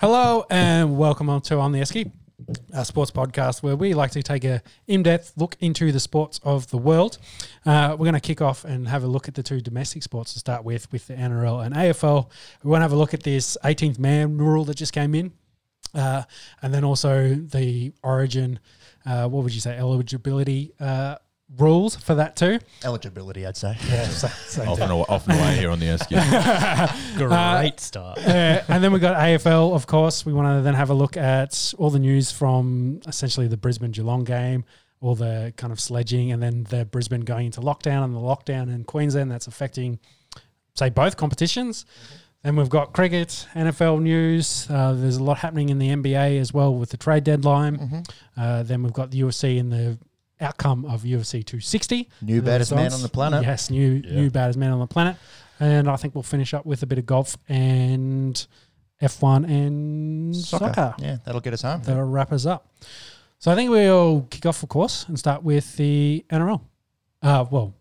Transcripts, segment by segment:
Hello and welcome on to On the Esky, a sports podcast where we like to take a in-depth look into the sports of the world. Uh, we're going to kick off and have a look at the two domestic sports to start with, with the NRL and AFL. We want to have a look at this 18th man rule that just came in, uh, and then also the Origin. Uh, what would you say? Eligibility uh, rules for that too. Eligibility, I'd say. Yeah, so, so Off and, away, off and away here on the Esky. Great start. uh, and then we got AFL, of course. We want to then have a look at all the news from essentially the Brisbane Geelong game, all the kind of sledging, and then the Brisbane going into lockdown and the lockdown in Queensland that's affecting, say, both competitions. Then we've got cricket, NFL news. Uh, there's a lot happening in the NBA as well with the trade deadline. Uh, then we've got the UFC and the outcome of UFC 260. New The baddest man on the planet. Yes, new Yeah. new baddest man on the planet. And I think we'll finish up with a bit of golf and F1 and soccer. Yeah, that'll get us home. That'll wrap us up. So I think we'll kick off, of course, and start with the NRL. Uh, well,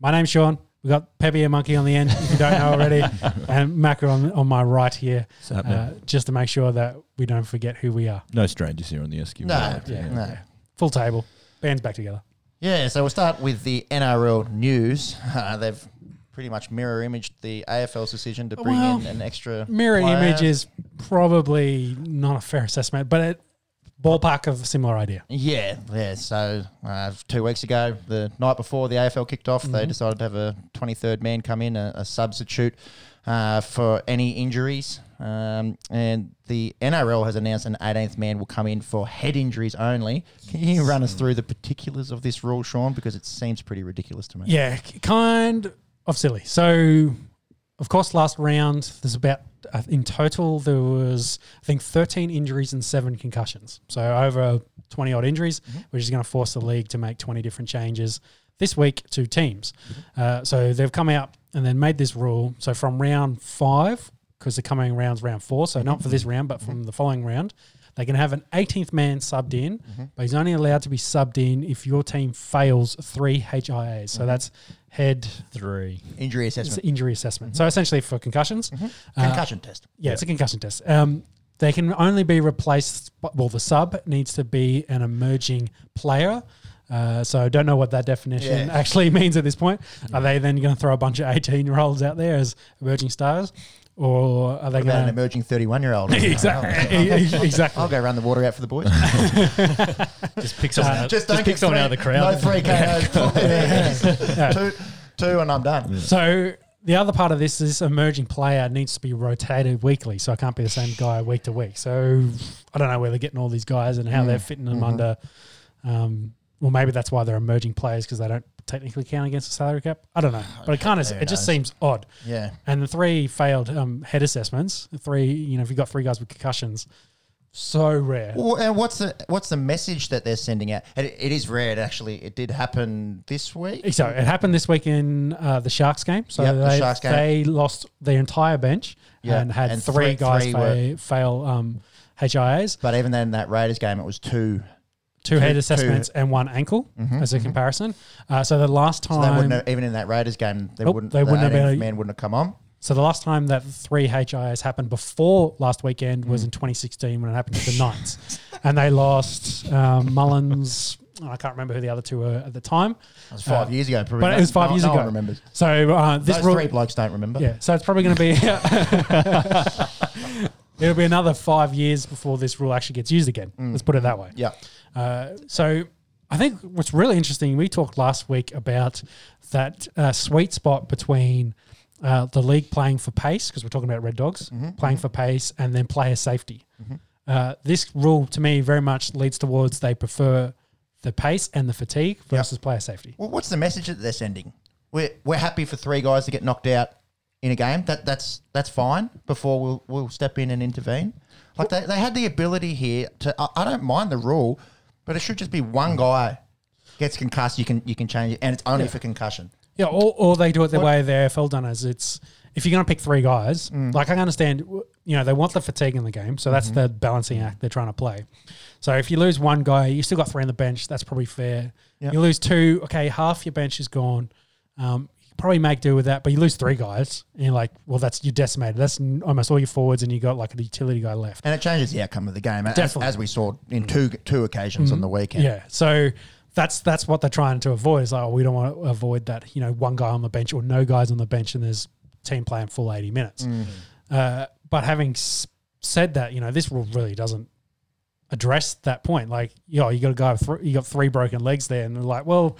my name's Sean. We got Peppy and Monkey on the end, if you don't know already, and Macca on, on my right here, uh, just to make sure that we don't forget who we are. no strangers here on the Esky. No, Right, yeah. no. Full table, band's back together. Yeah, so we'll start with the NRL news. Uh, they've pretty much mirror imaged the AFL's decision to bring Well, in an extra Mirror player. image is probably not a fair assessment, but it ballpark of a similar idea. Yeah, yeah. So uh, two weeks ago, the night before the AFL kicked off, they decided to have a 23rd man come in, a, a substitute uh, for any injuries. Um, and the NRL has announced an 18th man will come in for head injuries only. Can you run us through the particulars of this rule, Sean? Because it seems pretty ridiculous to me. Yeah, kind of silly. So, of course, last round there's about uh, in total there was I think 13 injuries and seven concussions. So over 20 odd injuries, which is going to force the league to make 20 different changes this week to teams. Uh, so they've come out and then made this rule. So from round five, because the coming round's round four, so not for this round, but from the following round. They can have an 18th man subbed in, but he's only allowed to be subbed in if your team fails three HIAs. So that's head Three. Injury assessment. an injury assessment. So essentially for concussions, uh, Concussion test. yeah, it's a concussion test. Um, they can only be replaced. Well, the sub needs to be an emerging player. Uh, so I don't know what that definition Yeah. actually means at this point. Are they then going to throw a bunch of eighteen-year-olds out there as emerging stars, or are they What about an emerging 31 year old? exactly? exactly. I'll go run the water out for the boys. Just pick someone out. just Just, don't pick someone three, out of the crowd. No three KOs. Yeah. two, two, and I'm done. So the other part of this is emerging player needs to be rotated weekly, so I can't be the same guy week to week. So I don't know where they're getting all these guys and how they're fitting them under. Um, well, maybe that's why they're emerging players because they don't technically count against the salary cap. I don't know, but it kind of it just knows? seems odd. Yeah. And the three failed um, head assessments, three you know, if you got three guys with concussions, so rare. Well, and what's the what's the message that they're sending out? It, it is rare. It actually it did happen this week. So it happened this week in uh, the Sharks game. So Yep, the they, Sharks game. they lost the entire bench Yeah, and had and three, three- guys three fa- fail um, HIAs, But even then, that Raiders game, it was two. Two head two- assessments and one ankle as a comparison. Uh, so the last So they time, wouldn't have, even in that Raiders game, they Nope, wouldn't. they the wouldn't have been man wouldn't have come on. so the last time that three HIAs happened before last weekend was Mm. in 2016 when it happened to the Knights, and they lost um, Mullins. I can't remember who the other two were at the time. It was five Uh, years ago. Probably but it was five no- years no ago. one remembers. So uh, this Those rule, three blokes don't remember. Yeah, so it's probably going to be it'll be another five years before this rule actually gets used again. Let's put it that way. Yeah. Uh, so I think what's really interesting, we talked last week about that uh, sweet spot between uh, the league playing for pace because we're talking about Red Dogs playing for pace and then player safety. Uh, this rule to me very much leads towards they prefer the pace and the fatigue versus player safety. Well, what's the message that they're sending? We're we're happy for three guys to get knocked out in a game. That that's that's fine. Before we'll we'll step in and intervene. Like they, they had the ability here to. I, I don't mind the rule, but it should just be one guy gets concussed. You can you can change it, and it's only for concussion. Yeah, or, or they do it the way the AFL done is it's if you're going to pick three guys, Mm. like I understand, you know, they want the fatigue in the game, so that's Mm-hmm. the balancing act they're trying to play. So if you lose one guy, you still got three on the bench. That's probably fair. Yep. You lose two, okay, half your bench is gone. Um, probably make do with that. But you lose three guys, and you're like, well, that's you decimated. That's n- almost all your forwards, and you got like a utility guy left. And it changes the outcome of the game, as, Definitely. as we saw in two two occasions on the weekend. Yeah. So that's that's what they're trying to avoid. Is like, oh, we don't want to avoid that. You know, one guy on the bench or no guys on the bench, and there's team playing full eighty minutes. Uh, but having s- said that, you know, this rule really doesn't address that point. Like, yo, you got a guy, with th- you got three broken legs there, and they're like, well,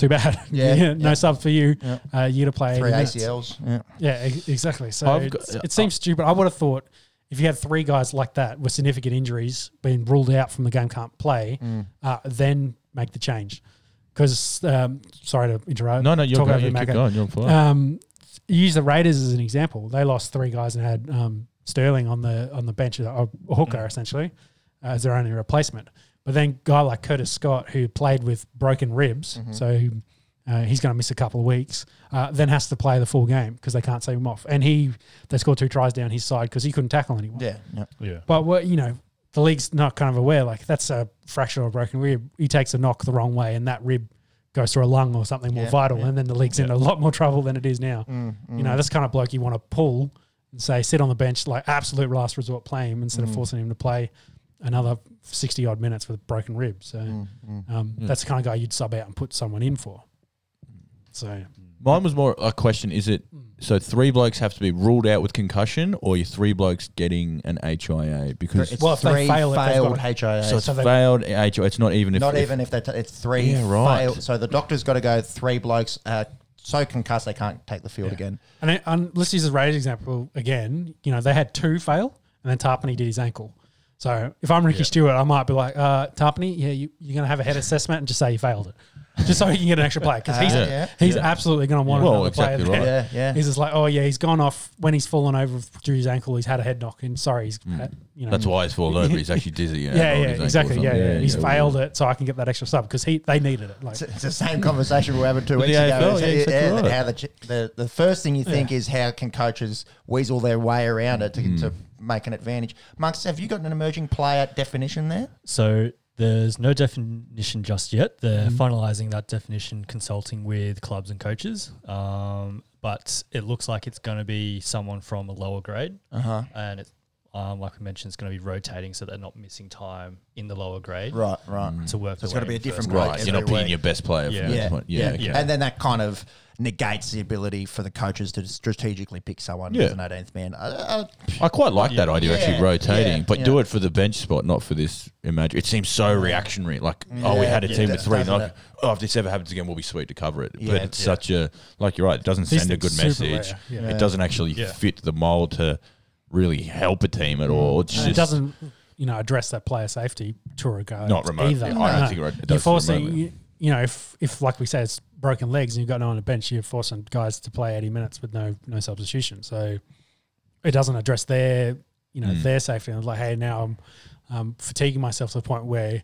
too bad. Yeah, no yeah. sub for you. Yeah. Uh, you to play Three. ACLs. Yeah. Yeah, exactly. So I've got- it seems stupid. I would have thought if you had three guys like that with significant injuries being ruled out from the game, can't play, Mm. uh, then make the change. Because um, sorry to interrupt. No, no, you're talk going. You you, keep Macca. going. You're on fire. Um, you use the Raiders as an example. They lost three guys and had um, Starling on the on the bench, a, a hooker Mm. essentially, uh, as their only replacement. But then guy like Curtis Scott, who played with broken ribs, Mm-hmm. so uh, he's going to miss a couple of weeks, uh, then has to play the full game because they can't save him off. And he they scored two tries down his side because he couldn't tackle anyone. Yeah. yeah. Yeah. But what you know, the league's not kind of aware. Like that's a fracture or a broken rib. He takes a knock the wrong way, and that rib goes through a lung or something more Yeah, vital, yeah. and then the league's in a lot more trouble than it is now. Mm, You know, this kind of bloke you want to pull and say sit on the bench, like absolute last resort, play him instead Mm. of forcing him to play another sixty odd minutes with a broken rib. So mm, mm. um, that's the kind of guy you'd sub out and put someone in for. So Mine was more a question: Is it Mm. so? Three blokes have to be ruled out with concussion, or you three blokes getting an HIA because It's Well, if they three fail it, they've failed got HIAs. so it's so they- failed HIA. It's not even if not if- even if they t- it's three Yeah, right. failed. So the doctor's got to go three blokes uh, so concussed they can't take the field Yeah. again. And, and let's use the Raiders example again. You know, they had two fail, and then Tapine did his ankle. So if I'm Ricky Stuart, I might be like, uh, Tapine, yeah, you, you're going to have a head assessment and just say you failed it. Just so he can get an extra play. Because he's, Uh, yeah. he's Yeah. absolutely going to want Well, another exactly player there. right. Yeah, yeah. He's just like, oh, yeah, he's gone off when he's fallen over through his ankle. He's had a head knock. And sorry, he's had, you know. Mm. That's why he's fallen over. He's actually dizzy. Yeah, on yeah, his exactly. Yeah, something. yeah. He's yeah, failed it, so I can get that extra sub because he they needed it. Like, It's, it's the same conversation we were having two weeks ago. AFL, yeah, exactly yeah, right. How the, the the first thing you think is how can coaches weasel their way around it to, to make an advantage. Monks, have you got an emerging player definition there? So there's no definition just yet. They're finalising that definition, consulting with clubs and coaches. Um, but it looks like it's going to be someone from a lower grade, Uh huh. and it's um, like we mentioned, it's going to be rotating, so they're not missing time in the lower grade Right, right. to work. So it's their gotta be a different first grade. grade. Right, you're not every picking week. your best player. Yeah. For Yeah, yeah, yeah, okay. And then that kind of negates the ability for the coaches to strategically pick someone Yeah. as an 18th man. Uh, uh, I quite like that idea, Yeah, actually rotating, yeah, but yeah. do it for the bench spot, not for this. Imagine it seems so reactionary. Like, oh, we had a yeah, team it with three. Like, doesn't oh, if this ever happens again, we'll be sweet to cover it. Yeah, but it's yeah. such a like you're right. It doesn't These send a good message. yeah. It doesn't actually Yeah. fit the mold to really help a team at all. It's and just it doesn't, you know, address that player safety to a regard. not remotely. either. I don't No. think it You're forcing, remotely. you, you know, if if like we say it's broken legs and you've got no one on the bench, you're forcing guys to play 80 minutes with no no substitution. So it doesn't address their you know Mm. their safety. And like, hey, now I'm um, fatiguing myself to the point where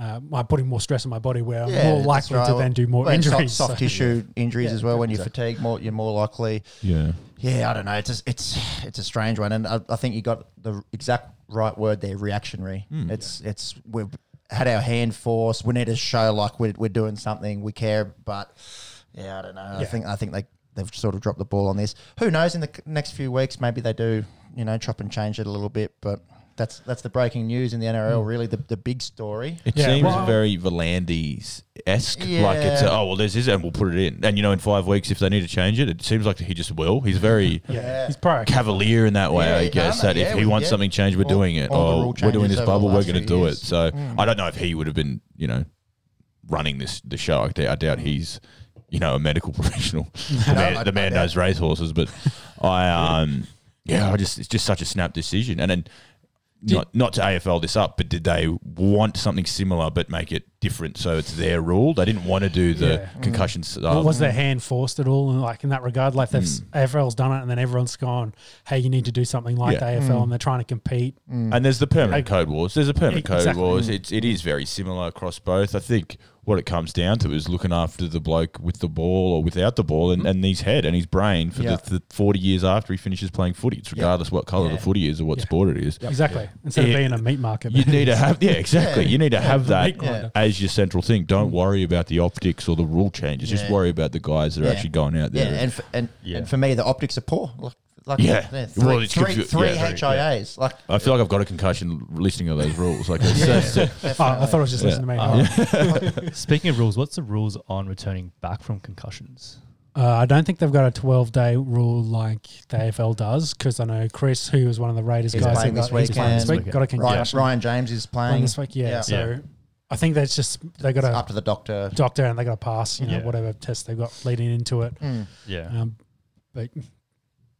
uh, I'm putting more stress on my body, where I'm Yeah, more likely right. to then do more well, injuries. Soft, soft So- tissue injuries Yeah, as well. When you're exactly. fatigued, more you're more likely. Yeah. Yeah, I don't know. It's just, it's it's a strange one, and I, I think you got the exact right word there. Reactionary. Mm. It's it's we've had our hand forced. We need to show like we're, we're doing something. We care, but yeah, I don't know. I Yeah. think I think they they've sort of dropped the ball on this. Who knows? In the c- next few weeks, maybe they do. You know, chop and change it a little bit, but. That's that's the breaking news in the NRL. Really, the, the big story. It Yeah, seems well- very V'landys esque. Yeah. Like it's a, oh well, there's this, and we'll put it in. And you know, in five weeks, if they need to change it, it seems like he just will. He's very yeah, he's proactive. cavalier in that way, Yeah, I he guess. can, That yeah, if he we- wants yeah. something changed, we're All- doing it. all the Oh, we're doing changes this over the bubble, we're last going to few do years. it. So Mm. I don't know if he would have been, you know, running this the show. I doubt, I doubt he's, you know, a medical professional. the man, I- the I man doubt- knows racehorses, but I, um, yeah, I just it's just such a snap decision, and then. Not, not to AFL this up, but did they want something similar but make it different so it's their rule? They didn't want to do the Yeah. Mm. concussion Well, stuff. was um, their hand forced at all? And like in that regard, like they've Mm. AFL's done it, and then everyone's gone, "Hey, you need to do something like Yeah. the AFL," mm. and they're trying to compete. Mm. And there's the permanent code wars. There's a permanent code Exactly. wars. It's it is very similar across both. I think what it comes down to is looking after the bloke with the ball or without the ball and, mm. and his head and his brain for Yeah. the, the 40 years after he finishes playing footy. It's regardless what colour Yeah. the footy is or what Yeah. sport it is. Exactly. Instead Yeah. of being a meat market. You need to have, yeah, exactly. Yeah. You need to have the that meat as your central thing. Don't mm. worry about the optics or the rule changes. Just worry about the guys that are Yeah. actually going out there. Yeah, there. and for, and, Yeah. and for me, the optics are poor. Like, like Yeah. three, Well, it's three, confu- three yeah, very- HIAs. Like, I feel like I've got a concussion listening to those rules. Like, it's so- so- Oh, I thought I was just Yeah. listening to me. Um, Speaking of rules, what's the rules on returning back from concussions? Uh, I don't think they've got a 12 day rule like the AFL does because I know Chris, who was one of the Raiders He's guys, playing that this got, he's playing this weekend. week, got a Ryan, concussion. Ryan James is Playing playing. this week, yeah. Yeah. So Yeah. I think that's just they got It's a up to the doctor. doctor and they got to pass, you know, Yeah. whatever test they've got leading into it. Mm. Yeah. Um, but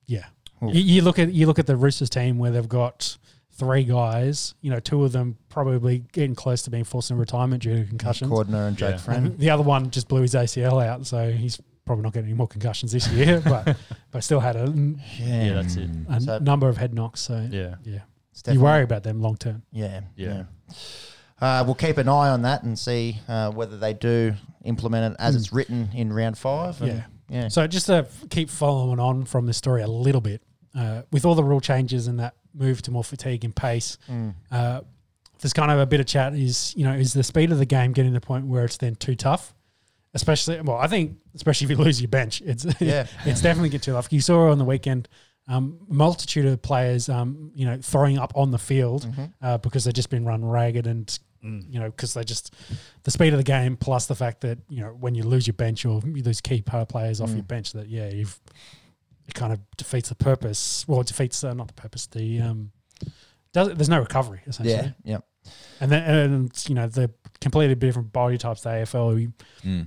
yeah, Oof. You, you look at you look at the Roosters team where they've got three guys. You know, two of them probably getting close to being forced into retirement due to concussions. Cordner and Jake Yeah. Friend. The other one just blew his ACL out, so he's probably not getting any more concussions this year. but but still had a, Yeah, Yeah, that's it. a So- number of head knocks. So Yeah. yeah, It's you worry about them long term. Yeah, Yeah. yeah. Uh, we'll keep an eye on that and see uh, whether they do implement it as Mm. it's written in round five. and- Yeah. yeah. So just to f- keep following on from this story a little bit, uh, with all the rule changes and that move to more fatigue and pace, Mm. uh, there's kind of a bit of chat is, you know, is the speed of the game getting to the point where it's then too tough? Especially, well, I think, especially if you lose your bench, it's Yeah. it's definitely get too tough. You saw on the weekend, um, multitude of players, um, you know, throwing up on the field Mhm. uh, because they've just been run ragged and Mm. you know, because they just the speed of the game plus the fact that you know when you lose your bench or you lose key power players off Mm. your bench, that yeah, you've it kind of defeats the purpose. Well, it defeats uh, not the purpose. The um, does there's no recovery essentially, Yeah. Yeah. and then and you know the completely different body types. The AFL. You, Mm.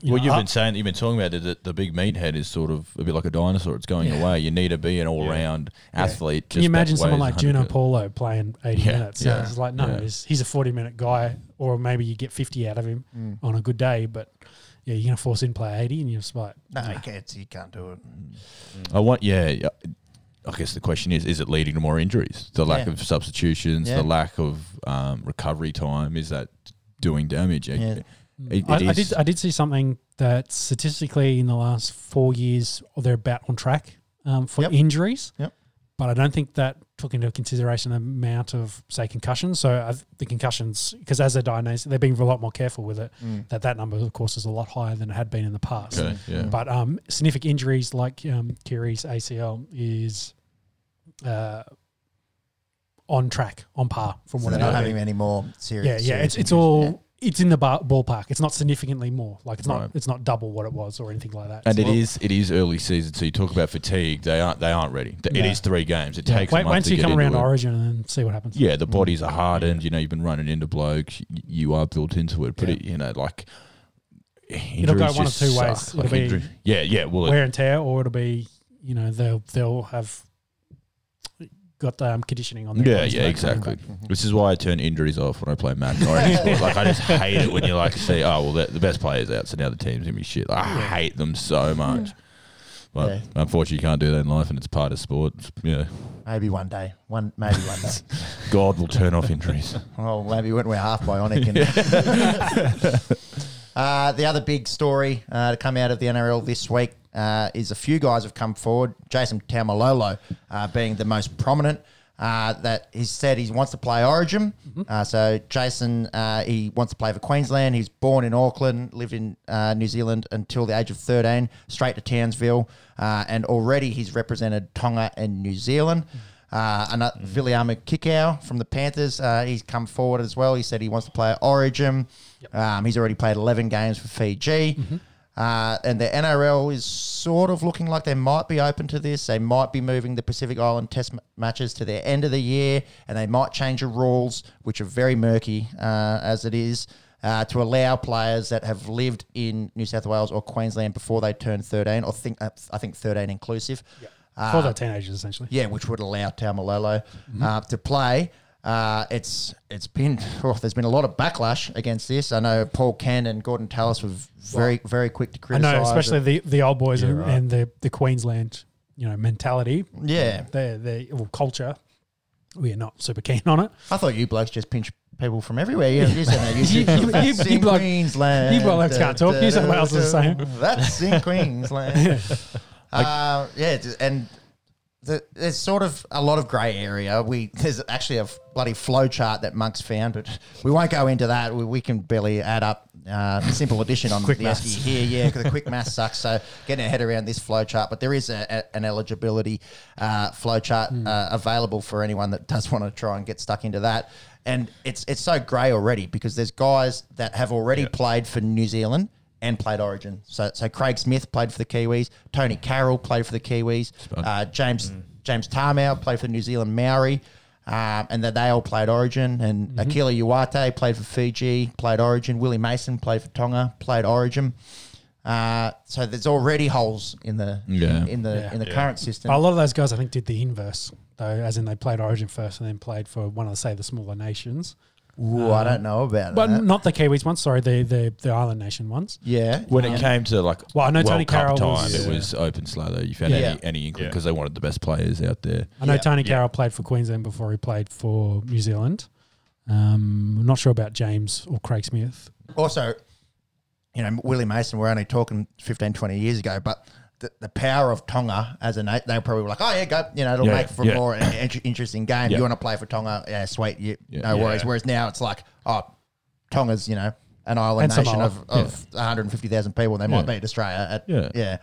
you well, know, you've been saying, you've been talking about it, that the big meathead is sort of a bit like a dinosaur. It's going Yeah. away. You need to be an all-round Yeah. athlete. Can you just that imagine someone like Juno 100 Paulo playing 80 Yeah, minutes? yeah, It's like, no, yeah. he's, he's a 40 minute guy, or maybe you get 50 out of him Mm. on a good day, but yeah, you're going to force him to play 80 and you're just like, No, nah. you can't. You can't do it. I want, yeah. yeah. I guess the question is: Is it leading to more injuries? The lack Yeah. of substitutions, Yeah. the lack of um, recovery time, is that doing damage? Yeah. It- I, it I is- did. I did see something that statistically in the last four years they're about on track um, for Yep. injuries. Yep. But I don't think that took into consideration the amount of say concussions. So th- the concussions, because as they're diagnosed, they're being a lot more careful with it. Mm. That that number, of course, is a lot higher than it had been in the past. Okay, yeah. But um, significant injuries like um, Kiri's ACL is uh, on track, on par from So what they're not having any more serious. Yeah, yeah, serious it's it's all it's in the bar, ballpark. It's not significantly more. Like it's not Right. it's not double what it was or anything like that. And So- it is it is early season, so you talk about fatigue. They aren't they aren't ready. It Yeah. is three games. It Yeah, takes wait, a month wait to until you get come around it. Origin and then see what happens. Yeah, the bodies are mm. hardened. You know, you've been running into blokes. y- You are built into it. But Yeah. it, you know, like It'll go one of two ways. It'll be yeah, yeah. Well, it- wear and tear, or it'll be you know they'll they'll have got um, conditioning on. Their yeah, bodies yeah, for that exactly. coming. This is why I turn injuries off when I play Madden or any sport. Like I just hate it when you like see, oh well, the, the best player's out, so now the team's gonna be shit. Like, I hate them so much. But Yeah. unfortunately, you can't do that in life, and it's part of sport. It's- Yeah, Maybe one day. One maybe one day. God will turn off injuries. Well, maybe when we're half bionic. And uh, the other big story uh, to come out of the NRL this week uh, is a few guys have come forward. Jason Taumalolo uh, being the most prominent. Uh, that he said he wants to play Origin. Uh, so Jason, uh, he wants to play for Queensland. He's born in Auckland, lived in uh, New Zealand until the age of 13, straight to Townsville, uh, and already he's represented Tonga and New Zealand. Uh, and uh, Viliame Kikau from the Panthers, uh, he's come forward as well. He said he wants to play Origin. Um, he's already played 11 games for Fiji. Uh, and the NRL is sort of looking like they might be open to this. They might be moving the Pacific Island Test m- matches to their end of the year, and they might change the rules, which are very murky uh, as it is, uh, to allow players that have lived in New South Wales or Queensland before they turn 13, or think uh, I think 13 inclusive. Uh, for the teenagers essentially. yeah, which would allow Taumalolo uh, to play. Uh, it's it's been oh, there's been a lot of backlash against this. I know Paul Kent and Gordon Tallis were very very quick to I criticise. know, especially it. the the old boys Yeah, and, right. and the the Queensland you know mentality. yeah. their their well, culture. We are not super keen on it. I thought you blokes just pinch people from everywhere. Yeah, you that. You, You- said, you- "That's you in bloke- Queensland. you blokes can't talk. New South Wales is the same. That's in Queensland. uh, yeah, and the, there's sort of a lot of grey area. We there's actually a bloody flow chart that Monk's found, but we won't go into that. We, we can barely add up. Uh, simple addition on Quick the maths. Here, yeah, because the quick math sucks. So getting a head around this flow chart, but there is a, a- an eligibility uh, flow chart uh, available for anyone that does want to try and get stuck into that. And it's it's so grey already because there's guys that have already played for New Zealand and played Origin. So so Craig Smith played for the Kiwis, Tonie Carroll played for the Kiwis, uh, James James Tamou played for the New Zealand Maori. Um, and then they all played Origin, and Akuila Uate played for Fiji, played Origin. Willie Mason played for Tonga, played Origin. Uh, so there's already holes in the Yeah. in the Yeah. in the Yeah. current system. But a lot of those guys, I think, did the inverse though, as in they played Origin first and then played for one of the say the smaller nations, Ooh, I don't know about but that. not the Kiwis ones. Sorry, the the, the island nation ones. yeah, When it came to like Well, I know World Tonie Cup Carroll time, was- it Yeah. was open slather. You found Yeah. any any inkling Yeah. because they wanted the best players out there. I know Yeah. Tonie Yeah. Carroll played for Queensland before he played for New Zealand. Um, I'm not sure about James or Craig Smith. also, you know, Willie Mason, we're only talking 15, 20 years ago, but the, the power of Tonga as a nation, they probably were like, oh, yeah, go, you know, it'll Yeah, make for yeah. a more in- in- interesting game. Yeah. You want to play for Tonga? Yeah, sweet, you, Yeah. no worries. Yeah. Whereas now it's like, oh, Tonga's, you know, an island And nation Samoa. of, of 150,000 people. They might Yeah. beat Australia. At, Yeah. yeah.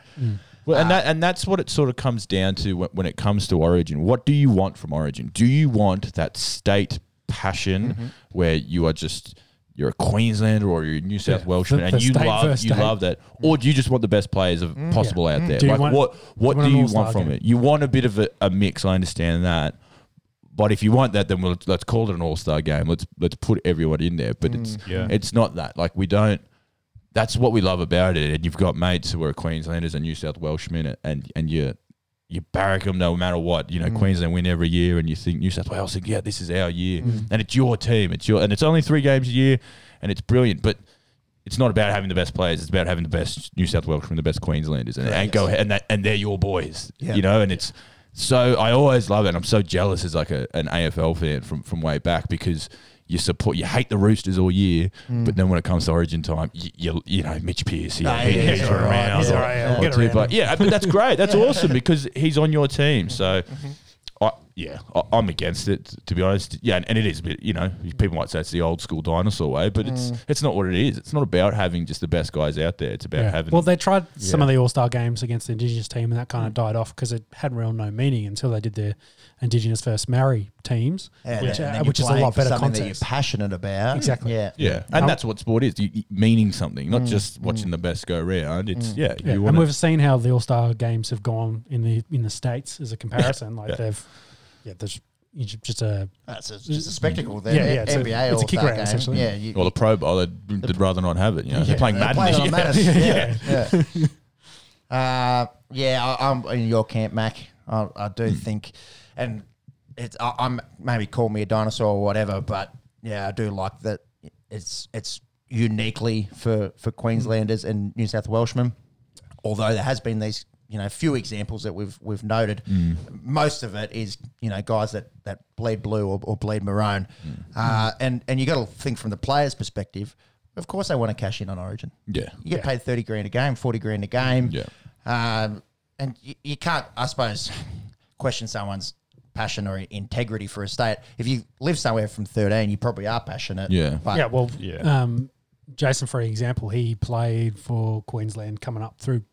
Well, and that and that's what it sort of comes down to when, when it comes to Origin. What do you want from Origin? Do you want that state passion Mm-hmm. where you are just you're a Queenslander or you're a New South Yeah, Welshman the- and the you state love you state. love that, or do you just want the best players of mm, possible out mm. there? Do like want- what what do do you you want an want all-star from game? it? You want a bit of a, a mix. I understand that. But if you want that, then we'll, let's call it an all-star game. Let's let's put everyone in there. But it's mm. Yeah. it's not that. Like we don't. That's what we love about it. And you've got mates who are Queenslanders and New South Welshmen, and and you you barrack them no matter what. You know, mm. Queensland win every year, and you think New South Wales think, yeah, this is our year, mm. and it's your team. It's your and it's only three games a year, and it's brilliant. But it's not about having the best players. It's about having the best New South Welshmen, the best Queenslanders, and, and go ahead and that and they're your boys. Yeah. You know, and it's so I always love it. And I'm so jealous as like a, an AFL fan from from way back because you support you hate the Roosters all year, but then when it comes to Origin time, you you, you know Mitch Pearce, yeah, Ah, he- yeah, he's he's around. all right, or- all right, I'll or two, but yeah, but that's great. That's awesome because he's on your team. So. I, yeah, I, I'm against it to be honest. Yeah, and, and it is a bit. You know, people might say it's the old school dinosaur way, but it's it's not what it is. It's not about having just the best guys out there. It's about Yeah. having. Well, they tried some of the All Star games against the Indigenous team, and that kind of died off because it had real no meaning until they did the Indigenous first Maori teams, Yeah, which, and uh, then which is a lot better something context. that you're passionate about. Exactly. Yeah. yeah, and Um, that's what sport is. You, you- meaning something, not just watching the best go round. It's yeah, Yeah, you and we've seen how the All Star games have gone in the in the states as a comparison. Like Yeah. they've, yeah, there's you ju- just a That's a, just a spectacle. There. Yeah, yeah, it's a- NBA it's a kick All-Star game. essentially. Yeah, you, Well, the Pro Bowl, they'd, they'd rather not have it. You know, they're playing They're Madden. playing on this year. Madden. Yeah, yeah. Uh, yeah, I, I'm in your camp, Mac. I, I do Hmm. think, and it's I, I'm maybe call me a dinosaur or whatever, but yeah, I do like that. It's it's uniquely for for Queenslanders and New South Welshmen. Although there has been these you know a few examples that we've we've noted, most of it is you know guys that that bleed blue or, or bleed maroon, uh, and and you got to think from the player's perspective. Of course, they want to cash in on Origin. Yeah. You get paid 30 grand a game, 40 grand a game. Yeah. Um, and you, you can't, I suppose, question someone's passion or integrity for a state. If you live somewhere from 13, you probably are passionate. Yeah. But yeah. Well, Yeah. Um, Jason, for example, he played for Queensland coming up through,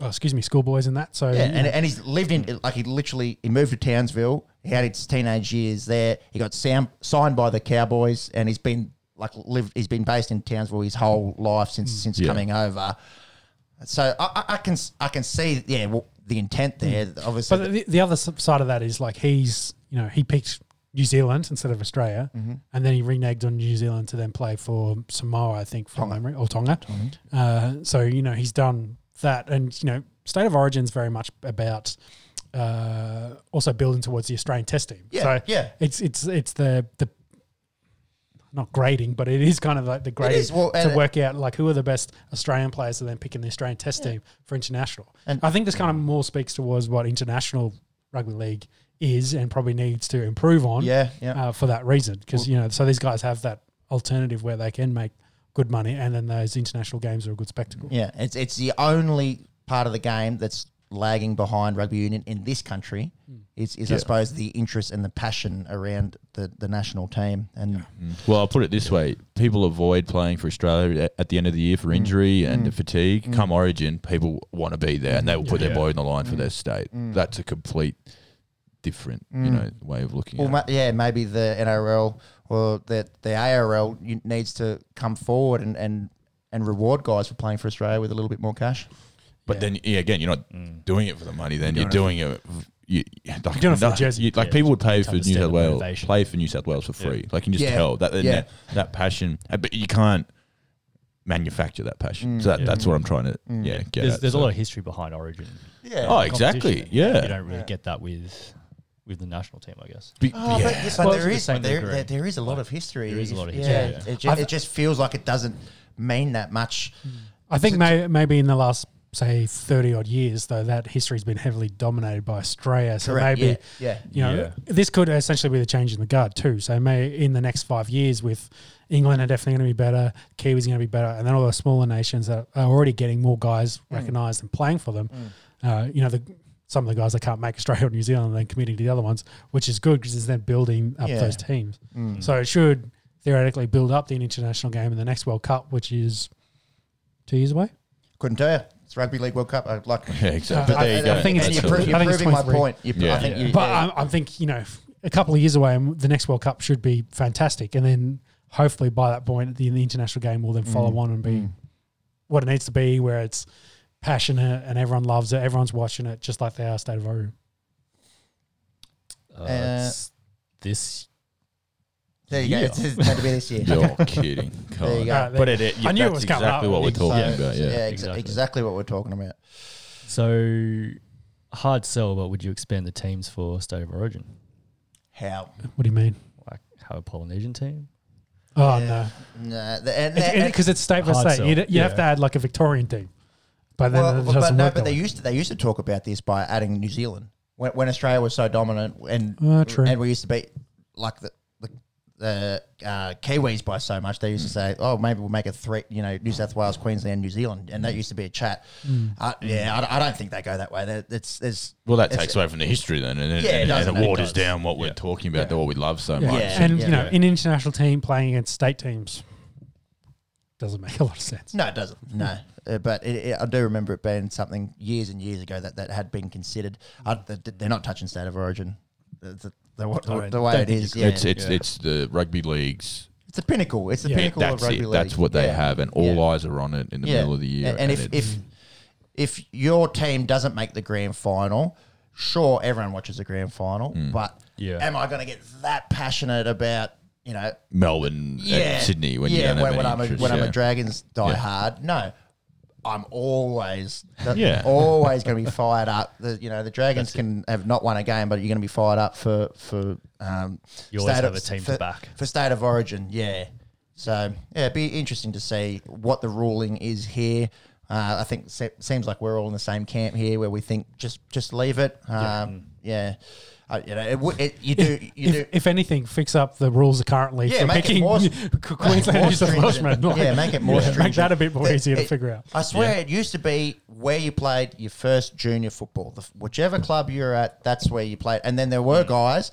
oh, excuse me, schoolboys and that. So yeah, and, and he's lived in, like, he literally, he moved to Townsville. He had his teenage years there. He got sam- signed by the Cowboys and he's been, like, lived, he's been based in Townsville his whole life since, since Yeah. coming over. So I, I- I can, I can see, yeah, well, the intent there. Obviously, But the, the other side of that is like he's, you know, he picked New Zealand instead of Australia, Mm-hmm. and then he reneged on New Zealand to then play for Samoa, I think, from memory, or Tonga. Uh, so you know he's done that, and you know, state of origin is very much about uh, also building towards the Australian test team. Yeah, so yeah. it's it's it's the the not grading, but it is kind of like the grading well, to work out like who are the best Australian players, and then picking the Australian test team for international. And- I think this kind of more speaks towards what international rugby league is and probably needs to improve on Yeah, yeah. uh, for that reason. Because you know, so these guys have that alternative where they can make good money, and then those international games are a good spectacle. Yeah, it's it's the only part of the game that's lagging behind rugby union in this country. Hmm. Is, is I Yeah. suppose the interest and the passion around the, the national team and hmm. Well, I'll put it this way: people avoid playing for Australia at- at the end of the year for hmm. injury and fatigue. Come Origin, people want to be there, and they will put their Yeah. body on the line for their state. That's a complete different, you mm. know, way of looking well, at ma- it. yeah, maybe the NRL or the the ARL you- needs to come forward and, and and reward guys for playing for Australia with a little bit more cash. But then, yeah, again, you're not mm. doing it for the money. Then you're doing it. You, like, doing it for the jersey. you- like Yeah, people would pay to for New South the Wales, motivation. play for New South Wales for free. Like you can just Yeah. tell that, Yeah. that that passion, uh, but you can't manufacture that passion. Mm. so that, that's what I'm trying to yeah get. There's, at, there's so. a lot of history behind Origin. Yeah. Oh, exactly. competition. Yeah. You don't really get that with with the national team, I guess. Be- Oh, yeah. but yes, Well, there to the is same there, degree. there, there is a lot of history. There is a lot of Yeah, history, It, just, I've- it just feels like it doesn't mean that much. I think may, maybe in the last say thirty odd years, though, that history's been heavily dominated by Australia. So Correct. maybe yeah, yeah. you know Yeah. this could essentially be the change in the guard too. So may in the next five years, with England are definitely going to be better, Kiwis going to be better, and then all the smaller nations that are already getting more guys recognised and playing for them. Uh, you know the. Some of the guys that can't make Australia or New Zealand and then committing to the other ones, which is good because it's then building up Yeah. those teams. Mm. So it should theoretically build up the international game in the next World Cup, which is two years away. Couldn't tell you. It's Rugby League World Cup. I'd like. Yeah, exactly. But there you I, go. I think it's, you're, all. pro- you're I think it's proving my point. You, Yeah. I think Yeah. you, But yeah. I, I think you know, a couple of years away, and the next World Cup should be fantastic, and then hopefully by that point, the, the international game will then follow mm. on and be mm. what it needs to be, where it's passionate and everyone loves it, everyone's watching it, just like they are State of Origin. Uh, Uh, it's this there you go. Yeah. It's, it's meant to be this year. You're kidding. There you God. go. Uh, But it, it, I knew it was coming exactly up. what we're So- talking So, about. Yeah. yeah, exa- Exactly. exactly what we're talking about. so hard sell, but would you expand the teams for State of Origin? How? What do you mean? Like have a Polynesian team? Oh Yeah. No, no, because it's state by Hard state. sell. You, you have Yeah. to add like a Victorian team, but then well, it but, doesn't no, work. but that they way. used to they used to talk about this by adding New Zealand when, when Australia was so dominant and Oh, true. and we used to beat like the the, the uh, Kiwis by so much. They used to say, "Oh, maybe we'll make a threat." You know, New South Wales, Queensland, New Zealand, and that used to be a chat. Mm. Uh, yeah, I, I don't think they go that way. That- It's there's Well, that It's- takes away from the history then, and, it- Yeah, it and, does, and it it waters does. down what we're Yeah. talking about, Yeah. what we love so Yeah. much. Yeah. and you know, Yeah. in international team playing against state teams doesn't make a lot of sense. No, it doesn't. No, uh, but it, it, I do remember it being something years and years ago that, that had been considered. I, th- they're not touching state of origin. The, the, the, wa- the way don't it think is, you yeah, It's it's Yeah. it's the rugby leagues. it's the pinnacle. It's the Yeah. pinnacle of That's rugby it. league. That's what they Yeah. have, and all Yeah. eyes are on it in the Yeah. middle of the year. And, and if, if if your team doesn't make the grand final, sure, everyone watches the grand final. Mm. But Yeah. am I going to get that passionate about you know? Melbourne, Yeah, and Sydney, when you yeah, don't have when, when any I'm a, interest, when I'm a Dragons die Yeah. hard, no. I'm always, Yeah. always going to be fired up. The, you know, the Dragons can have not won a game, but you're going to be fired up for for. Um, You always state have of- a team for, to back. for state of origin. Yeah, so yeah, it'd be interesting to see what the ruling is here. Uh, I think se- seems like we're all in the same camp here, where we think just just leave it. Um, yeah, Uh, you know, it, would- it, you do you if, do. if anything, fix up the rules currently Yeah, for make it picking more- Queensland more New South Like, Yeah, make it more Make stringent. that a bit more The- easier to figure out. I swear, it used to be where you played your first junior football. The, whichever club you're at, that's where you played. And then there were guys,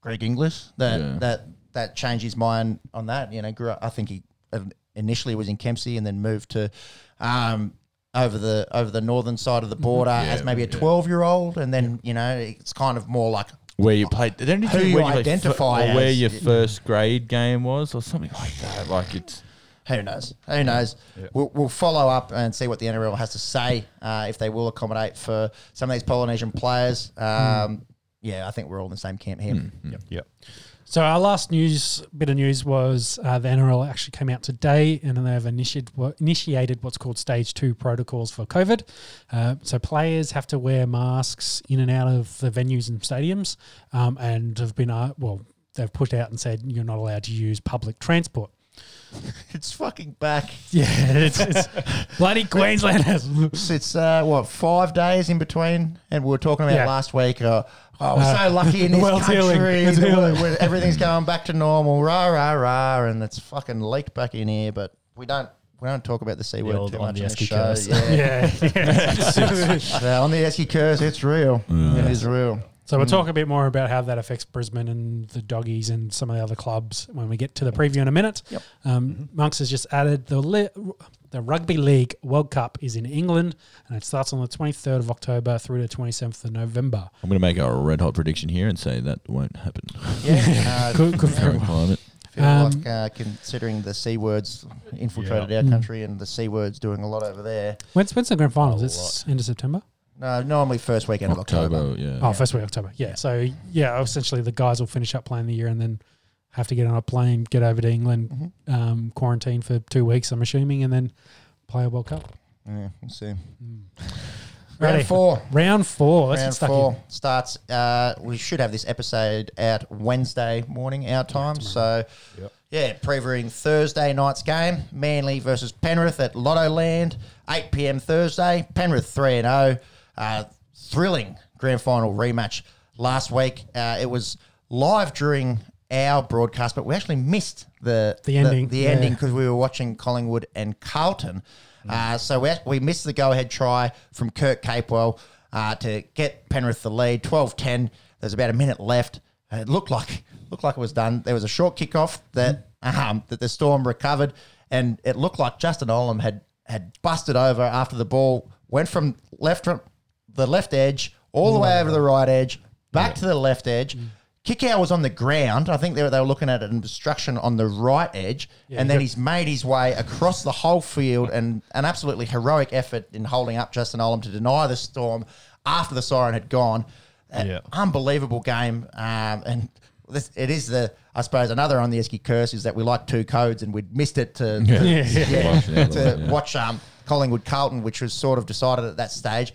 Greg Inglis, that Yeah. that that changed his mind on that. You know, grew up, I think he uh, initially was in Kempsey and then moved to. Um, over the over the northern side of the border Yeah, as maybe a yeah. twelve year old, and then you know it's kind of more like where you played, the only Who you where played identify or where as- your first grade game was, or something like that. Like it's Who knows? Who knows? We'll, we'll follow up and see what the NRL has to say uh, if they will accommodate for some of these Polynesian players. Um, Yeah, I think we're all in the same camp here. Yep. So our last news bit of news was uh, the NRL actually came out today, and they've initiated initiated what's called stage two protocols for COVID. Uh, so players have to wear masks in and out of the venues and stadiums, um, and have been uh, well, they've put out and said you're not allowed to use public transport. It's fucking back. Yeah, it's, it's bloody Queenslanders. It's uh, what five days in between, and we were talking about Yeah. last week. Uh, oh, we're Uh, so lucky in the this world's country. healing. It's the healing. where everything's going back to normal. Rah rah rah, and it's fucking leaked back in here. But we don't we don't talk about the c word old too on much the on the Esky show. curse. Yeah. yeah, yeah. Yeah, on the Esky curse, it's real. It is real. So we'll talk a bit more about how that affects Brisbane and the doggies and some of the other clubs when we get to the preview in a minute. Yep. Um, Monks has just added the li- the Rugby League World Cup is in England and it starts on the 23rd of October through to the 27th of November. I'm going to make a red hot prediction here and say that won't happen. Yeah, uh, Good, good for climate. feel Um, like uh, considering the c words infiltrated Yeah. our Mm. country and the c words doing a lot over there. When's, when's the grand finals? A It's end of September. No, normally first weekend of October. October, yeah. Oh, first week of October. Yeah. So yeah, essentially the guys will finish up playing the year and then have to get on a plane, get over to England, Mhm. um, quarantine for two weeks, I'm assuming, and then play a World Cup. Yeah, we'll see. Righty. Round four. Round four. Let's Round get stuck four in. starts. Uh, we should have this episode out Wednesday morning our time. so, yeah, previewing Thursday night's game: Manly versus Penrith at Lotto Land, eight pm Thursday. Penrith three and zero. Uh, Thrilling grand final rematch last week. Uh, it was live during our broadcast, but we actually missed the The ending, The, yeah. ending because we were watching Collingwood and Carlton. Uh, so we, we missed the go ahead try from Kurt Capewell uh, to get Penrith the lead. 12 10. There's about a minute left. It looked like looked like it was done. There was a short kickoff that um, that the Storm recovered, and it looked like Justin Olam had had busted over after the ball went from left the left edge all the way over the right edge, back to the left edge. Kickout was on the ground. I think they were, they were looking at an obstruction on the right edge, and then got- he's made his way across the whole field and an absolutely heroic effort in holding up Justin Olam to deny the storm after the siren had gone. An Yeah. unbelievable game, um, and this, it is the I suppose another on the Esky curse is that we like two codes and we'd missed it to Yeah. Yeah. yeah, Watch the other to one, yeah. watch um, Collingwood Carlton, which was sort of decided at that stage.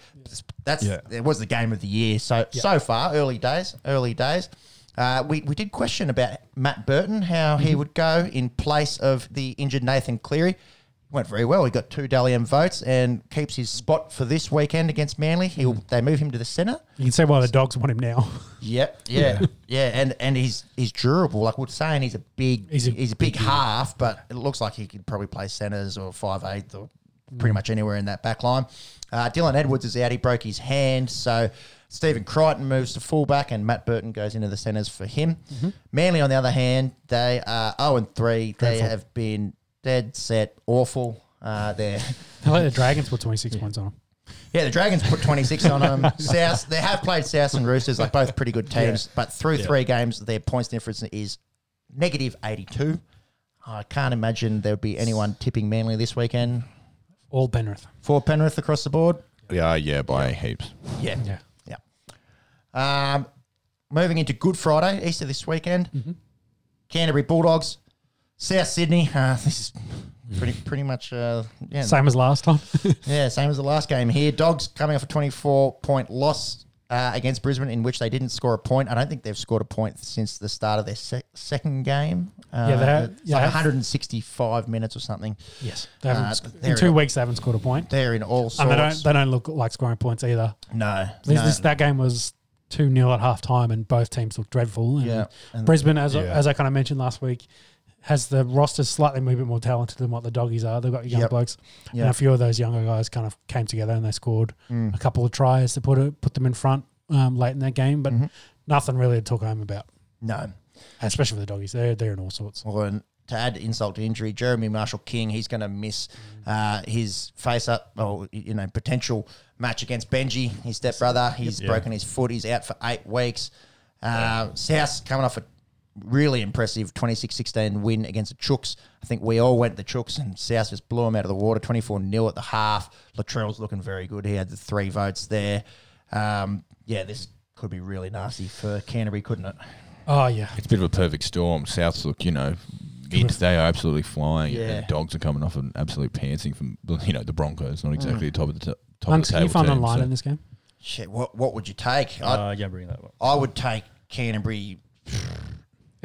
That's Yeah. it was the game of the year. So so far, early days, early days. Uh, we, we did question about Matt Burton, how he would go in place of the injured Nathan Cleary. Went very well. He got two Dally M votes and keeps his spot for this weekend against Manly. He'll they move him to the centre. You can see why the dogs want him now. Yep. Yeah. Yeah. And and he's he's durable. Like we're saying, he's a big He's he's a a, big, big half, but it looks like he could probably play centres or five eighth or pretty much anywhere in that back line. Uh, Dylan Edwards is out. He broke his hand, so Stephen Crichton moves to fullback, and Matt Burton goes into the centres for him. Manly, on the other hand, they are zero and three. They Dreadful. have been dead set awful. Uh, they're They let the Dragons put 26 points on them. yeah, the Dragons put 26 on them. South, they have played South and Roosters, like both pretty good teams, but through three games, their points difference is negative 82. I can't imagine there would be anyone tipping Manly this weekend All Penrith. for Penrith across the board. Yeah, yeah, by heaps. Yeah. Yeah. Yeah. Um, moving into Good Friday, Easter this weekend. Mm-hmm. Canterbury Bulldogs, South Sydney. Uh, this is pretty pretty much uh, yeah, Same as last time. Yeah, same as the last game here. Dogs coming off a 24 point loss uh, against Brisbane, in which they didn't score a point. I don't think they've scored a point since the start of their sec- second game. Uh, Yeah, they have- it's yeah, like they have- 165 minutes or something. yes. They haven't, Uh, sc- in two in- weeks, they haven't scored a point. They're in all sorts. And they don't, they don't look like scoring points either. no, This, no. this, that game was 2 0 at half time, and both teams looked dreadful. And Yeah, and- Brisbane, as, I Yeah. as I kind of mentioned last week, has the roster slightly a bit more talented than what the doggies are. They've got young Yep. blokes, and a few of those younger guys kind of came together and they scored Mm. a couple of tries to put it, put them in front um, late in that game, but Mhm. nothing really to talk home about, no. especially with the doggies. They're they're in all sorts. Well, and to add insult to injury, Jeremy Marshall King, he's going to miss uh, his face up, or you know, potential match against Benji, his stepbrother. He's Yeah. broken his foot. He's out for eight weeks. Uh, South coming off a really impressive 26-16 win against the Chooks. I think we all went the Chooks, and South just blew them out of the water, 24 0 at the half. Latrell's looking very good. He had the three votes there. Um, yeah, this could be really nasty for Canterbury, couldn't it? Oh yeah, It's a bit of a perfect storm. Souths look, you know, mid they are absolutely flying. Yeah. And dogs are coming off an absolute pantsing from, you know, the Broncos. Not exactly the top of the t- top Monks, of the can you table find team, online so- in this game? Shit, what what would you take? I, Uh, yeah, bring that one. I would take Canterbury.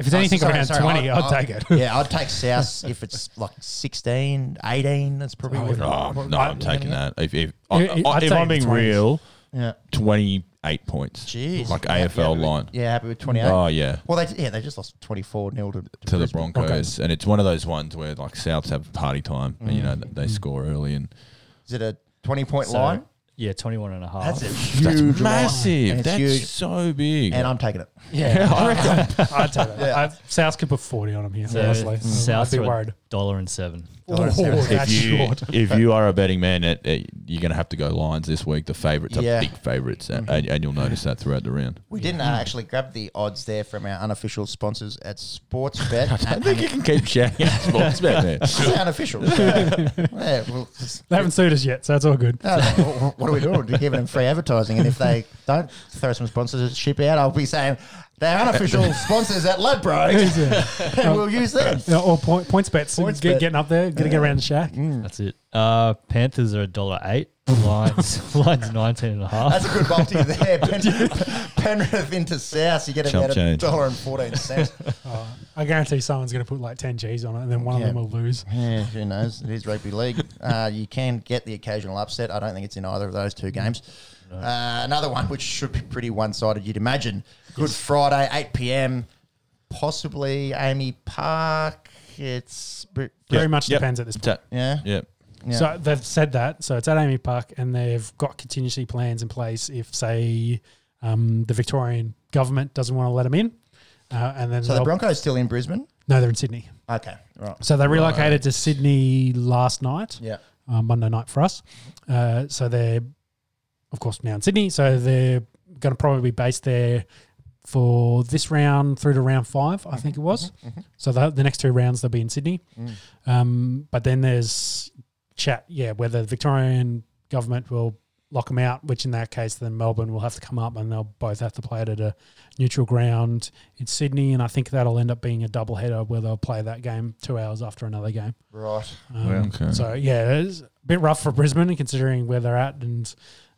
If If it's anything Oh, sorry, around sorry, 20, I'd, I'd- take it. Yeah, I'd take South if it's like 16, 18. That's probably Oh, what yeah. Oh, no, I'm taking that. If, if, Yeah, I, if I'm being 20s. real, Yeah. 28 points. Jeez. Like Yeah, AFL yeah, line. Yeah, happy with 28. Oh, yeah. Well, they yeah they just lost 24 0 to, to, To the Brisbane. Broncos. And it's one of those ones where, like, Souths have party time and, you know, Mm. they score early. and Is it a 20 point So, line? Yeah, 21 and a half. That's a huge That's line. massive. And it's That's huge. so big. And I'm taking it. Yeah, I reckon I'd take it. Yeah. I, South could put 40 on them here, So honestly. South I'd be are worried. A dollar and seven. Dollar and Oh, seven. that's if you if you are a betting man, it, it, you're going to have to go Lions this week. The favourites Yeah. are big favourites, and, and, and you'll notice that throughout the round. We didn't uh, actually grab the odds there from our unofficial sponsors at Sportsbet. I think you can keep shouting out sports bet there. Say unofficial. yeah, well, just- They haven't sued us yet, so it's all good. no, no, what are we doing? We're giving them free advertising, and if they don't throw some sponsorship out, I'll be saying they're unofficial sponsors at Ladbro, and we'll use them. Yeah, or point, points bets. Points get, bet. Getting up there, going to get around the shack. That's it. Uh, Panthers are a dollar eight. Lions, Lions 19 and a half. That's a good multi there. Pen- Penrith into South, you get Chump about a change. dollar and fourteen cents. Uh, I guarantee someone's going to put like 10 G's on it, and then one Yeah. of them will lose. Yeah, who knows? It is rugby league. Uh, you can get the occasional upset. I don't think it's in either of those two games. Uh, another one which should be pretty one-sided, you'd imagine. Good Friday, 8 p.m. Possibly AAMI Park. It's br- Very Yep, much yep. depends at this point. Yeah. yeah. yeah. So they've said that. So it's at AAMI Park, and they've got contingency plans in place if, say, um, the Victorian government doesn't want to let them in. Uh, and then So the they'll- Broncos still in Brisbane. no, they're in Sydney. Okay, right. So they relocated to Sydney last night. Yeah. uh, Monday night for us. Uh, so they're, of course, now in Sydney. So they're going to probably be based there for this round through to round five, I think it was. So the, the next two rounds they'll be in Sydney. Mm. Um, but then there's chat, yeah, whether the Victorian government will lock them out, which in that case, then Melbourne will have to come up and they'll both have to play it at a neutral ground in Sydney. And I think that'll end up being a double header where they'll play that game two hours after another game. Right. Um, Wow. Okay. So yeah, it's a bit rough for Brisbane considering where they're at, and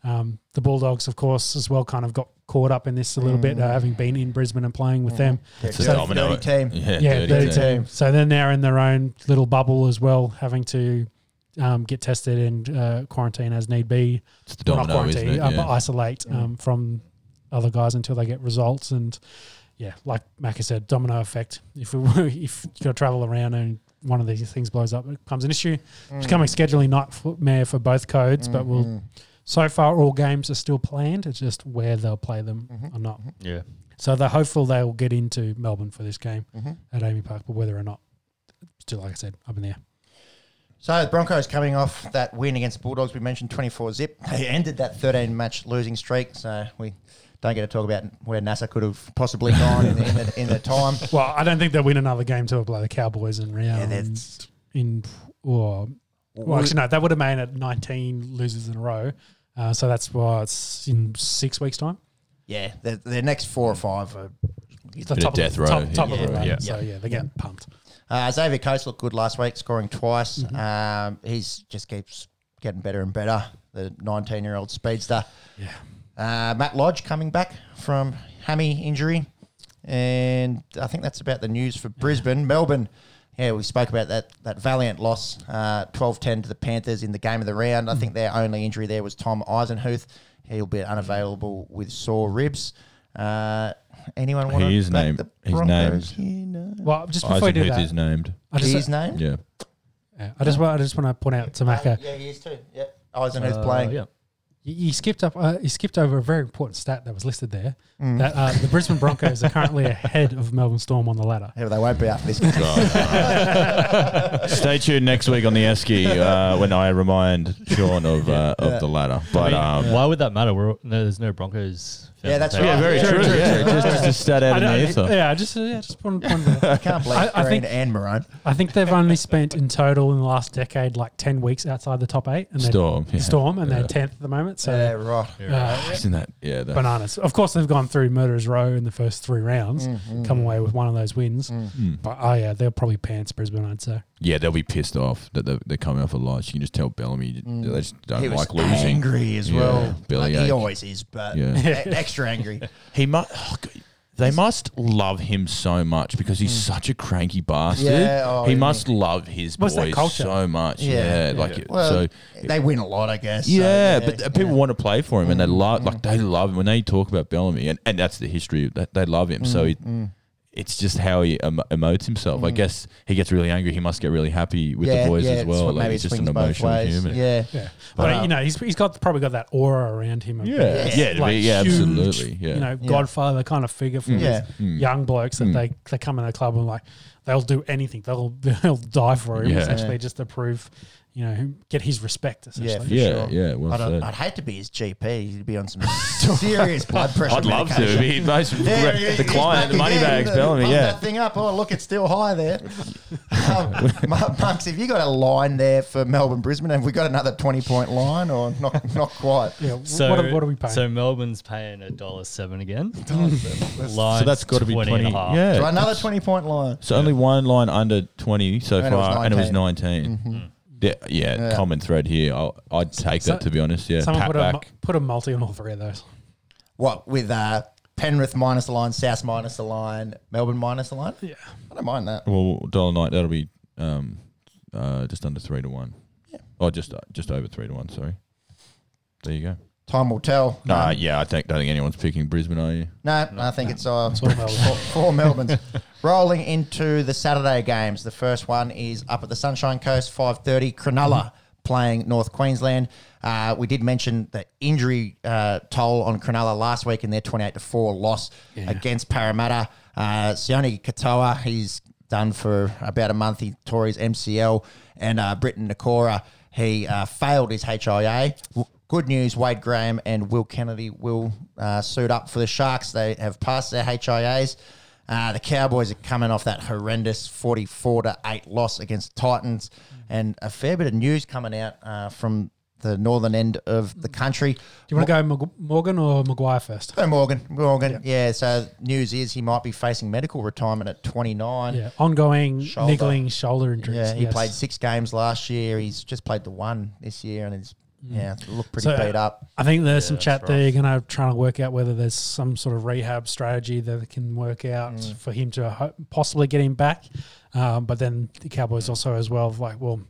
um, the Bulldogs, of course, as well, kind of got caught up in this a little bit, uh, having been in Brisbane and playing with them. It's Dirty- a domino. dirty team. Yeah, Yeah, dirty dirty team. team. So then they're in their own little bubble as well, having to um, get tested and uh, quarantine as need be. It's the Well, not domino, isn't quarantine, it? uh, but Yeah. isolate um, from other guys until they get results. And yeah, like Macca said, domino effect. If we, if you got to travel around and one of these things blows up, it becomes an issue. It's becoming scheduling nightmare for both codes, but we'll. So far, all games are still planned. It's just where they'll play them or not. Yeah. So they're hopeful they'll get into Melbourne for this game Mhm. at AAMI Park, but whether or not, still, like I said, up in the air. So the Broncos coming off that win against the Bulldogs, we mentioned 24 zip. They ended that 13 match losing streak. So we don't get to talk about where NASA could have possibly gone in, the, in, the, in the time. Well, I don't think they'll win another game till they play the Cowboys in Yeah, that's- in or well, actually no, that would have made it 19 losers in a row. Uh, so that's why it's in six weeks' time. yeah, the, the next four or five are. The Bit of top death row, top, top of yeah, the ladder. yeah. So yeah, they're getting pumped. Uh, Xavier Coates looked good last week, scoring twice. Mm-hmm. Um, he's just keeps getting better and better. The 19 year old speedster. Yeah. Uh, Matt Lodge coming back from hammy injury. And I think that's about the news for Brisbane. Melbourne, yeah, we spoke about that that valiant loss, uh, 12-10 to the Panthers in the game of the round. I think their only injury there was Tom Eisenhuth. He'll be unavailable with sore ribs. Uh, anyone want He to is named- he's named. You know. Well, just before you do Eisenhuth that, is named. I just, His name? Yeah. yeah, I just, want- I just want to point out to Macca, yeah, he is too. Yep. Eisenhuth Uh, playing. Yeah. You, you skipped up, uh, you skipped over a very important stat that was listed there. Mm. That uh, the Brisbane Broncos are currently ahead of Melbourne Storm on the ladder. Yeah, they won't be after this game. Stay tuned next week on the Esky uh, when I remind Sean of uh, of the ladder. But I mean, um, why would that matter? We're, no, there's no Broncos. Fans Yeah, that's on right. yeah, very Yeah, true. true, true, Yeah, true. just, just a stat out I of know, the ether. yeah, just, yeah, just want to point that out. I can't believe I- I Green think- and Maroon. I think they've only spent in total in the last decade like ten weeks outside the top eight, and they're Storm. Yeah. Storm, and Yeah. they're tenth at the moment. So yeah, right. uh, Isn't that? Yeah. That, bananas. Of course, they've gone through murderers row in the first three rounds, come away with one of those wins. Mm. But oh yeah, they'll probably pants Brisbane. I'd say. Yeah, they'll be pissed off that they're, they're coming off a loss. You can just tell Bellamy Mm. they just don't he was like losing. angry as Yeah, well. belly Like, he ache. always is, but Yeah. e- extra angry. He might. Oh, They must love him so much because he's such a cranky bastard. Hmm. Yeah, oh, he yeah. must love his What's that boys culture? so much. Yeah. Yeah, like Well, so. they win a lot, I guess. so, Yeah, but uh, people want to play for him, and they love Mm. like they love him when they talk about Bellamy, and, and that's the history. That they love him, so he, it's just how he emo- emotes himself. I guess he gets really angry. He must get really happy with the boys as well. what- Like maybe he's just an emotional human. Yeah. Yeah, but uh, you know he's he's got probably got that aura around him. of Yeah. Yeah, to be- yeah, absolutely, yeah. You know, Yeah. Godfather kind of figure for Yeah. these Mm. young blokes that Mm. they they come in the club and like they'll do anything. They'll they'll die for him Yeah. essentially Yeah. just to prove, you know, get his respect essentially. for Yeah, sure. yeah, well I'd, uh, said. I'd hate to be his GP. He'd be on some serious blood pressure. I'd love to. medication. Be most, Yeah, the client, the yeah, money yeah, bags, yeah, Bellamy. pump Yeah, that thing up. Oh, look, it's still high there. um, Monks, have you got a line there for Melbourne Brisbane? Have we got another twenty point line or not? Not quite. Yeah. So what, are, what are we paying? So Melbourne's paying a dollar seven again. so that's got to be 20 and a half. Yeah, So another twenty point line. So only one line under twenty so And it far, and it was 19. nineteen. Mm-hmm. Mm. Yeah, yeah, Yeah. common thread here. I'll, I'd take So- that to be honest. Yeah, Someone pat put a, mu- back. put a multi on all three of those. What with uh, Penrith minus the line, South minus the line, Melbourne minus the line? Yeah. I don't mind that. Well, dollar night that'll be um, uh, just under three to one. Yeah. Oh, just uh, just over three to one. Sorry. There you go. Time will tell. Nah, yeah, I think don't think anyone's picking Brisbane, are you? No, I think it's uh, all Melbourne. four, four Melbournes. Rolling into the Saturday games. The first one is up at the Sunshine Coast, five thirty. Cronulla playing North Queensland. Uh, we did mention the injury uh, toll on Cronulla last week in their twenty-eight to four loss Yeah. against Parramatta. Uh, Sione Katoa, he's done for about a month. He tore his MCL, and uh, Briton Nikora, he uh, failed his HIA. Good news, Wade Graham and Will Kennedy will uh, suit up for the Sharks. They have passed their HIAs. Uh, the Cowboys are coming off that horrendous 44 to 8 loss against Titans, and a fair bit of news coming out uh, from the northern end of the country. Do you want to go Morgan or McGuire first? Go Morgan. Morgan. Yeah. So news is he might be facing medical retirement at 29. Yeah. Ongoing Shoulder. niggling shoulder injuries. Yeah, he yes. played six games last year. He's just played the one this year, and he's yeah look pretty So, beat up. I think there's some that's chat rough. there. You're going to try to work out whether there's some sort of rehab strategy that can work out Mm. for him to ho- possibly get him back. Um, but then the Cowboys also as well, like, well,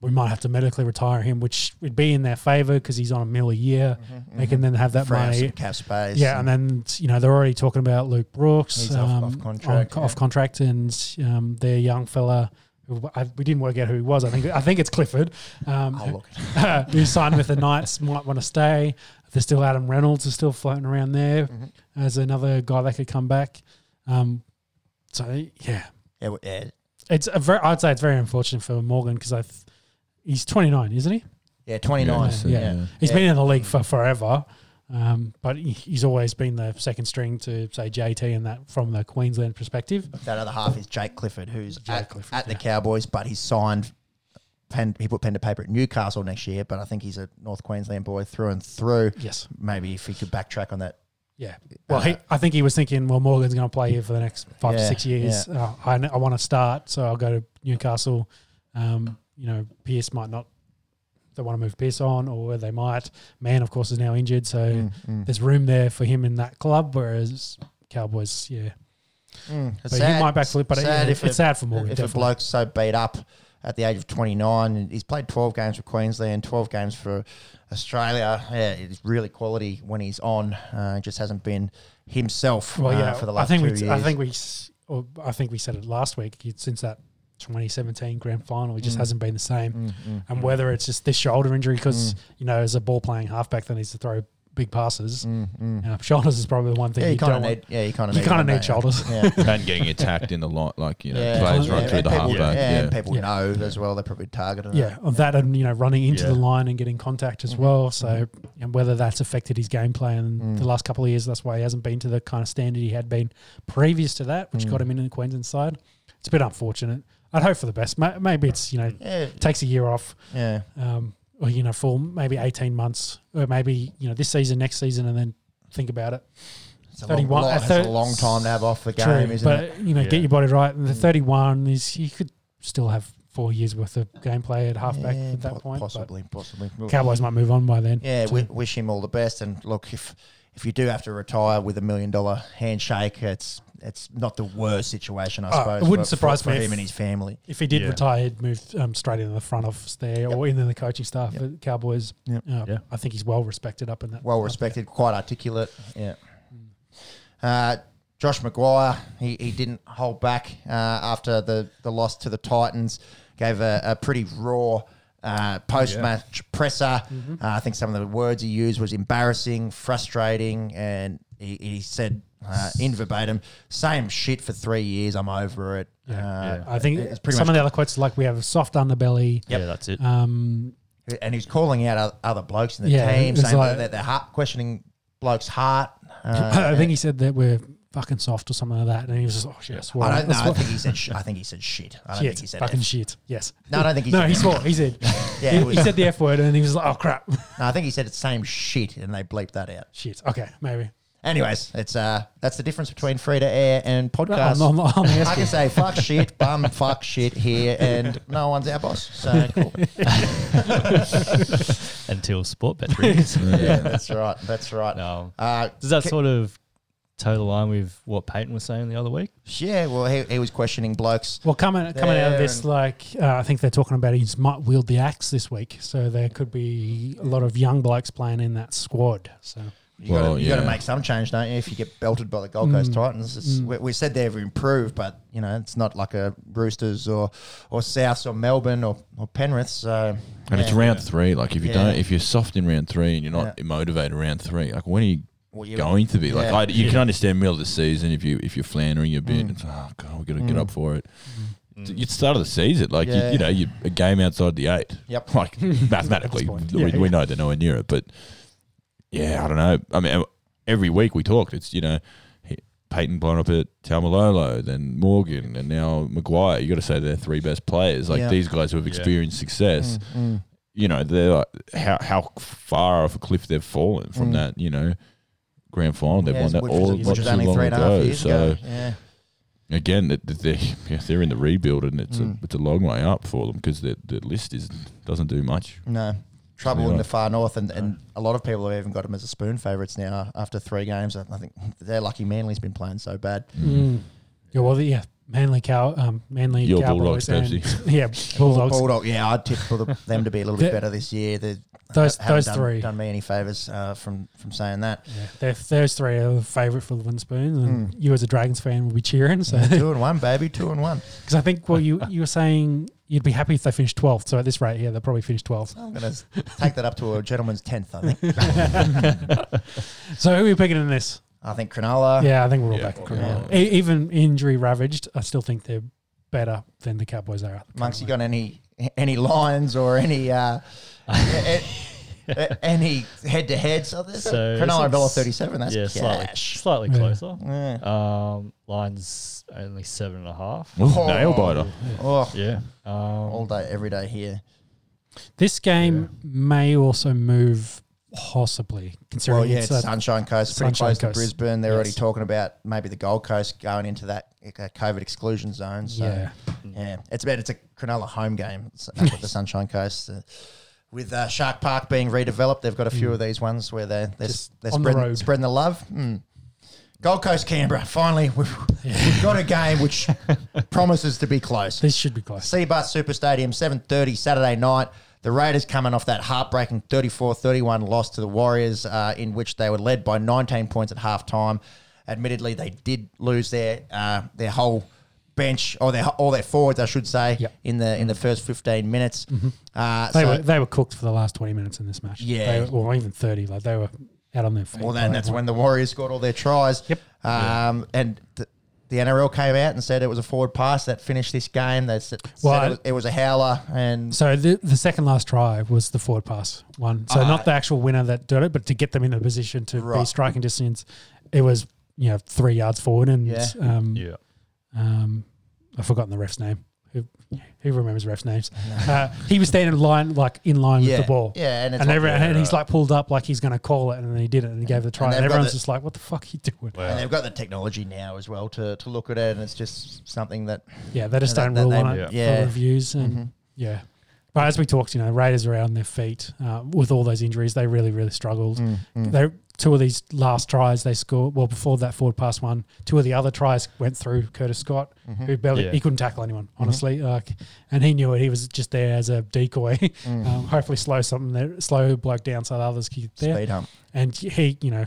we might have to medically retire him, which would be in their favour because he's on a mill a year. They can then have that Free up money. some cap space. Yeah, and then you know they're already talking about Luke Brooks He's off- um, off contract, on- yeah. off contract, and um, their young fella. Who I, we didn't work out who he was. I think I think it's Clifford. Um, I'll look. who signed with the Knights might want to stay. There's still Adam Reynolds is still floating around there Mm-hmm. as another guy that could come back. Um, so yeah, Yeah, yeah, it's a very. I'd say it's very unfortunate for Morgan because I. He's 29, isn't he? yeah, twenty nine. Yeah, Yeah, yeah. he's been in the league for forever. Um, but he's always been the second string to say JT and that from the Queensland perspective. That other half is Jake Clifford, who's Jake at, Clifford, at the yeah. Cowboys, but he's signed. Pen, he put pen to paper at Newcastle next year, but I think he's a North Queensland boy through and through. Yes. Maybe if he could backtrack on that. Yeah. Well, he, I think he was thinking, well, Morgan's going to play here for the next five to six years. Uh, I, I want to start, so I'll go to Newcastle. Um, you know, Pearce might not. They want to move Pearce on, or they might. Man, of course, is now injured, so Mm, there's room there for him in that club. Whereas Cowboys, yeah, mm. but he might backflip. But sad it, if it's a- sad for Morgan. if a definitely. bloke's so beat up at the age of 29 and he's played 12 games for Queensland, 12 games for Australia, yeah, it's really quality when he's on. Uh, just hasn't been himself Well, uh, yeah, for the last I think we, years. I think we, or I think we said it last week. Since that 2017 grand final, he just Mm. hasn't been the same. Mm, mm, And mm, whether it's just this shoulder injury, because you know, as a ball playing halfback that needs to throw big passes, mm, mm. uh, shoulders is probably the one thing Yeah, you you kind don't of need. Yeah, you kind of need. kinda need don't shoulders. Yeah. and getting attacked in the lot, like you know, Yeah, plays yeah, right through and the people, halfback. Yeah, Yeah, and people Yeah. know as well. They're probably targeted. Yeah, of that and you know running into Yeah. the line and getting contact as Mhm. well. So and whether that's affected his gameplay in Mm. the last couple of years, that's why he hasn't been to the kind of standard he had been previous to that, which Mm. got him into the Queensland side. It's a bit unfortunate. I'd hope for the best. Maybe it's you know yeah, takes a year off, yeah. um, or you know for maybe eighteen months, or maybe you know this season, next season, and then think about it. It's a long, 31 lot- it's a long time to have off the game, True, isn't but it? you know, Yeah. get your body right. And the Mm. thirty-one is you could still have four years worth of gameplay at halfback Yeah, at that po- point. possibly, possibly. Cowboys might move on by then. Yeah, So- wish him all the best. And look, if if you do have to retire with a million dollar handshake, it's it's not the worst situation, I Oh, suppose. it wouldn't for, surprise for, for me if- him and his family. If he did Yeah. retire, he'd move um, straight into the front office there or into the coaching staff Yep. at the Cowboys. Yep. Uh, Yeah. I think he's well respected up in that. Well up respected, quite articulate. Yeah. Uh, Josh McGuire, he, he didn't hold back uh, after the, the loss to the Titans. Gave a, a pretty raw uh, post match presser. Uh, I think some of the words he used was embarrassing, frustrating, and he, he said uh, in verbatim, "Same shit for three years. I'm over it." Uh, there. I think it's pretty some much of the other quotes like we have a soft underbelly. Yep. Yeah, that's it. Um, and he's calling out other blokes in the Yeah, team, saying like- that they're heart, questioning blokes' heart. Uh, I think he said that we're fucking soft or something like that, and he was just oh shit, I swore. I don't know. I I think he said. Sh- I think he said shit. I don't shit, think he said fucking F. shit. Yes. No, I don't think he no, said he F. swore. He said. Yeah, he, was- he said the f word, and he was like, "Oh crap, No, I think he said the same shit, and they bleeped that out. shit." Okay, maybe. Anyways, it's uh, that's the difference between free to air and podcast. I'm, I'm, I'm I asking. can say fuck shit, bum, fuck shit here, and no one's our boss. So cool. Until sport bet rings. yeah, that's right. That's right. no. Uh, Does that ca- sort of toe the line with what Payten was saying the other week? yeah, well, he, he was questioning blokes. Well, coming coming out of this, and- like uh, I think they're talking about he might wield the axe this week, so there could be a lot of young blokes playing in that squad. So You Well, got you got to make some change, don't you? If you get belted by the Gold Coast Mm. Titans, it's, Mm. we, we said they've improved, but you know it's not like a Roosters or or Souths or Melbourne or, or Penrith. So And it's round three. Like if you Yeah. don't, if you're soft in round three and you're not motivated round three, like when are you Well, going to be? Like Yeah. I, you can understand middle of the season if you if you're floundering a bit. Mm. It's oh god, we got to get Mm. up for it. It's the start of the season, like Yeah. you, you know, you a game outside the eight. Yep. Like mathematically, At we, Yeah, we know they're nowhere near it. But yeah, I don't know. I mean, every week we talked. It's you know. he- Payten blowing up at Taumalolo, then Morgan, and now McGuire. You got to say they're three best players. Like Yeah. these guys who have Yeah. experienced success Mm, mm. you know, they're like, how how far off a cliff they've fallen from Mm. that, you know, grand final. They've Yeah, won that which all was, not was too only long three and a half ago. years So ago. Yeah. again, that that they yeah, they're in the rebuild, and it's Mm. a it's a long way up for them because the the list is doesn't do much. No. Trouble in the far north, and, and a lot of people have even got them as a spoon favourites now after three games. I think they're lucky Manly's been playing so bad. mm. yeah, well, yeah, Manly cow, um, Manly Your Cowboys, Bulldogs, and, yeah, Bulldogs. Bulldog, yeah, I'd tip for the, them to be a little bit better this year. They Those- those done, three. done me any favours uh, from from saying that. Yeah, those three are the favourite for the win spoons, and Mm. you as a Dragons fan will be cheering. So, two and one, baby, two and one. because I think well, you you were saying you'd be happy if they finished twelfth. So at this rate, yeah, they'll probably finish twelfth. I'm going to take that up to a gentleman's tenth. I think. So who are we picking in this? I think Cronulla. Yeah, I think we're all Yeah. back. at Cronulla. E- even injury ravaged, I still think they're better than the Cowboys are. Monks, you got any any lines or any uh, a- a- any head to heads of this? So Cronulla it's- dollar thirty seven. That's yeah, slightly, cash. slightly Yeah. closer. Yeah. Um, lines only seven and a half. Ooh, Oh. nail biter. Oh, Yeah. Um, all day, every day here. This game may also move possibly, considering Well, yeah, it's it's Sunshine Coast, pretty Sunshine close Coast. to Brisbane. They're already talking about maybe the Gold Coast going into that COVID exclusion zone. So, yeah. yeah, it's about it's a Cronulla home game s- up at the Sunshine Coast. Uh, with uh, Shark Park being redeveloped, they've got a few of these ones where they're they're, s- they're Mm. on the spreading, spreading the love. Mm. Gold Coast, Canberra. Finally, we've, we've got a game which promises to be close. This should be close. Cbus Super Stadium, 7.30 Saturday night. The Raiders coming off that heartbreaking 34-31 loss to the Warriors uh, in which they were led by 19 points at halftime. Admittedly, they did lose their uh, their whole bench or their all their forwards, I should say, Yep. in the in the first 15 minutes. Uh, They so- were they were cooked for the last twenty minutes in this match. Yeah. they were, or even thirty. Like they were out on their feet. Well, then that's when the Warriors scored all their tries. Yep. Um, And th- the NRL came out and said it was a forward pass that finished this game. They said, Well, said it, was, it was a howler. And So the the second last try was the forward pass one. So Ah. not the actual winner that did it, but to get them in a position to be striking distance, it was you know three yards forward and Yeah. um, yeah. um, I've forgotten the ref's name. Who who remembers refs' names? Uh, he was standing in line like in line yeah, with the ball. Yeah, and, it's And, like- and he's like pulled up like he's going to call it, and then he did it, and he gave it a try, and, they've got everyone's the- just like, "What the fuck are you doing?" And they've got the technology now as well to, to look at it, and it's just something that Yeah, they just don't that rule they- on it yeah. for reviews, and Mhm. yeah. But as we talked, you know, Raiders are out on their feet uh, with all those injuries. They really, really struggled. Mm, mm. They two of these last tries they scored. Well, before that forward pass one, two of the other tries went through Curtis Scott, who barely Yeah. he couldn't tackle anyone, honestly. Like, and he knew it. He was just there as a decoy. Mm. um, hopefully, slow something there, slow bloke down so the others could get there. Speed hump. And he, you know,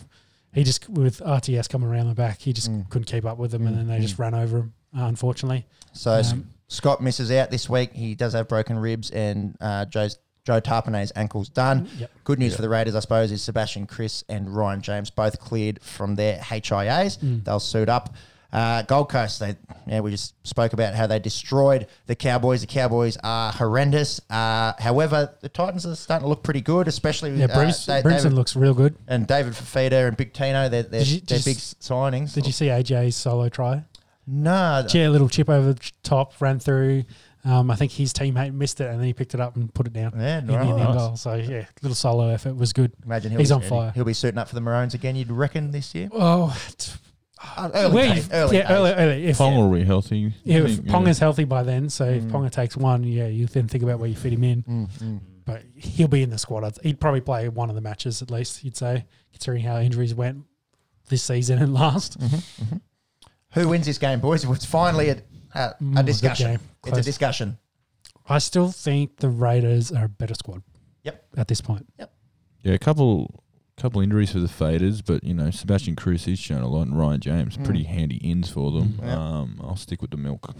he just with RTS coming around the back, he just Mm. couldn't keep up with them, and then they just ran over him. Uh, unfortunately, So Um, Scott misses out this week. He does have broken ribs, and uh, Joe's, Joe Tapine's ankle's done. Yep. Good news for the Raiders, I suppose, is Sebastian Kris and Ryan James both cleared from their HIAs. Mm. They'll suit up. Uh, Gold Coast, they yeah, we just spoke about how they destroyed the Cowboys. The Cowboys are horrendous. Uh, however, the Titans are starting to look pretty good, especially yeah, uh, Bruce, Da- Brimson looks real good. and David Fifita and Big Tino. They're, they're, you- they're big s- signings. Did you see AJ's solo try? No, Yeah, little chip over the top, ran through. Um, I think his teammate missed it, and then he picked it up and put it down. Yeah, in the nice. end goal. So yeah, little solo effort was good. Imagine he'll He's be, on fire. He'll be suiting up for the Maroons again. You'd reckon this year? Oh, t- Uh, early days, early yeah, days. early, early. If, Pong will be healthy. yeah, I if think, Ponga's yeah. healthy by then, so if Mm. Ponga takes one, yeah, you then think about where you fit him in. Mm, mm. But he'll be in the squad. He'd probably play one of the matches at least. You'd say, considering how injuries went this season and last. Who wins this game, boys? It's finally a, a, Mm, a discussion. game. It's a discussion. I still think the Raiders are a better squad. Yep. At this point, Yep. Yeah, a couple couple injuries for the faders, but you know Sebastian Kris he's shown a lot, and Ryan James Mm. pretty handy ins for them. Yeah. Um, I'll stick with the milk.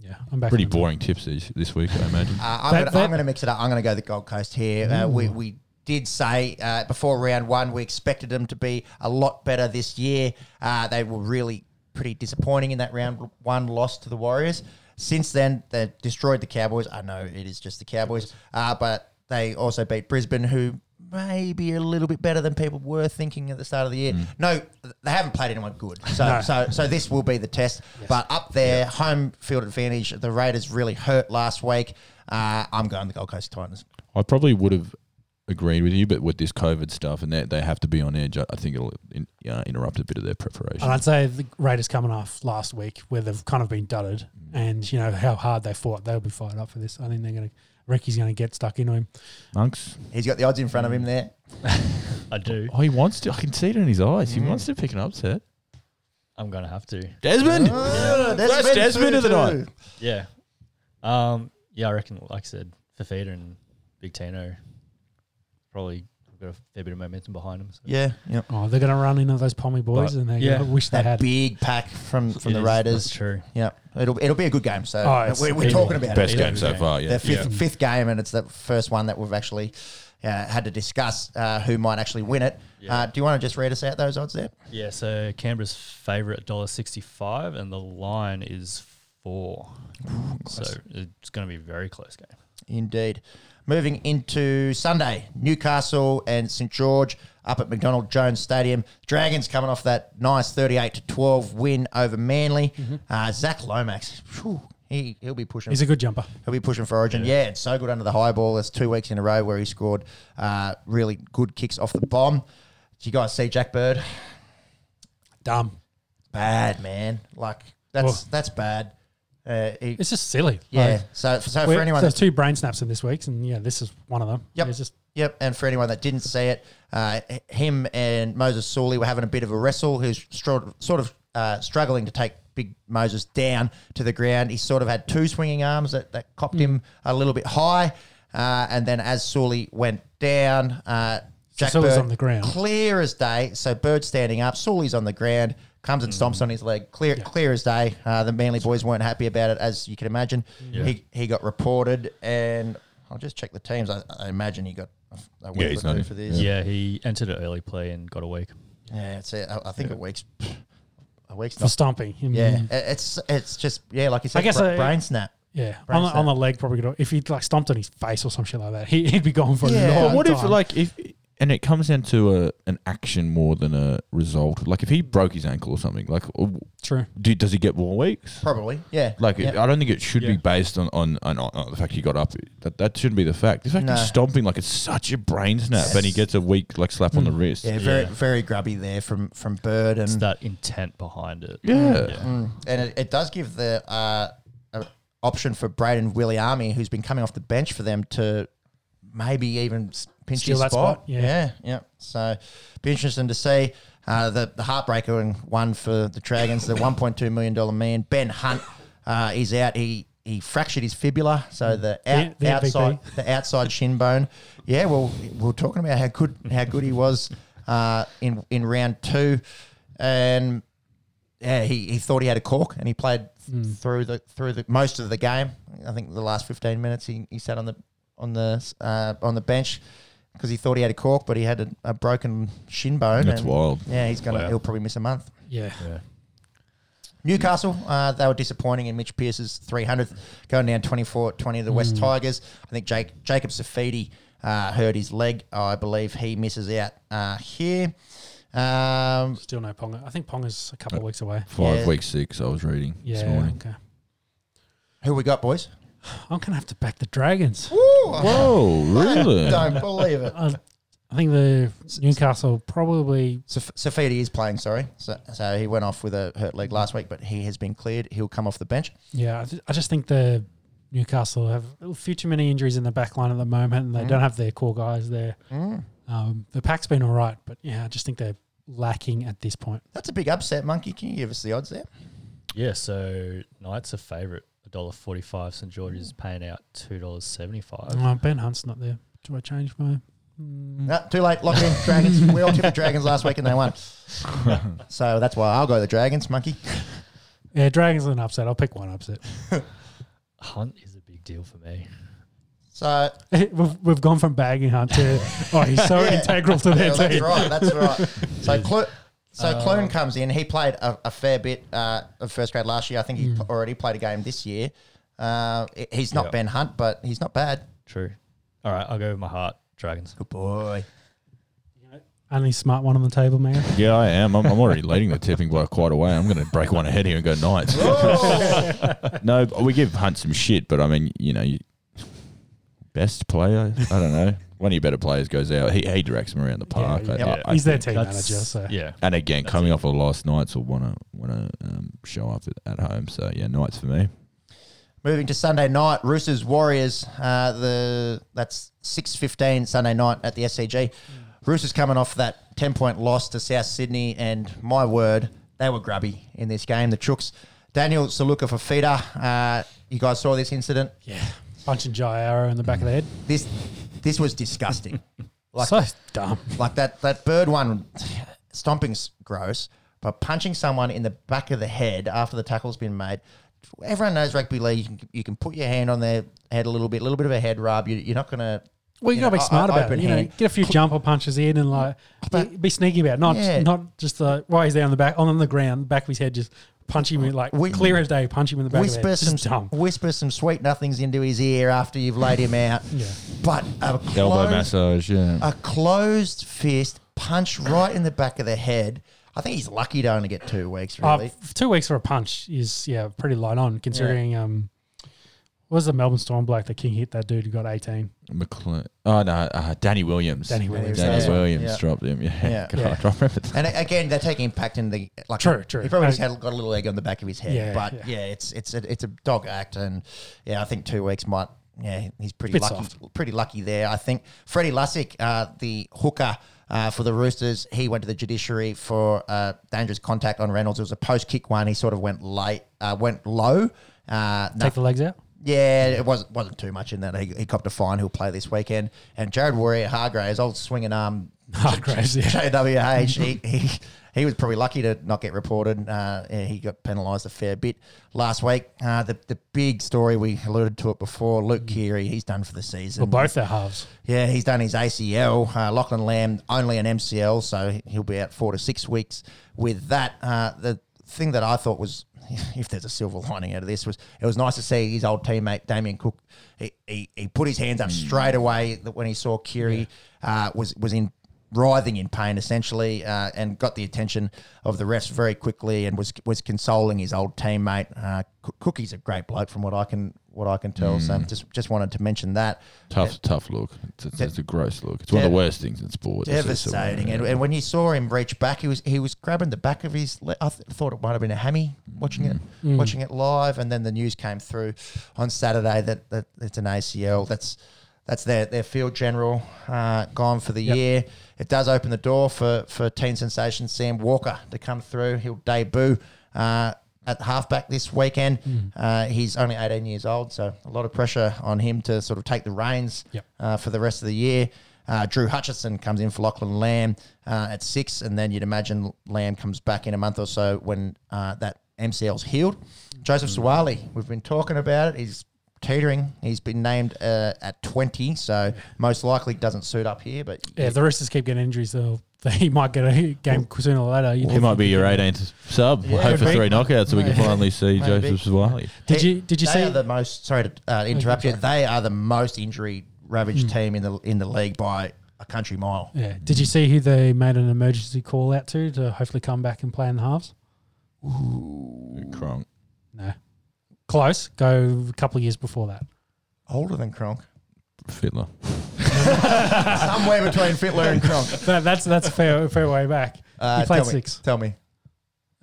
yeah, I'm back. Pretty on the- boring tips this, this week, I imagine. Uh, I'm That- gonna, that- I'm going to mix it up. I'm going to go the Gold Coast here. Uh, we, we did say uh, before round one we expected them to be a lot better this year. Uh, they were really pretty disappointing in that round one loss to the Warriors. Since then, they destroyed the Cowboys. I know it is just the Cowboys, uh, but they also beat Brisbane, who may be a little bit better than people were thinking at the start of the year. No, they haven't played anyone good. So, No. so, so this will be the test. But up there, home field advantage. The Raiders really hurt last week. Uh, I'm going the Gold Coast Titans. I probably would have agreed with you, but with this COVID stuff and they they have to be on edge, I I think it'll in, uh, interrupt a bit of their preparation. And I'd say the Raiders coming off last week where they've kind of been dudded Mm. and you know how hard they fought, they'll be fired up for this. I think they're going to, Ricky's going to get stuck into him. Monks, He's got the odds in front of him there. I do. oh, he wants to. I can see it in his eyes. He Mm. wants to pick an upset. I'm gonna have to. Desmond, Oh, that's Desmond Desmond of the night. Yeah. Um. Yeah, I reckon. Like I said, Fafita and Big Tino probably got a fair bit of momentum behind them. So. Yeah, yeah. Oh, they're going to run into those Pommy boys But- and they yeah. wish they That had. big pack from from It the is- Raiders. True. Yeah, it'll it'll be a good game. So Oh, we're, we're talking will. about Best it. game so far. Yeah, Their fifth Yeah. fifth game, and it's the first one that we've actually uh, had to discuss uh, who might actually win it. Yeah. Uh, do you want to just read us out those odds there? Yeah. So Canberra's favourite dollar sixty five, and the line is four. so it's going to be a very close game. Indeed. Moving into Sunday, Newcastle and St George up at McDonald Jones Stadium. Dragons coming off that nice 38 to 12 win over Manly. Uh, Zac Lomax, phew, he he'll be pushing. He's a good jumper. He'll be pushing for Origin. Yeah. it's so good under the high ball. It's two weeks in a row where he scored uh, really good kicks off the bomb. Did you guys see Jack Bird? Dumb. Bad man. Like that's that's bad. Uh, he, It's just silly. yeah. Like, so so for anyone there's two brain snaps in this week, and yeah, this is one of them. Yep. It's just Yep, and for anyone that didn't see it, uh, him and Moses Suli were having a bit of a wrestle. Who's sort of uh, struggling to take Big Moses down to the ground. He sort of had two swinging arms that, that copped him a little bit high, uh, and then as Suli went down, uh, Jack Suli's Bird on the ground. clear as day. So Bird standing up, Suli's on the ground, comes and stomps mm. on his leg, clear clear as day. Uh, the Manly boys weren't happy about it, as you can imagine. He he got reported, and I'll just check the teams. I, I imagine he got a, a week Yeah, he's or two not- for this. Yeah, he entered an early play and got a week. Yeah, it's a, I I think a week's a week's for not. stomping. I Yeah, mm. it- it's it's just yeah, like you said, I guess bra- I- brain snap. yeah. On the, on the leg, probably could. If he like stomped on his face or some shit like that, he, he'd be gone for Yeah. a long But what if time. like if and it comes down to a an action more than a result? Like if he broke his ankle or something, like uh, True. do, does he get more weeks? Probably, yeah. Like yeah. I don't think it should be based on on, on, on the fact he got up. That that shouldn't be the fact. The fact No. he's stomping like it's such a brain snap, and he gets a weak like slap on the wrist. yeah, very Yeah. very grubby there from from Bird and It's that intent behind it. Yeah. Mm. And it, it does give the uh, option for Brayden Wiliame, who's been coming off the bench for them, to maybe even s- pinch Steal spot. spot, yeah. yeah, yeah. So be interesting to see. Uh, the the heartbreaker and one for the Dragons, the 1.2 million dollar man Ben Hunt, uh, is out. He he fractured his fibula, so the out, The- outside the outside shin bone. Yeah, well, we are talking about how good how good he was uh, in in round two, and yeah, he, he thought he had a cork, and he played through the through the most of the game. I think the last fifteen minutes he, he sat on the on the uh, on the bench because he thought he had a cork, but he had a, a broken shin bone. That's and wild. Yeah, he's gonna Wow. he'll probably miss a month. Yeah. Yeah. Newcastle, uh, they were disappointing in Mitch Pearce's 300th, going down 24-20 to the West Tigers. I think Jake, Jacob Saifiti uh, hurt his leg. I believe he misses out uh, here. Um, Still no Ponga. I think Ponga's a couple of weeks away. Five Yeah. week six. I was reading this Yeah. morning. Okay. who we got, boys? I'm gonna have to back the Dragons. Whoa, really? Don't believe it. I, I think the Newcastle probably. Saf- Saifiti is playing, sorry. So, so he went off with a hurt leg last week, but he has been cleared. He'll come off the bench. Yeah, I, ju- I just think the Newcastle have a few too many injuries in the back line at the moment, and they Mm. don't have their core guys there. Um, the pack's been all right, but yeah, I just think they're lacking at this point. That's a big upset, Monkey. Can you give us the odds there? Yeah, so Knights are favourite, $1.45. St George's paying out $2.75. Oh, ben Hunt's not there. Do I change my? Mm, No, too late. Lock it in. Dragons. we all tipped the Dragons last week and they won. so that's why I'll go the Dragons, Monkey. Yeah, Dragons are an upset. I'll pick one upset. Hunt is a big deal for me. So we've, we've gone from bagging Hunt to oh, he's so Yeah. integral to their Yeah, that's team. right. That's right. So Clu- so Clune comes in. He played a, a fair bit uh, of first grade last year. I think he Mm. already played a game this year. Uh, he's not Yeah. Ben Hunt, but he's not bad. True. All right, I'll go with my heart. Dragons. Good boy. Only smart one on the table, man. Yeah, I am. I'm, I'm already leading the tipping by quite a way. I'm going to break one ahead here and go Knights. no, we give Hunt some shit, but I mean, you know, you, best player. I don't know. One of your better players goes out. He, he directs them around the park. Yeah, yeah. I- I he's their think- team That's- manager, so Yeah. And again, That's coming it. off a lost Knights will want to want to um, show up at, at home. So yeah, Knights for me. Moving to Sunday night, Roosters Warriors. Uh, the that's six fifteen Sunday night at the SCG. Roosters coming off that ten point loss to South Sydney, and my word, they were grubby in this game. The Chooks, Daniel Suluka-Fifita. Uh, you guys saw this incident. yeah, punching Jai Arrow in the back of the head. This this was disgusting. Like so dumb. like that that bird one, stomping's gross, but punching someone in the back of the head after the tackle's been made. Everyone knows rugby league. You can, you can put your hand on their head a little bit, a little bit of a head rub. You, you're not going to. Well, you, You gotta know, be smart o- about it. You know, get a few jumper punches in and like But- be, sneaky about it. Not Yeah. not just the while he's there on the back on the ground, back of his head, just punch him in, like Whi- clear as day, punch him in the back of the Whisper head. some, dumb. whisper some sweet nothings into his ear after you've laid him out. Yeah. But a Elbow closed, massage. Yeah. a closed fist punch right in the back of the head. I think he's lucky to only get two weeks, Uh, really. f- two weeks for a punch is yeah pretty light on considering um what was the Melbourne Storm bloke that King hit that dude who got eighteen. McLean. Oh no, uh, Danny Williams. Danny Williams. Danny Yeah. Williams Yeah. dropped him. Yeah. Yeah. God, Yeah. I remember that. And again, they take impact in the like. True, true. He probably just had got a little egg on the back of his head, Yeah, but yeah. yeah. it's it's a it's a dog act, and yeah, I think two weeks might. Yeah, he's pretty lucky. soft. Pretty lucky there. I think Freddie Lussick, uh, the hooker uh, for the Roosters, he went to the judiciary for uh, dangerous contact on Reynolds. It was a post kick one. He sort of went late, uh, went low. Uh, no- Take the legs out. Yeah, it wasn't wasn't too much in that. He, he copped a fine. He'll play this weekend. And Jared Waerea-Hargreaves, old swinging arm, Hargreaves, yeah. JWH, he, he he was probably lucky to not get reported. Uh, yeah, he got penalised a fair bit last week. Uh, the the big story we alluded to it before. Luke Keary, he's done for the season. Well, both their halves. Yeah, he's done his ACL. Uh, Lachlan Lamb only an MCL, so he'll be out four to six weeks with that. Uh, the thing that I thought was, if there's a silver lining out of this, was it was nice to see his old teammate Damien Cook. He, he, he put his hands up straight away when he saw Keary uh, was was in writhing in pain essentially, uh, and got the attention of the refs very quickly, and was was consoling his old teammate. Uh, Cookie's a great bloke from what I can what I can tell. So just just wanted to mention that. Tough, tough look. It's, it's, it's a gross look. It's one of the worst things in sport. It's just so- devastating. And, and when you saw him reach back, he was he was grabbing the back of his. Le- I th- thought it might have been a hammy watching it, Mm. watching it live, and then the news came through on Saturday that, that it's an ACL. That's that's their their field general uh, gone for the Yep. year. It does open the door for for teen sensation Sam Walker to come through. He'll debut. Uh, at halfback this weekend, Hmm. uh, he's only 18 years old, so a lot of pressure on him to sort of take the reins Yep. uh, for the rest of the year. Uh, Drew Hutchison comes in for Lachlan Lamb uh, at six, and then you'd imagine Lamb comes back in a month or so when uh, that MCL's healed. Joseph Suaalii, we've been talking about it. He's teetering. He's been named uh, at 20, so most likely doesn't suit up here. But Yeah, if the Roosters keep getting injuries, they'll, they might get a game sooner or later. You He might be your 18th sub. Yeah, Hope for be. three knockouts so we can finally see Maybe. Joseph Suaalii. Did They- you did you they see? are the most? Sorry to uh, interrupt you. They are the most injury ravaged team in the in the league by a country mile. yeah. Did you see who they made an emergency call out to to hopefully come back and play in the halves? Cronk. No. Close. Go a couple of years before that. Older than Cronk, Fittler. somewhere between Fittler and Cronk. That, that's that's a fair fair way back. Uh, he played tell me- six. Tell me.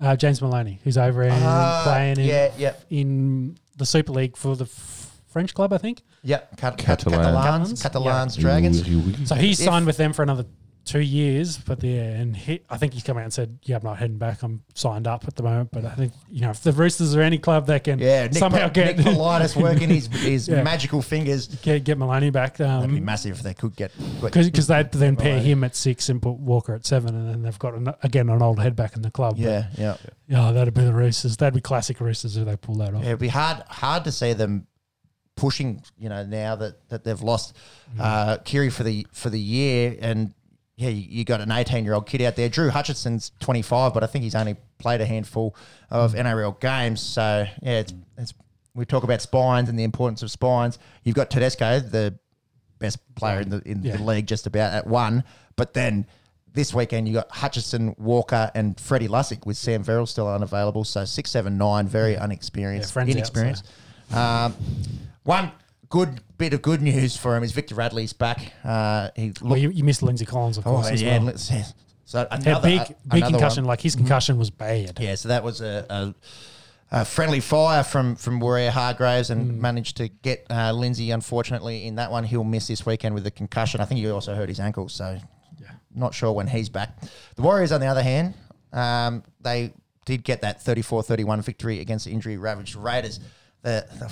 Uh, James Maloney, who's over in Uh, playing in, yeah, yeah, in the Super League for the f- French club, I think. yeah. Cat- cat- Catalans. Catalans, Catalans, Dragons. So he's If- signed with them for another two years, but yeah, and he, I think he's come out and said, "Yeah, I'm not heading back. I'm signed up at the moment." But I think you know, if the Roosters are any club that can Yeah, Nick, somehow get Nick Politis working his his Yeah. magical fingers. get, get Maloney back, That'd be um, massive if they could get. because they'd then pair him at six and put Walker at seven, and then they've got an, again an old head back in the club. Yeah, yeah. but, yeah, that'd be the Roosters. That'd be classic Roosters if they pull that off. Yeah, it'd be hard hard to see them pushing. You know, now that, that they've lost uh, Keary for the for the year, and yeah, you, you got an eighteen year old kid out there. Drew Hutchison's twenty five, but I think he's only played a handful of NRL games. So yeah, it's, it's we talk about spines and the importance of spines. You've got Tedesco, the best player in the in Yeah. the league, just about at one, but then. This weekend you got Hutchison, Walker, and Freddie Lussick with Sam Verrill still unavailable. So six, seven, nine, very unexperienced, Yeah, inexperienced. Um, one good bit of good news for him is Victor Radley's back. Uh, he looked, Well, you, you missed Lindsay Collins, of oh course, as yeah, well. so another big, uh, big another concussion. one. Like his concussion was bad. Yeah, so that was a, a, a friendly fire from from Waerea-Hargreaves and Mm. managed to get uh, Lindsay. Unfortunately, in that one, he'll miss this weekend with a concussion. I think he also hurt his ankle, so yeah. not sure when he's back. The Warriors, on the other hand, um, they did get that 34-31 victory against the injury ravaged Raiders. The, the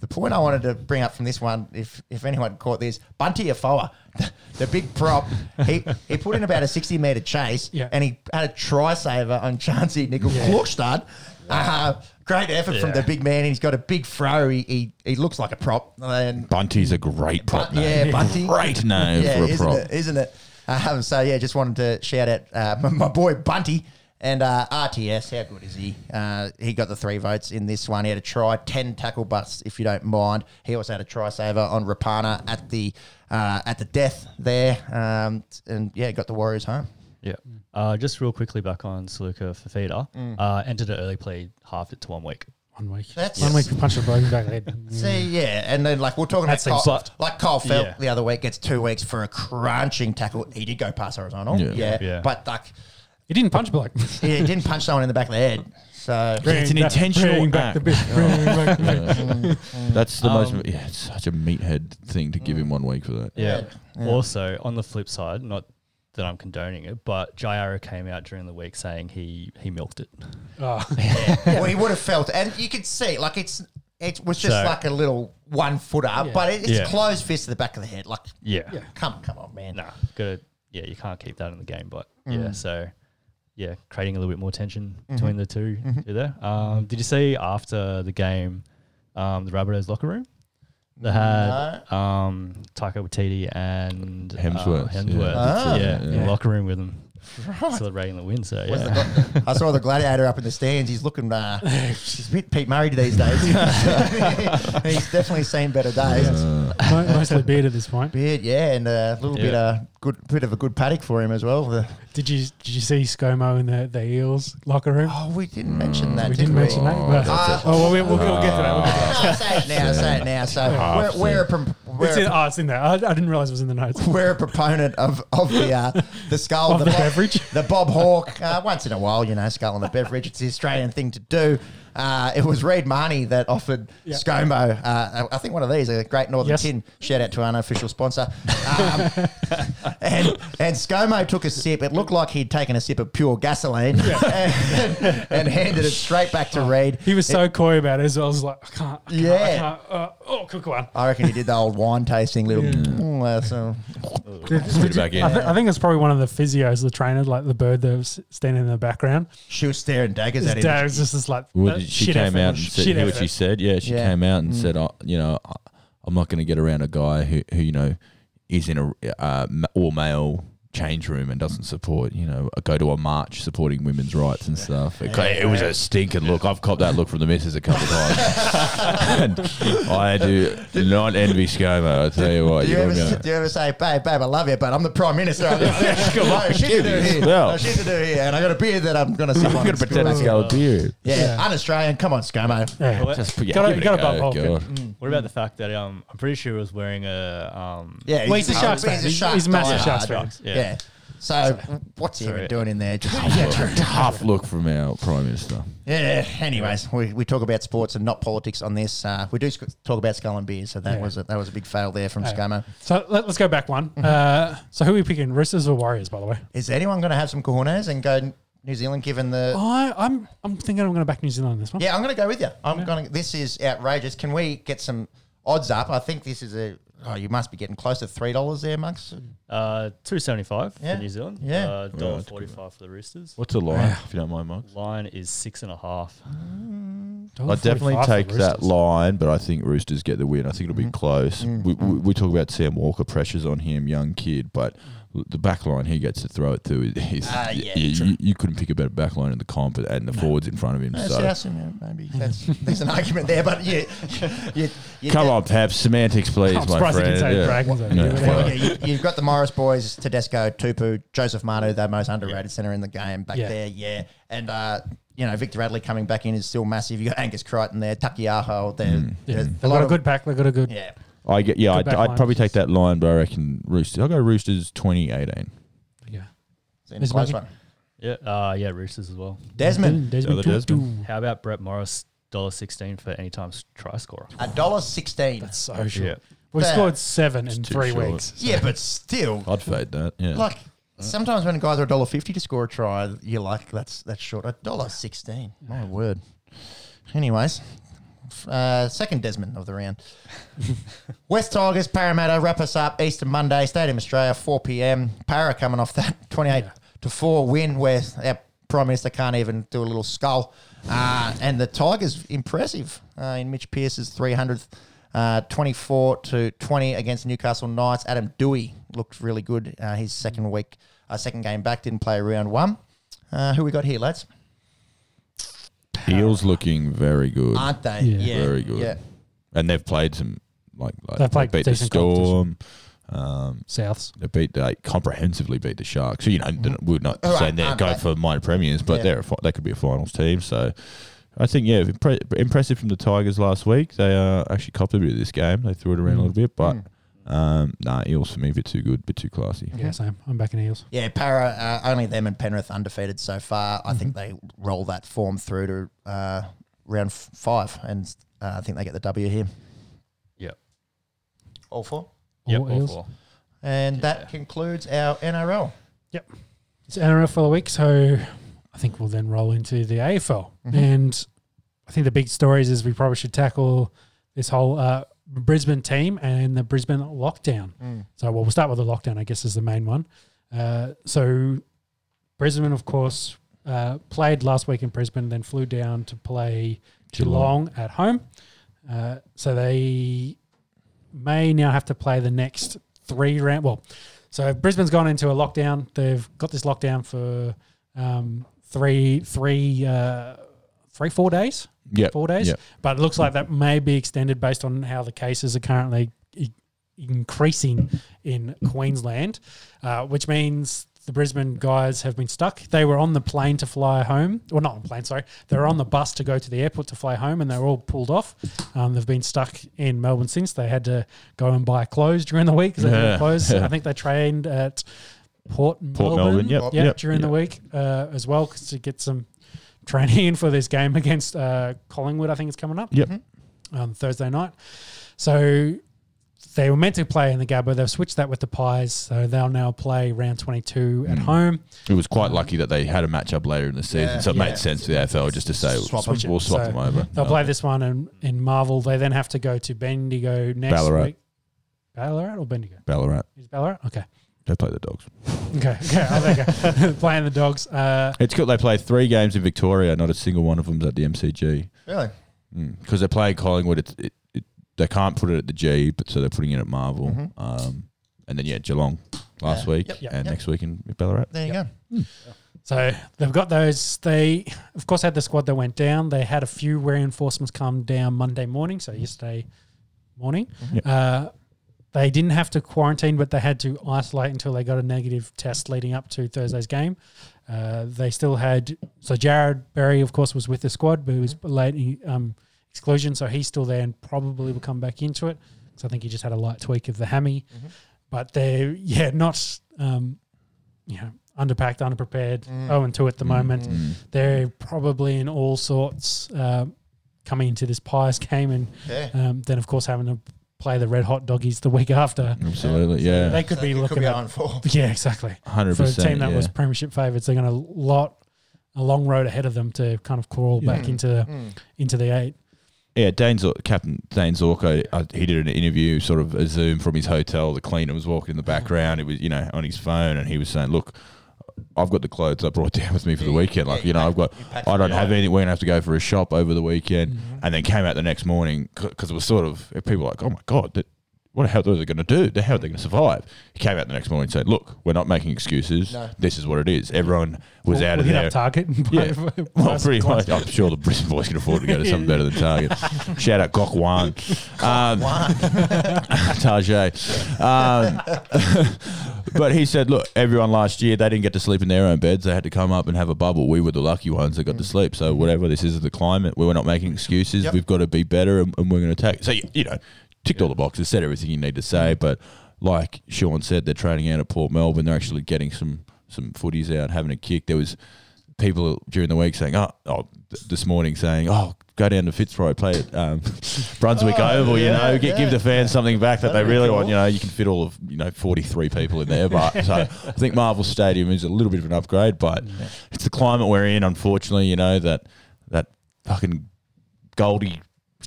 the point I wanted to bring up from this one, if if anyone caught this, Bunty Afoa, the, the big prop, he he put in about a sixty meter chase, Yeah. and he had a try saver on Chansey Nickel Klokstad. Uh, great effort from the big man. He's got a big throw. He he, he looks like a prop. And Bunty's a great prop Bun- name. yeah, Bunty. Great name yeah, for a isn't prop. it? Isn't it? Um, so yeah, just wanted to shout out uh, my, my boy Bunty and uh, RTS. How good is he? Uh, he got the three votes in this one. He had a try, ten tackle busts, if you don't mind. He also had a try saver on Rapana at the uh, at the death there, um, and yeah, got the Warriors home. Yeah. Uh, just real quickly back on Suluka-Fifita. Uh, entered an early play, halved it to one week. One week. That's- one week we punched a broken back head. See, yeah, and then like we're talking That about seems Cole, soft. like Cole Felt Yeah. the other week gets two weeks for a crunching tackle. He did go past horizontal, Yeah. yeah, Yeah. but like He didn't punch bloke. he didn't punch someone in the back of the head. So It's an intentional Bring back the act. bit. Bring back the bit. That's the Um, most. Yeah, it's such a meathead thing to give him one week for that. Yeah. Yeah. Also, on the flip side, not that I'm condoning it, but Jai Arrow came out during the week saying he he milked it. Oh. well, he would have felt, and you could see, like it's it was just So- like a little one footer, Yeah. but it, it's Yeah. closed fist to the back of the head. Like, Yeah. Yeah. come, come on, man. Nah, gotta yeah, you can't keep that in the game, but Mm. yeah, so yeah, creating a little bit more tension Mm-hmm. between the 2 two there. Um, did you see after the game, um, the Rabbitohs locker room? They had um, Taika Waititi and uh, Hemsworth, yeah. Hemsworth, Ah. yeah, in the locker room with them, celebrating the win. So Where's the yeah, gla- I saw the gladiator up in the stands. He's looking, uh, he's a bit Pete Murray these days. he's definitely seen better days. Uh, Mo- Mostly beard at this point. Beard, yeah, and a little bit Yeah. uh, good, bit of a good paddock for him as well. The, Did you did you see ScoMo in the, the Eels locker room? oh, we didn't mention that. we did didn't mention that. But, Ah. oh, well, we'll, we'll, we'll get to that. We'll get to that. Oh, say it now. Say it now. So we're, we're, a, pro- we're, It's in, oh, it's in there. I, I didn't realize it was in the notes. we're a proponent of of the uh, the skull, Of the Bob- beverage. the Bob Hawke. Uh, once in a while, you know, skull and the beverage. It's the Australian thing to do. Uh, it was Reed Mahoney that offered Yeah. ScoMo, uh, I think one of these, a Great Northern Yes. Tin. Shout out to our unofficial sponsor. Um, and, and ScoMo took a sip. It looked like he'd taken a sip of pure gasoline and, and handed it straight back to Reed. He was so coy about it as well. I was like, I can't. I can't, Yeah. I can't, uh, oh, quick one. I reckon he did the old wine tasting little. Mm, uh, so- Put back in. I, th- I think it's probably one of the physios, the trainers, like the bird that was standing in the background. she was staring daggers His at him. dad was just this like, Well, uh, she shit came out and shit said, hear what effort. she said. Yeah, she Yeah. came out and said, oh, you know, I- I'm not going to get around a guy who, who you know, is in a uh, ma- all male change room and doesn't support, you know, go to a march supporting women's rights and stuff. It, it was a stinking look. I've copped that look from the missus a couple of times. and I do not envy ScoMo. I tell you what. Do you, ever, gonna- do you ever say, babe, babe, I love you, but I'm the Prime Minister. I've got no shit to do here. Well. No shit to do here. And I got a beard that I'm going to I'm going to pretend it's got a beard. Yeah, Yeah. un-Australian. Come on, ScoMo. Yeah. Just put, yeah, Gotta- give it gotta a bump go, Vulcan. God. What about the fact that um, I'm pretty sure he was wearing a um, Yeah, Well, he's a Sharks he's fan. a He's- Sharks he's a massive diehard. Sharks fan. Sharks, Yeah. Yeah. So what's he even Sorry. doing in there? Just, Tough look from our Prime Minister. yeah. Anyways, we, we talk about sports and not politics on this. Uh, we do sc- talk about skull and beers, so that Yeah. was a, that was a big fail there from Yeah. ScoMo. So let, us go back one. Uh, so who are we picking, Roosters or Warriors, by the way? Is anyone going to have some cojones and go New Zealand? Given the I, I'm I'm thinking I'm going to back New Zealand on this one. Yeah, I'm going to go with you. I'm going to. This is outrageous. Can we get some odds up? I think this is a. Oh, you must be getting close to three dollars there, Monks. uh, two seventy five Yeah. for New Zealand. Yeah. uh, dollar Right. forty five for the Roosters. What's the line, if you don't mind, Mike? Line is six and a half. I'd definitely take that line, but I think Roosters get the win. I think it'll be close. We, we, we talk about Sam Walker pressures on him, young kid, but the back line he gets to throw it to is Ah, yeah, you, true. you, you couldn't pick a better back line in the comp and the forwards in front of him. Uh, so South, yeah, maybe that's, there's an argument there, but yeah, you, you, come on, Pep, semantics, please, I'm my friend. didn't say Yeah. Dragons. over Yeah. Well. Yeah, you, you've got the Morris boys, Tedesco, Tupou, Joseph Manu, the most underrated centre in the game back Yeah. there. Yeah, and uh, you know Victor Radley coming back in is still massive. You got Angus Crichton there, Taukeiaho there. Mm. Yeah, There's they've got a good pack. They've got a good. Yeah, I get yeah, Good I'd, back I'd line. probably take that line, but I reckon Roosters. I'll go Roosters 2018. yeah. it's a Is close Mikey- one. Yeah, uh, yeah, Roosters as well. Desmond, Desmond. The other Desmond. How about Brett Morris, dollar sixteen for any time try scorer? a dollar sixteen. That's so short. Yeah. We Fair. scored seven in too three short. weeks. Yeah, but still, I'd fade that. Yeah. like sometimes when guys are a dollar fifty to score a try, you're like, that's that's short. A dollar sixteen. My word. Anyways, uh, second Desmond of the round. West Tigers, Parramatta wrap us up Easter Monday, Stadium Australia, four pm. Para coming off that twenty eight to four win where our Prime Minister can't even do a little skull. Uh, and the Tigers impressive uh, in Mitch Pearce's three hundredth. Uh, 24 to 20 against Newcastle Knights. Adam Doueihi looked really good. Uh, his second week, uh, second game back, didn't play round one. Uh, who we got here, lads? Eels looking very good. Aren't they? Yeah. Very good. Yeah. and they've played some like, like They've played they beat the decent Storm. Um, Souths. they beat they comprehensively beat the Sharks. So you know they're- we're not All right, saying they're going they? for minor premiers, but Yeah. they're a, fi- they could be a finals team. So I think yeah, impre- impressive from the Tigers last week. They uh, actually copped a bit of this game. They threw it around a little bit, but Mm. Um, nah, Eels for me a bit too good, bit too classy. Yeah, same. I'm back in Eels. Yeah, Para, uh, only them and Penrith undefeated so far. I think they roll that form through to uh, round f- five, and uh, I think they get the W here. Yep. All four. Yep. All all four. And that concludes our NRL. Yep. It's NRL for the week, so I think we'll then roll into the AFL. Mhm. And I think the big stories is we probably should tackle this whole uh, Brisbane team and the Brisbane lockdown. So, well, we'll start with the lockdown, I guess, is the main one. Uh, so, Brisbane, of course, uh, played last week in Brisbane, then flew down to play Geelong, Geelong. at home. Uh, so, they may now have to play the next three round. Well, so Brisbane's gone into a lockdown. They've got this lockdown for um, three, three, uh, three, four days Yeah, four days. Yeah. But it looks like that may be extended based on how the cases are currently i- increasing in Queensland, uh, which means the Brisbane guys have been stuck. They were on the plane to fly home, or not on the plane, sorry. They were on the bus to go to the airport to fly home, and they were all pulled off. Um, they've been stuck in Melbourne since. They had to go and buy clothes during the week because they were closed. I think they trained at Port Melbourne, Port Melbourne, yep, yeah, yep, during the week uh, as well 'cause to get some training in for this game against uh, Collingwood. I think it's coming up Yep. on Thursday night. So they were meant to play in the Gabba. They've switched that with the Pies, so they'll now play round 22 at Mm. home. It was quite lucky that they had a matchup later in the season, Yeah. so it Yeah. made sense for the AFL just to say Swap we'll, we'll swap So them over. They'll play this one in, in Marvel. They then have to go to Bendigo next Ballarat. week. Ballarat or Bendigo? Ballarat. Is Ballarat? Okay. They play the Dogs. Okay. Okay. Oh, there you go. Playing the dogs. Uh, It's good. They play three games in Victoria. Not a single one of them's at the MCG Really? because they play Collingwood. It's, it, it, they can't put it at the G, but so they're putting it at Marvel. Mhm. Um, and then yeah, Geelong last Yeah. week Yep, yep, and yep. next week in Ballarat. There you go. So they've got those. They, of course, had the squad that went down. They had a few reinforcements come down Monday morning, so yesterday morning. Yep. Uh, they didn't have to quarantine, but they had to isolate until they got a negative test leading up to Thursday's game. Uh, they still had so Jarrod Berry, of course, was with the squad, but he was late um, exclusion, so he's still there and probably will come back into it. So I think he just had a light tweak of the hammy, Mhm. but they're yeah not um, you know underpacked, underprepared, Mm. oh and two at the Mm. moment. They're probably in all sorts uh, coming into this Pies game, and Yeah. um, then of course having to play the red hot doggies the week after. Absolutely, yeah, They could So be it looking be at on for. yeah, exactly. Hundred percent. For a team that was premiership favourites, they're going to lot a long road ahead of them to kind of crawl Yeah. back into Mm. into the eight. Yeah, Dane Zor- Captain Dane Zorko, uh, he did an interview, sort of a Zoom from his hotel. The cleaner was walking in the background. It was, you know, on his phone, and he was saying, "Look, I've got the clothes I brought down with me for the Yeah, weekend. yeah, Like, you you know, pack- I've got, I don't have anything. We're gonna have to go for a shop over the weekend." Mhm. And then came out the next morning because it was sort of people were like, "Oh my god, that, what the hell are they going to do? How are they going to survive?" He came out the next morning and said, "Look, we're not making excuses. No. This is what it is. Everyone was We'll- out of we'll hit there." up Target. And Yeah. buy- buy Well, some pretty clothes. much. I'm sure the Brisbane boys can afford to go to something better than Target. Shout out Gok Wan. Um, Tajay. Um, but he said, look, everyone last year, they didn't get to sleep in their own beds. They had to come up and have a bubble. We were the lucky ones that got to sleep. So, whatever this is the climate, we were not making excuses. Yep. We've got to be better and, and we're going to attack. So, you, you know, ticked all the boxes, said everything you need to say. But like Sean said, they're training out at Port Melbourne. They're actually getting some, some footies out, having a kick. There was people during the week saying, oh, oh th- this morning saying, oh, go down to Fitzroy, play at um, Brunswick Oh, Oval, you yeah, know, get, give the fans something back that That'd they really cool. want. You know, you can fit all of, you know, 43 people in there. But so I think Marvel Stadium is a little bit of an upgrade, but it's the climate we're in, unfortunately, you know, that, that fucking Goldie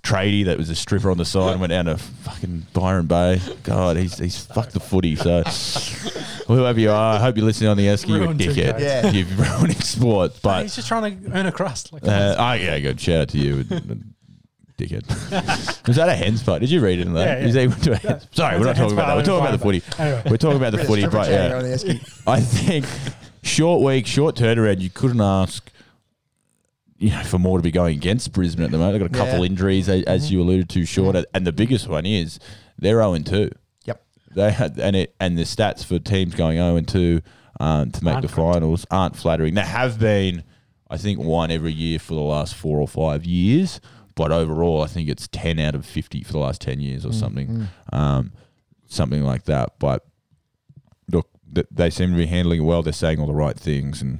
tradie that was a stripper on the side and went down to fucking Byron Bay. God, he's he's fucked the footy. So whoever you are, I hope you're listening on the Esky, you a Ruined dickhead. guys. Yeah. You've ruining sport. But he's just trying to earn a crust. Like, uh, oh yeah, good. Shout out to you, and- and dickhead. Was that a hens fight? Did you read it in that? Yeah, yeah. Is that went to a hens? Sorry, we're not That's talking about that. We're talking about the footy. anyway. We're talking about the footy, stripper but chatter yeah, the Esky. I think short week, short turnaround. You couldn't ask. You know, for more to be going against Brisbane at the moment, they've got a couple Yeah. injuries, as you alluded to, short, and the biggest one is they're zero and two. Yep. They had and it and the stats for teams going zero and two um, to make Aren't the finals aren't flattering. They have been, I think, one every year for the last four or five years, but overall, I think it's ten out of fifty for the last ten years or something, um, something like that. But look, th- they seem to be handling it well. They're saying all the right things, and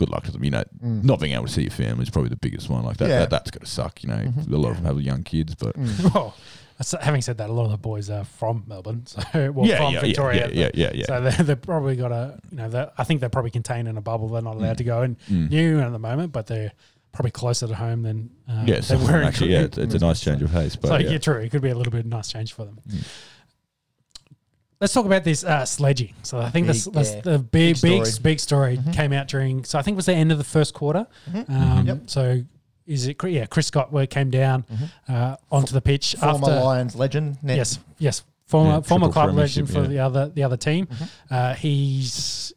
good luck to them. You know, mm. not being able to see your family is probably the biggest one. Like that, Yeah. that that's got to suck. You know, mm-hmm. a lot of them have young kids, but mm. well, that's- having said that, a lot of the boys are from Melbourne, so well, yeah, from yeah, Victoria. yeah, yeah, yeah, yeah. So they they've probably got a, you know, I think they're probably contained in a bubble. They're not allowed mm. to go in Mm. new at the moment, but they're probably closer to home than uh, yeah, they so were in actually, yeah, it's, it's a nice change of pace. But so yeah. yeah, true. It could be a little bit nice change for them. Let's talk about this uh, sledging. So I think Big, this, this yeah. the big, Big big, story. big story came out during. So I think it was the end of the first quarter. Mhm. Um, Yep. So is it? Yeah, Chris Scott where came down uh, onto the pitch Former after. Lions legend. Nick. Yes, yes. Former Yeah, former club legend for yeah. the other the other team. Uh, he's.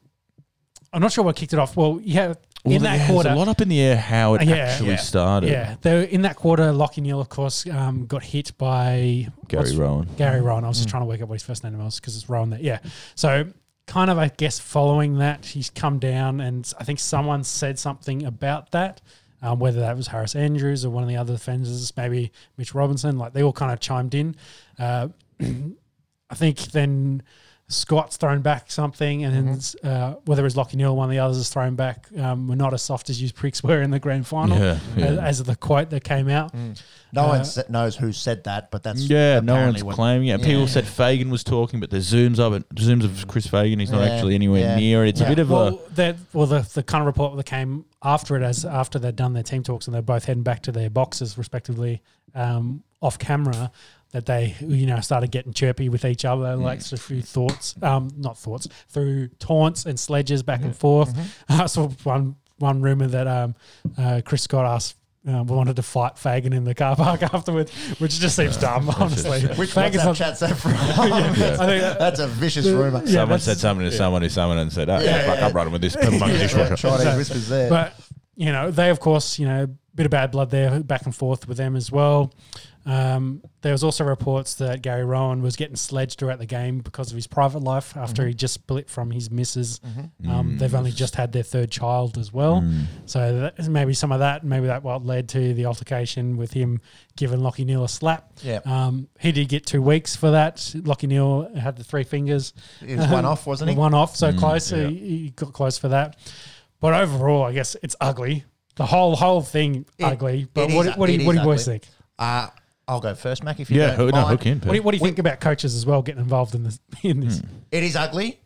I'm not sure what kicked it off. Well, yeah, Well, in that yeah, quarter, a lot up in the air how it Yeah. actually Yeah. started. yeah, they in that quarter, Lachie Neale, of course, um, got hit by Gary Rohan. Gary Rohan. I was just trying to work out what his first name was because it's Rohan there. Yeah. So kind of, I guess, following that, he's come down, and I think someone said something about that. Um, whether that was Harris Andrews or one of the other defenders, maybe Mitch Robinson, like they all kind of chimed in. Uh, I think then Scott's thrown back something, and then uh, whether it's Lachie Neale, or one of the others is thrown back. Um, we're not as soft as you pricks were in the grand final, Yeah, yeah. As, as the quote that came out. No Uh, one sa- knows who said that, but that's Yeah, no one's what- claiming it. Yeah. People said Fagan was talking, but there's zooms of it, zooms of Chris Fagan. He's not Yeah, actually anywhere yeah. near it. It's Yeah. a bit of Well, a that well, the the kind of report that came after it, as after they'd done their team talks and they're both heading back to their boxes respectively, um, off camera, that they you know started getting chirpy with each other, like Mm. so through thoughts, um, not thoughts, through taunts and sledges back Mm-hmm. and forth. I saw one one rumor that um, uh, Chris Scott asked. Um, wanted to fight Fagan in the car park afterwards, which just seems dumb, honestly. Which Fagan's WhatsApp not- chat's that from? I think that- That's a vicious rumor. Yeah, someone said something to someone who someone and said, "Oh, Yeah, yeah, fuck, yeah. I'm running with this purple monkey dishwasher." Chinese whispers there. But you know, they of course, you know, bit of bad blood there, back and forth with them as well. Um, there was also reports that Gary Rohan was getting sledged throughout the game because of his private life after he just split from his missus. Um, They've only just had their third child as well, so that, maybe some of that, maybe that what led to the altercation with him giving Lachie Neale a slap. Yeah. um, he did get two weeks for that. Lachie Neale had the three fingers. It was one off, wasn't he? One off, so Mm, close. Yeah. he, he got close for that. But overall, I guess it's ugly. The whole whole thing It- ugly. But what, is- what do you what do you boys ugly. think? Uh, I'll go first, Mac, if you Yeah, don't who, no, mind. hook in. What do you, what do you think about coaches as well getting involved in this? In this, Hmm. It is ugly.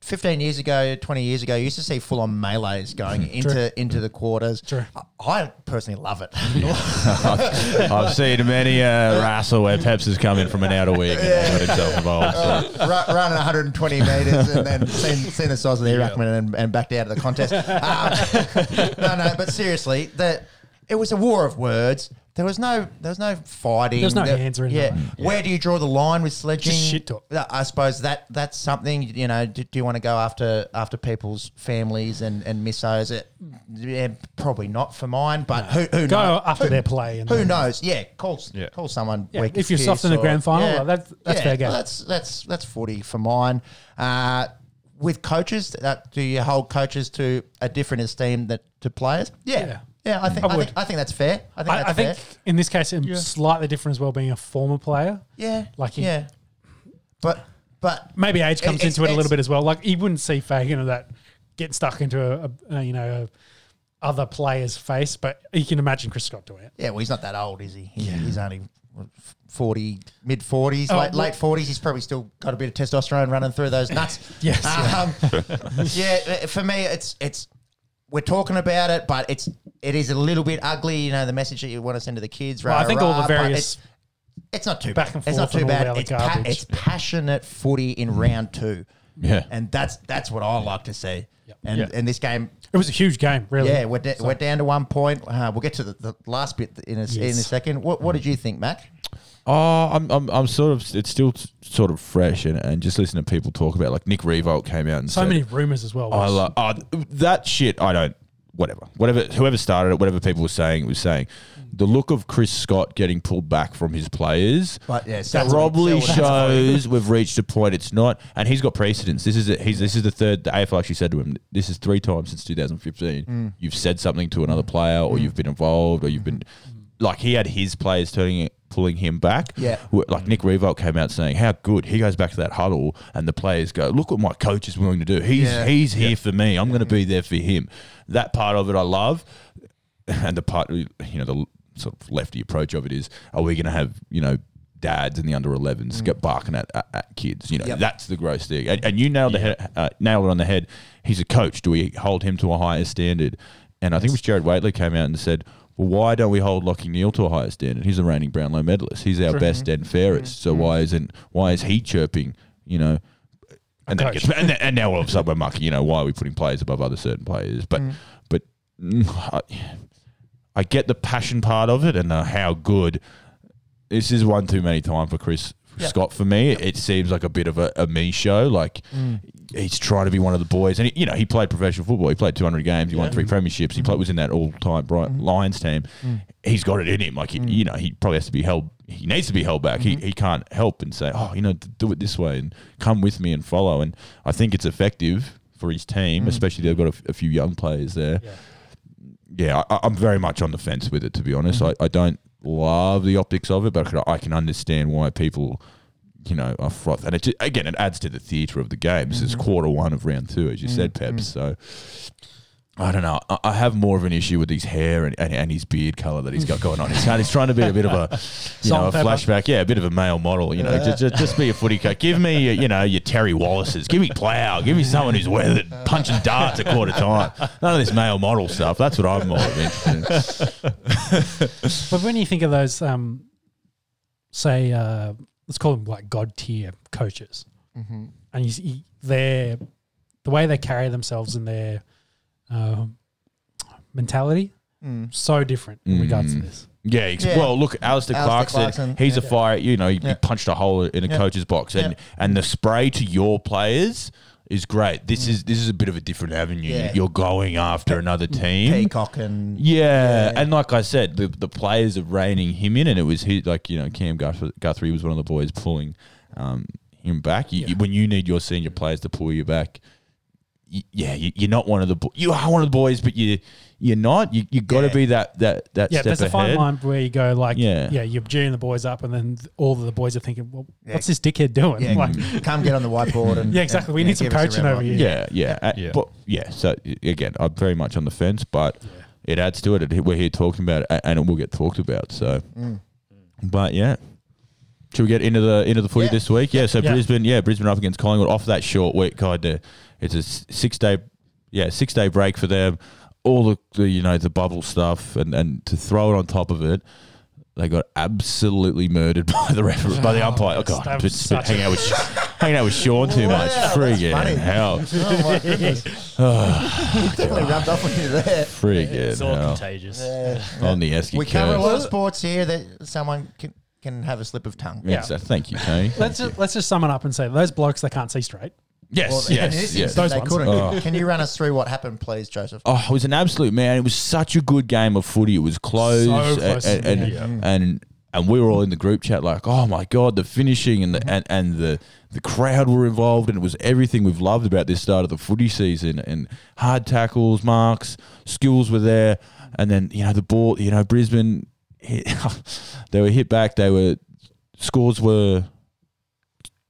15 years ago, 20 years ago, you used to see full on melees going into into the quarters. True. I, I personally love it. I've seen many uh, wrestle where Peps has come in from an outer wig and got himself involved. So. Ru- running 120 metres and then seen, seen the size of the ruckman and, and backed out of the contest. Um, no, no, but seriously, the, it was a war of words. There was no, there was no fighting. There was no There- hands or anything. Yeah. Where do you draw the line with sledging? Just shit talk. Uh, I suppose that that's something. You know, do, do you want to go after after people's families and and missos? It, yeah, probably not for mine. But who who Go knows? after Who- their play and who then- knows? Yeah, call Yeah. call someone. Yeah, weak if you're as soft in the piss grand or- final, well, that's- that's yeah, fair game. That's that's that's footy for mine. Uh, with coaches, that, do you hold coaches to a different esteem that to players? Yeah, Yeah. Yeah. I think I I, would. think I think that's fair. I think I, that's I think fair. in this case, it's slightly different as well, being a former player. Yeah, like he- yeah, but but Maybe age comes It's- into it a little bit as well. Like you wouldn't see Fagan or that getting stuck into a, a, a you know a other player's face, but you can imagine Chris Scott doing it. Yeah, well, he's not that old, is he? He's, he's only forty, mid forties, Oh, late well- late forties. He's probably still got a bit of testosterone running through those nuts. Yes, Um, yeah. For me, it's it's we're talking about it, but it's it is a little bit ugly. You know, the message that you want to send to the kids. Well, I rah, think all the various It's, it's not too back bad. and It's not too and all the bad. It's, pa- it's passionate footy in round two. Yeah. and that's that's what I like to see. And Yeah. and this game, it was a huge game, really. yeah, we're, da- we're down to one point. Uh, we'll get to the, the last bit in a, in a second. What, what did you think, Mac? Oh, I'm, I'm, I'm sort of. It's still t- sort of fresh, and, and just listening to people talk about. Like Nick Riewoldt came out and So said, many rumors as well. I which- love oh, that shit. I don't. Whatever. Whatever. Whoever started it, whatever people were saying, was saying the look of Chris Scott getting pulled back from his players. But yeah, probably shows we've reached a point. It's not, and he's got precedence. This is a, he's this is the third. The AFL actually said to him, "This is three times since 2015. You've said something to another player, or you've been involved, or you've been like he had his players turning it, pulling him back. Yeah. Like Nick Riewoldt came out saying how good he goes back to that huddle, and the players go, "Look what my coach is willing to do. He's Yeah. he's here for me. I'm going to be there for him." That part of it I love, and the part you know the sort of lefty approach of it is, are we going to have you know dads in the under 11s get barking at, at, at kids? You know, Yep. that's the gross thing. And, and you nailed the head, uh, nailed it on the head. He's a coach. Do we hold him to a higher standard? And I think it was Jared Waitley came out and said. Well, why don't we hold Lachie Neale to a higher standard? He's a reigning Brownlow medalist. He's our best and fairest. So why isn't why is he chirping? You know, and then gets, and, then, and now all of a sudden we're mucking. You know, why are we putting players above other certain players? But but mm, I, I get the passion part of it and uh, how good. This is one too many time for Chris Scott for me. It seems like a bit of a, a me show. Like mm. he's trying to be one of the boys, and he, you know he played professional football. He played 200 games. He won three premierships. He mm-hmm. played was in that all time Bright mm-hmm. Lions team. Mm. He's got it in him. Like he, mm. you know, he probably has to be held. He needs to be held back. He mm-hmm. he can't help and say, oh, you know, do it this way and come with me and follow. And I think it's effective for his team, especially they've got a, f- a few young players there yeah, I, I'm very much on the fence with it. To be honest, I, I don't love the optics of it, but I can, I can understand why people you know, are froth. And it ju- again, it adds to the theatre of the game. This is mm-hmm. quarter one of round two, as you said, mm-hmm. Peps. So I don't know. I, I have more of an issue with his hair and, and, and his beard colour that he's got going on. He's, kind- he's trying to be a bit of a, you know, a pepper. flashback. Yeah, a bit of a male model. You know, just, just, just be a footy coach. Give me, uh, you know, your Terry Wallaces. Give me Plough. Give me someone who's weathered, punching darts at quarter time. None of this male model stuff. That's what I'm more interested in. But when you think of those, um, say, uh, let's call them like god tier coaches, and you see their the way they carry themselves and their um mentality, so different in regards to Mm. this. Yeah, ex- Yeah. well, look, Alastair, Alastair Clarkson, Clarkson, he's a yeah. fire. You know, he, he Yeah. punched a hole in a Yeah. coach's box, and Yeah. and the spray to your players is great. This is this is a bit of a different avenue. Mm. Yeah. You're going after another team. Peacock and Yeah. Yeah. and like I said, the the players are reining him in, and it was his, like you know Cam Guth- Guthrie was one of the boys pulling um, him back. You, you- when you need your senior players to pull you back, y- yeah, you, you're not one of the bo- you are one of the boys, but you you're not. You you got to Yeah. be that that that Yeah, step there's a fine line where you go like, Yeah. yeah, you're gearing the boys up, and then all of the boys are thinking, well, Yeah. what's this dickhead doing? yeah, Like, come get on the whiteboard and Yeah, exactly. We and, need some give us a coaching over here. Yeah, yeah, Uh, Yeah. But yeah, so again, I'm very much on the fence, but it adds to it. It- We're here talking about it, and it will get talked about. So, Mm. but yeah. Should we get into the into the footy Yeah. this week? Yeah. So Yeah. Brisbane, yeah, Brisbane up against Collingwood off that short week. God, uh, it's a six day, yeah, six day break for them. All the, the you know the bubble stuff, and and to throw it on top of it, they got absolutely murdered by the referee, by the umpire. Oh God, that I've was been hanging out with hanging out with Sean too much. Wow, that's. Friggin' hell. Oh my. Definitely rubbed off on you there. Friggin' It's all hell. contagious. Yeah. On the Esky We cover a lot of sports here that someone can, can have a slip of tongue. Yeah. Yes, uh, thank you, Tony. let's just, let's just sum it up and say those blokes they can't see straight. Yes, Well, in yes, this yes. instance, Those they ones. couldn't. Oh. Can you run us through what happened, please, Joseph? Oh, it was an absolute man. It was such a good game of footy. It was close, So close, and, and, yeah. and and we were all in the group chat like, oh my god, the finishing and the and, and the the crowd were involved, and it was everything we've loved about this start of the footy season. And hard tackles, marks, skills were there, and then you know the ball. You know Brisbane, hit, they were hit back. They were scores were.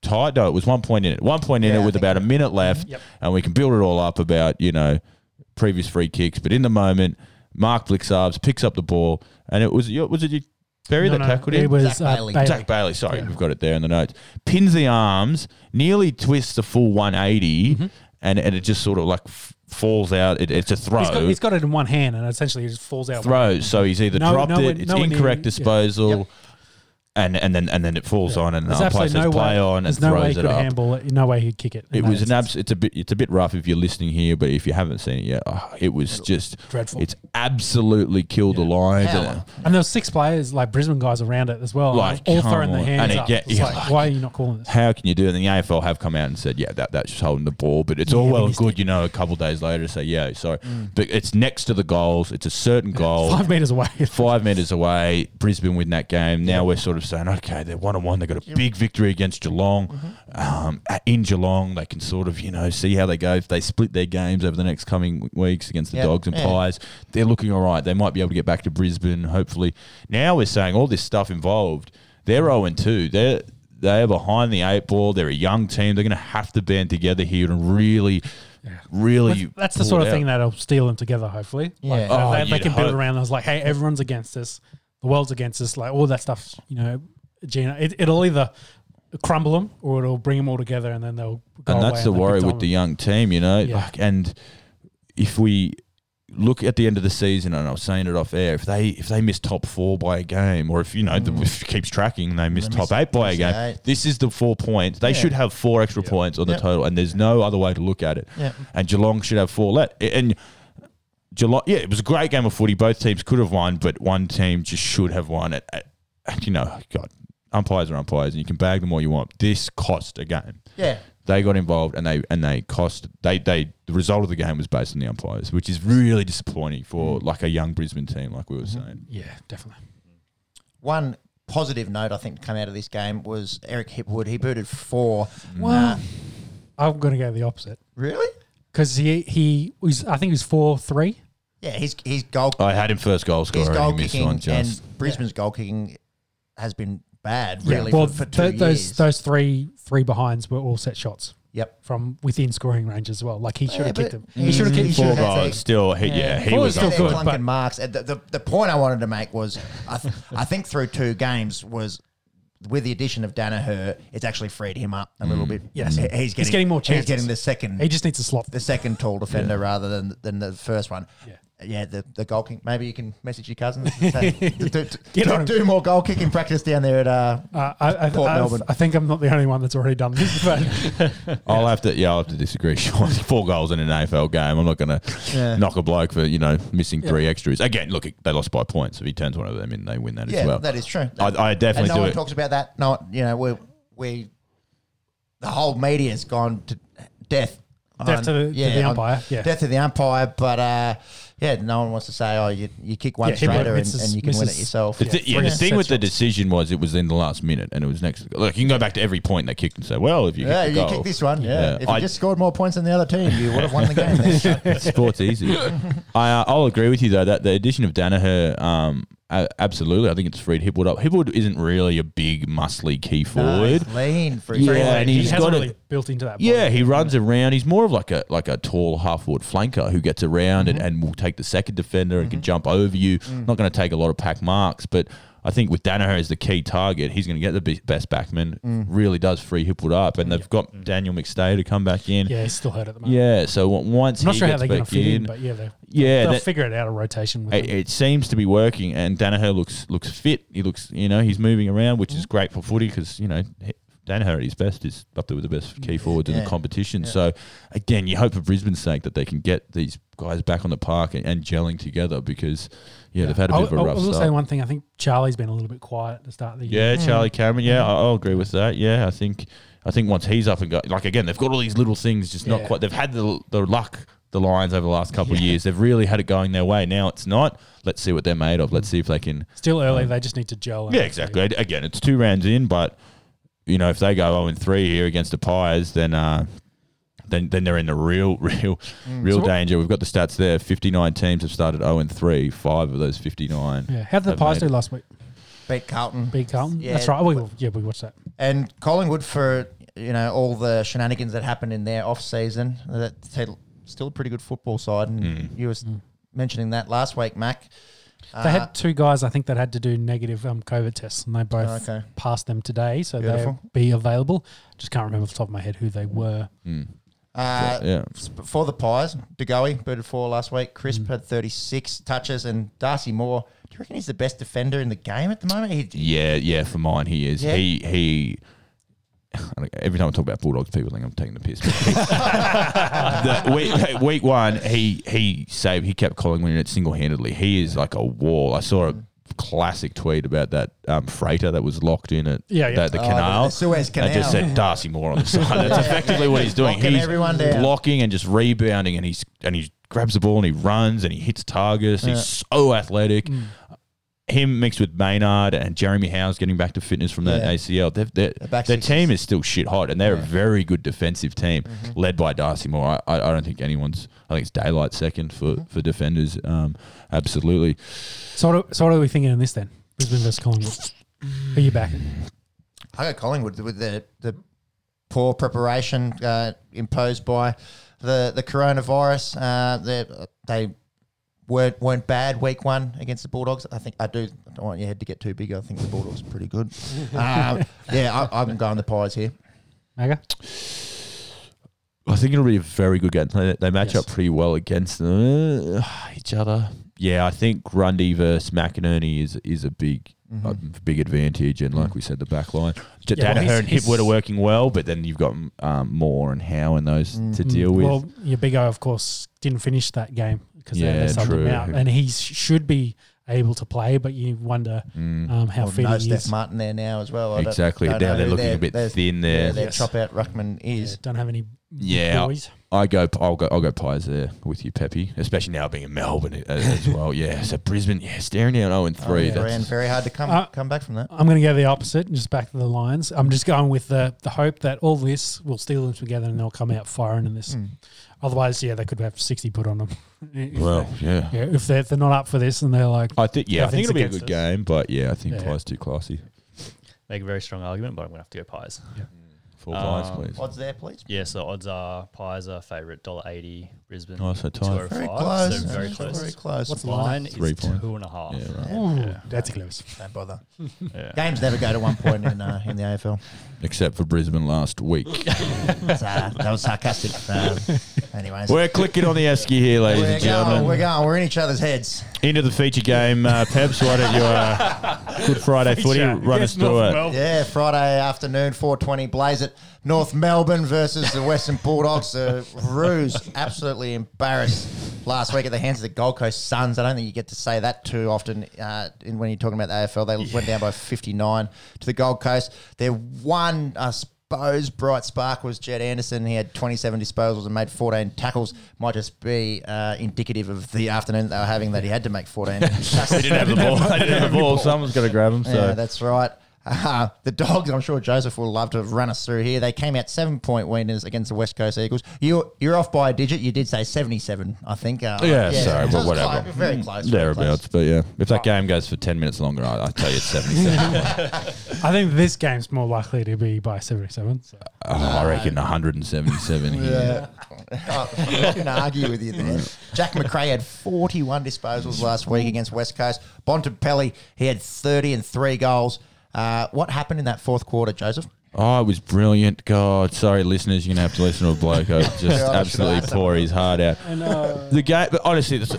Tied? No, it was one point in it. One point in Yeah, it with about a minute left, Yep. and we can build it all up about you know previous free kicks. But in the moment, Mark Blicavs picks up the ball, and it was was it Barry No, that no, tackled it him? was Zac uh, Bailey. Bailey. Zac Bailey, sorry, Yeah. we've got it there in the notes. Pins the arms, nearly twists the full 180, Mm-hmm. and, and it just sort of like f- falls out. It, it's a throw. He's got, he's got it in one hand, and essentially he just falls out. throws. So he's either No- dropped nowhere- it, it's nowhere near- incorrect yeah. disposal, Yep. And, and then and then it falls on, and There's the umpire absolutely says no play way. on and There's no way he throws could it up. handball it. No way he'd kick it. It that was an abs- It's a bit. It's a bit rough if you're listening here, but if you haven't seen it yet, oh, it was just dreadful. It's absolutely killed the lines. And- and there was six players, like Brisbane guys, around it as well, Like, all come throwing their on. hands And it up. get- it's like, like- why are you not calling this? How can you do it? And the AFL have come out and said, yeah, that, that's just holding the ball. But it's all well and missed good, you know, a couple days later to say, yeah, sorry. Mm. But it's next to the goals. It's a certain goal. Five meters away. Five metres away, Brisbane win that game. Now we're sort of saying, okay, they're one on one. They've got a big victory against Geelong. Um, in Geelong, they can sort of, you know, see how they go. If they split their games over the next coming weeks against the Yeah, Dogs and yeah. Pies, they're looking all right. They might be able to get back to Brisbane, hopefully. Now we're saying all this stuff involved. They're 0 and 2. They're they're behind the eight ball. They're a young team. They're going to have to band together here and really, really. That's, that's the sort it of thing that'll steal them together, hopefully. Like, Yeah. Oh, they, they you'd can build hope. around us like, hey, everyone's against us. The world's against us. Like all that stuff, you know, Gina, it, it'll either crumble them or it'll bring them all together and then they'll go and away that's the they'll worry with the young team, you know. Yeah. Like, and if we look at the end of the season, and I was saying it off air, if they if they miss top four by a game, or if you know the, mm. if it keeps tracking, they miss They top miss- eight by a game. eight. This is the four points. They Yeah. should have four extra points on the total, and there's no other way to look at it. Yep. And Geelong should have four. Let and. Geelong, yeah, it was a great game of footy. Both teams could have won, but one team just should have won it. And, You know, God, umpires are umpires, and you can bag them all you want. This cost a game Yeah. they got involved and they and they cost they they the result of the game was based on the umpires, which is really disappointing for like a young Brisbane team, like we were saying. Yeah, definitely. One positive note I think to come out of this game was Eric Hipwood. He booted four. Well, Uh, I'm going to go the opposite really? because he he was I think he was four three. Yeah, his his goal I had him first goal scorer. his goal and he missed kicking one just. and Brisbane's goal kicking has been bad, Yeah, really, well, for, for two th- those years. those three three behinds were all set shots yep. from within scoring range as well. Like he should have Yeah, kicked them. but He should have he kicked. should've Four had to- goals still. He, yeah, he Four was is still up good, there. clunking but- marks. And The, the, the point I wanted to make was, I, th- I think through two games was with the addition of Daniher, it's actually freed him up a little mm. bit. Yes. He- he's getting, getting more chance. He's getting the second, He just needs to slot. the second tall defender rather than than the first one. Yeah. Yeah, the, the goal kick. Maybe you can message your cousins. and say, do, do, Get do- on do more goal kicking practice down there at uh, Uh, I, I, Port I, Melbourne. I think I'm not the only one that's already done this, but I'll have to, yeah, I'll have to disagree. Sean. Four goals in an AFL game. I'm not going to Yeah. knock a bloke for you know missing three extras. Again, look, they lost by points. If he turns one of them in, they win that yeah, as well. that is true. I, I and no do one it. talks about that. No, you know, we we the whole media's gone to death. Death on- to the- to the on- umpire, yeah. death to the umpire. But uh, yeah, no one wants to say, oh, you, you kick one Yeah, he straighter and, misses- and you can win it misses- yourself. The thi- yeah, three the thing with the decision was it was in the last minute and it was next. Look, you can go back to every point they kicked and say, well, if you yeah, kick the you goal, kick this one. Yeah, Yeah, if you I- just scored more points than the other team, you would have won the game. Then. Sport's easy. I, uh, I'll agree with you though that the addition of Daniher, um, uh, absolutely, I think it's freed Hipwood up. Hipwood isn't really a big, muscly key No, forward. he's lean for Yeah, his and he he's hasn't got it- really built into that. Yeah, body. he runs around. He's more of like a like a tall half forward flanker who gets around Mm-hmm. and, and will take the second defender and can jump over you. Mm. Not going to take a lot of pack marks, but I think with Daniher as the key target, he's going to get the best backman. Mm. Really does free Hipwood up, and they've got Daniel McStay to come back in. yeah, he's still hurt at the moment. Yeah, so once I'm not he sure how gets they're going back to fit in, in, but yeah, they, yeah, they'll that- figure it out a rotation with it, him. it seems to be working, and Daniher looks looks fit. He looks, you know, he's moving around, which is Mm. great for footy because you know he- Daniher at his best is up there with the best key forwards in the competition. So again, you hope for Brisbane's sake that they can get these guys back on the park and, and gelling together because yeah, they've had a bit of a I'll, rough I will say one thing. I think Charlie's been a little bit quiet at the start of the year. Yeah, mm. Charlie Cameron. Yeah, mm. I- I'll agree with that. Yeah, I think I think once he's up and go, like again, they've got all these little things, just not Yeah. quite. They've had the the luck. The Lions over the last couple of years, they've really had it going their way. Now it's not. Let's see what they're made of. Let's see if they can Still early. Um, they just need to gel. yeah, exactly. Again, it's two rounds in, but you know, if they go 0 and 3 here against the Pies, then uh, then then they're in the real, real, real So danger. We've got the stats there. 59 teams have started 0 and 3. Five of those 59. Yeah. How did the have Pies do last week? beat Carlton. Beat Carlton. Yeah. That's right. We, yeah, we watched that. And Collingwood for you know all the shenanigans that happened in their off season. That's still a pretty good football side, and Mm. you was mentioning that last week, Mac. They Uh, had two guys, I think, that had to do negative um, COVID tests, and they both okay. passed them today, so Beautiful. they'll be available. Just can't remember off the top of my head who they were. Mm. Uh, yeah. For the Pies, De Goey booted four last week. Crisp Mm. had 36 touches, and Darcy Moore. Do you reckon he's the best defender in the game at the moment? He, Yeah, yeah, for mine, he is. Yeah. He, he, every time I talk about Bulldogs, people think I'm taking the piss. the week, week one, he he saved, he kept Collingwood in it single handedly. He is like a wall. I saw a classic tweet about that um, freighter that was locked in at Yeah, yeah. the, the Oh, canal. the Suez That just said Darcy Moore on the side. That's effectively what he's doing. Locking he's everyone blocking and just rebounding, and he's and he grabs the ball and he runs and he hits targets. Yeah. He's so athletic. Mm. Him mixed with Maynard and Jeremy Howe's getting back to fitness from that Yeah. ACL. They've, they're, The back their six team is- is still shit hot, and they're a very good defensive team, Mm-hmm. led by Darcy Moore. I, I I don't think anyone's. I think it's daylight second for Mm-hmm. for defenders. Um, absolutely. So, what are, so what are we thinking in this then? Brisbane versus Collingwood. Who are you back? I go Collingwood with the the poor preparation uh, imposed by the the coronavirus. Uh, they they weren't weren't bad week one against the Bulldogs. I think I do. I don't want your head to get too big. I think the Bulldogs are pretty good. um, yeah, I, I'm going the Pies here. Maga? I think it'll be a very good game. They, they match Yes. up pretty well against uh, each other. Yeah, I think Grundy versus McInerney is is a big a big advantage, and like we said, the back line. J- Yeah, well, Daniher he's- and he's- Hipwood are working well, but then you've got um, Moore and Howe and those to deal with. Well, your big O, of course, didn't finish that game because Yeah, they, they subbed him true. out, and he should be able to play, but you wonder Mm. um, how Well, fit no he Stef is. Martin there now as well. I don't- Exactly. don't Now they're who looking a their- bit their- thin there. Yeah, their Yes. chop out ruckman Yeah, is. don't have any Yeah. boys. I go. I'll go. I'll go Pies there with you, Peppy. Especially now being in Melbourne as, as well. Yeah. So Brisbane, yeah, staring down zero and three. Oh, That's very hard to come Uh, come back from that. I'm going to go the opposite and just back to the Lions. I'm just going with the the hope that all this will steal them together and they'll come out firing in this. Otherwise, yeah, they could have 60 put on them. If well, they- yeah. yeah, if they're, if they're not up for this and they're like, I think. Yeah, I think Everything's it'll be a against good us. game, but yeah, I think Yeah. Pies too classy. make a very strong argument, but I'm going to have to go Pies. Full pies, Um, please. Odds there, please. Yeah, so odds are Pies are favourite, $1.80, Brisbane. Oh, so tight. Very 205, close. So very Very close. close. What's the Line Three is point. two and a half. Yeah, right. Ooh, that's a close. Don't bother. Yeah. Games never go to one point in uh, in the AFL. Except for Brisbane last week. Uh, that was sarcastic. Um, anyways, We're clicking on the Esky here, ladies we're and going. gentlemen. We're going. We're in each other's heads. Into the feature game. Uh, Peps, why don't you, uh, Good Friday footy, run us through it. Yeah, Friday afternoon, 4:20. Blaze it. North Melbourne versus the Western Bulldogs. The Roos absolutely embarrassed last week at the hands of the Gold Coast Suns. I don't think you get to say that too often uh, in, when you're talking about the AFL. They went down by 59 to the Gold Coast. Their one, I suppose, bright spark was Jed Anderson. He had 27 disposals and made 14 tackles. Might just be uh, indicative of the afternoon that they were having that he had to make 14. They didn't have the ball. They didn't have the ball. Someone's got to grab him. So. Yeah, that's right. Uh, the dogs, I'm sure Joseph will love to run us through here. They came out seven point winners against the West Coast Eagles. You, you're off by a digit. You did say 77, I think. Uh, Yeah, sorry, but it's whatever. close, very close. Thereabouts, but yeah, if that game goes for ten minutes longer, I, I tell you it's seventy-seven. I think this game's more likely to be by 77. So. oh, I reckon one hundred and seventy-seven here. Yeah. I can argue with you there. Jack Macrae had 41 disposals last week against West Coast. Bontempelli, he had 30 and three goals. Uh, what happened in that fourth quarter, Joseph? Oh, it was brilliant. God, sorry, listeners, you're gonna have to listen to a bloke who just Yeah, absolutely asked pour his heart out. The game, but honestly, this-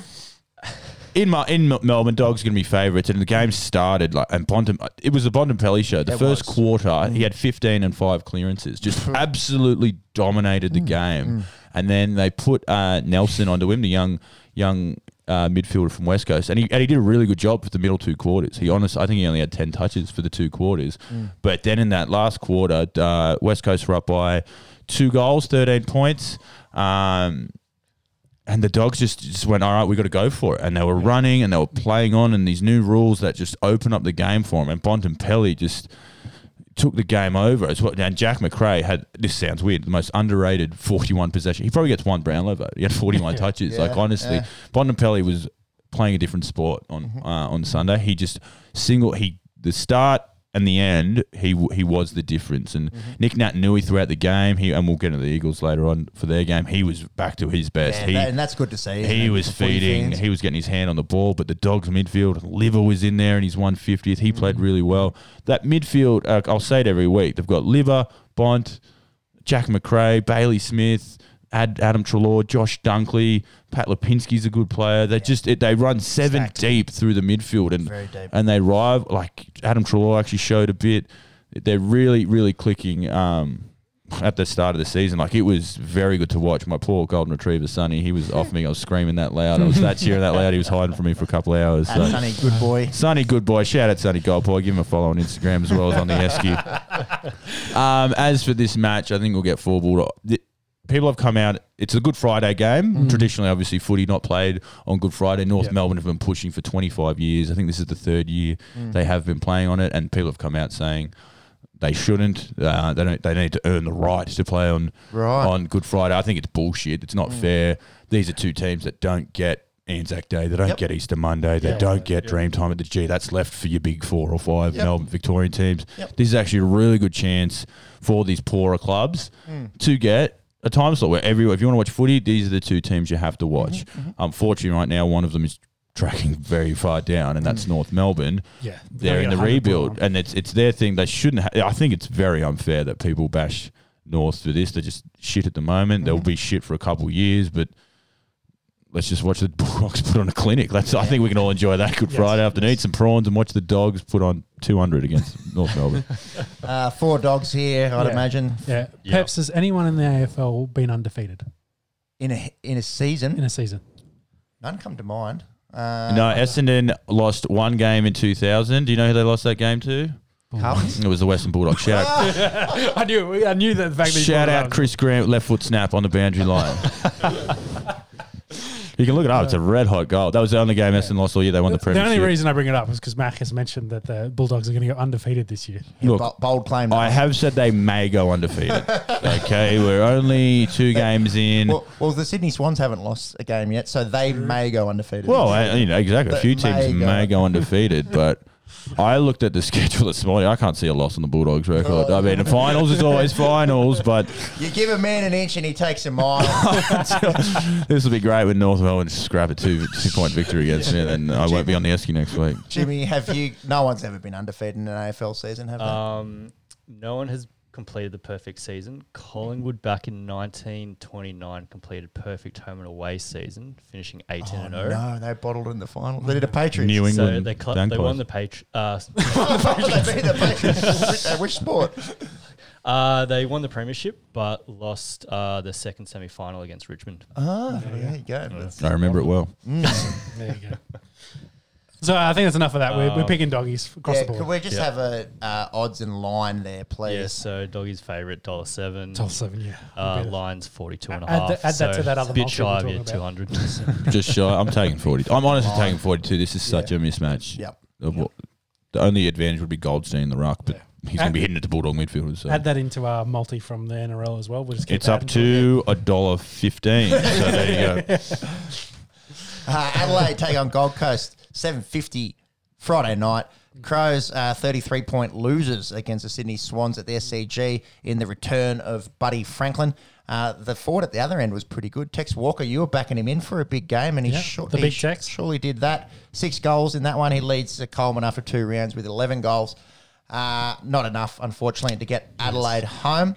in my in Melbourne, dogs going to be favourites, and the game started like and Bontem, it was the Bontempelli show. The It first was. quarter, he had 15 and five clearances, just absolutely dominated the game. And then they put uh, Nelson onto him, the young young uh, midfielder from West Coast, and he and he did a really good job for the middle two quarters. He honest, I think he only had 10 touches for the two quarters, but then in that last quarter, uh, West Coast were up by two goals, 13 points. Um, and the dogs just, just went, all right, we got to go for it. And they were running and they were playing on, and these new rules that just open up the game for them. And Bontempelli just took the game over as well. And Jack Macrae had this sounds weird, the most underrated 41 possession. He probably gets one Brownlow vote. He had 41 touches. Yeah, like honestly, yeah. Bontempelli was playing a different sport on uh, on Sunday. He just single he the start and the end he he was the difference. And Nic Naitanui throughout the game. He and we'll get into the Eagles later on for their game. He was back to his best. Yeah, he that- and that's good to see. he it, was feeding. He was getting his hand on the ball, but the dogs midfield. Libba was in there, and he's one fiftieth. He played really well. That midfield, uh, I'll say it every week. They've got Libba, Bont, Jack Macrae, Bailey Smith, Ad, Adam Treloar, Josh Dunkley, Pat Lipinski's a good player. They just it, they run seven Stacked. deep through the midfield, and and they rive like Adam Treloar actually showed a bit. They're really really clicking. Um, at the start of the season. Like it was very good to watch. My poor golden retriever Sonny, he was off me. I was screaming that loud. I was that cheering that loud. He was hiding from me for a couple of hours. So. Sonny, good boy. Sonny, good boy. Shout out to Sonny Goldboy. Give him a follow on Instagram as well as on the Esky. Um, as for this match, I think we'll get four ball. People have come out. It's a Good Friday game. Traditionally, obviously, footy not played on Good Friday. North Yep. Melbourne have been pushing for 25 years. I think this is the third year they have been playing on it, and people have come out saying they shouldn't. Uh, they don't. They need to earn the right to play on Right. on Good Friday. I think it's bullshit. It's not fair. These are two teams that don't get Anzac Day. They don't Yep. get Easter Monday. They Yeah. don't get Dreamtime at the G. That's left for your big four or five Yep. Melbourne Victorian teams. Yep. This is actually a really good chance for these poorer clubs Hmm. to get a time slot where every if you want to watch footy, these are the two teams you have to watch. Mm-hmm, um, Unfortunately, right now one of them is tracking very far down, and that's North Melbourne Yeah. they're in the rebuild, and it's it's their thing. They shouldn't. Ha- I think it's very unfair that people bash North for this. They're just shit at the moment. They'll be shit for a couple of years, but let's just watch the Bulldogs put on a clinic. That's. I think we can all enjoy that Good Yes, Friday afternoon. yes. Eat some prawns and watch the Dogs put on two hundred against North Melbourne. Uh, four dogs here, I'd Yeah. imagine, Yeah. Yeah. Peps, has anyone in the AFL been undefeated in a in a season. in a season? None come to mind. Uh, no, Essendon lost one game in two thousand. Do you know who they lost that game to? Carlton's? It was the Western Bulldogs. Shout out, I knew. I knew that the fact that shout out. Chris Grant left foot snap on the boundary line. You can look it up. It's a red hot goal. That was the only game Essendon lost all year. They won the premiership. The premiership. only reason I bring it up is because Mac has mentioned that the Bulldogs are going to go undefeated this year. Look, Bo- bold claim. I have said they may go undefeated. okay, we're only two games in. Well, well, the Sydney Swans haven't lost a game yet, so they may go undefeated. Well, I, you know exactly. A few teams may go- may go undefeated, but I looked at the schedule this morning. I can't see a loss on the Bulldogs record. I mean, the finals is always finals, but You give a man an inch and he takes a mile. this will be great when North Melbourne scrap a two two point victory against me. Then I won't be on the Esky next week. Jimmy, have you? No one's ever been undefeated in an AFL season, have they? Um, no one has completed the perfect season. Collingwood back in 1929 completed perfect home and away season, finishing 18 and 0. no, they bottled in the final. They did a Patriots. New So England. they, cl- they won the Patri- uh, they beat the Patriots. which, uh, sport? uh, they won the premiership, but lost uh, the second semi final against Richmond. Ah, there you go. That's- I remember it well. There you go. So I think that's enough of that. We're, we're Um, picking doggies across Yeah, the board. could we just Yeah. have a uh, odds and line there, please? Yeah, so doggy's favourite dollar seven. Top seven, yeah. Uh, lines 42 and a Add half. the- add that to that other a bit multi shy we're of your talking 200. Just shy. I'm taking 40. I'm honestly taking 42. This is such Yeah. a mismatch. Yep. The, what- the only advantage would be Goldstein in the ruck, but he's going to be hitting at the Bulldog midfielders. So. Add that into our multi from the NRL as well. We'll just keep It's up adding to a dollar fifteen. So there you go. Uh, Adelaide take on Gold Coast, seven fifty Friday night. Crows uh, thirty three point losers against the Sydney Swans at the SCG in the return of Buddy Franklin. Uh, the forward at the other end was pretty good. Tex Walker, you were backing him in for a big game, and he, sure- the he big Tex. surely did that. Six goals in that one. He leads Coleman after two rounds with eleven goals. Uh, not enough, unfortunately, to get Adelaide home.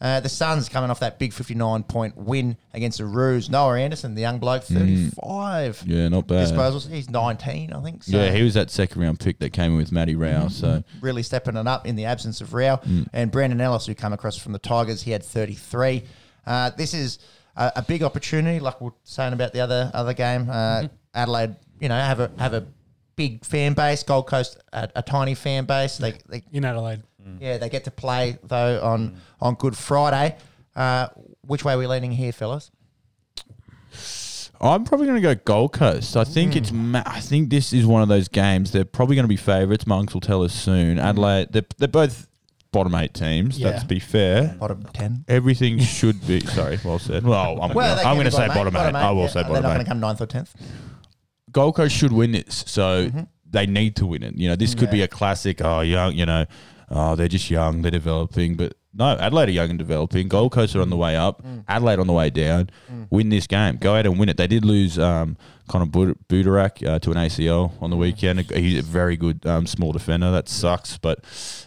Uh, the Suns coming off that big 59 point win against the Roos. Noah Anderson, the young bloke, 35 Yeah, not bad. disposals. He's 19, I think. So Yeah, he was that second round pick that came in with Matty Rowell. So really stepping it up in the absence of Rowell. And Brandon Ellis, who come across from the Tigers, he had 33. Uh, this is a, a big opportunity, like we are saying about the other other game. Uh, Adelaide, you know, have a have a big fan base. Gold Coast, a, a tiny fan base. They, they in Adelaide. Mm. yeah, they get to play though on on Good Friday. Uh, which way are we leaning here, fellas? I'm probably going to go Gold Coast. I think mm. it's. Ma- I think this is one of those games. They're probably going to be favourites. Monks will tell us soon. Mm. Adelaide. They're, they're both bottom eight teams. Yeah. Let's be fair. Bottom ten. Everything should be. Sorry, well said. Well, I'm, Well, they I'm can going to say bottom eight. I will yeah. say They're bottom not going to come ninth or tenth. Gold Coast should win this, so mm-hmm. they need to win it. You know, this could be a classic. Oh, young, you know, oh, they're just young, they're developing, but no, Adelaide are young and developing. Gold Coast are on the way up. Adelaide on the way down. Win this game. Go out and win it. They did lose um, Connor Bud- Budarick uh, to an ACL on the weekend. He's a very good um, small defender. That sucks, but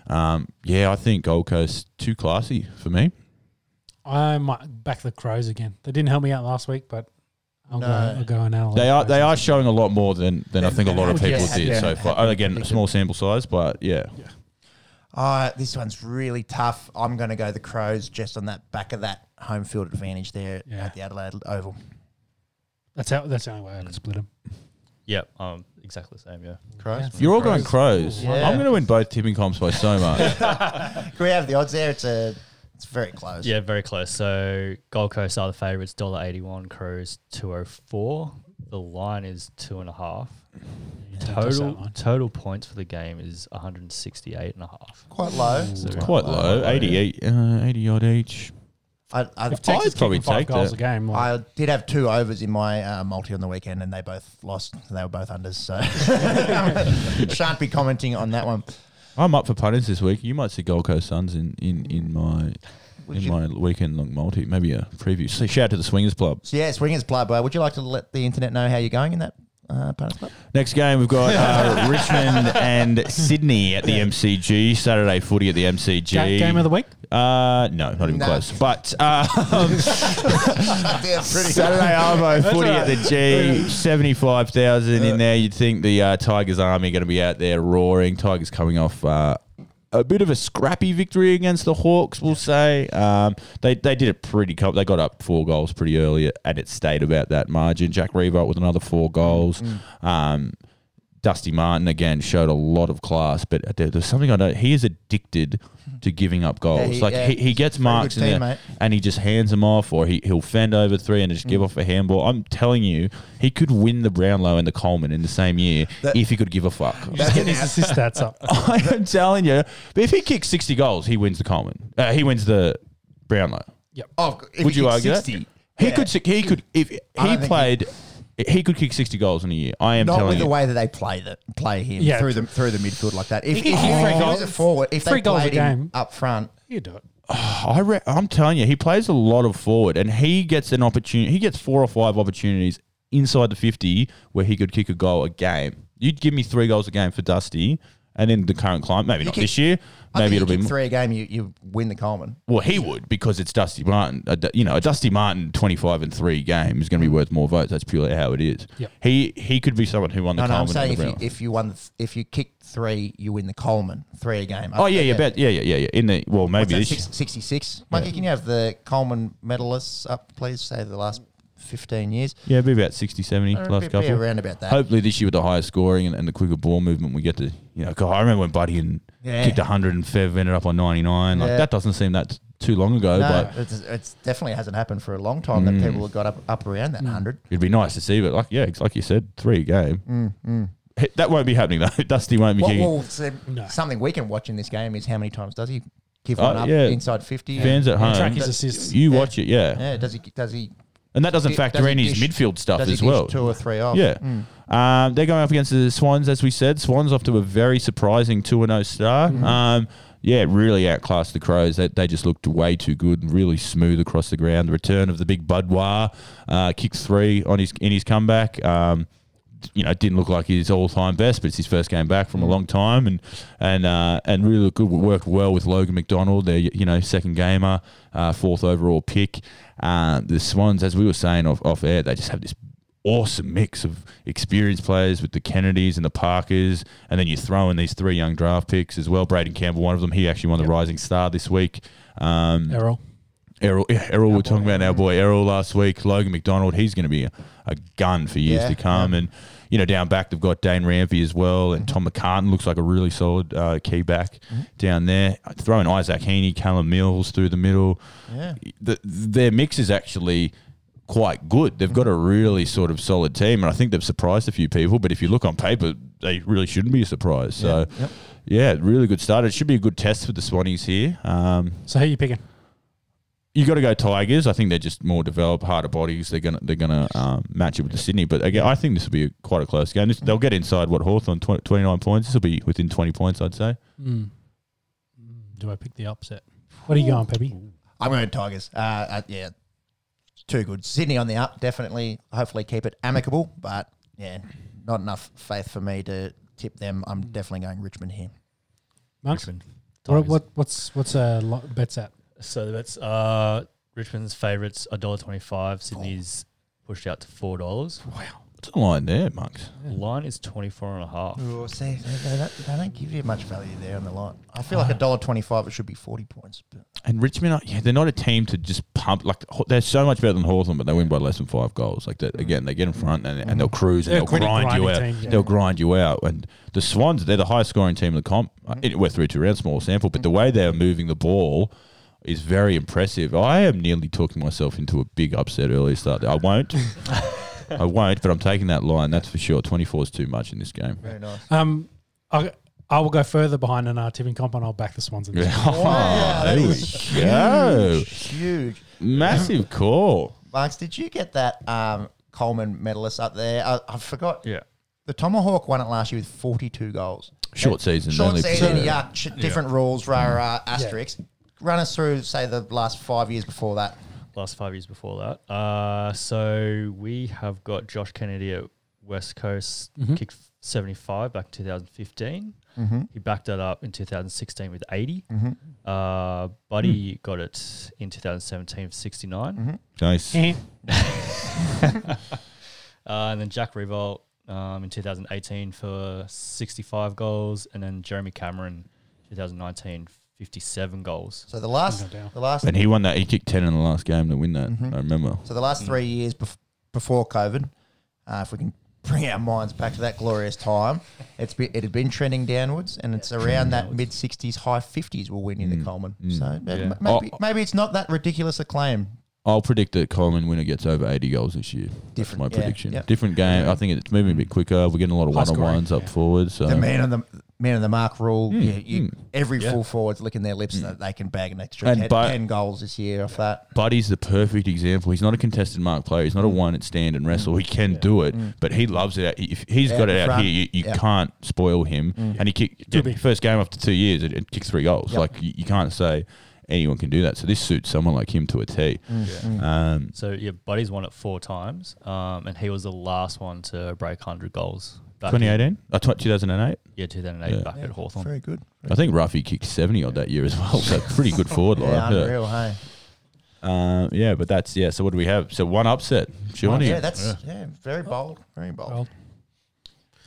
um, yeah, I think Gold Coast too classy for me. I might back the Crows again. They didn't help me out last week, but I'll, No. go, I'll go in Adelaide. They are they are showing a lot more than, than I think a lot of Yeah. people did Yeah. so far. Again, a small sample size, but yeah. Uh, this one's really tough. I'm going to go the Crows just on that back of that home field advantage there Yeah. at the Adelaide Oval. That's how, that's the only way I could split them. yep, um, exactly the same, yeah. Crows. You're all going crows. Yeah. I'm going to win both tipping comps by so much. Can we have the odds there? It's a, it's very close. Yeah, very close. So Gold Coast are the favourites, dollar eighty one, Crows two oh four. The line is two and a half. Yeah, don't touch that Total total points for the game is 168 and a half. quite low. So Quite low, 88, uh, 80 odd each. I, I, If Texas I'd probably kicking five take goals that. a game, like, I did have two overs in my uh, multi on the weekend, and they both lost. They were both unders, so shan't be commenting on that one. I'm up for punters this week. You might see Gold Coast Suns in, in, in my Would in my weekend long multi. Maybe a preview. So shout out to the Swingers Club. So yeah, Swingers Club. Uh, would you like to let the internet know how you're going in that uh, punters club? Next game we've got uh, Richmond and Sydney at the MCG. Saturday footy at the MCG. Ga- game of the week. Uh, no, not even Nah. close. But uh, yeah, pretty Saturday Arvo footy at the G, seventy-five thousand in there. You'd think the uh, Tigers army are going to be out there roaring. Tigers coming off uh, a bit of a scrappy victory against the Hawks, we'll say. Um, they they did it pretty. Com- they got up four goals pretty early, and it stayed about that margin. Jack Riewoldt with another four goals. Um, Dusty Martin again showed a lot of class, but there, there's something I know. He is addicted to giving up goals. Yeah, he- like yeah, he, he gets he's a very marks good in there, and he just hands them off, or he he'll fend over three and just give off a handball. I'm telling you, he could win the Brownlow and the Coleman in the same year That- if he could give a fuck. Just getting his assist stats up. I am telling you, but if he kicks 60 goals, he wins the Coleman. Uh, he wins the Brownlow. Oh, Would you kicks argue 60, that? He yeah. could. He could. If he played he could kick 60 goals in a year. I am Not telling with you. the way that they play that play him Yeah. through the through the midfield like that. If, if, He if, can kick three he was a forward, if three they goals a played him game. up front, You do it. I re- I'm telling you, he plays a lot of forward, and he gets an opportunity. He gets four or five opportunities inside the 50 where he could kick a goal a game. You'd give me three goals a game for Dusty, and in the current climate, maybe not kick- this year. I Maybe think it'll you be more. three a game. You, you win the Coleman. Well, he would because it's Dusty Martin. A, you know, a Dusty Martin twenty-five and three game is going to be mm. worth more votes. That's purely how it is. Yep. He he could be someone who won the No, no, I'm saying if you, if you won, the, if you kick three, you win the Coleman three a game. oh yeah, yeah, bet, yeah, yeah, yeah, yeah. In the well, maybe that, this. six, 66? Mikey, can you have the Coleman medalists up, please? Say the last 15 years. Yeah, be about 60, 70 Uh, last be- be couple. around about that. Hopefully this year with the higher scoring and, and the quicker ball movement, we get to you know. 'cause I remember when Buddy and Yeah. kicked hundred and Fev ended up on ninety nine. Like Yeah. that doesn't seem that too long ago, no, but it's, it's definitely hasn't happened for a long time Mm. that people have got up, up around that 100. it'd be nice to see. But like yeah, it's like you said, three a game. Mm, mm. That won't be happening though. Dusty won't be Well, kicking. well, so No. something we can watch in this game is how many times does he give Oh, one up yeah. inside 50? Fans at home, track his assists. you Yeah. watch it, yeah. Yeah, does he does he and that doesn't Does factor he in his dish- midfield stuff does as well. two or three off? Yeah. Mm. Um, they're going up against the Swans, as we said. Swans off to a very surprising 2 0 start. Mm-hmm. Um, yeah, really outclassed the Crows. They, they just looked way too good and really smooth across the ground. The return of the big Budwar, uh, kicked three on his in his comeback. Um, you know, it didn't look like his all-time best, but it's his first game back from a long time, and and uh, and really looked good. Worked well with Logan McDonald, their you know second gamer, uh, fourth overall pick. Uh, the Swans, as we were saying off off air, they just have this awesome mix of experienced players with the Kennedys and the Parkers, and then you throw in these three young draft picks as well. Braden Campbell, one of them, he actually won the Rising Star this week. Um, Errol. Errol, yeah, Errol, we we're talking about our boy Errol last week. Logan McDonald, he's going to be a, a gun for years Yeah, to come. And, you know, down back, they've got Dane Rampe as well. And Tom McCartin looks like a really solid uh, key back down there. Throwing Isaac Heaney, Callum Mills through the middle. Yeah. The, their mix is actually quite good. They've got a really sort of solid team. And I think they've surprised a few people. But if you look on paper, they really shouldn't be a surprise. So, Yep. yeah, really good start. It should be a good test for the Swannies here. Um, So who are you picking? You got to go Tigers. I think they're just more developed, harder bodies. They're gonna they're gonna um, match it with the Sydney. But again, I think this will be a, quite a close game. This, they'll get inside what Hawthorn 20, 29 points. This will be within twenty points, I'd say. Mm. Do I pick the upset? What are you going, Peppy? I'm going Tigers. Uh, uh, yeah, too good. Sydney on the up, definitely. Hopefully, keep it amicable, but yeah, not enough faith for me to tip them. I'm definitely going Richmond here. Monks? Richmond. What, Tigers. what, what's what's uh, lo- bets at? So that's uh, Richmond's favourites $1.25. Sydney's pushed out to $4. Wow. What's the line there, monks? Line is 24 and a half. Oh, see, they, they, don't, they don't give you much value there on the line. I feel like a dollar twenty-five. It should be forty points. But And Richmond, are- yeah, they're not a team to just pump. Like they're so much better than Hawthorn, but they win by less than five goals. Like that again, they get in front and, and they'll cruise and They're they'll quite grind you out. grinding team, yeah. They'll grind you out. And the Swans, they're the highest scoring team in the comp. Uh, It, we're through two rounds, small sample, but the way they're moving the ball is very impressive. I am nearly talking myself into a big upset early start. I won't. I won't, but I'm taking that line. That's for sure. 24 is too much in this game. very nice. Um, I, I will go further behind an uh, tipping comp and I'll back the Swans in this. Yeah. one. Wow, that there we go. huge, huge. Massive call. Marks, did you get that um, Coleman medalist up there? I, I forgot. Yeah. The Tomahawk won it last year with forty-two goals. Short season. Short only- season, yuck, ch- different rules, rah rah, asterisk. Run us through, say, the last five years before that. Last five years before that. Uh, so we have got Josh Kennedy at West Coast, kicked 75 back in 2015. He backed that up in 2016 with 80. Uh, Buddy got it in 2017 for 69. Nice. Eh. Uh, and then Jack Riewoldt um, in 2018 for 65 goals. And then Jeremy Cameron 2019, 57 goals. So the last, No doubt. the last, And he won that. He kicked 10 in the last game to win that. Mm-hmm. I remember. so the last three years bef- before COVID, uh, if we can bring our minds back to that glorious time, it's been, it had been trending downwards, and it's around that mid 60s, high 50s will win in the Coleman. So uh, Yeah. maybe, Oh. maybe it's not that ridiculous a claim. I'll predict that Coleman winner gets over 80 goals this year. That's Different, my yeah, prediction. yep. Different game. I think it's moving a bit quicker. We're getting a lot of High one on ones scoring, up forward. So The man on the man of the mark rule. Mm, You, you, mm. Every Yeah. full forward's licking their lips that they can bag an extra And 10, but- 10 goals this year off that. Buddy's the perfect example. He's not a contested mark player. He's not a one at stand and wrestle. He can do it, but he loves it. Out. If he's Out got it out front. here, you, you Yep. can't spoil him. And he kicked Could first game after two years it, and kicked three goals. Yep. Like you, you can't say anyone can do that. So this suits someone like him to a T. Um, So yeah, Buddy's won it four times, um, and he was the last one to break hundred goals. Back 2018, uh, tw- 2008. Yeah, 2008 Yeah. back at Hawthorn. Very good. I think Ruffy kicked 70 odd that year as well. So pretty good forward line. Yeah, Yeah. unreal, hey. Uh, yeah, but that's yeah. So what do we have? So one upset. Shawnee. Yeah, that's yeah. very bold. Very bold. Well,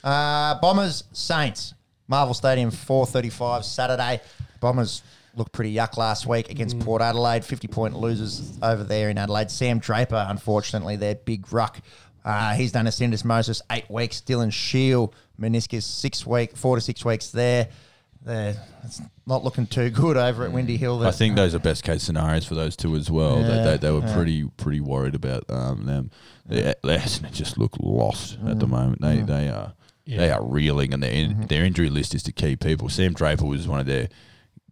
Uh, Bombers Saints Marvel Stadium 4:35 Saturday. Bombers looked pretty yuck last week against Port Adelaide. 50 point losers over there in Adelaide. Sam Draper, unfortunately, their big ruck. Uh, he's done a syndesmosis eight weeks. Dylan Shiel meniscus six week, four to six weeks there. They're, it's not looking too good over at Windy Hill. I think those are best case scenarios for those two as well. Yeah, they, they, they were yeah. pretty pretty worried about um, them. They, they just look lost at the moment. They they are they are reeling, and their in, their injury list is to key people. Sam Draper was one of their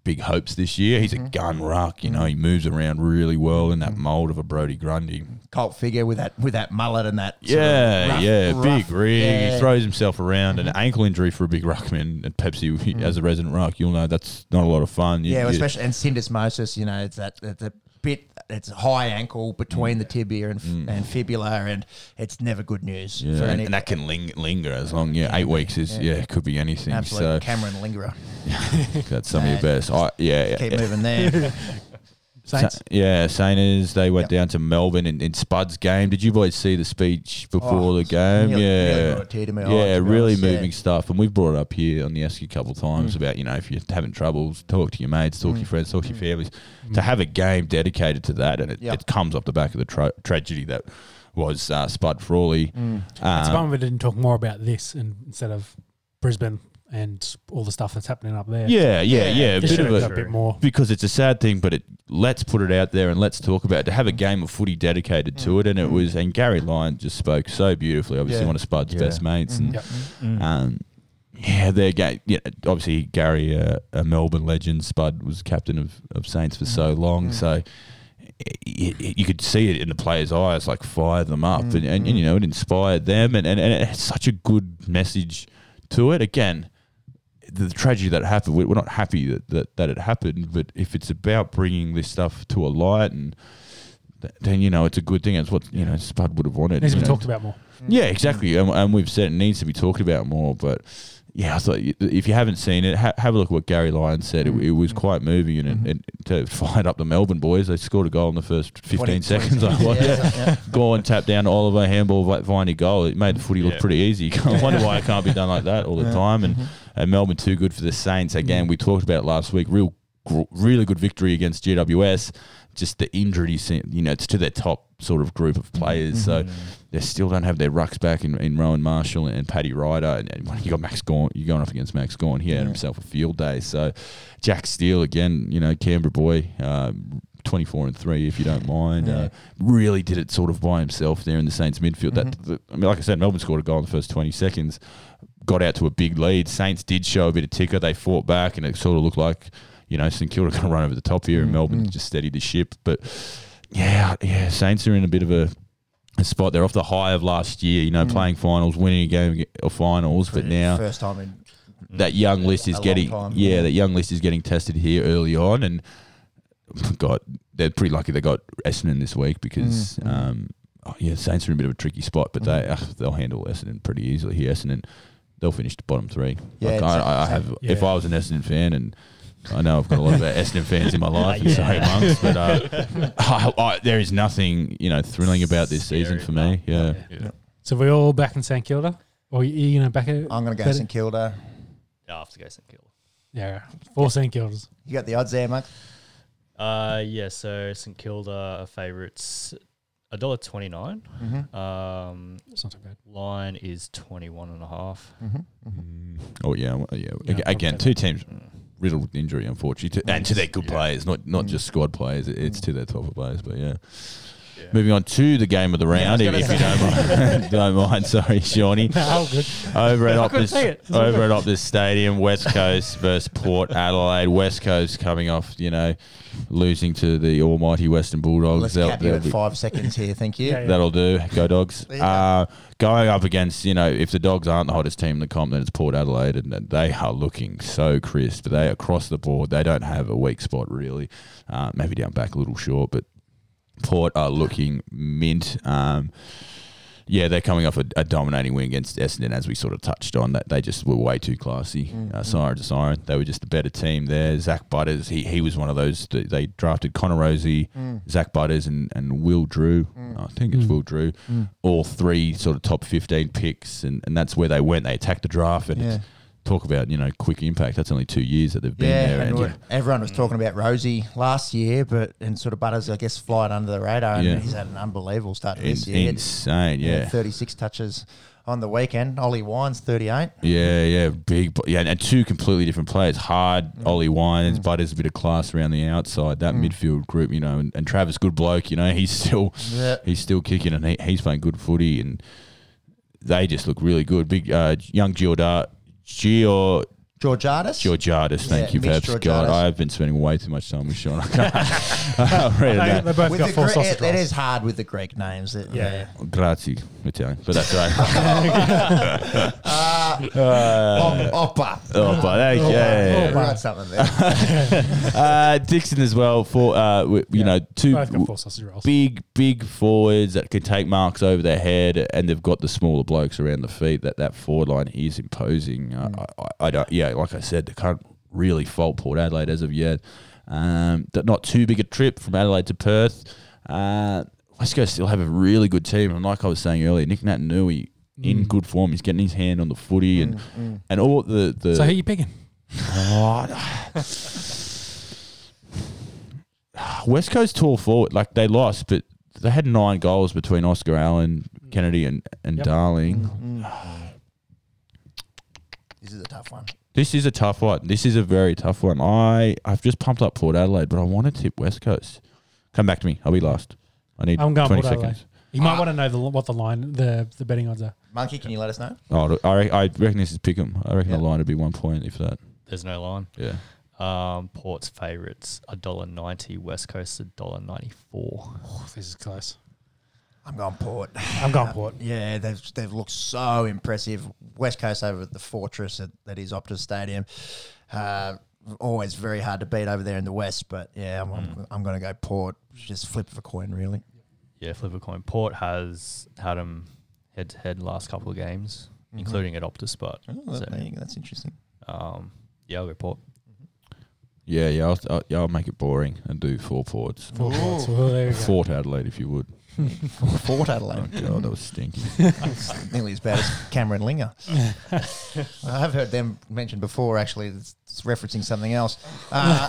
big hopes this year. He's a mm-hmm. gun ruck. You know, he moves around really well in that mm-hmm. mold of a Brody Grundy. cult figure with that with that mullet and that. Yeah, rough- yeah, rough- big rig. yeah. He throws himself around. An mm-hmm. ankle injury for a big ruckman at Pepsi he- as a resident ruck, you'll know that's not a lot of fun. You- Yeah, well, especially and syndesmosis. You know, it's that it's a bit. It's a high ankle between the mm. tibia and, mm. and fibula, and it's never good news yeah, for and, any. and that can ling- linger as long. Yeah, eight weeks is yeah, it could be anything. Absolute So Cameron Lingerer. that's some of your best. I, yeah, yeah, Keep yeah. moving there. Saints. Sa- yeah, Sainers, they went Yep. down to Melbourne in, in Spud's game. Did you boys see the speech before Oh, the game? nearly- yeah. nearly brought a tear to my eye, yeah, to be really honest, yeah. Mm. moving stuff. And we've brought it up here on the Esky a couple of times about, you know, if you're having troubles, talk to your mates, talk to your friends, talk to your families. To have a game dedicated to that, and it, Mm. Yep. it comes off the back of the tra- tragedy that was uh, Spud Frawley. Mm. It's a bummer we didn't talk more about this and instead of Brisbane and all the stuff that's happening up there. yeah, yeah, Yeah, yeah. A Just bit of should a, a bit more. because it's a sad thing, but it let's put it out there and let's talk about it. To have a game of footy dedicated to mm. it, and it was and Gary Lyon just spoke so beautifully. Obviously, Yeah. one of Spud's Yeah. best mates, mm-hmm. and Yep. Mm-hmm. um, yeah, they're ga- yeah, obviously Gary, uh, a Melbourne legend. Spud was captain of, of Saints for so mm-hmm. long, so. y- y- You could see it in the players' eyes, like fire them up, and, and, and you know it inspired them, and, and, and it had such a good message to it. Again, the tragedy that happened, we- we're not happy that, that, that it happened, but if it's about bringing this stuff to a light, and then you know it's a good thing. It's what you know Spud would have wanted. Needs to be know. talked about more. Yeah, exactly, and, and we've said it needs to be talked about more. But yeah, I thought if you haven't seen it, ha- have a look at what Gary Lyon said. It, it was mm-hmm. quite moving, and, mm-hmm. and to fired up the Melbourne boys, they scored a goal in the first 15 20 seconds. I seconds. watched Yeah, yeah. Go and tap down Oliver handball, vi- find a goal. It made the footy look Yeah. pretty easy. I wonder why it can't be done like that all the time. And, mm-hmm. and Melbourne too good for the Saints. Again, mm. we talked about last week. Real, gr- really good victory against GWS. Just the injuries, you know, it's to their top sort of group of players. So they still don't have their rucks back in, in Rowan Marshall and Paddy Ryder. And, and you got Max Gawn, you're going up against Max Gawn. He had himself a field day. So Jack Steele again, you know, Canberra boy. Um, 24 and 3 if you don't mind uh, really did it sort of by himself there in the Saints midfield that the, I mean like I said Melbourne scored a goal in the first 20 seconds got out to a big lead Saints did show a bit of ticker they fought back and it sort of looked like you know St Kilda going to run over the top here and mm, Melbourne mm. just steadied the ship but yeah yeah Saints are in a bit of a a spot they're off the high of last year you know mm. playing finals winning a game of finals but now first time in that young list is getting time. yeah, that young list is getting tested here early on, and got they're pretty lucky they got Essendon this week because um, oh, yeah, Saints are in a bit of a tricky spot, but they uh, they'll handle Essendon pretty easily here. Essendon they'll finish the bottom three. Yeah, like, I, I exactly. have if Yeah. I was an Essendon fan and. I know I've got a lot of Essendon fans in my life, and sorry, Yeah. monks, but uh, I, I, there is nothing you know thrilling about this season for me. Yeah, Yeah. So we're all back in St Kilda? Or you, you know, back at. I'm going to go St Kilda. Yeah, I have to go St Kilda. Yeah, four St Kildas. You got the odds there, Mark? Uh, yeah, so St Kilda are favourites a dollar twenty nine. Mm-hmm. Um, It's not too bad. line is twenty one and a half. Oh yeah, well, yeah. Yeah, Aga- Again, two teams riddled with injury, unfortunately, to, and to their good players, not not mm. just squad players. It- It's to their top of players, but yeah. Moving on to the game of the round, Yeah, if, if you don't mind, don't mind. Sorry, Shawnee. Oh, good. Over at I Optus, see it. It's all over at Optus Stadium, West Coast versus Port Adelaide. West Coast coming off, you know, losing to the almighty Western Bulldogs. Let's They'll- cap you they'll at be- five seconds here. Thank you. Yeah, yeah. That'll do. Go dogs. There. Uh, going up against, you know, if the dogs aren't the hottest team in the comp, then it's Port Adelaide, and they are looking so crisp. They across the board. They don't have a weak spot really. Uh, maybe down back a little short, but Port are looking mint. Um, yeah, they're coming off a, a dominating win against Essendon, as we sort of touched on. That they just were way too classy, uh, mm-hmm. siren to siren. They were just a better team there. Zak Butters, he, he was one of those. That they drafted Connor Rozee, mm. Zak Butters, and, and Will Drew. Mm. I think it's mm. Will Drew. All three sort of top fifteen picks, and, and that's where they went. They attacked the draft, and Yeah. Talk about you know quick impact. That's only two years that they've been Yeah, there, and and everyone was talking about Rozee last year, but and sort of Butters, I guess, flying under the radar, and Yeah. he's had an unbelievable start to In- this year. insane. Yeah, Yeah, 36 touches on the weekend. Ollie Wines, 38. Yeah, yeah, big, yeah, and two completely different players. Hard, Mm. Ollie Wines, but there's a bit of class around the outside. That midfield group, you know, and, and Travis, good bloke, you know, he's still, Yeah. he's still kicking, and he, he's playing good footy, and they just look really good. Big, uh, young Giordar, Gio Georgiades. Georgiades, thank Yeah, you, Mitch perhaps. God, Georgiades. I've been spending way too much time with Sean. I can't- I've read They, that. they both With got the four Gre- sausage it, it rolls. is hard with the Greek names. It- Yeah, Grazie, Italian, but that's right. Uh, Op- Oppa. but hey, yeah, yeah, yeah. Something there. uh, Dixon as well for uh, w- you know two Both got four sausage rolls. big big forwards that can take marks over their head, and they've got the smaller blokes around the feet. That that forward line is imposing. Uh, I, I, I don't. Yeah, like I said, they can't really fault Port Adelaide as of yet. Um, that not too big a trip from Adelaide to Perth. Uh, West Coast still have a really good team, and like I was saying earlier, Nic Naitanui in mm. good form. He's getting his hand on the footy, and mm, mm. and all the the. So who are you picking? West Coast tall forward, like they lost, but they had nine goals between Oscar Allen, Kennedy, and, and Yep. Darling. This is a tough one. This is a tough one. This is a very tough one. I I've just pumped up Port Adelaide, but I want to tip West Coast. Come back to me. I'll be last. I need I'm going twenty Port Adelaide. seconds. You might want to know the, what the line, the the betting odds are. Monkey, can you let us know? Oh, I, re- I reckon this is pick 'em. I reckon Yeah. the line would be one point if that. There's no line. Yeah. Um, Port's favourites a dollar ninety. West Coast a dollar ninety four. Oh, this is close. I'm going Port. I'm going Port. Yeah, they've they've looked so impressive. West Coast over at the fortress at, that is Optus Stadium. Uh, always very hard to beat over there in the west, but yeah, I'm, I'm, I'm going to go Port. Just flip of a coin, really. Yeah, flip a coin. Port has had them head to head last couple of games, including at Optus Spot. Oh, that- there you that's interesting. um, yeah, I'll go Port. Yeah, yeah. I'll, I'll, yeah, I'll make it boring and do four ports. Four points. Well, there you go. Fort Adelaide, if you would. Fort Oh Adelaide. god, that was stinky. Nearly as bad as Cameron Linger. I have heard them mentioned before, actually. It's, it's referencing something else. Uh,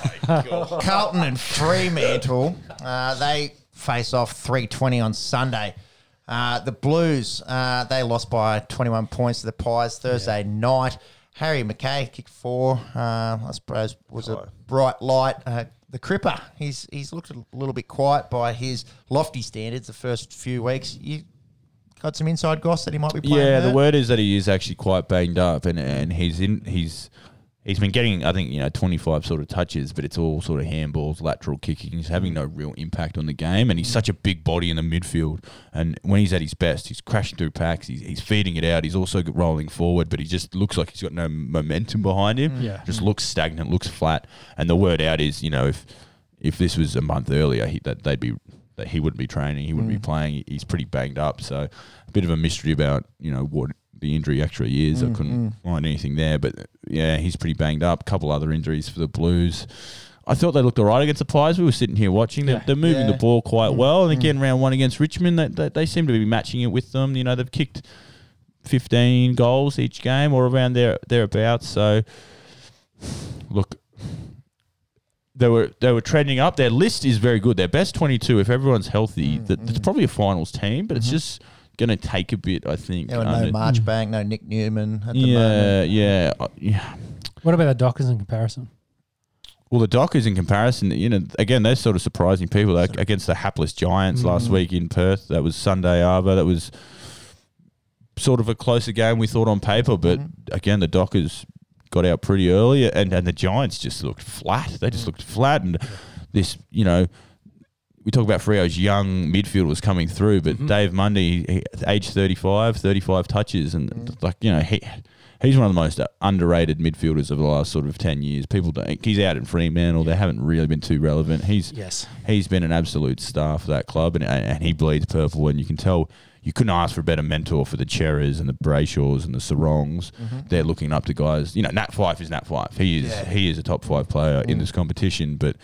Carlton and Fremantle, uh, they face off 320 on Sunday. Uh, the Blues, uh, they lost by 21 points to the Pies Thursday night. Harry McKay kicked four. Uh, I suppose was a bright light. Uh, the Cripper, he's he's looked a little bit quiet by his lofty standards the first few weeks. You got some inside goss that he might be playing. Yeah, the word is that he is actually quite banged up, and and he's in he's he's been getting I think you know twenty five sort of touches, but it's all sort of handballs, lateral kicking. He's having no real impact on the game, and he's mm. such a big body in the midfield. And when he's at his best, he's crashing through packs. He's, he's feeding it out. He's also rolling forward, but he just looks like he's got no momentum behind him. Mm. Yeah. just mm. looks stagnant, looks flat. And the word out is you know if if this was a month earlier, he, that they'd be that he wouldn't be training, he wouldn't be playing. He's pretty banged up, so a bit of a mystery about you know what the injury actually is. I mm, couldn't mm. find anything there, but yeah, he's pretty banged up. A couple other injuries for the Blues. I thought they looked all right against the Pies. We were sitting here watching. They're, Yeah. they're moving Yeah. the ball quite mm, well, and again, round one against Richmond, they, they, they seem to be matching it with them. You know, they've kicked fifteen goals each game or around there thereabouts. So, look, they were they were trending up. Their list is very good. Their best twenty two, if everyone's healthy, that it's probably a finals team, but it's mm-hmm. just going to take a bit. I think. Yeah, well, Uh, no Marchbank, no Nick Newman at the yeah, moment. yeah, uh, yeah. What about the Dockers in comparison? Well, the Dockers, in comparison, you know, again, they're sort of surprising people like, against the hapless Giants last Mm. week in Perth. That was Sunday Arvo. That was sort of a closer game we thought on paper, but Mm-hmm. again, the Dockers got out pretty early, and, and the Giants just looked flat. They Mm. just looked flat, and this, you know. We talk about Freo's young midfield was coming through, Mm-hmm. but Dave Mundy, he, age 35, 35 touches, and Mm. like you know, he he's one of the most underrated midfielders of the last sort of ten years. People don't. He's out in Fremantle. They haven't really been too relevant. He's Yes. he's been an absolute star for that club, and and he bleeds purple. And you can tell you couldn't ask for a better mentor for the Cherries and the Brayshaws and the Serongs. They're looking up to guys. You know, Nat Fyfe is Nat Fyfe. He is Yeah. he is a top five player in this competition, but.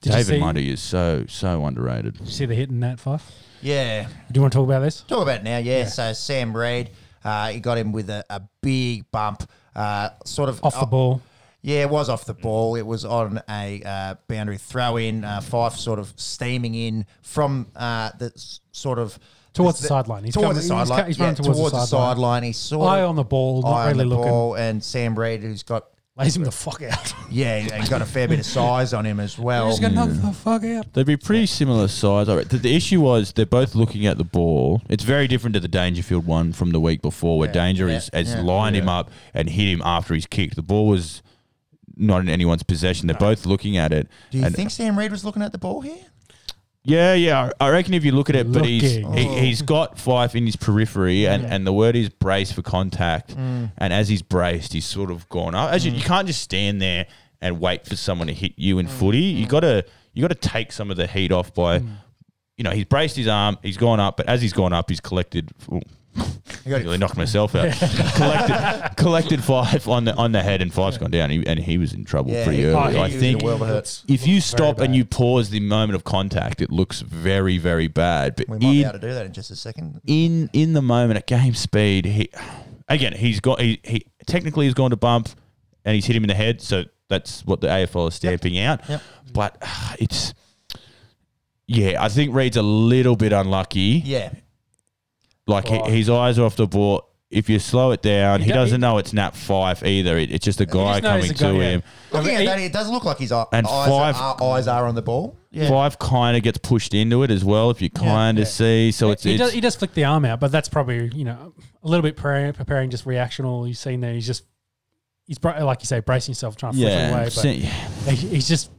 Did David see- Mundy is so so underrated. Did you see the hit in that five? Yeah. Do you want to talk about this? Talk about it now, yeah. So Sam Reid, uh, he got him with a, a big bump, uh, sort of Off the oh, ball. Yeah, it was off the ball. It was on a uh, boundary throw in. Uh, Fyfe sort of steaming in from uh, the s- sort of Towards the sideline. He's towards coming- the he's sideline. ca- he's yeah, running towards the towards the sideline. sideline. He's sort Eye of on the ball, not eye on really the looking. ball, and Sam Reid, who's got Lays him the fuck out. yeah, he's got a fair bit of size on him as well. He's going to knock the fuck out. They'd be pretty similar size. I reckon. The, the issue was they're both looking at the ball. It's very different to the Dangerfield one from the week before, where Yeah, Danger yeah, is, has yeah. lined him up and hit him after he's kicked. The ball was not in anyone's possession. They're both looking at it. Do you and think Sam Reid was looking at the ball here? Yeah, yeah. I I reckon if you look at it, but he's Looking. he, Oh. he's got Fyfe in his periphery, and, and the word is brace for contact. Mm. And as he's braced, he's sort of gone up. As you, you can't just stand there and wait for someone to hit you in Mm. footy. You got to you got to take some of the heat off by, you know, he's braced his arm, he's gone up, but as he's gone up, he's collected. ooh, Really knocked myself out. collected, collected Fyfe on the on the head, and Fyfe's gone down. He, and he was in trouble Yeah, pretty he- early. Oh, he- I was think in a world of hurt. if you stop and bad. you pause the moment of contact, it looks very, very bad. But We might be in, able to do that in just a second. in in the moment at game speed, he again he's got he, he technically he's gone to bump and he's hit him in the head, so that's what the AFL is stamping out. Yep. But uh, it's yeah, I think Reid's a little bit unlucky. Yeah, Like he, his eyes are off the ball. If you slow it down, He he, do- doesn't he- know it's Nat Fyfe either. It, it's just a guy just knows coming the guy, to yeah. him. looking he- at that, it does look like his eye- And eyes, five- are, eyes are on the ball. Yeah, Fyfe kind of gets pushed into it as well. If you kind of yeah. see, so it's, he, it's does, he does flick the arm out, but that's probably you know a little bit preparing, preparing just reactional. You've seen there, he's just he's bra- like you say, bracing himself, trying to flick it yeah, away, but see- he, he's just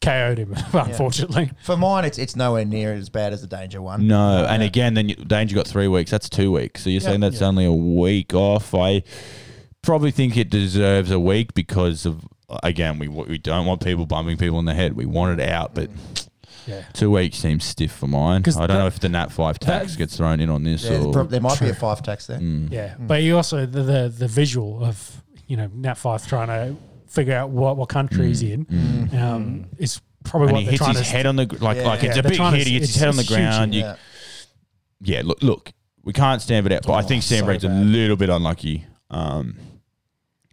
KO'd him, unfortunately. For mine, it's it's nowhere near as bad as the danger one. No, and Yeah. again, then you, Danger got three weeks. That's two weeks. So you're saying that's yeah. only a week off. I probably think it deserves a week because of again, we we don't want people bumping people in the head. We want it out, but Yeah. two weeks seems stiff for mine. I don't that- know if the Nat Fyfe tax that- gets thrown in on this Yeah, or. there, there might be a Fyfe tax there. Mm. Yeah, but you also the, the the visual of you know Nat Fyfe trying to figure out what what country he's in Mm. um, is probably And what he they're hits trying his to head on the gr- like Yeah. like Yeah, it's a they're big trying to- hit. He hits it's- his head on the it's huge, ground. You- Yeah. yeah, look, look, we can't stand it out, but I Oh, think Sam so Reid's a bad. little bit unlucky um,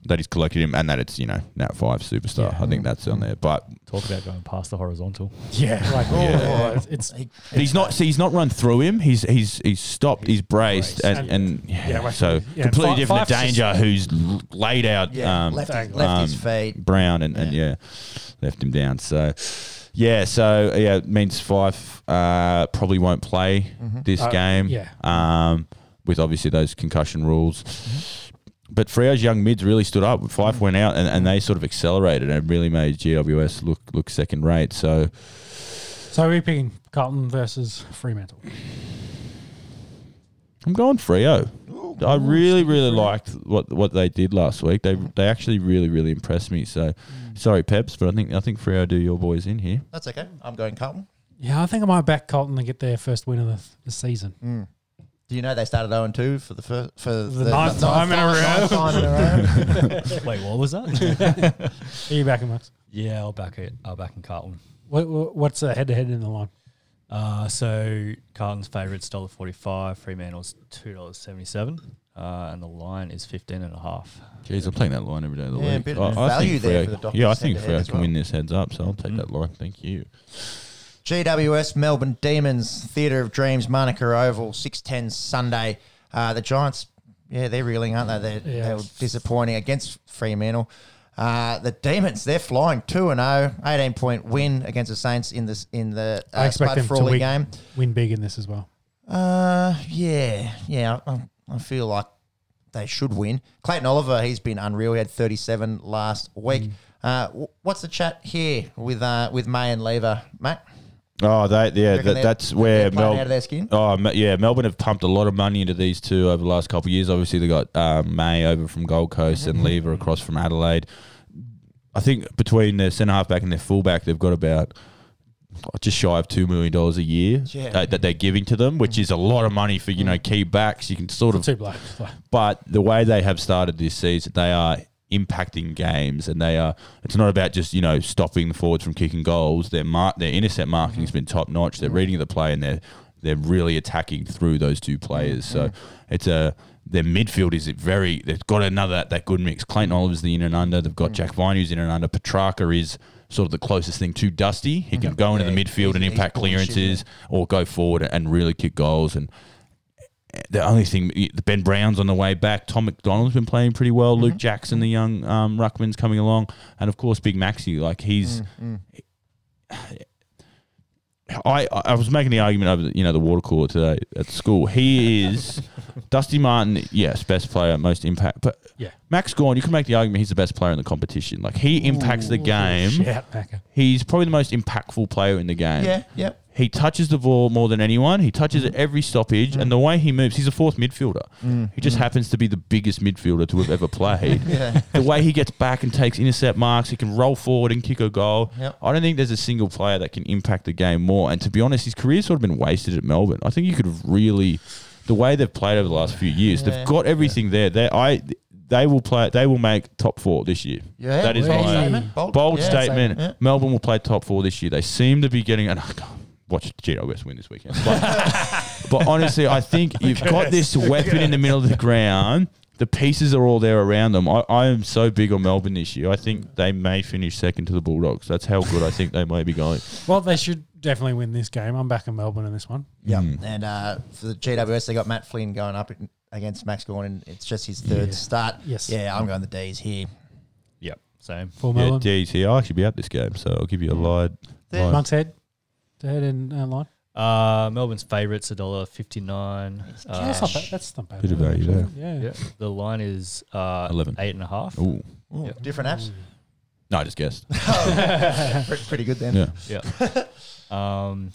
that he's collected him and that it's you know Nat Fyfe superstar. Yeah. I think that's on there, but Talk about going past the horizontal. yeah like oh, Yeah. it's, it's but he's not. See, he's not run through him. He's he's he's stopped. He's braced, braced. and, and yeah, Yeah, like- so yeah, completely Fi- different to Danger, just- who's laid out yeah, um, left, his, left his um, feet. Brown and, and yeah. left him down. So yeah, so yeah, it means Fyfe uh, probably won't play this Uh, game. yeah. um, with obviously those concussion rules. But Freo's young mids really stood up. Fife went out and, and they sort of accelerated and really made GWS look look second rate. So so we're picking Carlton versus Fremantle. I'm going Freo. I really, really liked what what they did last week. They they actually really, really impressed me. So sorry, Peps, but I think I think Freo do your boys in here. That's okay. I'm going Carlton. Yeah, I think I might back Carlton to get their first win of the, the season. Mm. Do you know they started 0 2 for the first for the, ninth time in a row. time in a row? Wait, what was that? Are you backing Max? yeah, I'll back it. I'll back in Carlton. What, what, what's the head to head in the line? Uh, so Carlton's favourite's dollar forty five. Fremantle's two dollars seventy seven, uh, and the line is fifteen and a half. Jeez, I'm playing that line every day of the Yeah, a week. bit I, of I value think there Freo- for the Yeah, I think head-to-head Freo can well. win this heads up, so I'll take Mm. that line. Thank you. GWS Melbourne Demons Theatre of Dreams Manuka Oval six ten Sunday. Uh, the Giants, yeah, they're reeling, aren't they? They're, Yeah. they were disappointing against Fremantle. Uh, the Demons, they're flying 2 and 0, 18 point win against the Saints in this in the uh, I expect Spud them to win, game. win big in this as well. Uh, yeah, yeah. I, I feel like they should win. Clayton Oliver, he's been unreal. He had 37 last week. Mm. Uh, what's the chat here with uh, with May and Lever, Matt? Oh, they yeah, that, that's where playing Mel. out of their skin. Oh yeah, Melbourne have pumped a lot of money into these two over the last couple of years. Obviously, they got um, May over from Gold Coast and mm-hmm. Lever across from Adelaide. I think between their centre halfback and their fullback, they've got about oh, just shy of two million dollars a year Yeah. that, that they're giving to them, which mm. is a lot of money for you mm. know key backs. You can sort of Two blokes. but the way they have started this season, they are impacting games, and they are. It's not about just you know stopping the forwards from kicking goals. Their mark, their intercept marking has been top notch. They're reading the play, and they're they're really attacking through those two players. So it's a their midfield is very. They've got another that good mix. Clayton Oliver's the in and under. They've got Jack Vine who's in and under. Petrarca is. Sort of the closest thing to Dusty. He can go into the midfield and impact clearances, or go forward and really kick goals. And the only thing, the Ben Brown's on the way back. Tom McDonald's been playing pretty well. Mm-hmm. Luke Jackson, the young um, ruckman's coming along, and of course Big Maxi. Like he's, Mm, I I was making the argument over the, you know the water cooler today at school. He is Dusty Martin, yes, best player, most impact. But Yeah. Max Gawn, you can make the argument he's the best player in the competition. Like he impacts the game. Shout, He's probably the most impactful player in the game. Yeah, yeah. He touches the ball more than anyone. He touches Mm-hmm. every stoppage, and the way he moves, he's a fourth midfielder. Mm. He just happens to be the biggest midfielder to have ever played. Yeah. The way he gets back and takes intercept marks, he can roll forward and kick a goal. Yep. I don't think there's a single player that can impact the game more. And to be honest, his career's sort of been wasted at Melbourne. I think you could have really, the way they've played over the last few years, Yeah. they've got everything there. They I. They will play. They will make top four this year. Yeah, that is bold my statement. Bold, bold yeah, statement. Yeah. Melbourne will play top four this year. They seem to be getting. And I can't watch GWS win this weekend. But, but honestly, I think you've got this weapon in the middle of the ground. The pieces are all there around them. I, I am so big on Melbourne this year. I think they may finish second to the Bulldogs. That's how good I think they may be going. Well, they should definitely win this game. I'm back in Melbourne in this one. Yeah, Mm. and uh, for the GWS, they got Matt Flynn going up against Max Gawn, and it's just his third Yeah. start. Yes. Yeah, I'm going the D's here. Yep, same. For Yeah, Melbourne. D's here. I'll actually be at this game, so I'll give you a live. There. live- Monk's head. To head in uh, line. Uh, Melbourne's favourites a dollar fifty nine. Yeah, that's not bad. That's not bad. Bit of value there. Yeah. Yeah, the line is uh, 11. eight and a half. Ooh. Ooh, Yeah. Different apps. No, I just guessed. pretty, pretty good then. Yeah. Yeah. um,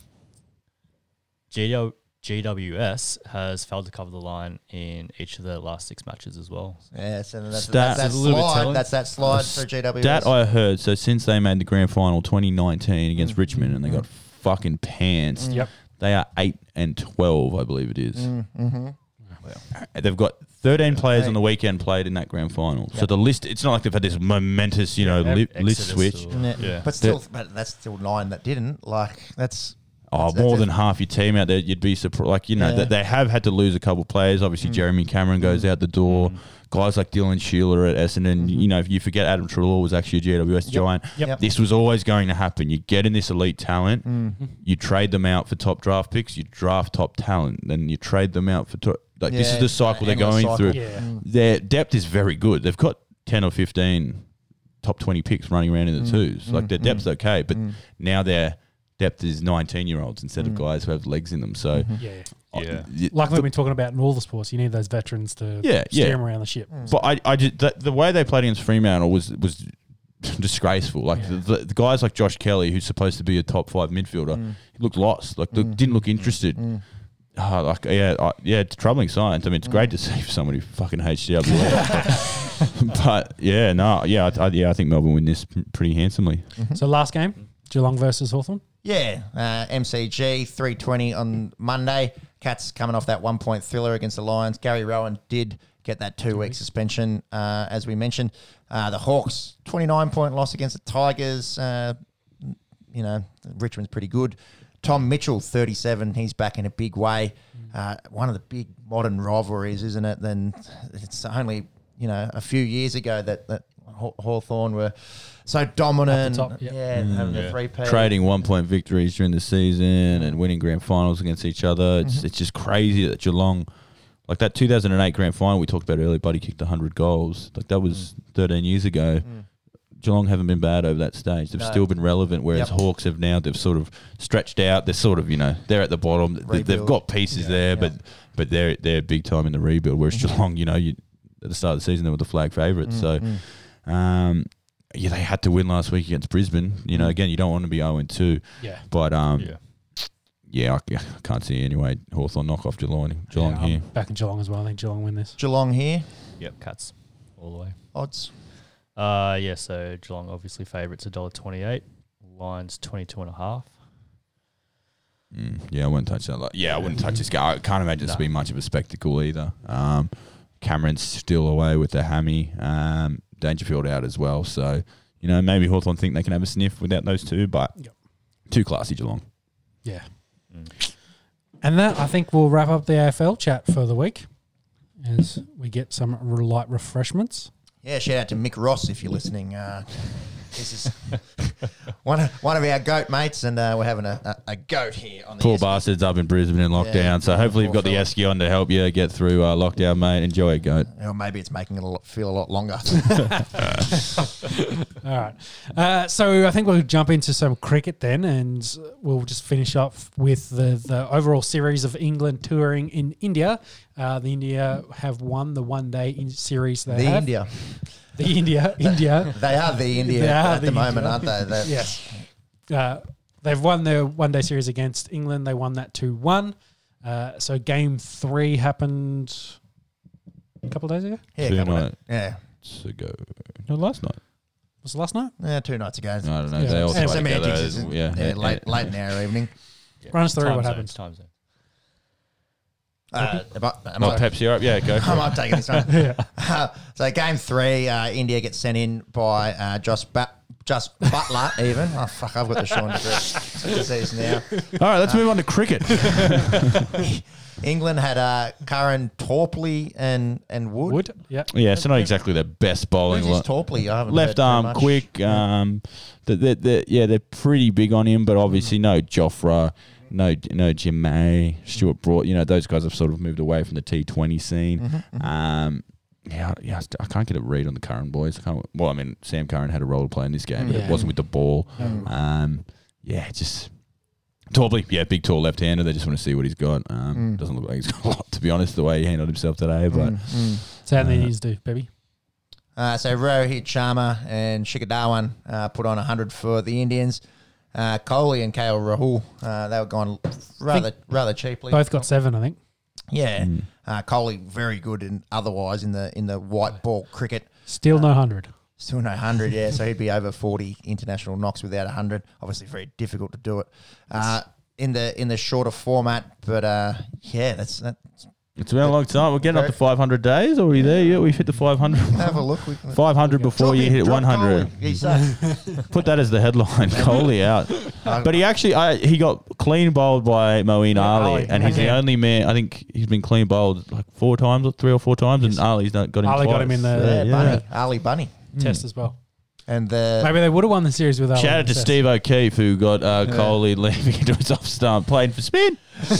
GW, GWS has failed to cover the line in each of their last six matches as well. Yeah, so that's, Stat- that's that It's a little bit slide. That's that slide for GWS. That I heard. So since they made the grand final 2019 against Richmond and they got fucking pants, mm. Yep. they are eight and 12, I believe it is. Mm, mm-hmm. They've got 13 players Hey. on the weekend played in that grand final. So the list, it's not like they've had this momentous, you know, Yeah, li- Exodus list switch. or- Yeah. yeah. But still, but that's still nine that didn't. Like that's Oh, That's- more that's- than half your team out there, you'd be surprised. Like, you know, Yeah. that they have had to lose a couple of players. Obviously, mm. Jeremy Cameron goes out the door. Guys like Dylan Sheila at Essendon. You mm-hmm. know, if you forget Adam Treloar was actually a GWS giant. Yep. Yep. This was always going to happen. You get in this elite talent, Mm. you trade them out for top draft picks, you draft top talent, then you trade them out for top. Like, this is the cycle they're going cycle. through. Yeah. Mm. Their depth is very good. They've got 10 or 15 top 20 picks running around in the mm. twos. Like, mm. their depth's okay, but now their depth is 19 year olds instead of guys who have legs in them. So, mm-hmm. Yeah. Yeah. y- Like we've been talking about in all the sports, you need those veterans to Yeah, steer yeah. them around the ship. Mm. But I, I just, the, the way they played against Fremantle was was disgraceful. Like Yeah. the, the guys like Josh Kelly, who's supposed to be a top five midfielder, mm. he looked lost. Like look, mm. didn't look interested. Ah, like yeah, I, yeah, it's troubling signs. I mean, it's great to see for someone who fucking hates GWS. but yeah, no, yeah, I, I, yeah, I think Melbourne win this pretty handsomely. Mm-hmm. So last game, Geelong versus Hawthorn. Yeah, uh, MCG 320 on Monday. Cats coming off that one point thriller against the Lions. Gary Rohan did get that two week suspension, uh, as we mentioned. Uh, the Hawks 29 point loss against the Tigers. Uh, you know, Richmond's pretty good. Tom Mitchell 37. He's back in a big way. Uh, one of the big modern rivalries, isn't it? Then it's only you know a few years ago that that Haw- Hawthorn were so dominant. top, yeah. yeah, having the three P. Trading one point victories during the season and winning grand finals against each other. It's it's just crazy that Geelong, like that 2008 grand final we talked about earlier, Buddy kicked 100 goals. Like that was 13 years ago. Geelong haven't been bad over that stage. They've No. still been relevant, whereas Yep. Hawks have now they've sort of stretched out. They're sort of you know they're at the bottom. They- They've got pieces there, but but they're they're big time in the rebuild. Whereas Mm-hmm. Geelong, you know, you at the start of the season they were the flag favourites. So Mm-hmm. um, yeah, they had to win last week against Brisbane. You know, Mm. again, you don't want to be zero and two, Yeah. but um, Yeah. yeah, I, I can't see anyway. Hawthorn knock off Geelong. Geelong Yeah, I'm here. Back in Geelong as well. I think Geelong win this. Geelong here Yep, cuts all the way. odds. Uh, yeah, so Geelong obviously favourites $1.28. Lions 22 and a half. Mm, yeah, I wouldn't touch that. Like, yeah, I wouldn't touch this guy. I can't imagine it's Nah. been much of a spectacle either. Um, Cameron's still away with the hammy. Um, Dangerfield out as well. So, you know, maybe Hawthorn think they can have a sniff without those two, but Yep. too classy Geelong. Yeah. Mm. And that, I think, will wrap up the AFL chat for the week as we get some light refreshments. Yeah, shout out to Mick Ross if you're listening. Uh, this is one of, one of our goat mates, and uh, we're having a, a, a goat here on the Poor Esky. bastards up in Brisbane in lockdown. Yeah. So hopefully you've Poor got the fella. Esky on to help you get through uh, lockdown, mate. Enjoy it, goat. Or maybe it's making it a lot, feel a lot longer. All right. Uh, so I think we'll jump into some cricket then, and we'll just finish up with the, the overall series of England touring in India. Uh, the India have won the one day in series they the have. India. The India. India. They are the India They are at the the, moment, India. aren't they? They're- Yes. Uh, they've won their one day series against England. They won that 2 1. Uh, so game three happened a couple of days ago. Yeah, Two couple of- nights yeah. ago. No, last night. Was it last night? Yeah, two nights ago. I don't know. Yeah. They all And tie semantics, together. isn't it? Yeah, Yeah, yeah, late, yeah. late in our evening. Yeah. Run us through Time what zones, happens. Time zone. Uh, but- am Not I- Pepsi up. Yeah, go. For I'm it. not taking this one. Uh, so game three, uh, India gets sent in by uh, Josh, ba- Just Buttler. Even oh fuck, I've got the Sean disease, disease now. All right, let's move on to cricket. England had uh, Curran, Topley, and and Wood. Wood. Yeah. yeah, so not exactly the best bowling. Who's li- this Topley? I haven't Left heard arm, much. quick. Um, the, the, the, yeah, they're pretty big on him, but obviously no Jofra, no no Jim May, Stuart Broad. You know those guys have sort of moved away from the T Twenty scene. Mm-hmm, Um, yeah, yeah, I can't get a read on the Curran boys. I can't, well, I mean, Sam Curran had a role to play in this game, but Yeah. it wasn't with the ball. Um, yeah, just Topley, yeah, big tall left hander. They just want to see what he's got. Um, Mm. Doesn't look like he's got a lot, to be honest, the way he handled himself today. But Mm, mm. Sadly, Uh, needs to, baby. Uh, so Rohit Sharma and Shikhar Dhawan uh, put on 100 for the Indians. Uh, Kohli and KL Rahul, uh, they were gone rather rather cheaply. Both got seven, I think. Yeah, Mm. uh, Kohli very good in otherwise in the in the white ball cricket. Still no 100. Still no hundred, yeah. So he'd be over forty international knocks without hundred. Obviously, very difficult to do it uh, in the in the shorter format. But uh, yeah, that's that. It's been a long time. We're getting up to 500 days. Or are we there yet? We've hit the 500. Have a look. We can 500 before Drop you him, hit drop 100. Kohli. He's, uh, Put that as the headline. Kohli out. But he actually, I, he got clean bowled by Moeen Ali, Ali, and he's the okay. only man. I think he's been clean bowled like four times, or three or four times, and Ali's not got him. Ali got twice. him in the- yeah, Yeah, Bunny, Ali Bunny, Test as well. And the Maybe they would have won the series without. Ali. Shout out to Test. Steve O'Keefe who got uh, Kohli leaving into his off stump, playing for spin. Play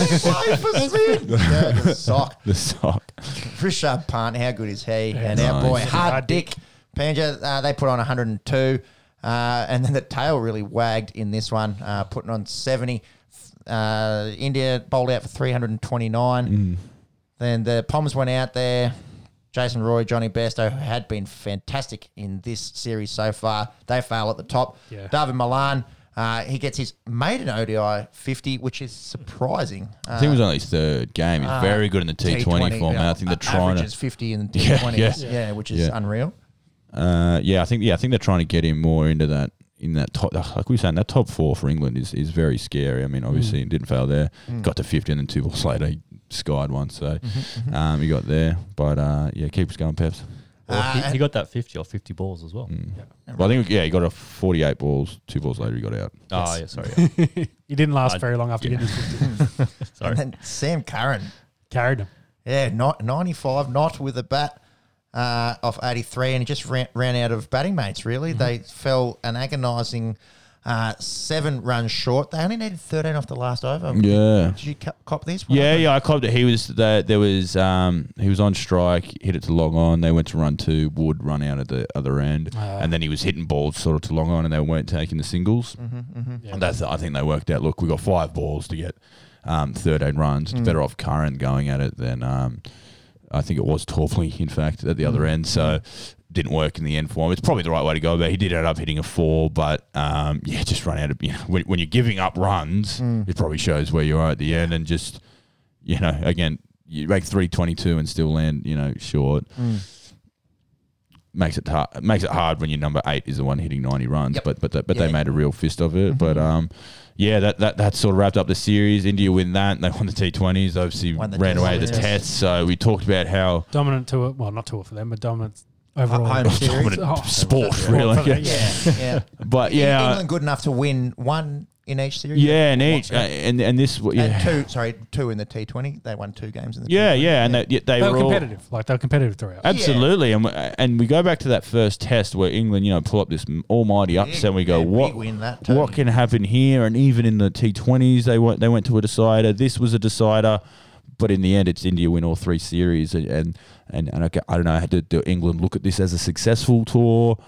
for spin. Yeah, the sock. The sock. Rishabh Pant, how good is he? and our boy Hard Hard Dick Panja, uh, they put on 102. Uh, and then the tail really wagged in this one, uh, putting on 70. Uh, India bowled out for 329. Mm. Then the Poms went out there. Jason Roy, Jonny Bairstow, who had been fantastic in this series so far, they fail at the top. Yeah. Dawid Malan, uh, he gets his maiden ODI 50, which is surprising. Uh, I think it was only his third game. He's very good in the T20, format. I think they're trying to. 50 in the T20s. yeah. Yeah, which is Yeah. unreal. Uh, yeah, I think yeah, I think they're trying to get him more into that in that top. Like we were saying, that top four for England is, is very scary. I mean, obviously, he didn't fail there. Got to fifty, and then two balls later, he skied once. So um, he got there. But uh, yeah, keep us going, Peps. Well, Uh, he, he got that 50 or 50 balls as well. Mm. Well, I think yeah, he got a forty-eight balls. Two balls later, he got out. Oh, yeah, sorry. Yeah. He didn't last I- very long after yeah. getting his 50. sorry. And then Sam Curran, Carried him. yeah, not 95, not with a bat uh, off 83, and he just ran, ran out of batting mates, really. They fell an agonising Uh, seven runs short. They only needed 13 off the last over. Yeah. Did you cop this? What Yeah, happened? yeah, I copped it. He was there. there was um he was on strike, hit it to long on. They went to run two, Wood run out at the other end, Ah. and then he was hitting balls sort of to long on, and they weren't taking the singles. Mm-hmm, Yeah. And that's I think they worked out. Look, we got five balls to get um, 13 runs. Mm. Better off Curran going at it than um, I think it was Topley, in fact, at the other Mm. end. So didn't work in the end for him. It's probably the right way to go, but he did end up hitting a four. But um, yeah, just run out of you know, when, when you're giving up runs, Mm. it probably shows where you are at the end, and just you know, again, you make 322 and still land, you know, short. Mm. Makes it hard. Makes it hard when your number eight is the one hitting ninety runs. Yep. But but but Yeah. Mm-hmm. they made a real fist of it. But um, yeah, that, that that sort of wrapped up the series. India win that. They won the T Twenties. Obviously the ran Test, away the yes. tests. So we talked about how Dominant tour. Well, not tour for them, but dominant overall. home series. dominant Oh, sport, yeah. really. Yeah. Yeah. Yeah, yeah. But yeah, England good enough to win one in each series. yeah, and What- each uh, and and this and yeah. two. Sorry, two in the T20. They won two games in the. Yeah, T20. yeah, and they, yeah, they, They were were all, competitive. Like they were competitive throughout. Absolutely, and we- and we go back to that first test where England, you know, pull up this almighty upset, and we go, Yeah, big what, win that what can happen here? And even in the T20s, they went they went to a decider. This was a decider, but in the end, it's India win all three series, and and and, and I, I don't know, do, do England look at this as a successful tour?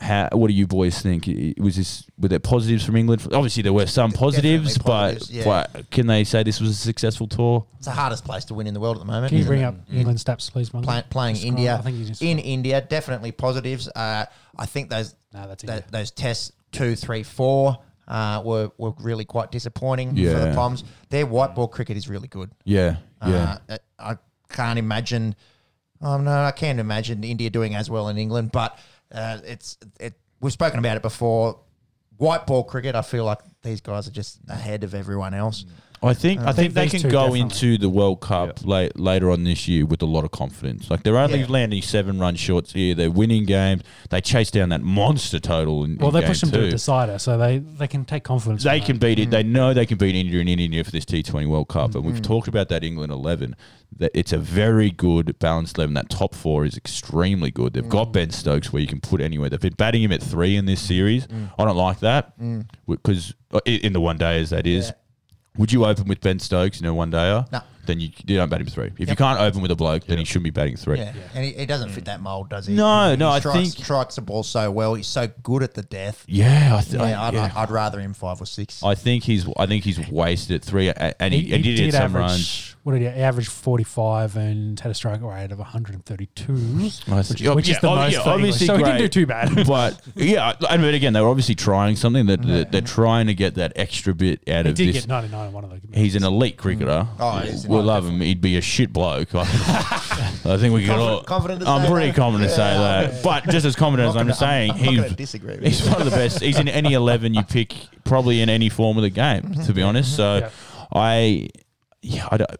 How, what do you boys think? Was this were there positives from England? Obviously, there were some positives, Definitely but, yeah. but can they say this was a successful tour? It's the hardest place to win in the world at the moment. Can you bring it? up England stats, please, Mungo? Play, playing Just India scroll. I think you just in India, definitely positives. Uh, I think those No, that's India. that, those tests two, three, four uh, were were really quite disappointing for the Poms. Their white ball cricket is really good. Yeah, yeah. Uh, I can't imagine. Oh no, I can't imagine India doing as well in England. But uh, it's it. We've spoken about it before. White ball cricket, I feel like these guys are just ahead of everyone else. I think I, I think, think they can go definitely. into the World Cup late, later on this year with a lot of confidence. Like they're only Yeah. landing seven run shorts here. They're winning games. They chase down that monster total. In, well, in they game pushed them to a two. decider, so they, they can take confidence. They can that. beat it. Mm. They know they can beat India and India for this T20 World Cup. And we've Mm-hmm. talked about that England 11. That it's a very good balanced 11. That top four is extremely good. They've Mm. got Ben Stokes where you can put anywhere. They've been batting him at three in this series. Mm. I don't like that because in the one day as that is. Yeah. Would you open with Ben Stokes in a one dayer? No. Then you, you don't bat him three. If you can't open with a bloke, then he shouldn't be batting three. Yeah, and he, he doesn't fit that mold, does he? No, He- no, he I strikes, think- strikes the ball so well. He's so good at the death. Yeah, I, th- Yeah, I, I'd, yeah. I'd rather him five or six. I think he's I think he's wasted at three, a- and he, He, he, he did, did hit some average. runs. What did he average? Forty-five and had a strike rate of one hundred and thirty-two, I see. which, which Yeah, is the oh, most. yeah, for English. obviously so he didn't do great. too bad. but yeah, I mean, again, they were obviously trying something that that they're trying to get that extra bit out he of did this. get ninety-nine on one of the. He's an elite cricketer. Oh, he is. We love him. He'd be a shit bloke. I, I think we could all. Confident- confident to I'm say pretty that? confident to say Yeah. that. But just as confident as I'm gonna- saying, I'm, I'm not he's gonna disagree with He's you. one of the best. He's in any eleven you pick, probably in any form of the game. To be honest, so Yeah. I, yeah, I don't,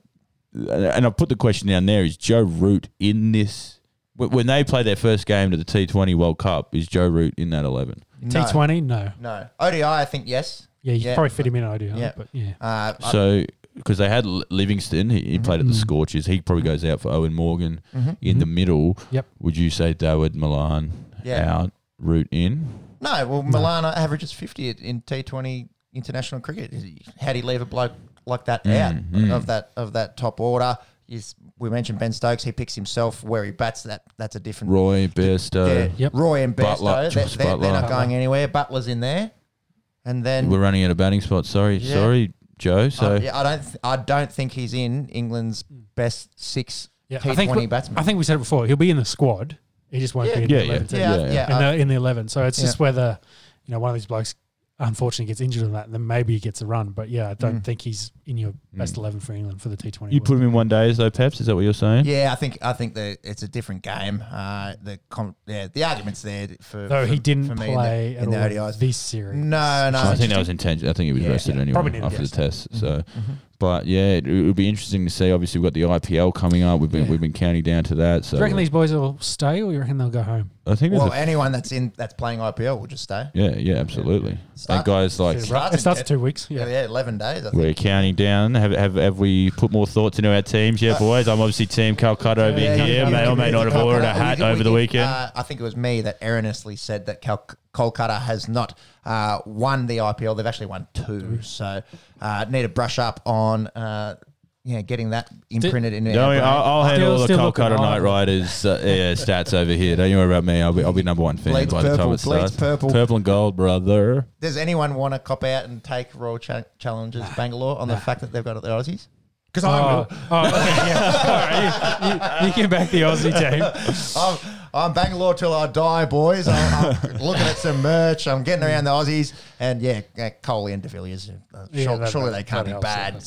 and I put the question down there: Is Joe Root in this? wh- When they play their first game to the T20 World Cup, is Joe Root in that eleven? No. T Twenty, no. No. ODI, I think yes. Yeah, you Yeah. could probably fit him in. I do, Yeah. but yeah. Uh, I- So because they had Livingstone, he, he played at the Mhm. Scorchers. He probably goes out for Eoin Morgan Mhm. in the middle. Yep. Would you say Dawid Malan Yeah. out, Root in? No, well, Malan averages 50 in T20 international cricket. How do you leave a bloke like that Mm, out mm. of that of that top order? Is we mentioned Ben Stokes. He picks himself where he bats. That that's a different. Roy yeah, Yep. Roy and Buttler, they're, Josh they're, they're Buttler. not going anywhere. Buttler's in there, and then We're running out of batting spots. Sorry, Yeah. sorry, Joe. Um, so I, yeah, I don't th- I don't think he's in England's hmm. best six Yeah, T20 I think we- batsmen. I think we said it before. He'll be in the squad. He just won't Yeah. be in Yeah, the yeah. eleven. yeah, yeah, yeah, in the in the eleven. So it's Yeah. just whether you know one of these blokes unfortunately gets injured on that, then maybe he gets a run. But yeah, I don't Mm. think he's in your best Mm. eleven for England for the T Twenty. you put him in one day, though, Peps. Is that what you're saying? yeah, I think I think that it's a different game. Uh, the com- yeah, the arguments there for though for, he didn't for me in the- play in the, at all ODIs. this series. No, no, I think that was intentional. I think he was Yeah, rested yeah. anyway after the rest. test. So, Mhm. But yeah, it, it would be interesting to see. Obviously, we've got the IPL coming up. We've been Yeah. we've been counting down to that. So Do you reckon these boys will stay, or you reckon they'll go home? I think there's Well, a, anyone that's in that's playing IPL will just stay. yeah, yeah, absolutely. Start- and guys like Yeah, right. it starts in in two weeks. Yeah, Yeah. yeah, eleven days. I think. we're counting down. Have, have have we put more thoughts into our teams yet, Uh, boys? I'm obviously Team Calcutta over Yeah, here. yeah, may or may not have yeah. ordered a hat we over the did, weekend. Uh, I think it was me that erroneously said that Cal- Kolkata has not uh, won the IPL. They've actually won two. So uh, need to brush up on uh, yeah getting that imprinted in. No, our brain. I'll, I'll handle Still- all the still looking Kolkata Knight. Riders uh, yeah, stats over here. Don't you worry about me. I'll be, I'll be number one fan Bleeds by the time purple, it starts. bleeds purple. Purple and gold, brother. Does anyone want to cop out and take Royal Cha- Challengers Bangalore on the fact that they've got the Aussies? Because I Oh, will. oh, okay, yeah. All right, you, you, you can back the Aussie team. I'm, I'm Bangalore till I die, boys. I'm, I'm looking at some merch. I'm getting around the Aussies, and yeah, yeah Coley and De Villiers. Uh, Yeah, sure- that- surely that- they can't be bad.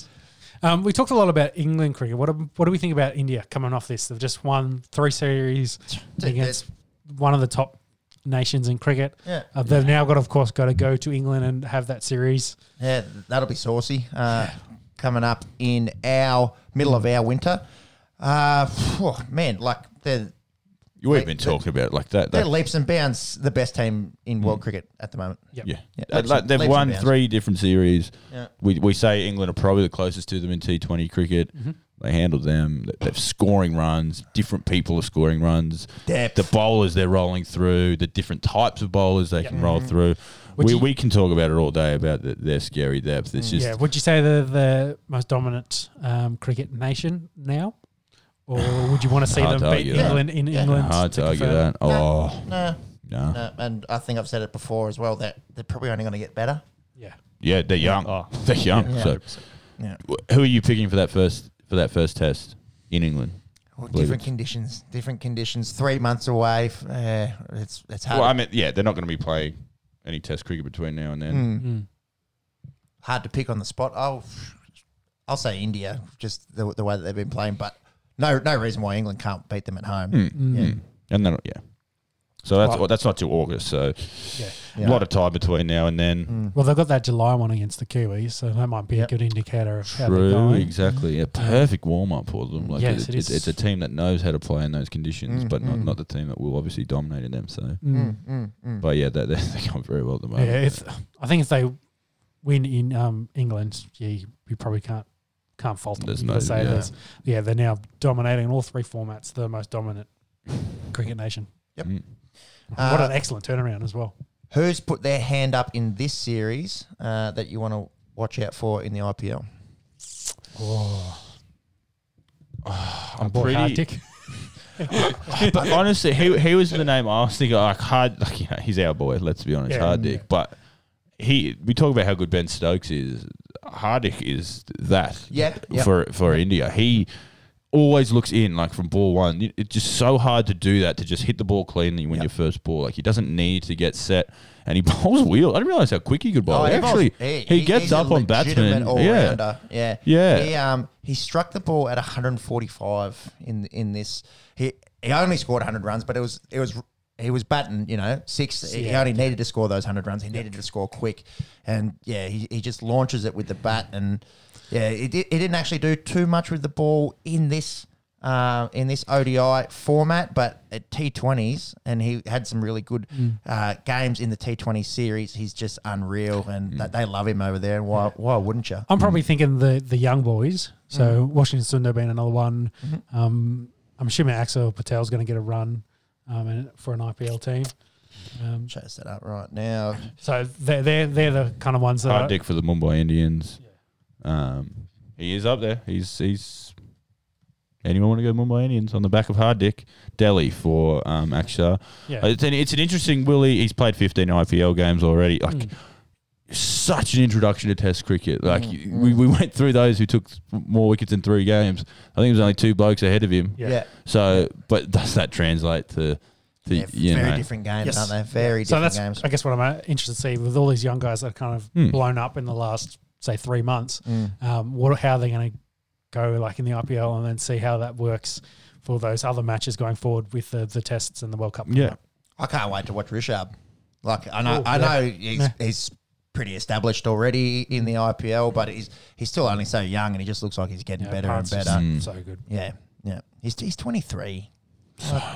Um, we talked a lot about England cricket. What do, what do we think about India coming off this? They've just won three series against one of the top nations in cricket. Yeah. Uh, they've now got, of course, got to go to England and have that series. Yeah, that'll be saucy. Uh, coming up in our middle of our winter. Uh, phew, man, like they're We've Wait, been talking about like that. they're leaps and bounds the best team in world cricket at the moment. Yep. yeah, Yeah, Uh, leaps like, and- they've leaps and won bounds. three different series. Yeah. We, we say England are probably the closest to them in T20 cricket. Mm-hmm. They handled them. They- They're scoring runs. Different people are scoring runs. Depth. The bowlers they're rolling through. The different types of bowlers they can roll through. Would We, you- we can talk about it all day about the, their scary depth. It's just yeah. Would you say they're the most dominant um, cricket nation now? Or would you want to see them to beat argue that. England in Yeah. England? hard to argue confirm? that. Oh Nah, no, no, and I think I've said it before as well that they're probably only going to get better. Yeah. yeah, they're young. Oh. They're young. Yeah. So, Yeah. who are you picking for that first for that first test in England? Well, different it. conditions, different conditions. Three months away. Uh, it's it's hard. Well, I mean, yeah, they're not going to be playing any Test cricket between now and then. Mm. Mm. hard to pick on the spot. I'll I'll say India, just the, the way that they've been playing, but no no reason why England can't beat them at home. Mm. Mm. Yeah. And then, yeah. So that's Well- well, that's not till August. So Yeah. Yeah. a lot of time between now and then. Mm. Well, they've got that July one against the Kiwis, so that might be Yep. a good indicator of how they're True, going. exactly. A perfect warm up for them. Like Yes, it, it it's, it's a team that knows how to play in those conditions, Mm, but not, mm. not the team that will obviously dominate in them. So, Mm. Mm, mm, but yeah, they, they- they're going very well at the Yeah, moment. if I think if they win in um, England, yeah, you, you probably can't can't fault them. There's no- say yeah. yeah, they're now dominating in all three formats. The most dominant cricket nation. Yep. Mm. what Uh, an excellent turnaround as well. Who's put their hand up in this series uh, that you want to watch out for in the IPL? Oh, I'm boy, pretty. Hardik. but honestly, he he was the name I was thinking. Like hard, like you know, he's our boy. Let's be honest, Yeah. Hardik. Yeah. But he, we talk about how good Ben Stokes is. Hardik is that. Yeah, yeah. For for India, he always looks in like from ball one. It's just so hard to do that to just hit the ball cleanly when Yep. your first ball. Like he doesn't need to get set, and he bowls wheels. I didn't realize how quick he could bowl. Oh, He he actually, bowls- he, gets he's a up on legitimate batsmen. Yeah, all-rounder. yeah, Yeah. He um he struck the ball at 145 in in this. He he only scored 100 runs, but it was it was he was batting. You know, six. He Yeah. only needed to score those 100 runs. He needed to score quick, and yeah, he, he just launches it with the bat, and yeah, he did, he didn't actually do too much with the ball in this. Uh, in this ODI format, but at T20s, and he had some really good uh, games in the T20 series. He's just unreal, and that they love him over there. And why, why wouldn't you? I'm probably thinking the the young boys. So Mm. Washington Sundar being another one. Mm-hmm. Um, I'm assuming Axar Patel's going to get a run um, and for an IPL team. Um, Chase that up right now. so they're, they're they're the kind of ones that are, Hardik for the Mumbai Indians. Um, he is up there. He's he's. Anyone want to go Mumbai Indians on the back of Hardik? Delhi for um, Akshar. yeah. It's an, it's an interesting Willie. He's played 15 IPL games already. Like Mm. such an introduction to Test cricket. Like Mm, we, we went through those who took more wickets in three games. I think it was only two blokes ahead of him. Yeah. Yeah, So, but does that translate to, to They're you very know? different games, Yes. aren't they? Very So different that's games. I guess what I'm uh, interested to see with all these young guys that are kind of Hmm. blown up in the last say three months. Mm. Um, what how are they're going to go like in the IPL and then see how that works for those other matches going forward with the, the tests and the World Cup. Yeah. I can't wait to watch Rishabh. Like I know, Oh, I yeah. know he's, Yeah. he's pretty established already in the IPL, but he's he's still only so young, and he just looks like he's getting Yeah, better and better. Mm. So good. Yeah, yeah. He's he's twenty three.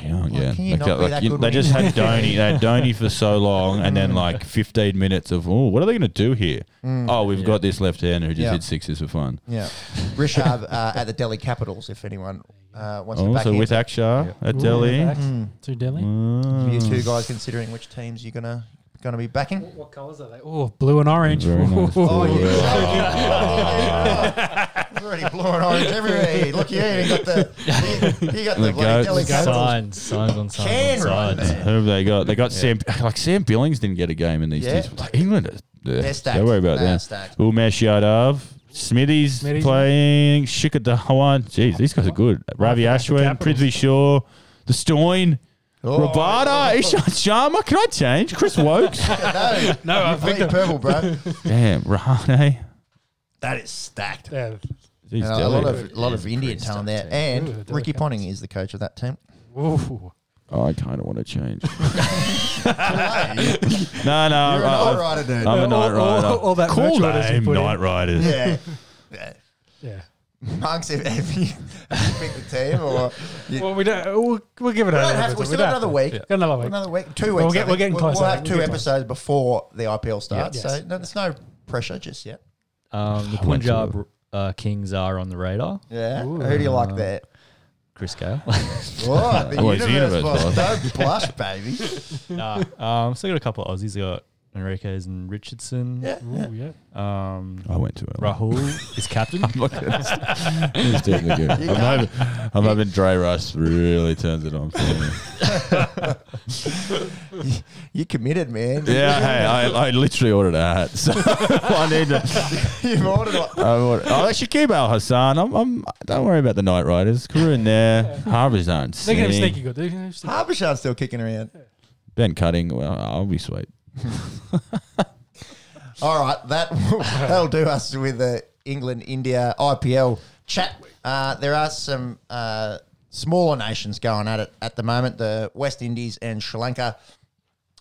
Young, yeah. can Like, like, you- they just had Dhoni. They had Dhoni for so long, and then like 15 minutes of oh, what are they going to do here? Oh, we've got this left hander who just Yeah. hit sixes for fun. Yeah, Rishabh uh, at the Delhi Capitals. If anyone uh, wants to Oh, back so with Akshar at Ooh, Delhi. yeah, Mm. To Delhi. you Mm. two guys considering which teams you're gonna going to be backing. What colours are they? Oh, blue and orange. Very nice. Oh, Ooh. yeah. There's already blue and orange everywhere. Look, yeah, you got the you, you got the, The bloody goats. Delhi. Signs, signs on signs Can on signs. Who have they got? They got Sam. Like Sam Billings didn't get a game in these Yeah. days. Like England, are- They're stacked. Don't worry about They're that. stacked. Umesh Yadav, Smithies, Smithies. playing, Shikhar Dhawan. Jeez, these guys are good. Ravi Ashwin, Prithvi Shaw, the Stoin, Oh, Rabada, oh, oh. Ishant Sharma. Can I change? Chris Woakes. No, No, I completely think purple, bro. Damn, Rahane. That is stacked. Yeah. Jeez, And a lot of a lot of Indian pretty talent there, stacked and Ooh, Ricky Ponting is the coach of that team. Ooh. Oh, I kind of want to change. no, no. You're an I- I- all-righter, dude. I'm a All- night all- rider. all that cool merch name. Night Riders. yeah. yeah. Yeah. Monks, have, have you, have you picked the team or you, Well, we don't. We'll, we'll give it we another. don't have, episode. we still got another week. Yeah. Got another week. Another week, two We'll weeks. get- we're getting We'll- closer. We'll have We'll two closer. episodes before the IPL starts, yes. so no, there's no pressure just yet. Um, the I went Punjab uh, Kings are on the radar. Yeah, Ooh. who do you like there? Chris Gayle. Oh, the Oh, he's universe, the universe boss. Don't blush, baby. nah, um, still got a couple of Aussies. I got Henriques and Richardson. Yeah, yeah. Ooh, yeah. Um, I went to it. Rahul is captain. Look at this. He's definitely good. You I'm can't- hoping, I'm hoping Dre Russ really turns it on for me. You committed, man. Yeah, hey, I, I literally ordered a hat. So I need to. You've ordered one. I ordered, oh, Shakib Al Hasan. I'm, I'm, don't worry about the Night Riders. Karun there. Harbour's on. They can have sneaky good. They can have sneaky- Harbishar's still kicking around. Ben Cutting. Well, I'll be sweet. All right, that that'll do us with the England India IPL chat. Uh, there are some uh, smaller nations going at it at the moment. The West Indies and Sri Lanka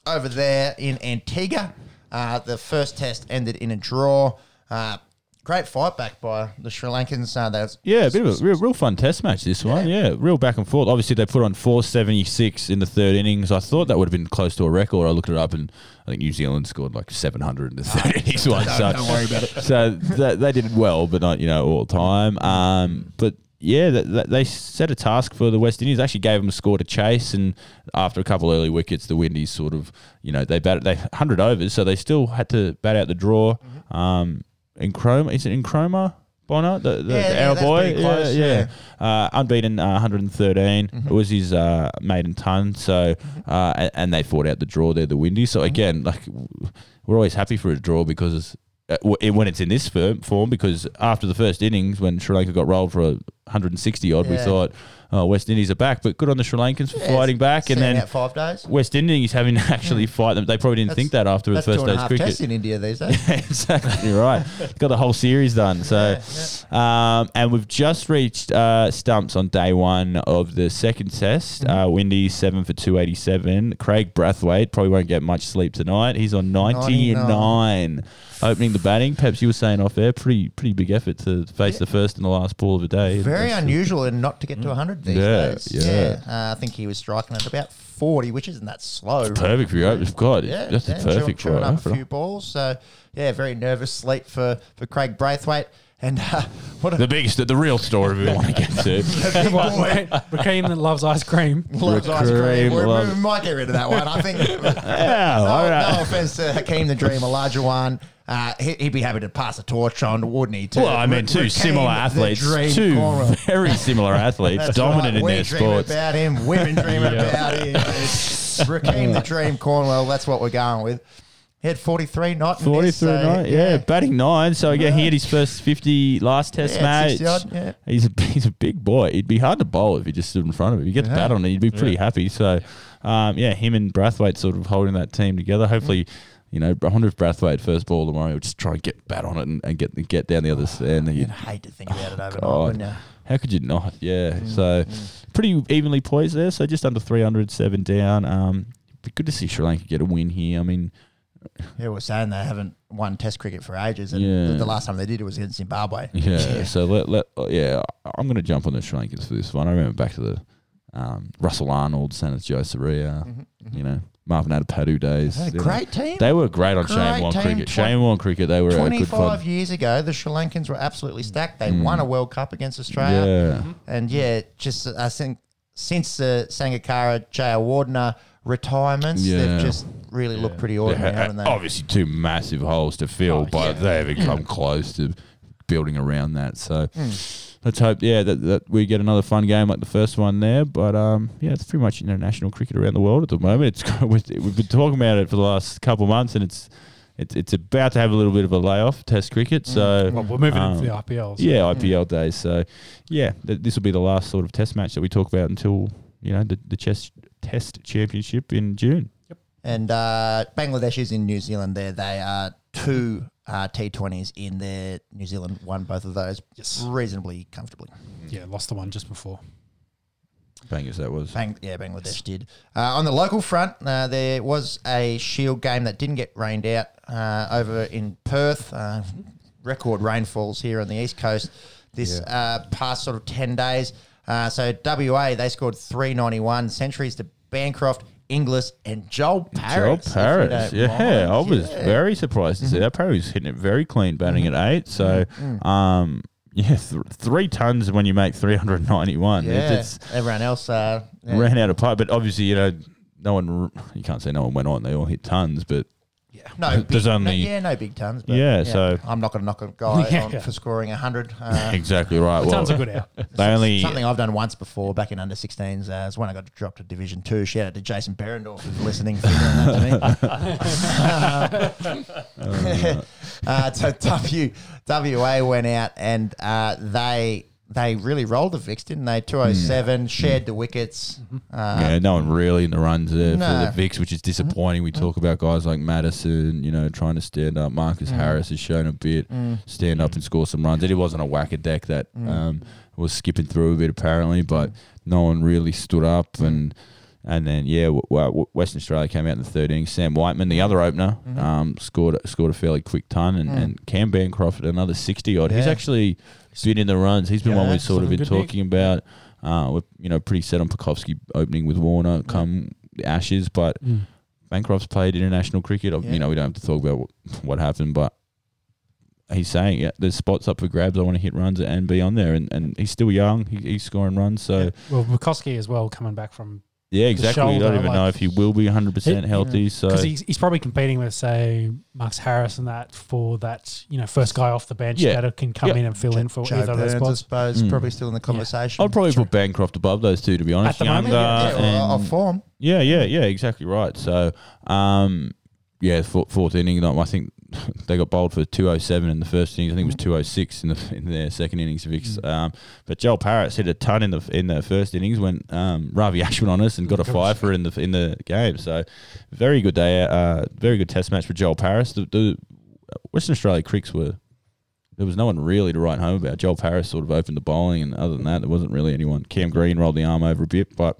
over there in Antigua. Uh, the first test ended in a draw. Great fight back by the Sri Lankans. Uh, they was- Yeah, a bit of a real, real fun test match, this one. Yeah, real back and forth. Obviously, they put on 476 in the third innings. I thought that would have been close to a record. I looked it up, and I think New Zealand scored like 700 in the third innings one. So, don't worry about it. So that, they did well, but not, you know, all time. Um, but yeah, that, that they set a task for the West Indies. Actually, gave them a score to chase, and after a couple early wickets, the Windies sort of, you know, they batted they hundred overs, so they still had to bat out the draw. Um, Nkrumah, is it Nkrumah? Bonner, the, the, Yeah, our boy, close, yeah, yeah. Uh, unbeaten, uh, 113. Mm-hmm. It was his uh, maiden ton. So, uh, and, and they fought out the draw there, the. Mm-hmm. So again, like we're always happy for a draw because it- when it's in this firm, form, because after the first innings, when Sri Lanka got rolled for a 160 odd, we thought, oh, West Indies are back. But good on the Sri Lankans for Yeah, fighting back. And then five days. West Indies having to actually fight them. They probably didn't That's- think that after the first two and a day's cricket. tests in India these days. Yeah, exactly. You're right. Got the whole series done. So, um, and we've just reached uh, stumps on day one of the second test. Mm-hmm. Uh, Windy seven for two eighty seven. Kraigg Brathwaite probably won't get much sleep tonight. He's on ninety 99. Opening the batting, perhaps you were saying off air, pretty pretty big effort to face the first and the last ball of the day. Very That's- unusual and not to get to 100 these Yeah, days. yeah. Uh, I think he was striking at about 40, which isn't that slow. Perfect for your opener. God, Yeah, that's yeah, perfect chewing, for chewing up a few balls. So, yeah, very nervous sleep for, for Kraigg Brathwaite. And uh, what a The biggest, the real story we want to get to. big boy. Rahkeem that loves ice cream. Loves ice cream. Cream, We, love- we might get rid of that one. I think. Yeah, no, all right. no offense to Hakeem the Dream, a larger one. Uh, he, he'd be happy to pass the torch on, wouldn't he? To Well, I mean, two Rahkeem similar athletes, two Cornwall. very similar athletes, dominant right. in we their dream sports. about him. Women dream about him. It's Rahkeem the Dream Cornwall. That's what we're going with. He had 43 not in this, 43 so, nine, yeah, batting nine. So again, he had his first 50 last test Yeah, match. 60 odd, yeah. He's a he's a big boy. It'd be hard to bowl if he just stood in front of him. You get the Yeah. bat on it, you'd be pretty happy. So, um, yeah, him and Brathwaite sort of holding that team together. Hopefully, you know, I wonder if Brathwaite first ball tomorrow will just try and get bat on it and, and get get down the other end. You'd hate to think about it overnight, God. wouldn't you? How could you not? Yeah. Mm, so pretty evenly poised there. So just under 300, seven down. Um, be good to see Sri Lanka get a win here. I mean, Yeah, we're saying they haven't won Test cricket for ages, and Yeah. the, last time they did it was against Zimbabwe. yeah. So let let uh, yeah, I'm going to jump on the Sri Lankans for this one. I remember back to the um, Russell Arnold, Sanath Jayasuriya, mm-hmm, mm-hmm. you know, Marvan Atapattu days. They had a You know, great team. They were great on Great Shane Warne cricket. Shane Warne cricket, they were a good 25 fun. years ago, the Sri Lankans were absolutely stacked. They mm. won a World Cup against Australia. Yeah. And yeah, just I think since the Sangakkara, Jayawardene retirements, Yeah. they've just really look pretty They ordinary, haven't they? obviously two massive holes to fill, Oh, but yeah. they haven't come close to building around that. So Hmm. let's hope, yeah, that, that we get another fun game like the first one there. But um, yeah, it's pretty much international cricket around the world at the moment. It's we've been talking about it for the last couple of months, and it's it's it's about to have a little bit of a layoff, Test cricket. So. Well, we're moving Um, into the IPLs. Yeah, IPL days. So, yeah, th- this will be the last sort of test match that we talk about until you know the the chess test championship in June. And uh, Bangladesh is in New Zealand. There, they are two uh, T20s in there. New Zealand won both of those Yes. reasonably comfortably. Yeah, lost the one just before. Bangers that was. Bang, yeah, Bangladesh did. Uh, on the local front, uh, there was a Shield game that didn't get rained out uh, over in Perth. Uh, record rainfalls here on the east coast this uh, past sort of ten days. Uh, so WA they scored three ninety one centuries to Bancroft, Inglis, and Joel Joel Paris. you Paris, yeah, mind. I was Yeah. very surprised to see that. Paris was hitting it very clean, batting at eight. So, um, yeah, th- three tons when you make three hundred ninety one. Yeah, It's, everyone else uh, yeah. ran out of pipe, but obviously, you know, no one. You can't say no one went on. They all hit tons, but No, There's only- no, yeah, no big tons. But Yeah, so- I'm not going to knock a guy Yeah. on for scoring hundred. Uh, exactly right. Well, Tons are good out. they only Something I've done once before back in under 16s uh, is when I got dropped to Division Two. Shout out to Jason Behrendorff who's listening. for doing that to me. uh, so W WA went out and uh, they they really rolled the Vicks, didn't they? 207 shared the mm-hmm. wickets. Mm-hmm. Uh, Yeah, no one really in the runs there No. for the Vicks, which is disappointing. We mm-hmm. talk about guys like Maddinson, you know, trying to stand up. Marcus mm. Harris has shown a bit, mm. stand up and score some runs. And It wasn't a whack a deck that mm. um, was skipping through a bit apparently, but no one really stood up and. And then yeah, w- w- Western Australia came out in the third innings. Sam Whiteman, the other opener, um, scored scored a fairly quick ton, and, and Cam Bancroft another sixty odd. He's actually been in the runs. He's been one we've sort of been talking about. Uh, we're you know pretty set on Pucovski opening with Warner come the Ashes, but Mm. Bancroft's played international cricket. Yeah. You know we don't have to talk about what, what happened, but he's saying yeah, there's spots up for grabs. I want to hit runs and be on there, and, and he's still young. He, he's scoring runs, so Well, Pucovski as well coming back from yeah, exactly. You don't shoulder, even know if he will be 100 percent It- healthy. So because he's, he's probably competing with say Marcus Harris and that for that you know first guy off the bench Yeah. that can come Yeah. in and fill in for Joe either of those Burns, I suppose, Mm. probably still in the conversation. I'd probably put Bancroft above those two, to be honest. At the moment, Younger yeah. yeah, and- off form. Yeah, yeah, yeah, exactly right. So, um, yeah, fourth, fourth inning, I think they got bowled for 207 in the first innings. I think it was 206 in the in their second innings. Vicks. Um, but Joel Paris hit a ton in the in the first innings when um, Ravi Ash went on us and got a five for in the in the game. So, very good day, uh, very good test match for Joel Paris. The, the Western Australia Cricks were. There was no one really to write home about. Joel Paris sort of opened the bowling, and other than that, there wasn't really anyone. Cam Green rolled the arm over a bit, but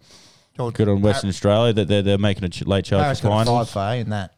Joel- good on Western Australia that they're, they're making a late charge for a five finals. for in that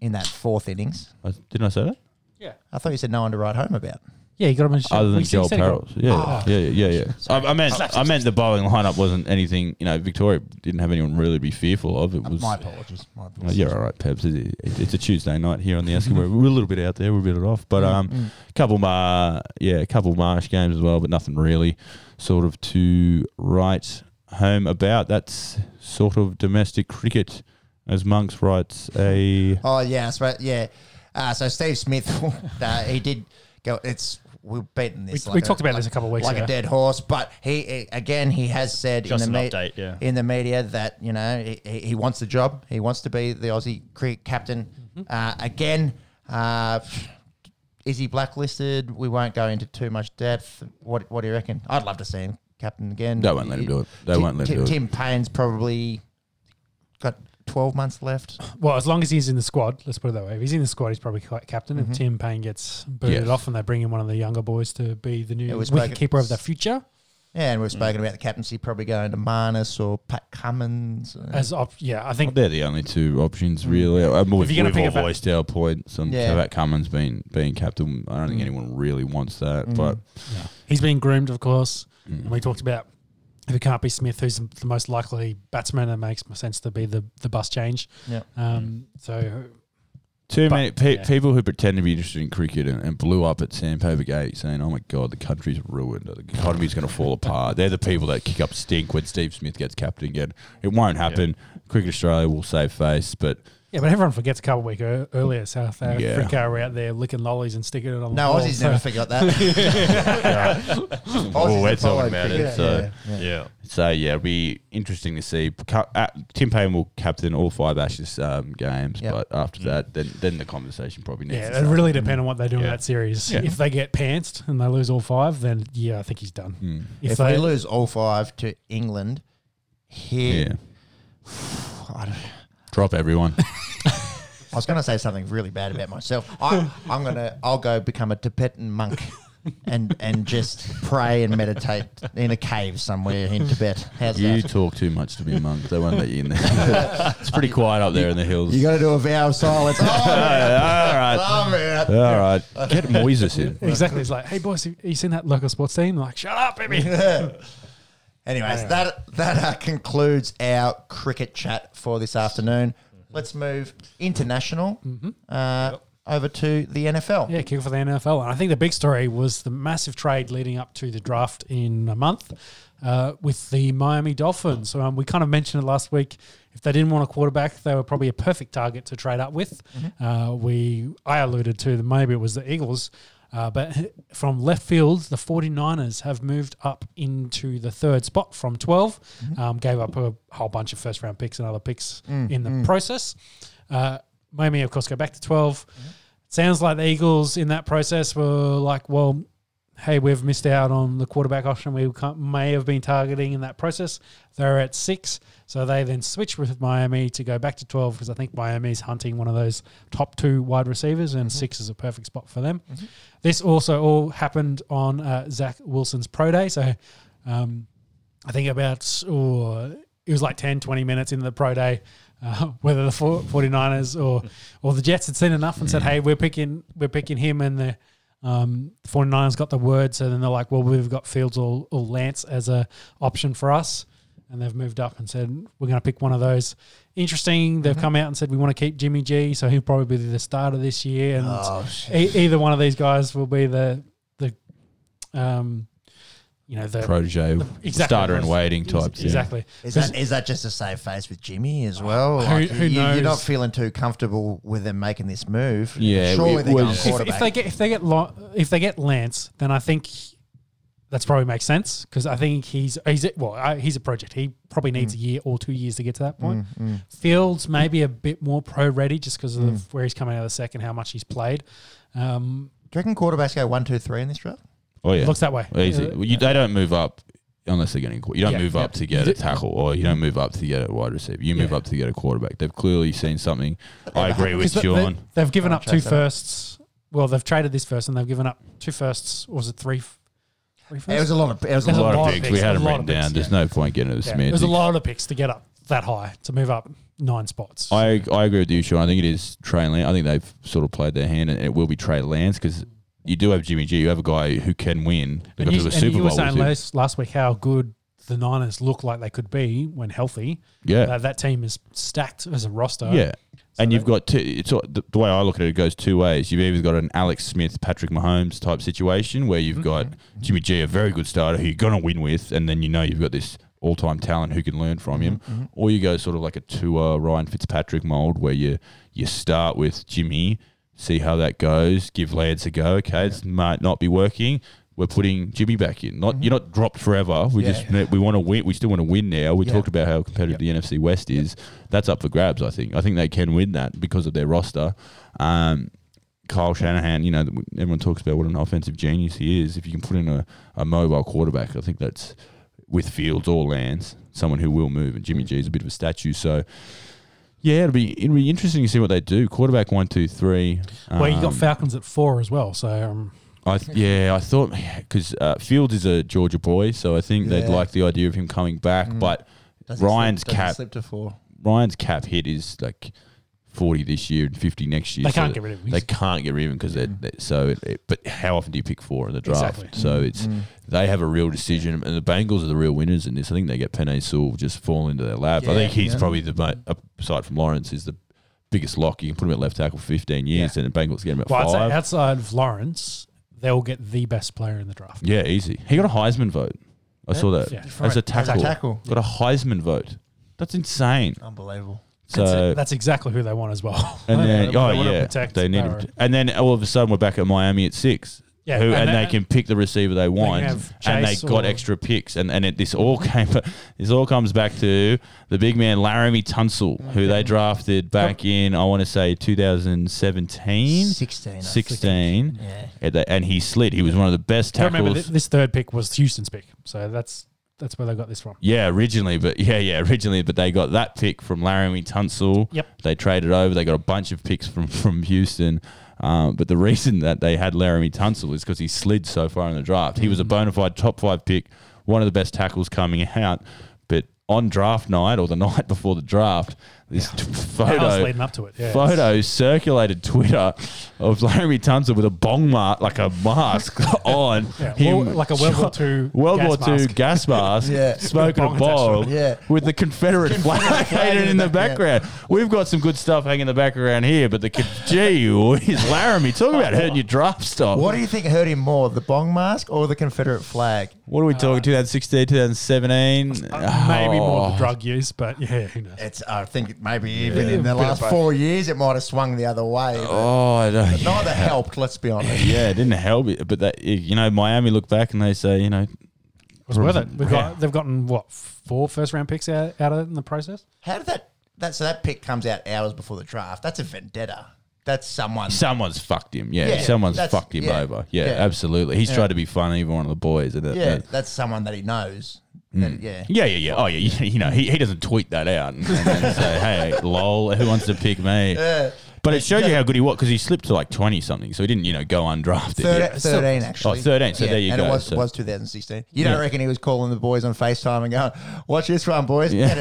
in that fourth innings. Uh, Didn't I say that? Yeah. I thought you said no one to write home about. Yeah, you got him in Other than we Joel said he got- Parrott. Yeah, Ah. yeah, yeah, yeah. yeah. I, I meant I meant the bowling lineup wasn't anything. You know, Victoria didn't have anyone really to be fearful of. It was. My apologies. My Oh, apologies. you're all right, Peps. It- it- It's a Tuesday night here on the Eskimo. We're a little bit out there. We're a bit off, but um, couple mar, yeah, a couple marsh games as well, but nothing really sort of to write home about. That's sort of domestic cricket, as Monks writes a. Oh yeah, so, yeah. Uh, so Steve Smith, uh, he did go. It's we've beaten We, this. we like talked about like, this a couple of weeks like ago. a dead horse, but he he- again he has said Just in the an me- update, yeah. in the media that you know he, he he wants the job. He wants to be the Aussie cricket captain Mm-hmm. uh, again. Uh, is he blacklisted? We won't go into too much depth. What what do you reckon? I'd love to see him captain again. They won't let him do it. They Tim, won't let him Tim, do it. Tim Paine's probably got twelve months left. Well, as long as he's in the squad, let's put it that way. If he's in the squad, he's probably quite captain. If Tim Paine gets booted Yes. off and they bring in one of the younger boys to be the new we spoke- wicketkeeper of the future, Yeah, and we've Mm. spoken about the captaincy probably going to Marnus or Pat Cummins. as op- yeah, I think They're the only two options, really. I mean, we've, you're gonna we've pick all a bat- voiced our points on Yeah. Pat Cummins being being captain. I don't think anyone really wants that, Mm. but he's been groomed, of course. Mm. And we talked about if it can't be Smith, who's the most likely batsman, it makes sense to be the, the bus change. Yeah. Um, so too many pe- yeah. people who pretend to be interested in cricket and, and blew up at Sandpaper Gate saying, "Oh my God, the country's ruined. The economy's going to fall apart." They're the people that kick up stink when Steve Smith gets captain again. It won't happen. Cricket Australia will save face, but yeah, Yeah, but everyone forgets a couple of weeks earlier. South Yeah. Africa were out there licking lollies and sticking it on. No, the ball, Aussies so- never forgot that. Aussies Oh, we're have talking followed about cricket. it. So Yeah, yeah. Yeah. So yeah, it'll be interesting to see. Ca- uh, Tim Paine will captain all five Ashes um, games, Yep. but after that, then then the conversation probably needs. Yeah, to it start. really depends on what they do in Yeah. that series. Yeah. If they get pantsed and they lose all five, then yeah, I think he's done. Mm. If, they we lose all five to England, here, Yeah, I, don't- drop everyone. I was going to say something really bad about myself. I, I'm gonna, I'll go become a Tibetan monk, and and just pray and meditate in a cave somewhere in Tibet. How's you that? talk too much to be a monk. They won't let you in there. it's pretty quiet up there in the hills. You got to do a vow of silence. Oh, all right, oh, I'm out. all right. Get Moises in. exactly, it's like, hey boys, have you seen that local sports team? They're like, shut up, baby. Anyways, that that uh, concludes our cricket chat for this afternoon. Let's move international uh, over to the NFL. Yeah, kick off for the NFL. And I think the big story was the massive trade leading up to the draft in a month uh, with the Miami Dolphins. So, um, we kind of mentioned it last week. If they didn't want a quarterback, they were probably a perfect target to trade up with. Uh, we I alluded to the, maybe it was the Eagles. Uh, but from left field, the 49ers have moved up into the third spot from 12. Um, gave up a whole bunch of first round picks and other picks in the process. Uh, Miami, of course, go back to 12. Sounds like the Eagles in that process were like, well, hey, we've missed out on the quarterback option we may have been targeting in that process. They're at six. So they then switched with Miami to go back to 12 because I think Miami's hunting one of those top two wide receivers, and six is a perfect spot for them. This also all happened on uh, Zach Wilson's pro day. So um, I think about, oh, it was like 10, 20 minutes into the pro day. Uh, whether the 4- 49ers or or the Jets had seen enough and said, "Hey, we're picking we're picking him," and the um, 49ers got the word, so then they're like, "Well, we've got Fields or, or Lance as a option for us," and they've moved up and said, "We're going to pick one of those." Interesting. They've come out and said we want to keep Jimmy G, so he'll probably be the starter this year, and Oh, e- either one of these guys will be the the um, you know, the Protege, exactly. starter and waiting Ex- types. yeah. Exactly. Is that is that just to save face with Jimmy as well? Who- Like, who you, You're not feeling too comfortable with them making this move. Yeah, surely it they're going was- If, if they get if they get Lo- if they get Lance, then I think that's probably makes sense because I think he's he's a- well I, he's a project. He probably needs Mm. a year or two years to get to that point. Fields maybe a bit more pro ready just because of Mm. where he's coming out of the second, how much he's played. Um, Do you reckon quarterbacks go one, two, three in this draft? Oh yeah, Looks that way. Easy. Uh, Well, you, they don't move up unless they're getting. You don't Yeah, move yeah. up to get a tackle, or you don't move up to get a wide receiver. You move Yeah. up to get a quarterback. They've clearly seen something. I agree with they- Sean. They, have given up two chase that firsts. Well, they've traded this first and they've given up two firsts. Or was it three? F- Three It was a lot of. It was a There's a lot. lot, lot of of picks. picks, We had a them lot written of picks, down. There's yeah. no point getting into the Yeah, semantics. there's a lot of picks to get up that high to move up nine spots. I I agree with you, Sean. I think it is Trey Lance. I think they've sort of played their hand, and it will be Trey Lance because you do have Jimmy G. You have a guy who can win. They and got you, to the and Super you were Bowl saying him. last, last week how good the Niners look like they could be when healthy. Yeah, Uh, that team is stacked as a roster. yeah. and you've got two, it's all- the, the way I look at it, it goes two ways. You've either got an Alex Smith, Patrick Mahomes type situation where Mm-hmm. you've got Jimmy G, a very good starter who you're going to win with, and then you know you've got this all time talent who can learn from him. Mm-hmm, Or you go sort of like a Tua Ryan Fitzpatrick mold where you you start with Jimmy, see how that goes, give Lance a go. Okay, it might not be working. We're putting Jimmy back in. Not you're not dropped forever. We Yeah. just we want to win. We still want to win now. We Yeah. talked about how competitive the NFC West is. That's up for grabs. I think. I think they can win that because of their roster. Um, Kyle Shanahan, you know, everyone talks about what an offensive genius he is. If you can put in a, a mobile quarterback, I think that's with Fields or Lance, someone who will move. And Jimmy G is a bit of a statue. So, yeah, it'll be it'll be interesting to see what they do. Quarterback one, two, three. Well, you got Um, Falcons at four as well. So um, I th- yeah, I thought because uh, Fields is a Georgia boy, so I think they'd Yeah. like the idea of him coming back. Mm. But Does it Ryan's slip, does it cap- slip to four. Ryan's cap hit is like forty this year and fifty next year. they so can't get rid of him. They can't get rid of him because they're, Mm. they're so. It, it- but how often do you pick four in the draft? Exactly. So it's Mm. they have a real decision, and the Bengals are the real winners in this. I think they get Penei Sewell just fall into their lap. I Yeah, think he's yeah. probably the mo- aside from Lawrence is the biggest lock. You can put him at left tackle for fifteen years, and the Bengals get him at Well, I'd say five. outside of Lawrence, they'll get the best player in the draft. Yeah, easy. He got a Heisman vote. I saw that Yeah. as a As a tackle. tackle. Got a Heisman vote. That's insane. Unbelievable. That's, So that's exactly who they want as well. and They- then they oh wanna yeah, protect they need Burrow. to, and then all of a sudden we're back at Miami at six. Yeah, who, and and, they can pick the receiver they want, have and they got extra picks, and, and it, this all came, this all comes back to the big man Laremy Tunsil, who they drafted back in I want to say 2017, 16. I think. 16, Yeah. and, they- and he slid. He was one of the best I remember tackles. th- this third pick was Houston's pick, so that's that's where they got this from. Yeah, originally, but yeah, yeah, originally, but they got that pick from Laremy Tunsil. Yep. They traded over. They got a bunch of picks from from Houston. Um, but the reason that they had Laremy Tunsil is because he slid so far in the draft. He was a Mm. bona fide top five pick, one of the best tackles coming out. But on draft night or the night before the draft, this t- Hours photo leading up to it. Yeah, photo circulated Twitter of Laremy Tunsil with a bong mark, like a mask on. Yeah, him well, like a World War II World gas War II mask. gas mask, Yeah. smoking a Bong bowl. Yeah. with the Confederate, flag, flag hanging in the background. We've got some good stuff hanging in the background here, but the con- gee is Laremy, talk about hurting your draft stock. What do you think hurt him more, the bong mask or the Confederate flag? What are we talking? 2016, 2017, Uh, maybe more Oh. the drug use, but yeah, who knows? It's. I think maybe even in the last four years, it might have swung the other way. but Oh, I don't. Neither helped. Let's be honest. Yeah, it didn't help it, but that you know, Miami look back and they say, you know, It was worth it. We've Yeah. got, they've gotten what four first round picks out, out of it in the process. How did that? That so that pick comes out hours before the draft. That's a vendetta. That's someone. someone's fucked him. Yeah, Yeah, someone's that's- fucked him yeah, over. Yeah, yeah. absolutely. He's Yeah. tried to be funny, even one of the boys. And that, yeah, that- that's someone that he knows. Mm. That, yeah. Yeah, yeah, yeah. Oh, yeah. You, you know, he, he doesn't tweet that out and, and then say, "Hey, lol, who wants to pick me?" Yeah. But it showed you how good he was because he slipped to like twenty something, so he didn't, you know, go undrafted. Thir- Yeah. 13 actually. Oh, 13, so there you and go, And it was, so- was 2016. You don't Yeah. reckon he was calling the boys on FaceTime and going, watch this one, boys. Yeah.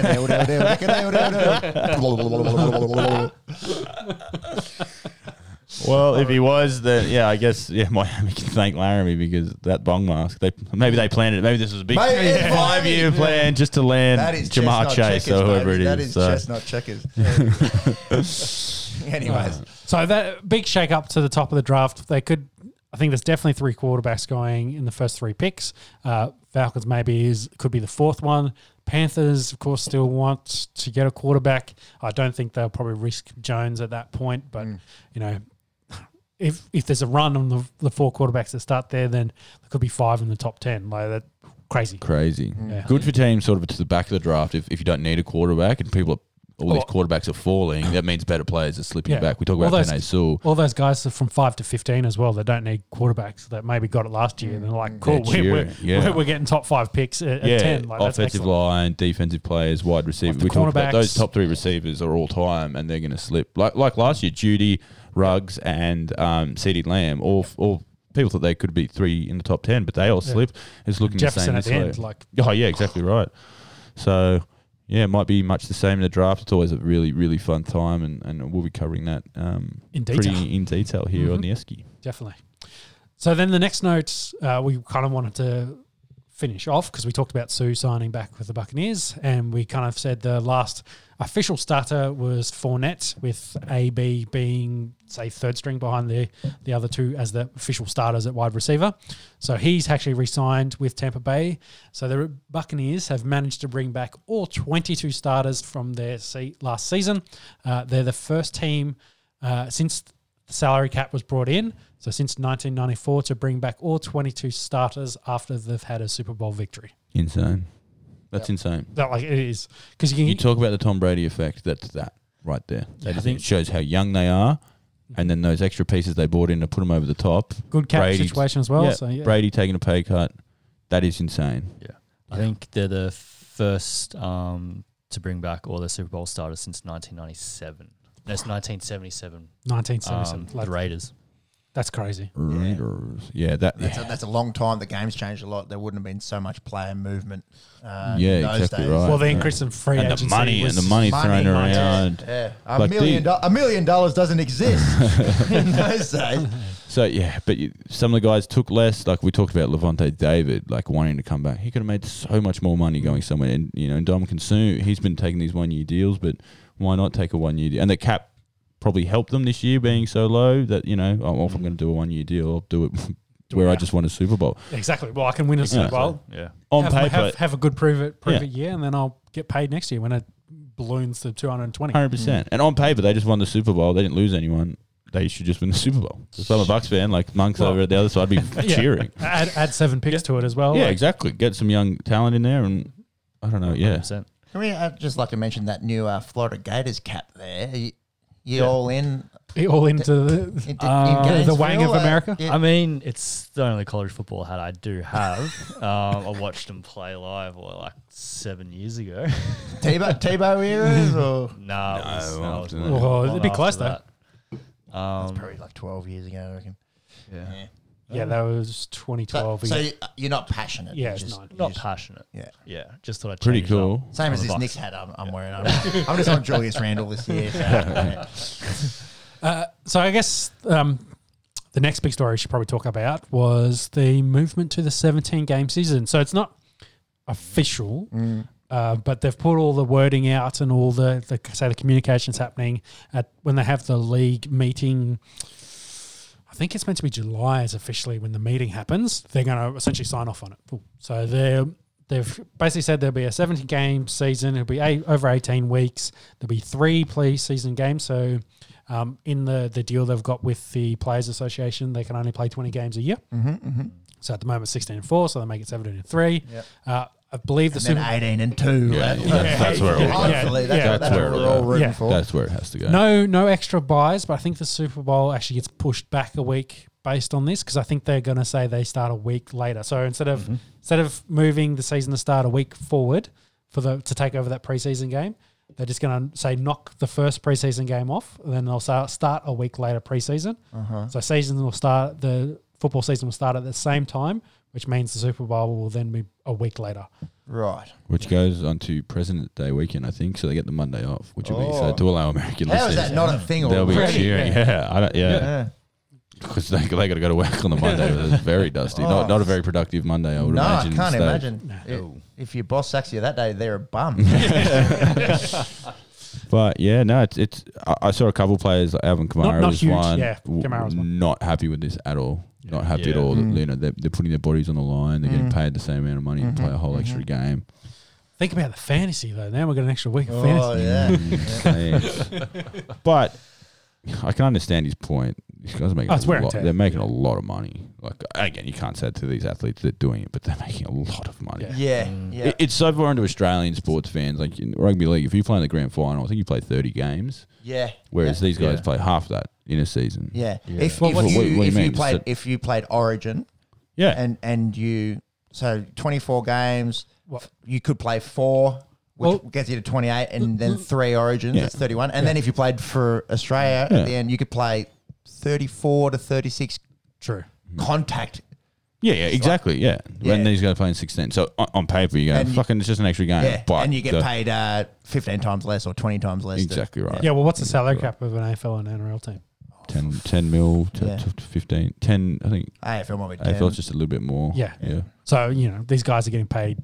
Well, if he was, then yeah, I guess yeah, Miami can thank Laremy because that bong mask. They maybe they planned it. Maybe this was a big Maybe it's five year Miami. plan just to land That is Ja'Marr chestnut Chase checkers, or whoever baby. it is. That is so. chestnut checkers. Anyways, So that big shake up to the top of the draft. They could, I think, there's definitely three quarterbacks going in the first three picks. Uh, Falcons maybe is could be the fourth one. Panthers, of course, still want to get a quarterback. I don't think they'll probably risk Jones at that point, but you know. If, if there's a run on the, the four quarterbacks that start there, then there could be five in the top ten. Like that, crazy. Crazy. Mm. Yeah. Good for teams sort of to the back of the draft if, if you don't need a quarterback and people are, all these quarterbacks are falling, that means better players are slipping Yeah. back. We talk All about those- Penei Sewell. All those guys are from five to fifteen as well. They don't need quarterbacks. That maybe got it last year, and they're like, mm. "Cool, Yeah, we're, we're. Yeah. we're, we're getting top five picks at, at Yeah, ten." Like, offensive excellent. line, defensive players, wide receiver. Like we talked about those top three receivers are all time, and they're going to slip. Like like last year, Jeudy, Ruggs, and um, Ceedee Lamb. All all people thought they could be three in the top ten, but they all slipped. It's looking Jefferson the at same the this end, way. like Oh yeah, exactly right. So yeah, it might be much the same in the draft. It's always a really really fun time, and, and we'll be covering that um, In detail. pretty in detail here on Mhm. the Esky. definitely. So then the next note uh, we kind of wanted to finish off because we talked about Suh signing back with the Buccaneers, and we kind of said the last official starter was Fournette, with AB being say third string behind the the other two as the official starters at wide receiver. So he's actually re-signed with Tampa Bay. So the Buccaneers have managed to bring back all 22 starters from their se- last season. Uh, they're the first team uh, since the salary cap was brought in. So since 1994 to bring back all 22 starters after they've had a Super Bowl victory. Insane. That's insane. That like it is because you can You talk about the Tom Brady effect. That's that right there. Yeah, I That think- it shows how young they are, and then those extra pieces they brought in to put them over the top. good cap Brady's- situation as well. yeah, So yeah, Brady taking a pay cut. That is insane. Yeah. I think they're the first um, to bring back all their Super Bowl starters since 1997. That's 1977. 1977. Um, like, the Raiders. That's crazy. Raiders. Yeah, that. that's, Yeah, a, that's a long time. The game's changed a lot. There wouldn't have been so much player movement. Uh, Yeah, in those exactly days. right. Well, the yeah. increase in free and the agency money was, and the money, Money, thrown money, around. Yeah, a Like million. the- Do- a million dollars doesn't exist in those days. So yeah, but you, some of the guys took less. Like we talked about Lavonte David, like wanting to come back. He could have made so much more money going somewhere. And you know, and Ndamukong Suh, he's been taking these one year deals, but why not take a one year deal? And the cap probably helped them this year being so low that you know, oh, if I'm going to do a one year deal, I'll do it where I just won a Super Bowl. exactly. Well, I can win a Yeah. Super Bowl. Yeah. On have, paper, have, have a good prove it prove Yeah. it year, and then I'll get paid next year when a balloons to 220. Hundred percent. And on paper, they just won the Super Bowl. They didn't lose anyone. They should just win the Super Bowl. If I'm a Bucs fan, like monks Well- over at the other side, I'd be Yeah. cheering. Add, add seven picks to it as well. yeah, like- exactly. Get some young talent in there, and I don't know. Yeah, 100%. Can we uh, just like to mention that new uh, Florida Gators cap there? You, you Yeah. all in? all into the, in, in uh, the wang of Gainesville? Uh, America. yeah. I mean, it's the only college football hat I do have. um, I watched them play live what, like seven years ago. Tebow, Tebow eras or nah, it No, was, no, it was after that. Well, it'd be close, though. that. Um, probably like twelve years ago, I reckon. yeah. Yeah. Yeah, that was 2012. so yeah. you- you're not passionate. Yeah, you it's just- not. you Not just- passionate. Yeah. Yeah, just thought I'd Pretty change it up. cool. Same as this Bucks. Knicks hat I'm, I'm wearing. I'm, I'm just on Julius Randle this year. So, yeah. Uh, so I guess um, the next big story we should probably talk about was the movement to the 17 game season. So it's not official, Mm. uh, but they've put all the wording out and all the, the say the communications happening at when they have the league meeting. I think it's meant to be July is officially when the meeting happens. They're going to essentially sign off on it. Cool. So they're they've basically said there'll be a 17 game season. It'll be eight, over 18 weeks. There'll be three pre-season games. So um, in the the deal they've got with the Players Association, they can only play 20 games a year. Mm-hmm, mm-hmm. So at the moment, 16 and four. So they make it 17 and three. Yep. Uh, I believe the And then Super. 18 and 2. Yeah, That- yeah, that's- that's where it Yeah, all yeah, Hopefully, yeah. that's, That's that's where it we're all all rooting Yeah. for. That's where it has to go. No, no extra buys, but I think the Super Bowl actually gets pushed back a week based on this because I think they're going to say they start a week later. So instead of Mm-hmm. instead of moving the season to start a week forward for the to take over that preseason game, they're just going to say knock the first preseason game off, and then they'll start start a week later preseason. Uh-huh. So season will start the football season will start at the same time, which means the Super Bowl will then be a week later. Right. Which goes on to President Day weekend, I think. So they get the Monday off, which will be Oh. so to allow American How is listeners. that not a thing They'll be already? cheering. Yeah, I don't, yeah. Yeah. Because they, they got to go to work on the Monday. It's very dusty. Oh. Not not a oh. very productive Monday, I would No, I imagine. can't So- imagine. No. If, if your boss sacks you that day, they're a bum. But yeah, no, it's it's. I, I saw a couple players. Like Alvin Kamara not was huge, one. yeah, w- Kamara was one. Not happy with this at all. Not happy at all. Mm. You know, they're, they're putting their bodies on the line. They're getting Mm. paid the same amount of money to play a whole extra game. Think about the fantasy though. Now we've got an extra week of oh, fantasy. yeah. Mm, but I can understand his point. These guys are making Oh, it's a lot, they're making a lot of money. Like again, you can't say it to these athletes that are doing it, but they're making a lot of money. Yeah. Yeah. Mm. yeah. It- it's so foreign to Australian sports fans. Like in rugby league, if you play in the grand final, I think you play thirty games, yeah. whereas yeah. these guys Yeah. play half that in a season. Yeah. Yeah. If, Well, if, what- you, what- what do you if you mean? played So- if you played Origin Yeah, and and you so 24 games, What? you could play four, which Well- gets you to 28, and then three Origins, Yeah. that's 31. And then if you played for Australia Yeah. at the end, you could play 34 to 36 True. contact. yeah, yeah, exactly. Yeah, when Yeah. these guys play in sixteen, so on, on paper you go, And you- fucking, it's just an extra game. Yeah, but and you get the- paid uh, 15 times less or 20 times less. to- Exactly right. Yeah, well, what's the salary cap of an AFL and NRL team? 10, 10 mil to, Yeah. to 15. 10, I think AFL might be 10. AFL's just a little bit more. Yeah. Yeah. So you know these guys are getting paid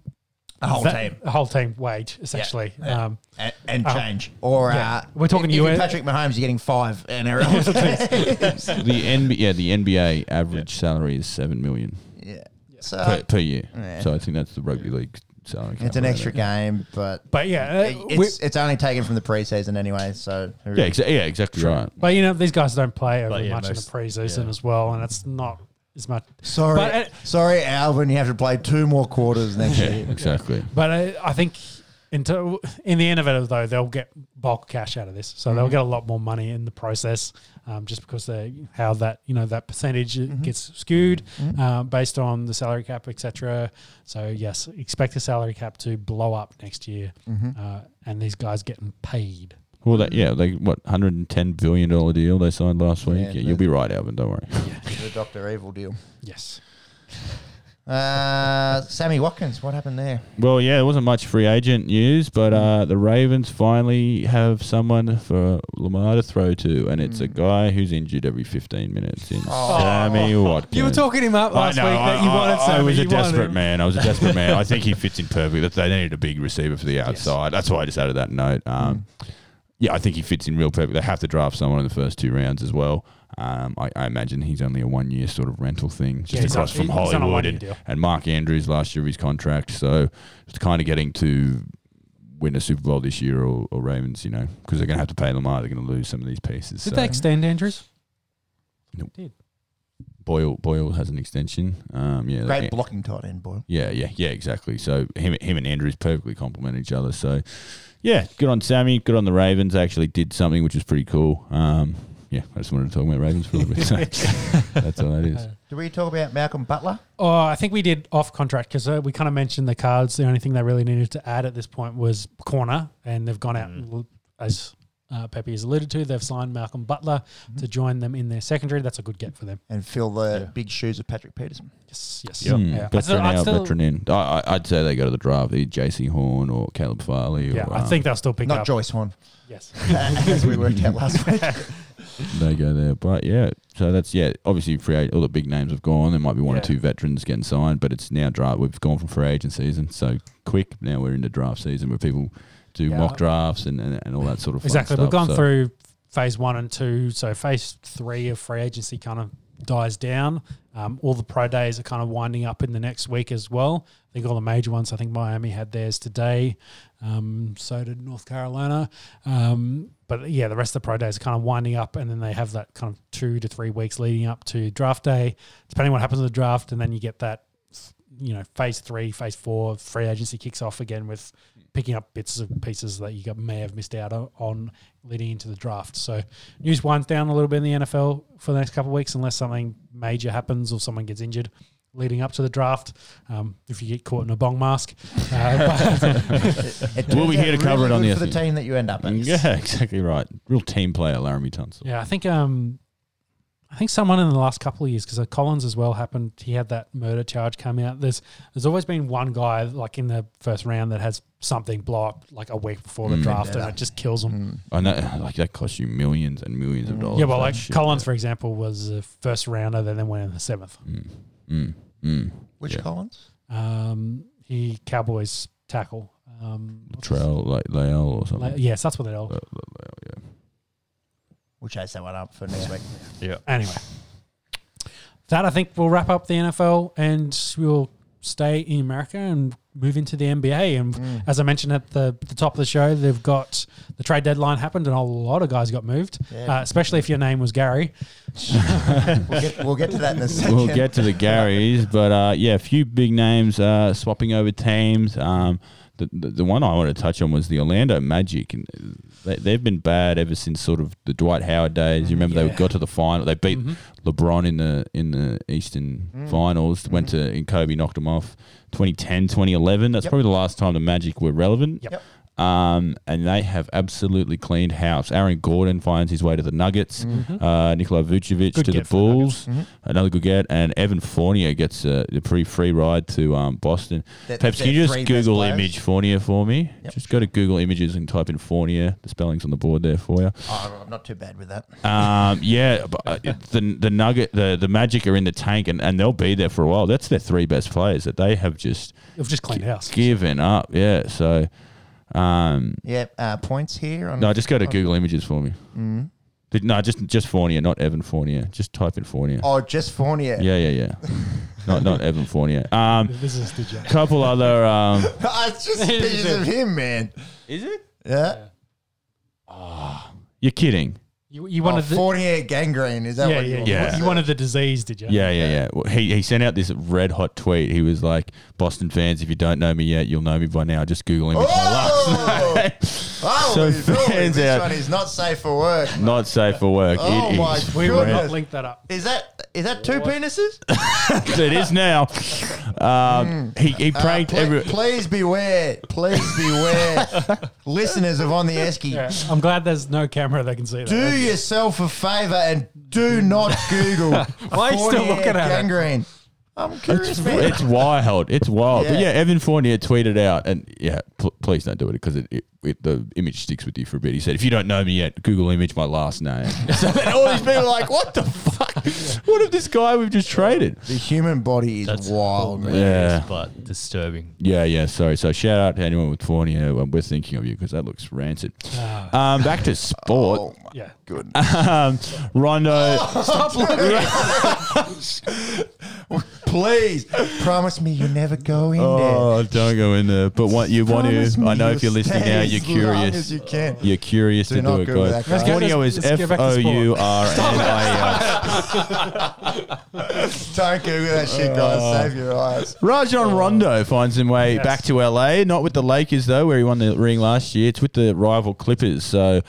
a whole that- team. a whole team wage essentially. Yeah. Um, And, and Oh. change. Or Yeah. uh, We're talking if, if you're US Patrick Mahomes, you're getting five NRL. the NBA, yeah, the NBA average salary is 7 million yeah. So per, per year. yeah. So I think that's the rugby league salary. cap it's an extra there. game, but but yeah, uh, we- it's it's only taken from the preseason anyway. So Yeah, exa- yeah, exactly right. but you know these guys don't play over But yeah, much most- in the preseason yeah. as well, and it's not as much. Sorry, But, uh, sorry, Alvin. You have to play two more quarters next Yeah, year. exactly. But I, I think into in the end of it though, they'll get bulk cash out of this, so Mm-hmm. they'll get a lot more money in the process, um, just because they how that you know that percentage Mm-hmm. gets skewed uh, based on the salary cap, etc. So yes, expect the salary cap to blow up next year, Mm-hmm. uh, and these guys getting paid. Well, that, yeah, like what, $110 billion deal they signed last week? Yeah, Yeah, the- you'll be right, Alvin. Don't worry. The Doctor Evil deal. Yes. Uh, Sammy Watkins, what happened there? Well, yeah, there wasn't much free agent news, but uh, the Ravens finally have someone for Lamar to throw to, and it's a guy who's injured every 15 minutes. In Oh. Sammy Watkins. You were talking him up last I know, week that you I, wanted. I, I was a you wanted desperate him. man. I was a desperate man. I think he fits in perfectly. They needed a big receiver for the outside. That's why I just added that note. Um, Yeah, I think he fits in real perfect. They have to draft someone in the first two rounds as well. Um, I, I imagine he's only a one year sort of rental thing, just Yeah, across on- from he's Hollywood and, and Mark Andrews last year of his contract. So it's kind of getting to win a Super Bowl this year or, or Ravens, you know, because they're going to have to pay Lamar. They're going to lose some of these pieces. Did so they extend Andrews? No. Boyle Boyle has an extension. Um, yeah, Great they- blocking tight end, Boyle. Yeah, yeah, yeah, exactly. So him, him and Andrews perfectly complement each other. So yeah, good on Sammy. Good on the Ravens. Actually, did something which was pretty cool. Um, yeah, I just wanted to talk about Ravens for a little bit. So that's all that is. Did we talk about Malcolm Butler? Oh, I think we did off contract because uh, we kind of mentioned the cards. The only thing they really needed to add at this point was corner, and they've gone out and as uh, Pepe has alluded to, they've signed Malcolm Butler to join them in their secondary. That's a good get for them. And fill the Yeah. big shoes of Patrick Peterson. Yes, yes, Hmm, yeah. I'd Veteran still- I'd out, veteran in. I, I- I'd say they go to the draft. Either Jaycee Horn or Caleb Farley. Or, yeah, I um, think they'll still pick up. Not up. Joyce Horn, Yes, as we worked out last week. they go there. But yeah, so that's yeah. Obviously, free ag- all the big names have gone. There might be one Yeah. or two veterans getting signed, but it's now draft. We've gone from free agent season so quick. Now we're into draft season where people do Yeah. mock drafts and, and, and all that sort of exactly. Stuff. We've gone So- through phase one and two. So phase three of free agency kind of dies down. Um, all the pro days are kind of winding up in the next week as well. I think all the major ones. I think Miami had theirs today. Um, so did North Carolina. Um, but yeah, the rest of the pro days are kind of winding up, and then they have that kind of two to three weeks leading up to draft day, depending on what happens with the draft, and then you get that. You know, phase three, phase four, free agency kicks off again with picking up bits and pieces that you got, may have missed out on leading into the draft. So news winds down a little bit in the NFL for the next couple of weeks, unless something major happens or someone gets injured leading up to the draft. Um, if you get caught in a bong mask, uh, but It We'll be here out to cover really it on the for the Ethics. team that you end up in. Yeah, exactly right. Real team player, Laremy Tunsil. yeah, I think um, I think someone in the last couple of years because Collins as well happened. He had that murder charge come out. There's there's always been one guy like in the first round that has something blow up like a week before the Mm. draft and it just kills them. I know, like that costs you millions and millions of dollars. Yeah, well, that like shit. Collins, for example, was a first rounder, then then went in the seventh. Mm, mm. Which Yeah. Collins? Um, he Cowboys tackle. Um, Trail, like La'el or La- something. yes, that's what they are. La- La- La'el, yeah. We'll chase that one up for next week. Yeah. Anyway, that I think will wrap up the NFL, and we'll stay in America and move into the NBA. And Mm. as I mentioned at the, the top of the show, they've got the trade deadline happened, and a lot of guys got moved. Yeah. Uh, especially if your name was Gary. we'll, get, we'll get to that in a second. We'll get to the Garys, but uh, yeah, a few big names uh, swapping over teams. Um, the, the the one I wanted to touch on was the Orlando Magic, and they, they've been bad ever since sort of the Dwight Howard days. You mm-hmm. remember Yeah. they got to the final, they beat Mhm. LeBron in the in the Eastern mm. Finals. Went mm-hmm. to and Kobe knocked them off. 2010, 2011. That's Yep. probably the last time the Magic were relevant. Yep. Yep. Um, and they have absolutely cleaned house. Aaron Gordon finds his way to the Nuggets. Uh, Nikola Vucevic Good to the get for the Nuggets. Bulls. Another good get. And Evan Fournier gets a, a pretty free ride to um, Boston. That- Peps, can you just Google image Fournier for me? Yep. Just go to Google Images and type in Fournier. The spelling's on the board there for you. Oh, I'm not too bad with that. Um, yeah, but, uh, the the Nugget, the the Magic are in the tank, and, and they'll be there for a while. That's their three best players that they have just You've just cleaned house. given up. Yeah, so um, Yeah, uh, points here. On, no, just go to on- Google Images for me. Mm. Did- No, just just Fournier, not Evan Fournier. Just type in Fournier. Oh, just Fournier. Yeah, yeah, yeah. not not Evan Fournier. Um, This is the joke. couple other. Um, it's just pictures of him, man. is it? Yeah. You're kidding. You, you Oh, wanted the Fournier gangrene. Is that yeah, what you yeah, want? Yeah. You wanted the disease, did you? Yeah, yeah, yeah. Well, he he sent out this red hot tweet. He was like, "Boston fans, if you don't know me yet, you'll know me by now. Just Google image my Oh! last. Oh, So what are you doing? fans this out- one is not safe for work. Not safe for work. Oh it my is. We will not link that up. Is that is that two penises? it is now. Um, he he Uh, pranked everyone. Please beware. Please beware. Listeners of On the Esky. Yeah, I'm glad there's no camera that can see that. Do yourself a favour and do not Google Why are you still looking at it? Gangrene. I'm curious, It's, man. it's wild. It's wild. But Yeah. yeah, Evan Fournier tweeted out, and yeah, pl- please don't do it because it, it, it, the image sticks with you for a bit. He said, if you don't know me yet, Google image my last name. so then all these people are like, what the fuck? What if this guy we've just traded? the human body is That's wild, man. Yeah. but disturbing. Yeah, yeah, sorry. So shout out to anyone with Fournier. We're thinking of you because that looks rancid. Ah, Um, back to sport. Oh my yeah. Good. Um, Rondo. Oh. Stop looking. please promise me you never go in oh, there. Oh, don't go in there. But what you want Promise to, me I know you'll if you're listening stay now, you're as long as curious. you can. You're curious Do to not do it, go with guys. that guy. Audio is let's F get back to O sport. U R N A S. Don't Google that shit, guys. Oh. Save your eyes. Rajon oh. Rondo finds his way Yes. back to LA. Not with the Lakers though, where he won the ring last year. It's with the rival Clippers. So Ro-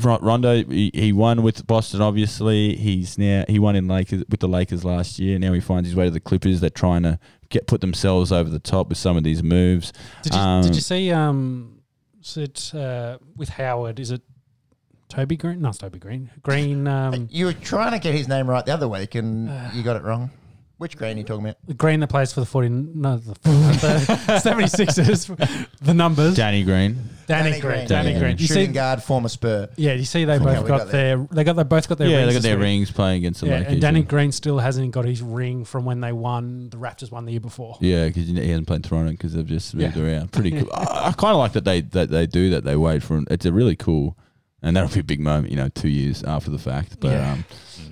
Rondo, he, he won with Boston. Obviously, he's now he won in Lakers with the Lakers last year. Now he finds his way to the Clippers. They're trying to get put themselves over the top with some of these moves. Did you, Um, did you see um, is it, uh, with Howard? Is it Toby Green? No, it's Toby Green. Green, um, You were trying to get his name right the other week, and you got it wrong. Which grain are you talking about? Green that plays for the 40, no, the, the 76ers, the numbers. Danny Green. Danny, Green. Danny Danny Green. You Shooting see, guard, former Spur. yeah, you see they From both how we got, got there. their, they got, they both got their yeah, rings they got this their week. rings playing against the Yeah, Lakers. and Danny yeah. Green still hasn't got his ring from when they won. The Raptors won the year before. Yeah, because he hasn't played Toronto because they've just moved Yeah. around. Pretty cool. I, I kind of like that they that they do that. They wait for it's a really cool, and that'll be a big moment. You know, two years after the fact. But Yeah. um,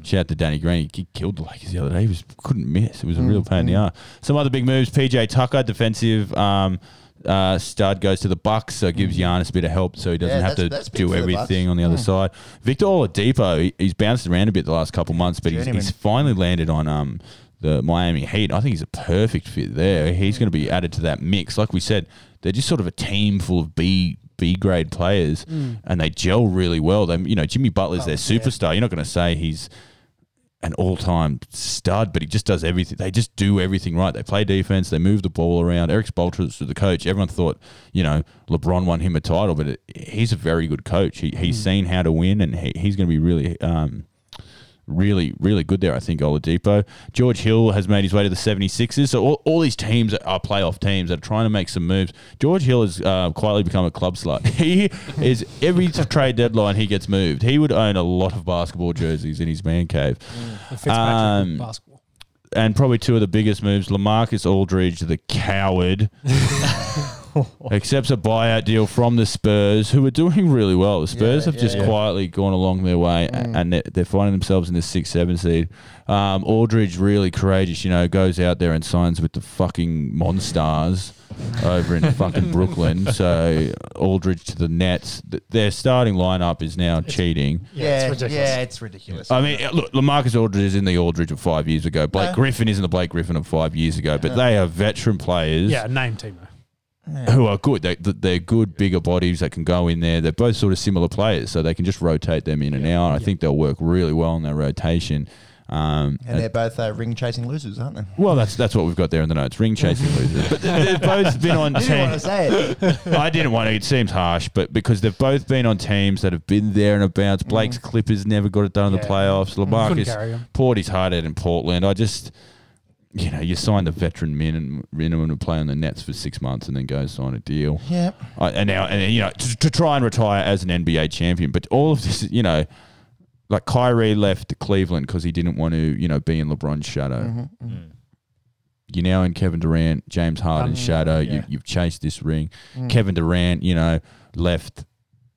shout out to Danny Green. He killed the Lakers the other day. He was couldn't miss. It was a real pain in the mm. ass. Some other big moves. PJ Tucker, defensive. Um, uh, stud goes to the Bucks, so it gives Giannis a bit of help, so he doesn't Yeah, have that's- to that's big do for the everything Bucks. on the other Mm. side. Victor Oladipo, he, he's bounced around a bit the last couple months, but he's, Journeyman. he's finally landed on um the Miami Heat. I think he's a perfect fit there. He's going to be added to that mix. Like we said, they're just sort of a team full of B B grade players, and they gel really well. They, you know, Jimmy Butler's their Oh, yeah. superstar. You're not going to say he's an all time stud, but he just does everything. They just do everything right. They play defense. They move the ball around. Erik Spoelstra is the coach. Everyone thought, you know, LeBron won him a title, but it, he's a very good coach. He, he's seen how to win, and he, he's going to be really. Um, Really, really good there, I think, Oladipo. George Hill has made his way to the 76ers. So all, all these teams are playoff teams that are trying to make some moves. George Hill has uh, quietly become a club slut. He is, every trade deadline, he gets moved. He would own a lot of basketball jerseys in his man cave. Um, basketball. and probably two of the biggest moves. Lamarcus Aldridge, the coward, accepts a buyout deal from the Spurs, who are doing really well. The Spurs Yeah, have just yeah, yeah. quietly gone along their way, a- and they're, they're finding themselves in the six, seven seed. Um, Aldridge, really courageous, you know, goes out there and signs with the fucking Monstars over in fucking Brooklyn. So Aldridge to the Nets. Th- Their starting lineup is now cheating. Yeah, it's ridiculous. yeah, it's ridiculous. I mean, look, Lamarcus Aldridge is in the Aldridge of five years ago. Blake No. Griffin isn't the Blake Griffin of five years ago, but they are veteran players Yeah, name team though. who are good. They, they're good, bigger bodies that can go in there. They're both sort of similar players, so they can just rotate them in and out. I think they'll work really well in their rotation. Um, and they're both uh, ring chasing losers, aren't they? well, that's that's what we've got there in the notes. Ring chasing losers, but they- they've both been on I didn't want to teams. say it. I didn't want to. It seems harsh, but because they've both been on teams that have been there and abouts. Blake's Clippers never got it done in the playoffs. Lamarcus carry 'em. poured his heart out in Portland. I just, you know, you sign the veteran men and minimum to play on the Nets for six months and then go sign a deal. Yeah. I, and now, and you know, to, to try and retire as an NBA champion. But all of this, you know, like Kyrie left Cleveland because he didn't want to, you know, be in LeBron's shadow. Mm-hmm. Mm. You're now in Kevin Durant, James Harden's Um, shadow. yeah. You, you've chased this ring. Mm. Kevin Durant, you know, left.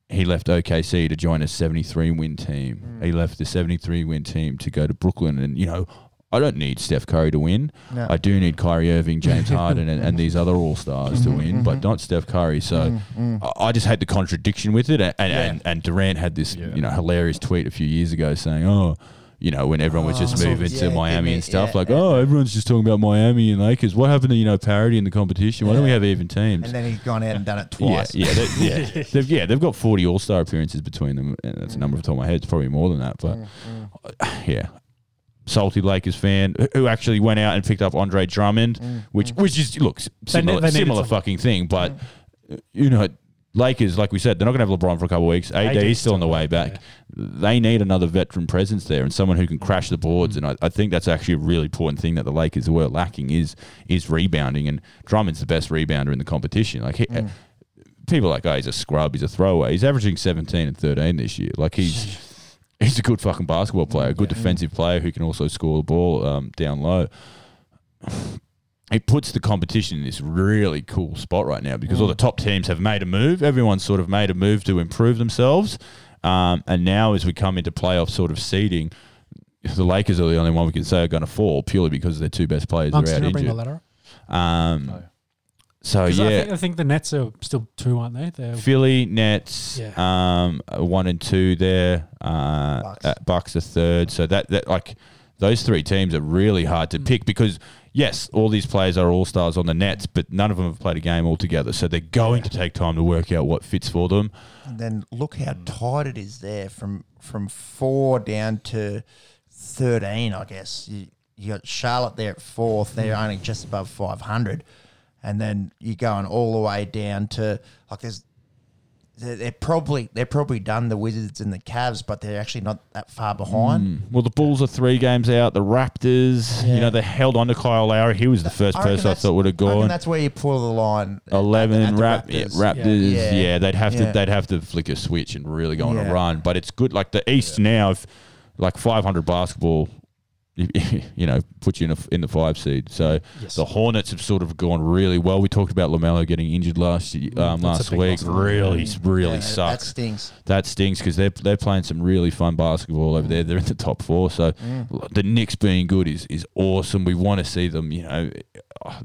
He left OKC to join a 73 win team. Mm. He left the 73 win team to go to Brooklyn. And, you know, I don't need Steph Curry to win. No. I do need Kyrie Irving, James Harden, and, and these other all stars to Mhm, win, but mhm. not Steph Curry. So Mm, mm. I- I just hate the contradiction with it. And, and, Yeah. and, and Durant had this, Yeah. you know, hilarious tweet a few years ago saying, oh, you know, when everyone was Oh, just so- moving to Miami and stuff, yeah, like, yeah. oh, everyone's just talking about Miami and Lakers. What happened to, you know, parity in the competition? Why don't we have even teams? And then he's gone out and done it twice. Yeah, yeah, they, yeah. they've, yeah, they've got forty All Star appearances between them, and that's a number off the top of my head. It's probably more than that, but Mm, yeah, salty Lakers fan who- actually went out and picked up Andre Drummond, mm, which mm. which is look similar, they needed similar fucking thing, but uh, you know. Lakers, like we said, they're not going to have LeBron for a couple of weeks. AD is still on the way back. They need another veteran presence there and someone who can crash the boards. And I, I think that's actually a really important thing that the Lakers were lacking is is rebounding. And Drummond's the best rebounder in the competition. Like he, Mm. people are like, oh, he's a scrub, he's a throwaway. He's averaging 17 and 13 this year. Like he's he's a good fucking basketball player, a good defensive player who can also score the ball um, down low. He puts the competition in this really cool spot right now because all the top teams have made a move. Everyone's sort of made a move to improve themselves. Um, and now, as we come into playoff sort of seeding, the Lakers are the only one we can say are going to fall purely because their two best players Monks, are out I bring the injured. Um, Oh. So 'Cause yeah, I, think, I think the Nets are still two, aren't they? They're, Philly, Nets, Yeah. um, one and two there. Uh, Bucks. uh, Bucks are third. So that that like those three teams are really hard to Mm. pick because yes, all these players are all stars on the Nets, but none of them have played a game all together. So they're going to take time to work out what fits for them. And then look how tight it is there from from four down to thirteen. I guess you you got Charlotte there at fourth. They're only just above five hundred, and then you're going all the way down to like there's. They're, they're probably they're probably done the Wizards and the Cavs, but they're actually not that far behind. Mm. Well, the Bulls are three games out. The Raptors, you know, they held on to Kyle Lowry. He was the first I person I thought would have gone. that's where you pull the line. Eleven at the Rap- yeah, Raptors. Raptors, yeah. Yeah. they'd have to they'd have to flick a switch and really go on a run. But it's good. Like the East now, if like five hundred basketball, you know, put you in, a, in the five seed. So Yes. the Hornets have sort of gone really well. We talked about Lamelo getting injured last um, Mm, that's a last week. loss for them. Really, really Yeah, That sucks. stings. That stings because they're they're playing some really fun basketball over there. They're in the top four, so Mm. the Knicks being good is is awesome. We want to see them. You know, uh,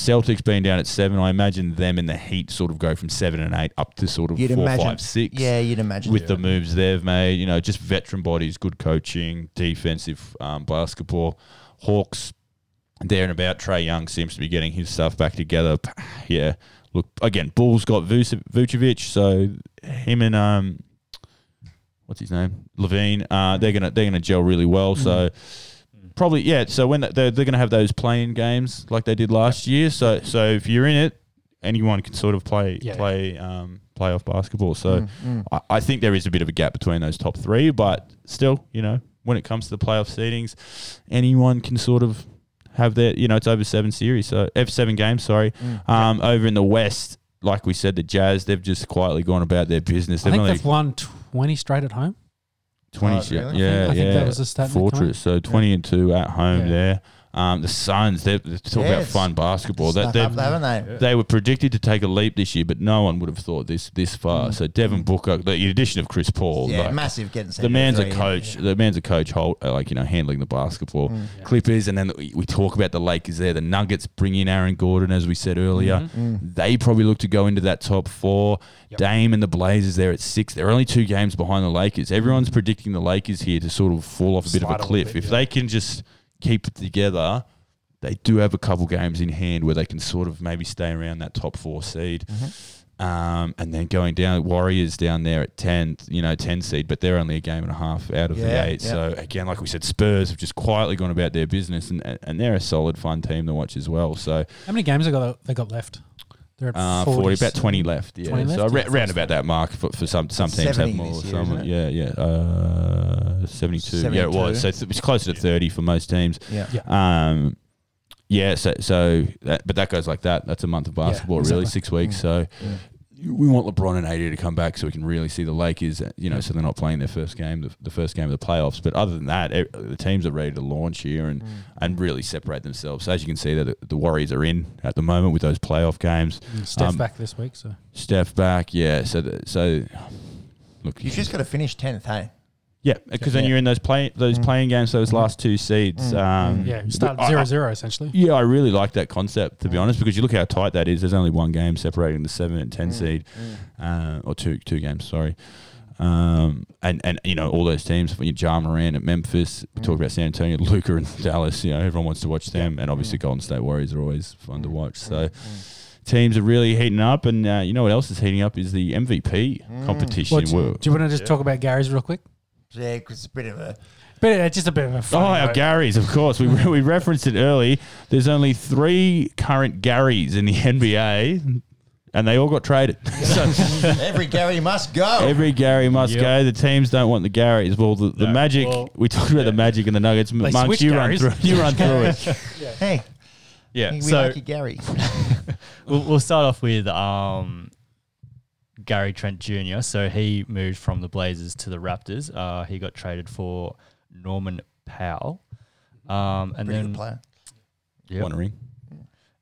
Celtics being down at seven. I imagine them and the Heat sort of go from seven and eight up to sort of You'd four, imagine. five, six. Yeah, you'd imagine. With the moves they've made, you know, just veteran bodies, good coaching, defensive um, basketball. Hawks, there and about. Trae Young seems to be getting his stuff back together. Yeah, look again. Bulls got Vuce- Vucevic, so him and um, what's his name, LaVine. Uh, they're gonna they're gonna gel really well. So probably yeah. So when they're they're gonna have those playing games like they did last year. So so if you're in it, anyone can sort of play Yeah. play um, playoff basketball. So Mm, mm. I, I think there is a bit of a gap between those top three, but still, you know, when it comes to the playoff seedings, anyone can sort of have their, you know, it's over seven series, so F seven games. Sorry, Mm. um, over in the West, like we said, the Jazz they've just quietly gone about their business. I They've think only they've won 20 straight at home. Twenty, Oh, yeah, really? yeah, I think yeah. that was the stat that came up. Fortress, so twenty and two at home Yeah. there. Um, the Suns, they're, they're talking Yeah, about fun basketball. That they've up, haven't they? they were predicted to take a leap this year, but no one would have thought this this far. Mm. So Devin Booker, the addition of Chris Paul, Yeah, like, massive getting the man's a three. coach. The man's a coach, hold, uh, like you know, handling the basketball. Mm. Clippers, and then we we talk about the Lakers there. The Nuggets bring in Aaron Gordon, as we said earlier. Mhm. Mm. They probably look to go into that top four. Yep. Dame and the Blazers there at six. They're only two games behind the Lakers. Everyone's predicting the Lakers here to sort of fall off a bit Slide a of a little cliff. bit, if yeah. they can just keep it together, they do have a couple games in hand where they can sort of maybe stay around that top four seed. Mhm. Um, and then going down, Warriors down there at 10, you know, 10 seed, but they're only a game and a half out of Yeah, the eight. yeah. So, again, like we said, Spurs have just quietly gone about their business, and, and they're a solid, fun team to watch as well. So, How many games they got, they got left? They're at uh, 40, 40, about 20 left. Yeah. 20 so, left? ra- Yeah, round first about that mark for, for some some teams have more. year, Some, isn't it? yeah, yeah. Uh, 72. Yeah, it was. So, th- it's closer to 30 for most teams. Yeah. Yeah. Um, yeah, so so that, but that goes like that. That's a month of basketball, really, exactly. six weeks. Mm. So Mm. We want LeBron and AD to come back so we can really see the Lakers. You know, so they're not playing their first game, the, the first game of the playoffs. But other than that, e- the teams are ready to launch here and, Mm. and really separate themselves. So as you can see, that the, the Warriors are in at the moment with those playoff games. And Steph Um, back this week, so Steph back, yeah. So the, so look, You've just got to finish tenth, hey. Yeah, because then Yeah. you're in those play those Mm. playing games. Those Mm. last two seeds. Mm. Um, yeah, you start I- I- zero zero essentially. Yeah, I really like that concept to be honest, because you look how tight that is. There's only one game separating the seven and ten Mm. seed, Mm. uh, or two two games. Sorry, um, and and you know all those teams. When you Ja Morant at Memphis, we talk about San Antonio, Luka and Dallas. You know everyone wants to watch them, and obviously Golden State Warriors are always fun to watch. So Mm. teams are really heating up, and uh, you know what else is heating up is the MVP Mm. competition. What, do, We're- do you want to just Yeah. talk about Gary's real quick? Yeah, 'cause it's a bit of a. But uh, just a bit of a Oh, funny our note. Garys, of course. We, we referenced it early. There's only three current Garys in the NBA, and they all got traded. So Every Gary must go. every Gary must Yep. go. The teams don't want the Garys. Well, the, the No. Magic. Well, we talked about the Magic and the Nuggets. They Monks, switched you run through. You run through it. hey, Yeah. we So like you, Gary. we'll, we'll start off with um, Gary Trent Jr. So he moved from the Blazers to the Raptors. Uh, he got traded for Norman Powell. Um, and Pretty then good player. Yep. One ring.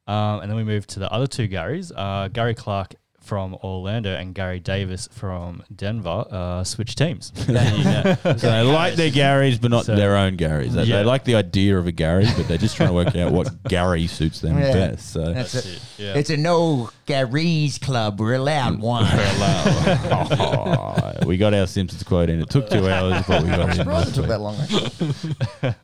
Um, and then we moved to the other two Garys. Uh, Gary Clark from Orlando and Gary Davis from Denver uh, switch teams. Yeah. so they like their Garys, but not So- their own Garys. They, Yeah. they like the idea of a Gary, but they're just trying to work out what Gary suits them Yeah. best. So That's That's it. it. Yeah. It's a no Gary's club. We're allowed one. Oh, we got our Simpsons quote in. It took two hours, but we got it in. Surprised it took that long.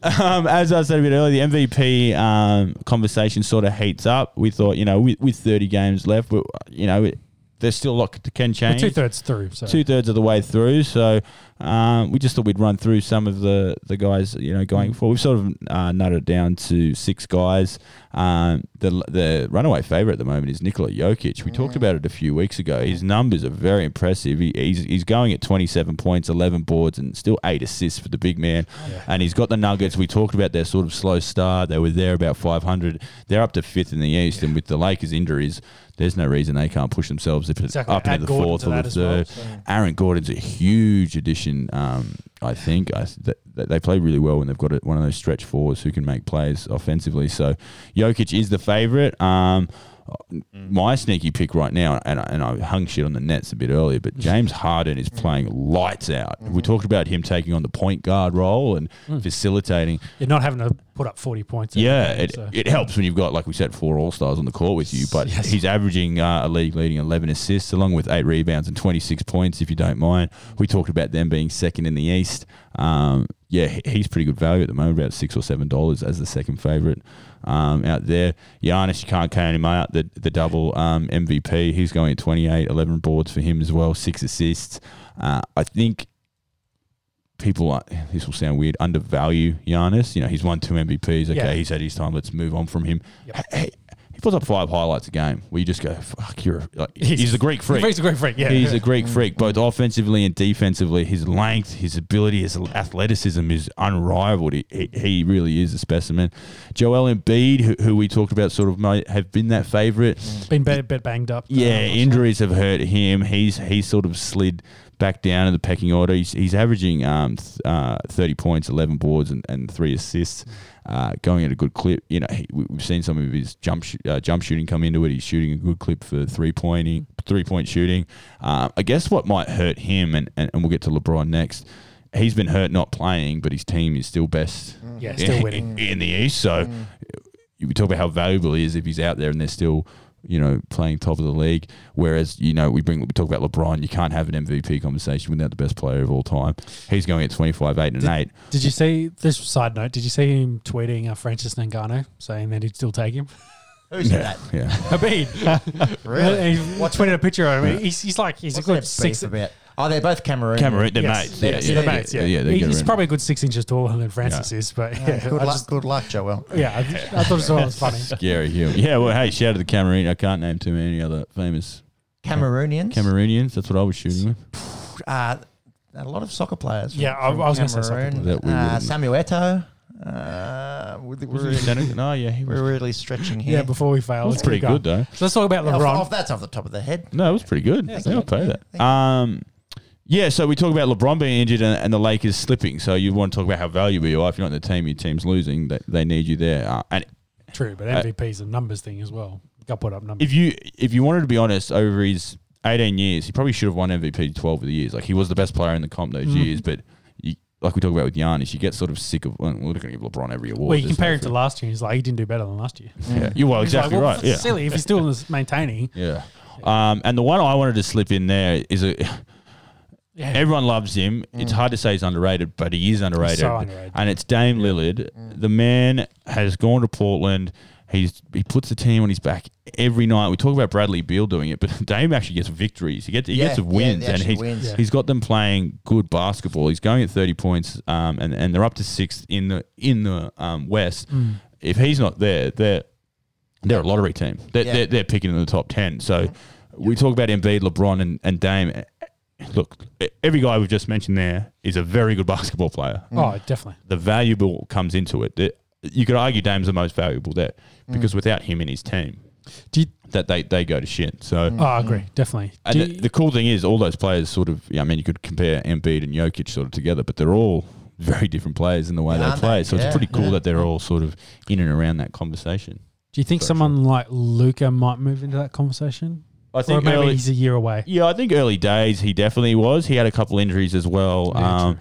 um, as I said a bit earlier, the MVP um, conversation sort of heats up. We thought, you know, with, with 30 games left, we, you know, it, there's still a lot that can change. two thirds through. So Two thirds of the way through, so um, we just thought we'd run through some of the, the guys, you know, going forward. We've sort of uh, nutted it down to six guys. Um, the the runaway favorite at the moment is Nikola Jokic. We talked about it a few weeks ago. His numbers are very impressive. He, he's he's going at 27 points, 11 boards, and still eight assists for the big man. And he's got the Nuggets. We talked about their sort of slow start. They were there about 500. They're up to fifth in the East, and with the Lakers' injuries, there's no reason they can't push themselves if it's Exactly. up Add into the Gordon fourth or the as well, third. so- Aaron Gordon's a huge addition. Um, I think I, th- th- they play really well when they've got a, one of those stretch fours who can make plays offensively. So Jokic is the favourite. Um, Mm. my sneaky pick right now, and I, and I hung shit on the Nets a bit earlier, but mm. James Harden is mm. playing lights out. We talked about him taking on the point guard role and facilitating. you're not having to put up 40 points. every Yeah, game, it, so. it helps when you've got, like we said, four All Stars on the court with you. But Yes. he's averaging uh, a league leading 11 assists, along with eight rebounds and 26 points, if you don't mind. We talked about them being second in the East. Um, yeah, he's pretty good value at the moment, about six or seven dollars as the second favorite um, out there. Giannis, you can't count him out. The the double um, MVP, he's going at 28, 11 boards for him as well, six assists. Uh, I think people are, this will sound weird undervalue Giannis. You know, he's won two MVPs. Okay, Yeah. he's had his time. Let's move on from him. Yep. Hey, he puts up five highlights a game where you just go, "Fuck, you're." Like, he's, He's- a Greek freak. He's a Greek freak. Yeah, He's a Greek freak, both offensively and defensively. His length, his ability, his athleticism is unrivaled. He, he, he really is a specimen. Joel Embiid, who, who we talked about, sort of might have been that favourite. been bit, bit banged up. Yeah, uh, injuries have hurt him. He's he's sort of slid back down in the pecking order. He's, he's averaging um, th- uh, 30 points, 11 boards, and, and three assists, uh, going at a good clip. You know, he, we- we've seen some of his jump sh- uh, jump shooting come into it. He's shooting a good clip for three pointing, three point shooting. Um, I guess what might hurt him, and, and, and we'll get to LeBron next. He's been hurt not playing, but his team is still best Yeah, still in, winning. in the East. So you talk about how valuable he is if he's out there and they're still, you know, playing top of the league. Whereas, you know, we bring we talk about LeBron, you can't have an MVP conversation without the best player of all time. He's going at 25, 8, and Did- 8. Did you see this side note? Did you see him tweeting uh, Francis Ngannou saying that he'd still take him? Who's that? Yeah. Really? Really? He What's tweeted a picture of him. He's, he's like he's What's a good six. beef about? Oh, they're both Cameroon. Cameroon, they're Yes. mates. Yeah, Yes, yeah, they're yeah, mates. Yeah, yeah, they get he's around. probably a good six inches taller than Francis is, but yeah, Yeah, good I luck. just- good luck, Joel. yeah, I, I thought it was funny. Scary human. Yeah, well, hey, shout out to the Cameroon. I can't name too many other famous Cameroonians. Cameroonians. That's what I was shooting with. Uh, a lot of soccer players. From, Yeah, I- from I was gonna say soccer Cameroon. players. That we Uh, wouldn't- Samuel Eto'o. Uh, we're, Was we're, really, No, yeah, he was. we're really stretching here. Yeah, before we fail, That's let's pretty keep going. good, though. So let's talk about Off- LeBron. off- that's off the top of the head. No, it was pretty good. Yeah, I'll thank pay that. Thank you. Um, yeah, so we talk about LeBron being injured and, and the Lakers slipping. So you want to talk about how valuable you are. If you're not in the team, your team's losing. They, they need you there. Uh, and True, but Uh, MVP's a numbers thing as well. Got put up numbers. if you if you wanted to be honest, over his 18 years, he probably should have won MVP 12 of the years. Like he was the best player in the comp those Mhm. years, but. You, like we talk about with Giannis, you get sort of sick of. Well, we're going to give LeBron every award. well, you compare him to last year, he's like he didn't do better than last year. Yeah, you well He's like, exactly well, right. Yeah, Silly if he's still maintaining. yeah. Um, and the one I wanted to slip in there is a. Yeah, Everyone loves him. It's hard to say he's underrated, but he is underrated. so underrated. And it's Dame Lillard. The man has gone to Portland. He's he puts the team on his back every night. We talk about Bradley Beal doing it, but Dame actually gets victories. He gets he Yeah, gets yeah, wins, and actually he's wins. Yeah. he's got them playing good basketball. He's going at thirty points, um, and and they're up to sixth in the in the um, West. Mm. If he's not there, they're they're a lottery team. They're, Yeah. they're, they're picking in the top ten. So we talk about Embiid, LeBron, and, and Dame. Look, every guy we've just mentioned there is a very good basketball player Oh, definitely. the valuable comes into it. That- You could argue Dame's the most valuable there Mm. because without him in his team, Do you, that they, they go to shit. So, oh, I agree. Definitely. and the, you- the cool thing is, all those players sort of. Yeah, I mean, you could compare Embiid and Jokic sort of together, but they're all very different players in the way they play. they? So Yeah, it's pretty cool yeah. that they're all sort of in and around that conversation. do you think Sorry, someone like Luka might move into that conversation? I Or think maybe early, he's a year away. yeah, I think early days he definitely was. He had a couple injuries as well. Yeah, um,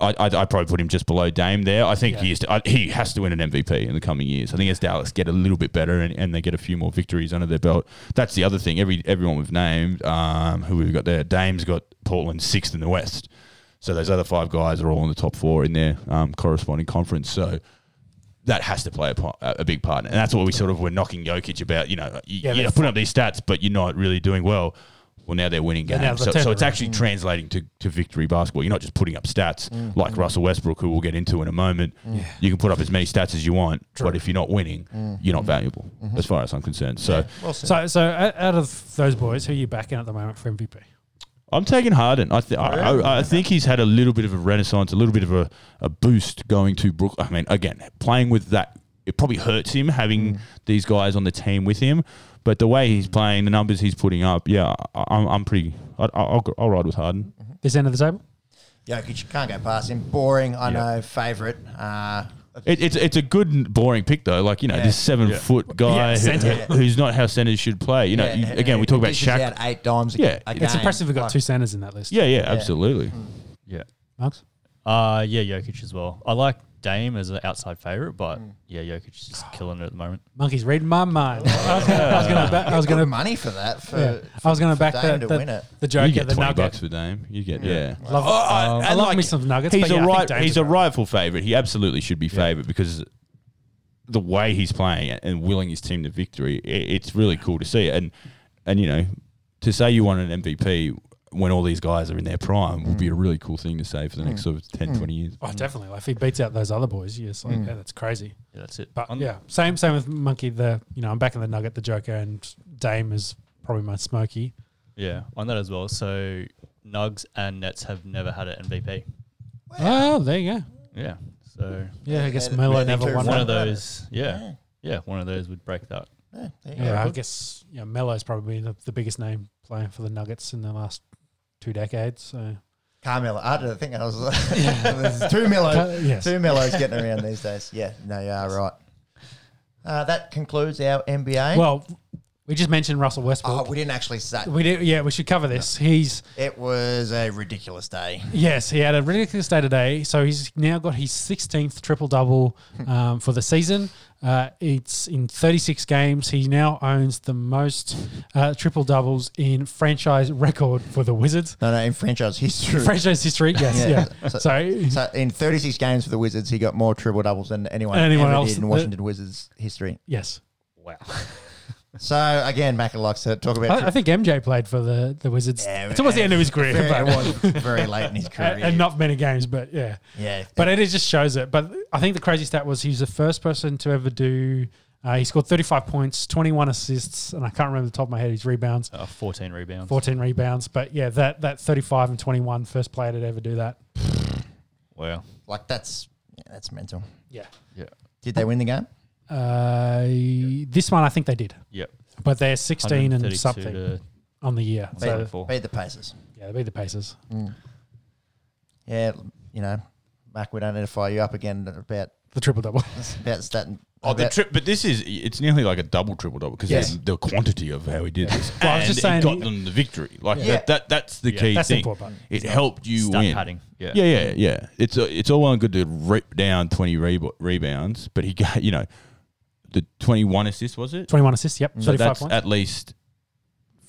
I, I I probably put him just below Dame there. I think Yeah. he is to, I, he has to win an MVP in the coming years. I think as Dallas get a little bit better and, and they get a few more victories under their belt, that's the other thing. Every everyone we've named, um, who we've got there, Dame's got Portland sixth in the West. So those other five guys are all in the top four in their um, corresponding conference. So that has to play a, a big part, and that's what we sort of were knocking Jokic about. You know, you, Yeah, you're putting up these stats, but you're not really doing well. Well, now they're winning games, they've so, so it's around. actually translating to, to victory basketball. You're not just putting up stats Mm. like Russell Westbrook, who we'll get into in a moment. You can put up as many stats as you want, but if you're not winning, you're not valuable, as far as I'm concerned. So Well. So, so out of those boys, who are you backing at the moment for MVP? I'm taking Harden. I, th- I, I, I think he's had a little bit of a renaissance, a little bit of a, a boost going to Brooklyn. I mean, again, playing with that, it probably hurts him having these guys on the team with him. But the way he's playing, the numbers he's putting up, yeah, I, I'm, I'm pretty. I, I'll, I'll ride with Harden. This end of the table? Jokic can't go past him. Boring, I Yeah. know. Favorite. Uh, It, it's it's a good boring pick though. Like you know, Yeah. this seven Yeah. foot guy Yeah, who- centre. who's not how centers should play. You know, you- again, we talk about dishes Shaq. out eight dimes. A, Yeah. a It's It's impressive we've got Like, two centers in that list. Yeah, yeah, absolutely. Yeah. Marks? Uh, yeah, Jokic as well. I like Dame as an outside favorite, but hmm. yeah, Jokic is just killing it at the moment. Monkey's reading my mind. I was gonna, I was gonna, ba- I was gonna, money for that. For, yeah. I was gonna back Dame the, to win the, it. the You Joker, get the twenty Nugget. bucks for Dame. You get yeah. Love, Oh, I- I and love like, me some Nuggets. He's but a yeah, I think right. Dame's He's a great. rightful favorite. He absolutely should be favorite because the way he's playing and willing his team to victory, i- it's really cool to see. And and you know, to say you want an MVP when all these guys are in their prime would be a really cool thing to say for the next sort of 10, 20 years. Oh, definitely. Like, if he beats out those other boys, yes, like, yeah, that's crazy. Yeah, that's it. But I'm- yeah, same same with Monkey. The you know I'm back in the Nugget, the Joker, and Dame is probably my Smoky. yeah, on that as well. So Nugs and Nets have never had an MVP. Oh, there you go. Yeah, so Yeah, I guess Yeah, Melo never won one of those. Yeah, yeah, one of those would break that. Yeah, Yeah. I guess yeah, Melo's probably the, the biggest name playing for the Nuggets in the last two decades. So Carmelo. I don't think I was. There's two Mellows. Uh, yes. Two Mellows getting around these days. Yeah, no, you are right. Uh, that concludes our NBA. Well, we just mentioned Russell Westbrook. oh, Westbrook. we didn't actually say. we did, yeah, we should cover this. He's It was a ridiculous day. yes, he had a ridiculous day today. So he's now got his 16th triple double um, for the season. Uh, it's in 36 games. He now owns the most uh, triple doubles in franchise record for the Wizards. No, no, in franchise history. Franchise history, yes, Yeah. yeah. So- So, so in 36 games for the Wizards, he got more triple doubles than anyone, Anyone ever else did in that- Washington Wizards history. yes, Wow. So again, Macca likes to talk about. I, I think MJ played for the, the Wizards Yeah, towards the end of his career, very, but, it was very late in his career. and, and not many games, but yeah. yeah, But it just shows it. But I think the crazy stat was he was the first person to ever do. Uh, he scored 35 points, 21 assists, and I can't remember the top of my head his rebounds, Uh, 14 rebounds. 14 rebounds. But yeah, that that 35 and 21, first player to ever do that. Wow. like that's yeah, that's mental. Yeah. Yeah. Did they win the game? Uh, this one I think they did, Yep. but they're 16 and something on the year. So 74. Beat the Pacers. yeah, they beat the Pacers. Yeah, you know, Mac, we don't need to fire you up again about The triple double. about stat. Oh, the about- trip, but this is it's nearly like a double triple double because Yes. the quantity of how he did this, Well, I was just saying it got them the victory. Like Yeah. that, that, that's the Yeah. key That's thing. important part. It helped you Stat win. padding. Yeah. Yeah, yeah, yeah. It's a, it's all well and good to rip down twenty rebo- rebounds, but he got you know the twenty one assists was it? 21 assists, yep. So 35 that's points. at least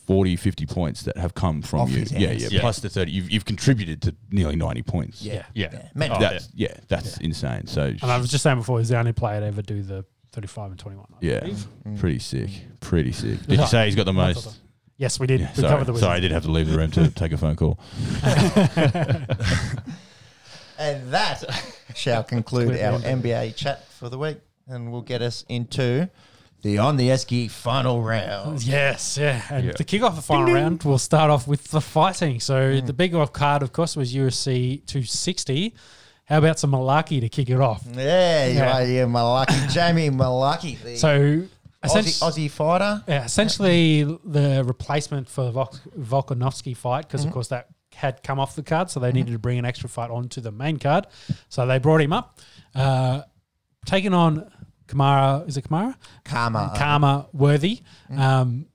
40, 50 points that have come from Off you. his Yeah, hands. yeah, Yeah. Plus the thirty, you've, you've contributed to nearly ninety points. yeah, Yeah. yeah. mental. Oh, that's yeah, that's insane. So and I was just saying before, he's the only player to ever do the 35 and 21. I yeah, believe. Mm. pretty sick, pretty sick. Did you say he's got the most? Yes, we did. Yeah, we sorry, covered the sorry, I did have to leave the room to take a phone call. And that shall conclude Conclude our NBA chat for the week, and will get us into the on the Esky final round. Yes, yeah. And Yeah. to kick off the final round, we'll start off with the fighting. So mm. the big off card, of course, was UFC 260. How about some Mullarkey to kick it off? Yeah, you Yeah. are, yeah, Mullarkey, Jamie Mullarkey, So Aussie, essentially, Aussie fighter. yeah, essentially the replacement for the Vol- Volkanovski fight, because of mm-hmm. course that had come off the card, so they mm-hmm. needed to bring an extra fight onto the main card. So they brought him up, uh, taking on Kamara. Is it Kamara? Karma. Khama Worthy. Um,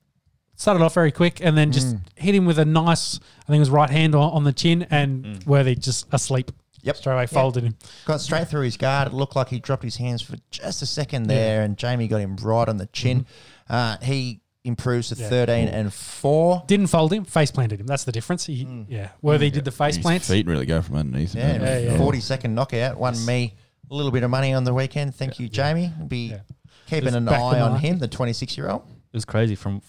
started off very quick and then just Mm. hit him with a nice, I think it was right hand on, on the chin, and Mm. Worthy just asleep. Yep. Straight away Yeah. folded him. Got straight through his guard. It looked like he dropped his hands for just a second there, and Jamie got him right on the chin. Uh, he improves to Mm-hmm. Yeah. 13 and 4. Didn't fold him, face planted him. That's the difference. He, Mm. Yeah. Worthy did the face His plants. feet really go from underneath. Yeah, don't Yeah, yeah. 40 second knockout. Won me a little bit of money on the weekend. Thank you, Jamie. Be Yeah. keeping an eye on him, the 26 year old. It was crazy from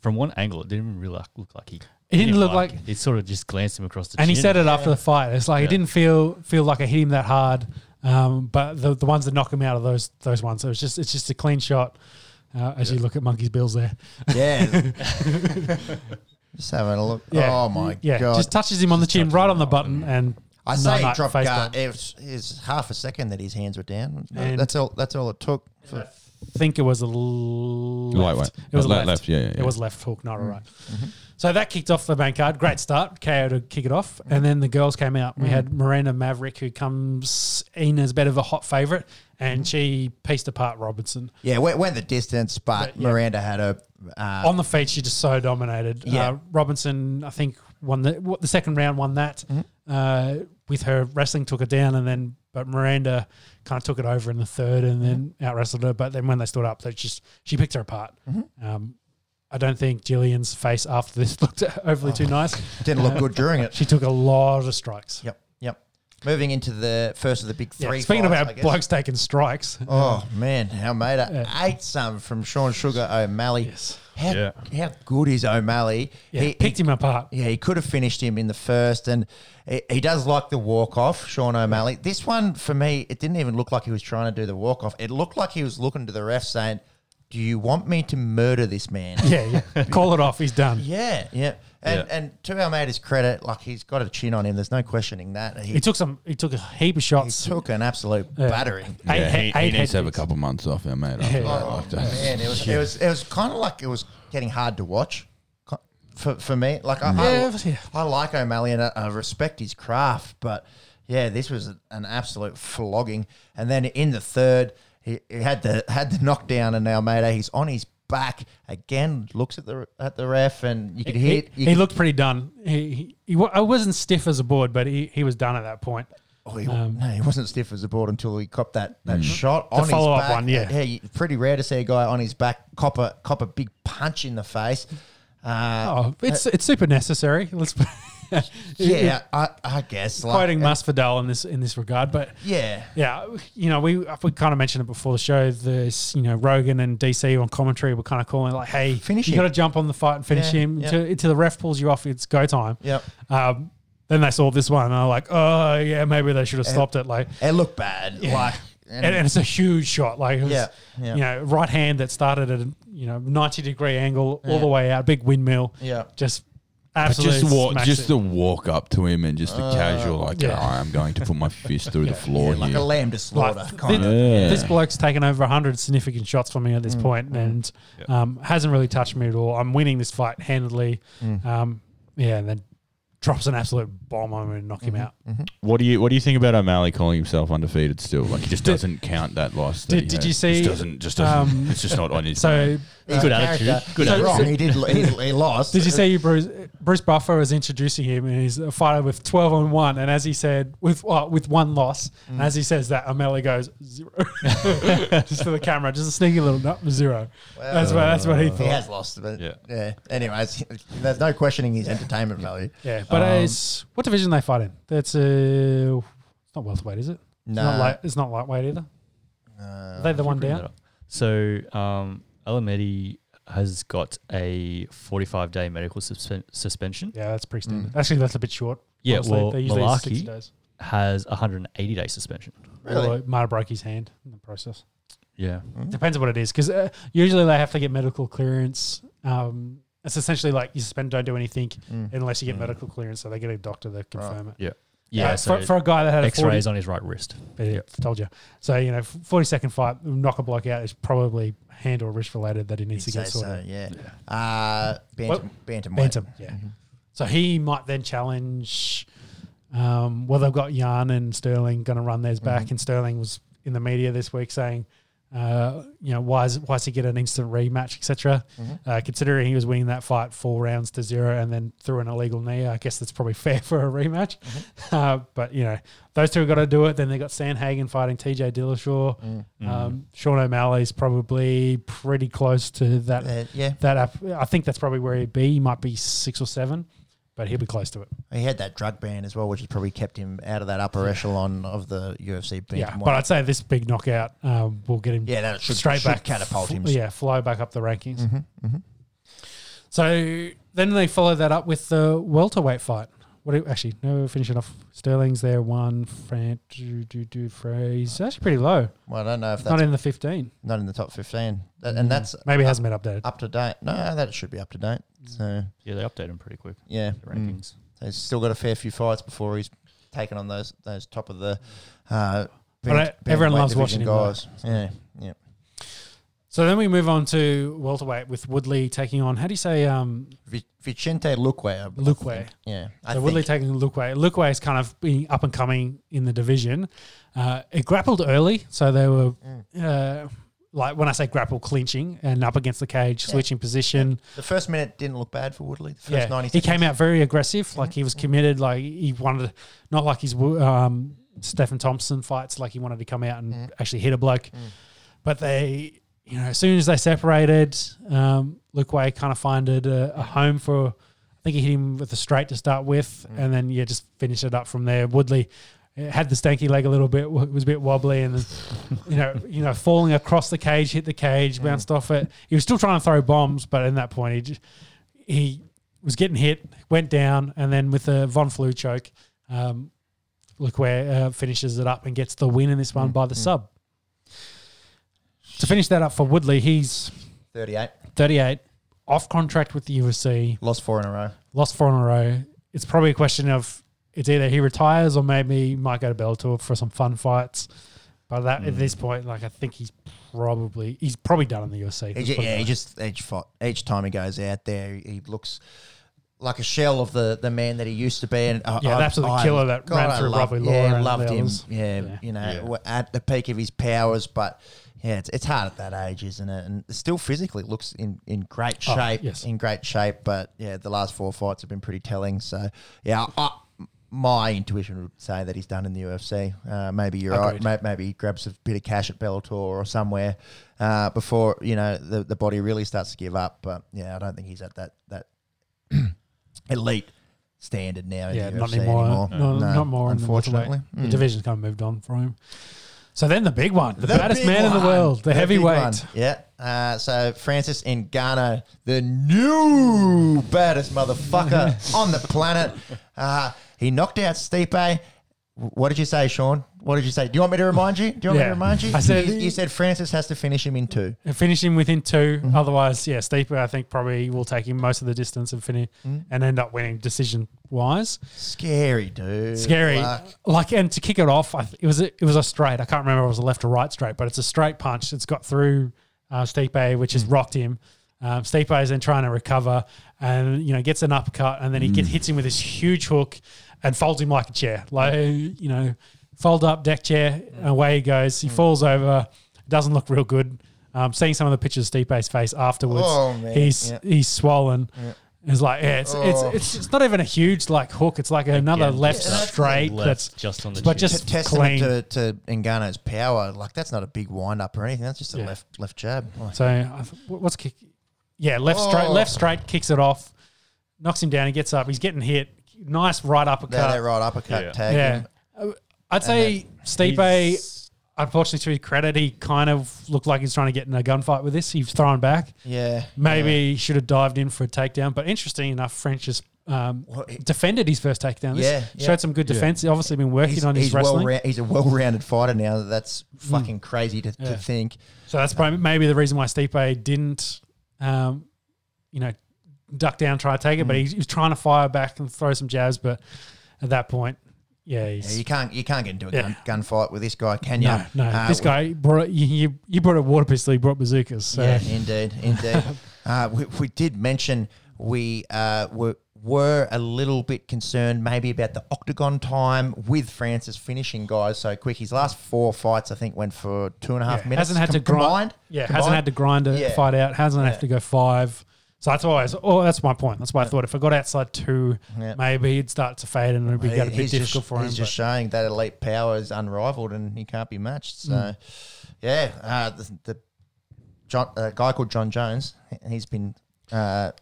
from one angle. It didn't even really look like he. It didn't look like- he sort of just glanced him across the. and he said it after the fight. It's like Yeah. it didn't feel feel like I hit him that hard. Um, but the the ones that knock him out of those those ones, so it's just it's just a clean shot. Uh, as you look at Monkey's Bills there, Yeah. Just having a look. yeah, Oh, my yeah, God. just touches him on the chin, right on the button, and I no, say he no, dropped guard. plant. It was, it was half a second that his hands were down. And- that's all. That's all it took. For, think it was a l- left. Lightweight. It was Le- left. left, yeah, yeah, yeah. It was left hook, not a right. Mm-hmm. So that kicked off the bank card. Great start. KO to kick it off. And then the girls came out. We Mm. had Miranda Maverick, who comes in as a bit of a hot favourite, and she pieced apart Robertson. yeah, went, went the distance, but But, yeah. Miranda had a. Uh, On the feet, she just so dominated. Yeah. Uh, Robertson, I think, won the what, the second round, won that. Mm-hmm. Uh, with her wrestling, took her down, and then but Miranda kind of took it over in the third, and then Mm-hmm. out wrestled her. But then when they stood up, they just she picked her apart. Mm-hmm. Um, I don't think Gillian's face after this looked overly too nice. didn't look good during it. She took a lot of strikes. Yep. Yep. Moving into the first of the big Yeah, three. speaking fights, about blokes taking strikes, Oh man, Almeida Yeah. ate some from Sean Sugar O'Malley. yes, How, Yeah. how good is O'Malley? yeah, He- picked he- him apart. Yeah, he could have finished him in the first, and he, he does like the walk off, Sean O'Malley. This one, for me, it didn't even look like he was trying to do the walk off. It looked like he was looking to the ref saying, Do you want me to murder this man? Yeah, yeah. Call it off. He's done. yeah, yeah. And, Yeah. and to Almeida's credit, like he's got a chin on him. There's no questioning that. He, He took some. He took a heap of he shots. took an absolute Yeah. battering. Eight Yeah, he- he, eight he needs to have a head kicks. couple months off, our mate. After Yeah. that, Oh, like that. man, it was, it was it was kind of like it was getting hard to watch for, for me. Like I, Yeah, I. I like O'Malley and I, I respect his craft, but yeah, this was an absolute flogging. And then in the third, he, he had the had the knockdown, and Almeida he's on his back again, looks at the at the ref, and you could He, hear he, he could- looked pretty done. He, he, he I wasn't stiff as a board, but he, he was done at that point. Oh, he, Um, no, he wasn't stiff as a board until he copped that, that shot on his follow-up back. one, yeah. yeah. Pretty rare to see a guy on his back cop a, cop a big punch in the face. Uh, Oh, it's it's super necessary. Let's yeah, I, I guess. Like, quoting Masvidal in this in this regard, but Yeah, yeah, you know, we we kind of mentioned it before the show. This, you know, Rogan and DC on commentary were kind of calling like, "Hey, Finish you got to jump on the fight and finish Yeah, him until, until the ref pulls you off. It's go time." yep. Um, then they saw this one and they're like, "Oh yeah, maybe they should have stopped it." Like, It looked bad. Yeah. Like, and, and it's a huge shot. Like, it was, Yeah, yeah. you know, right hand that started at a you know ninety degree angle all Yeah. the way out, big windmill. yeah. Just absolutely just walk, just it. the walk up to him and just the casual, like, yeah. "Oh, I'm going to put my fist through the floor Yeah, like here. a lamb to slaughter. Like, kind thi- of. Yeah. This bloke's taken over 100 significant shots from me at this Mm, point and um, hasn't really touched me at all. I'm winning this fight handedly. Mm. Um, yeah, and then drops an absolute bomb on him and knock him Mm-hmm. out. What do you What do you think about O'Malley calling himself undefeated still? Like he just doesn't count that loss. that Did- he did you see, Just doesn't. Just doesn't. um, it's just not on his. So, He's Good a attitude. Good He's attitude. wrong. He did. He, he lost. did you see Bruce Bruce Buffer was introducing him and he's a fighter with 12 on 1 and as he said with well, with one loss Mm. and as he says that O'Malley goes zero just for the camera just a sneaky little no, zero that's what that's what he thought. He has lost, but Yeah. yeah. Anyways, there's no questioning his entertainment value. yeah but Um, it's what division they fight in that's uh, it's not welterweight is it No, Nah. light it's not lightweight either Uh, Are they the one down. So, um, Almeida has got a 45 day medical suspen- suspension. yeah that's pretty standard Mm. actually that's a bit short Yeah, honestly. well, they usually 60 days has a 180 day suspension. Really? might have broke his hand in the process Yeah. Depends on what it is, because uh, usually they have to get medical clearance. Um, it's essentially like you suspend, don't do anything Mm. unless you get Mm. medical clearance. So they get a doctor to confirm it. Yeah. Uh, so for, for a guy that had a X 40, rays on his right wrist. yeah, told you. So you know, forty second fight, knock a bloke out is probably hand or wrist related that he needs You'd to get sorted. so, yeah. Uh, bantam, What? bantamweight. Bantam, yeah. So he might then challenge. Um, well, they've got Yan and Sterling going to run theirs back, Mhm. and Sterling was in the media this week saying Uh, you know, why is why does he get an instant rematch, etc. Uh, considering he was winning that fight four rounds to zero and then threw an illegal knee, I guess that's probably fair for a rematch. Uh, but you know, those two have got to do it. Then they got Sandhagen fighting T.J. Dillashaw. Um, Sean O'Malley's probably pretty close to that. Uh, yeah, That up, I think that's probably where he'd be. He might be six or seven, but he'll be close to it. he had that drug ban as well, which has probably kept him out of that upper echelon of the UFC. Yeah, but I'd say this big knockout um, will get him yeah, that should, straight should back, catapult f- him. Yeah, fly back up the rankings. Mm-hmm, So then they follow that up with the welterweight fight. What do, actually? No, finishing off. Sterling's there. One. Fran. Do do do. Fraser. Actually, pretty low. Well, I don't know if that's Not not in, in the fifteen. Not in the top fifteen, That- and that's Maybe it up, hasn't been updated. up to date. No, that should be up to date. So Yeah, they update him pretty quick. yeah, The mm. rankings. So he's still got a fair few fights before he's taken on those those top of the. Uh, But, everyone bantamweight loves division watching him, guys. Yeah, yeah. So then we move on to welterweight with Woodley taking on. How do you say? Um, Vicente Luque. Luque. think. Yeah, I so Woodley taking Luque. Luque is kind of being up and coming in the division. Uh, it grappled early, so they were Mm. uh, like when I say grapple, clinching and up against the cage, switching position. The first minute didn't look bad for Woodley. The first Yeah, 90 he came out very aggressive. Like he was committed. Like he wanted, not like his um, Stephen Thompson fights. Like he wanted to come out and actually hit a bloke. But they, you know, as soon as they separated, um, Luque kind of finded a, a home for. I think he hit him with a straight to start with, and then yeah, just finished it up from there. Woodley had the stanky leg a little bit, was a bit wobbly, and then you know, you know, falling across the cage, hit the cage, bounced off it. He was still trying to throw bombs, but in that point, he just, he was getting hit, went down, and then with the Von Flue choke, um, Luque uh, finishes it up and gets the win in this one by the sub. To finish that up for Woodley, he's 38. 38, off contract with the UFC, Lost four in a row. lost four in a row. It's probably a question of it's either he retires or maybe he might go to Bellator for some fun fights. But that at hmm. this point, like I think he's probably he's probably done in the UFC. He ju- yeah, he just each fight, each time he goes out there, he looks like a shell of the, the man that he used to be. And I- Yeah, I- the absolute I- killer that ran through loved- Robbie Lawler Yeah, and loved the him. others. Yeah, Yeah. you know, Yeah. w- at the peak of his powers, but yeah, it's, it's hard at that age, isn't it? And still physically looks in, in great Oh, shape. yes. in great shape. But yeah, the last four fights have been pretty telling. So yeah, I, my intuition would say that he's done in the UFC. Uh, maybe you're Agreed. right. May- Maybe he grabs a bit of cash at Bellator or somewhere uh, before you know the, the body really starts to give up. But yeah, I don't think he's at that that elite standard now. in yeah, the not UFC anymore. No, not more. Unfortunately, in the, welterweight. the Mm. division's kind of moved on for him. So then the big one, the, baddest big man in the world, the, big heavyweight. Yeah. Uh, so Francis Ngannou, the new baddest motherfucker on the planet. Uh, he knocked out Stipe. What did you say, Sean? What did you say? Do you want me to remind you? Do you want me Yeah. to remind you? I said- you, you said Francis has to finish him in two. And finish him within 2 Mm-hmm. Otherwise, yeah, Stipe, I think probably will take him most of the distance and finish Mm. and end up winning decision wise. Scary, dude. Scary, Like, like, and to kick it off, I th- it was a, it was a straight. I can't remember if it was a left or right straight, but it's a straight punch. It's got through uh, Stipe, which Mm. has rocked him. Um, Stipe is then trying to recover, and you know gets an uppercut, and then he Mm. gets, hits him with this huge hook, and folds him like a chair, like you know, fold up deck chair, and away he goes. Mm. He falls over. Doesn't look real good. Um, seeing some of the pictures of Stipe's face afterwards, Oh, man. he's Yeah. he's swollen. Yeah. It's like yeah, it's, Oh. it's it's it's not even a huge like hook. It's like another Again, left yeah, that's straight. Left, That's just on the but just- t- testament clean. to, to Ngannou's power. Like that's not a big wind up or anything. That's just a Yeah. left left jab. Like, so. I th- What's kick? Yeah, left straight. Oh. Left straight kicks it off, knocks him down. He gets up. He's getting hit. Nice right that, uppercut. that right uppercut Yeah. tag. yeah, him. I'd say Stipe. Unfortunately, to his credit, he kind of looked like he's trying to get in a gunfight with this. He's thrown back. Yeah. Maybe he should have dived in for a takedown. But interesting enough, French has um, Well, he- defended his first takedown. This Yeah, yeah. showed some good defense. He's obviously been working he's, on his he's wrestling. well he's a well-rounded fighter now. That's fucking crazy to, Yeah. to think. So that's probably maybe the reason why Stipe didn't, um, you know, duck down, try to take it. But Mm. he, he was trying to fire back and throw some jabs. But at that point, yeah, Yeah, you can't you can't get into a Yeah. gun, gunfight with this guy, can you? no, no. Uh, this guy brought you, you, you brought a water pistol. He brought bazookas. So Yeah, indeed, indeed. uh, we, we did mention we uh, were were a little bit concerned maybe about the octagon time with Francis finishing guys so quick. His last four fights, I think, went for two and a half Yeah, minutes. hasn't had to grind. combined. Yeah, Combined. hasn't had to grind a Yeah. fight out. Hasn't Yeah. have to go five. So that's why. I was, oh, that's my point. That's why I thought if I got outside two, Yeah. maybe he'd start to fade and it'd be get a bit difficult just, for him. He's just showing that elite power is unrivaled and he can't be matched. So, Mm. yeah, uh, the, the John, a guy called John Jones, he's been uh,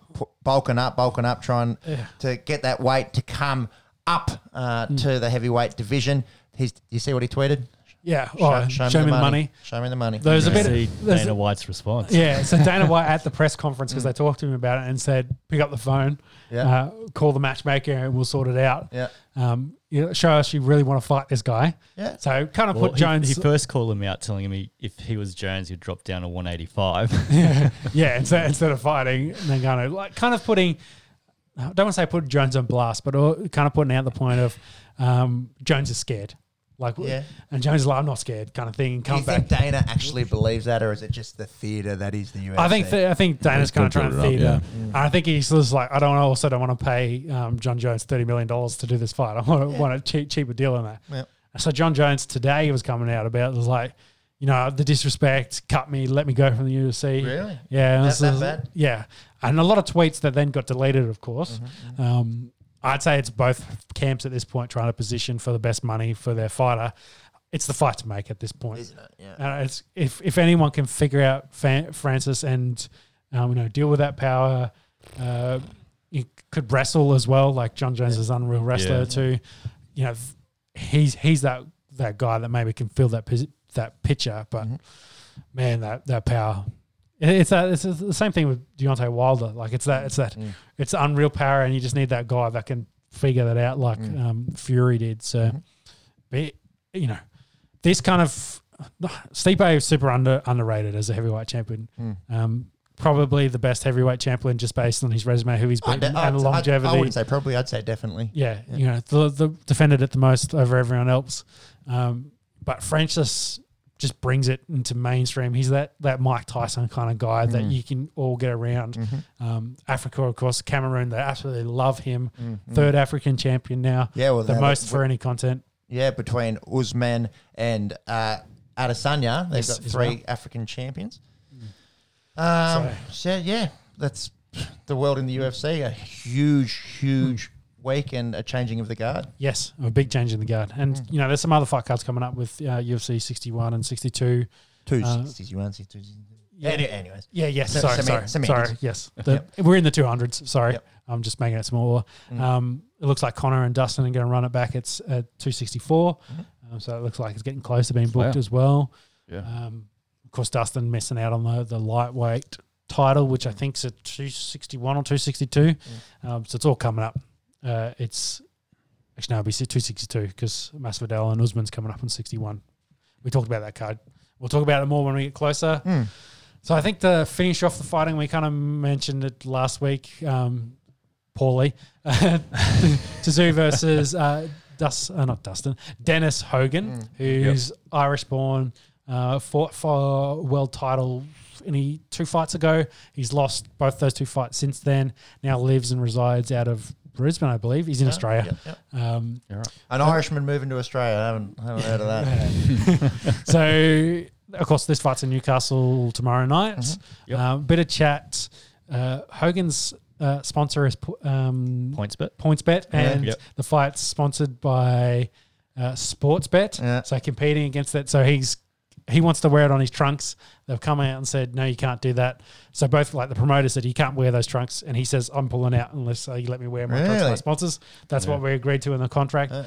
bulking up, bulking up, trying Yeah. to get that weight to come up uh, Mm. to the heavyweight division. He's, you see what he tweeted? Yeah, oh, show, me the money. Show me the money. There's a bit. See there's Dana White's response. yeah, so Dana White at the press conference Mm. because they talked to him about it and said, pick up the phone, Yeah. uh, call the matchmaker, and we'll sort it out. Yeah. Um, you know, show us you really want to fight this guy. Yeah. So kind of Well, put Jones. he first called him out, telling him he, if he was Jones, he'd drop down to 185. yeah, instead, instead of fighting, and then kind of like kind of putting. I don't want to say put Jones on blast, but uh, kind of putting out the point of um, Jones is scared, like, Yeah. and Jones is like, I'm not scared, kind of thing. And Do you come back. think Dana actually believes that, or is it just the theatre that is the UFC? I think th- I think Dana's kind of trying to it feed up, her. And I think he's just like, I don't also don't want to pay um, John Jones thirty million dollars to do this fight. I want, want a cheap, cheaper deal on that. Yeah. So John Jones today was coming out about was like, you know, the disrespect, cut me, let me go from the UFC. Really? Yeah, That- this that bad? Yeah, and a lot of tweets that then got deleted, of course. Mm-hmm, Um, I'd say it's both camps at this point trying to position for the best money for their fighter. It's the fight to make at this point. Isn't it? Yeah. And it's if if anyone can figure out Fan, Francis and um, you know deal with that power, uh, you could wrestle as well. Like John Jones is an unreal wrestler Yeah. too. You know, he's he's that that guy that maybe can fill that posi- that picture. But Mhm. man, that that power. It- It's that it's the same thing with Deontay Wilder. Like it's that it's that Mm. it's unreal power, and you just need that guy that can figure that out, like Mm. um, Fury did. So, Mhm. but, you know, this kind of Stipe is super under underrated as a heavyweight champion. Mm. Um, probably the best heavyweight champion just based on his resume, who he's I'd- beaten, I'd- and I'd- longevity. I wouldn't say probably. I'd say definitely. yeah, Yeah. you know, the, the defended it the most over everyone else. Um, but Francis just brings it into mainstream. He's that that Mike Tyson kind of guy that Mm. you can all get around. Mhm. Um, Africa, of course, Cameroon, they absolutely love him. Mm, mm. Third African champion now, Yeah, well, the most for any content. Yeah, between Usman and uh, Adesanya, they've Yes, got three well. African champions. Um, so, yeah, that's the world in the UFC. A huge, huge week and a changing of the guard. Yes, a big change in the guard. And, Mm. you know, there's some other fight cards coming up with uh, UFC 61 and 62. Two Uh, 61, 62. Yeah. Anyways. Yeah, yes. Se- Sorry, seme- sorry, semantics. sorry. Yes, the, we're in the two hundreds. Sorry, Yep. I'm just making it smaller. Mm. Um, it looks like Connor and Dustin are going to run it back. It's at 264, Mm-hmm. um, so it looks like it's getting close to being booked Wow. as well. Yeah. Um, of course, Dustin missing out on the the lightweight title, which I think's at 261 or 262. Mm. Um, so it's all coming up. Uh, it's actually no, it'll be 262 because Masvidal and Usman's coming up on 61. We talked about that card. We'll talk about it more when we get closer. Mm. So I think to finish off the fighting, we kind of mentioned it last week, um, poorly. Tszyu versus uh, Dust, uh, not Dustin, Dennis Hogan, Mm. who's Irish born, uh, fought for world title any two fights ago. He's lost both those two fights since then. Now lives and resides out of Brisbane, I believe. He's in Yeah, Australia. yeah, yeah. Um, An Irishman moving to Australia. I haven't, haven't heard of that. so, of course, this fight's in Newcastle tomorrow night. Mhm. Yep. Uh, bit of chat. Uh, Hogan's uh, sponsor is po- um, Points bet. PointsBet, Yeah. and Yep. the fight's sponsored by uh, SportsBet. Yeah. So competing against that. So he's he wants to wear it on his trunks. They've come out and said, no, you can't do that. So both like the promoter said, you can't wear those trunks, and he says, I'm pulling out unless uh, you let me wear my trunks. Really? My sponsors. That's what we agreed to in the contract. Uh,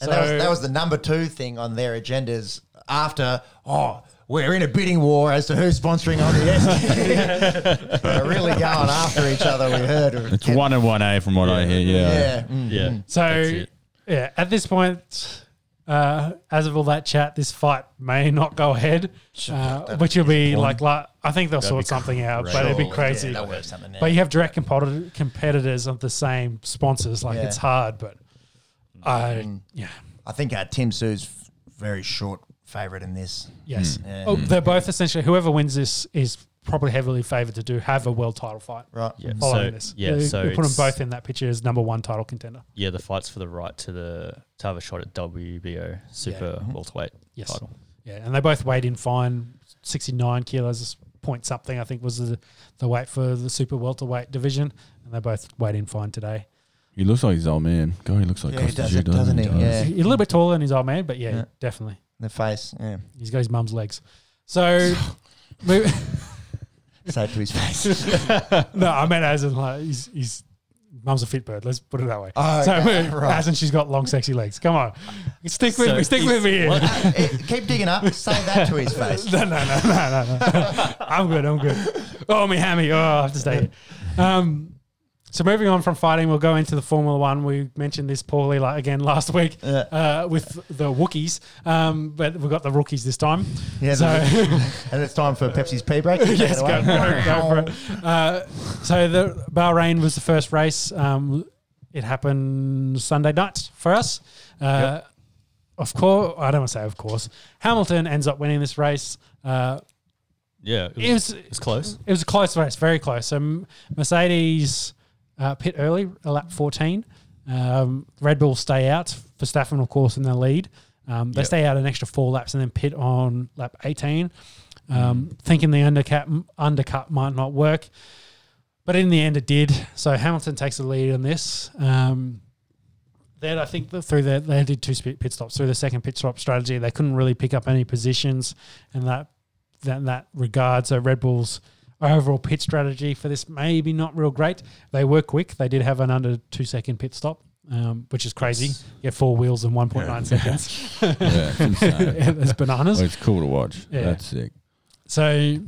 And So- that, was, that was the number two thing on their agendas after, oh, we're in a bidding war as to who's sponsoring on the S. They're really going after each other, we heard. It's one and one A from what I hear. Yeah. Yeah. mm, Yeah. So yeah, at this point, uh, as of all that chat, this fight may not go ahead, uh, which will be like, like I think they'll That'd sort something out, crazy. but it'd be crazy. Yeah, they'll work something out. but you have direct competitor- competitors of the same sponsors, like Yeah. it's hard. But I Mm. yeah, I think uh, Tim Tszyu's very short favourite in this. Yes. Yeah. Oh, they're both essentially whoever wins this is probably heavily favoured to do have a world title fight. Right. Yeah. Following So this, yeah. They- So they put them both in that picture as number one title contender. Yeah, the fights for the right to the to have a shot at WBO super Mhm. welterweight Yes. title. Yeah, and they both weighed in fine, sixty nine kilos point something. I think was the the weight for the super welterweight division, and they both weighed in fine today. He looks like his old man. God, he looks like Yeah, he Costa does Gil, it, doesn't he? Yeah. He's a little bit taller than his old man, but yeah, Yeah. definitely The face. Yeah. he's got his mum's legs. So. we- Say it to his face. no, I meant as in like he's, he's mum's a fit bird. Let's put it that way. Oh, so okay, right. as in she's got long, sexy legs. Come on, stick with So me. Stick he's- with me here. what? Uh, eh, keep digging up. Say that to his face. no, no, no, no, no, no. I'm good. I'm good. Oh, me hammy. Oh, I have to stay here. Um, so moving on from fighting, we'll go into the Formula One. We mentioned this poorly, like again last week, uh, with the Wookiees, um, but we've got the rookies this time. Yeah, so and it's time for Pepsi's pee break. Yes, go, go, go for it. Uh, so the Bahrain was the first race. Um, it happened Sunday night for us. Uh, Of course, I don't want to say of course. Hamilton ends up winning this race. Uh, Yeah, it was, it was it was close. it was a close race, very close. So Mercedes uh, pit early, a lap 14. Um, Red Bull stay out. For Verstappen, of course, in the lead. Um, they Yep. stay out an extra four laps and then pit on lap 18, um, thinking the undercut undercut might not work. But in the end, it did. So Hamilton takes the lead on this. Um, then I think that through the they did two pit stops through the second pit stop strategy. They couldn't really pick up any positions, and that that in that regard. So Red Bull's overall pit strategy for this maybe not real great. They were quick. They did have an under two second pit stop, um, which is crazy. Yes. You get four wheels in one point nine seconds. Yeah, it's insane. That's bananas. Well, it's cool to watch. Yeah. That's sick. So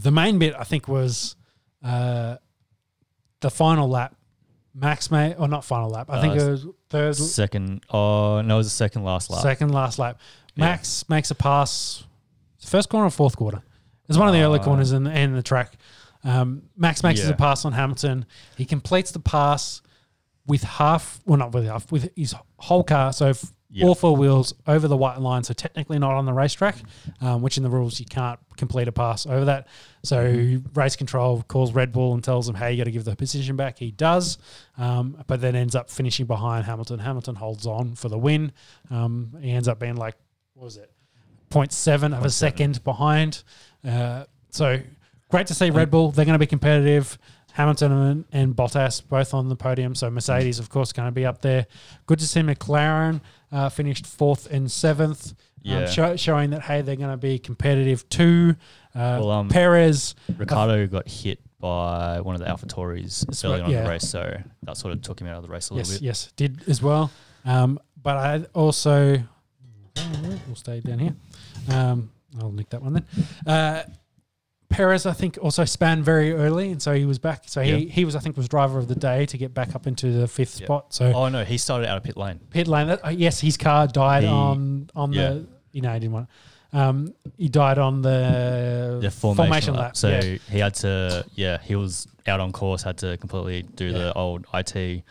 the main bit I think was uh, the final lap. Max may or not final lap. I think Uh, it was third, Second, oh no, it was the second last lap. second last lap. Yeah. Max makes a pass. First corner or fourth quarter? It's one of the early Uh, corners in, in the track. Um, Max makes Yeah. a pass on Hamilton. He completes the pass with half, well, not with half, with his whole car. So f- Yeah. all four wheels over the white line. So technically not on the racetrack, um, which in the rules you can't complete a pass over that. So Mm-hmm. race control calls Red Bull and tells him, "Hey, you got to give the position back." He does, um, but then ends up finishing behind Hamilton. Hamilton holds on for the win. Um, he ends up being like, what was it, 0.7 of a second behind. Uh, so great to see Red Bull. They're going to be competitive. Hamilton and, and Bottas both on the podium. So Mercedes, of course, going to be up there. Good to see McLaren uh, finished fourth and seventh. Yeah. Um, show, showing that hey, they're going to be competitive too. Uh, Well, um, Perez, Ricciardo got hit by one of the AlphaTauris early right, on in yeah. the race, so that sort of took him out of the race a little yes, bit. yes, did as well. Um, but I also we'll stay down here. Um, I'll nick that one then. Uh, Perez, I think, also span very early, and so he was back. So he, Yeah. he was, I think, was driver of the day to get back up into the fifth Yeah. spot. So Oh no, he started out of pit lane. pit lane. That, uh, yes, his car died He- on on yeah. the. You know, he didn't want. Um, he died on the, The formation, lap. So he had to, yeah, he was out on course, had to completely do the old IT,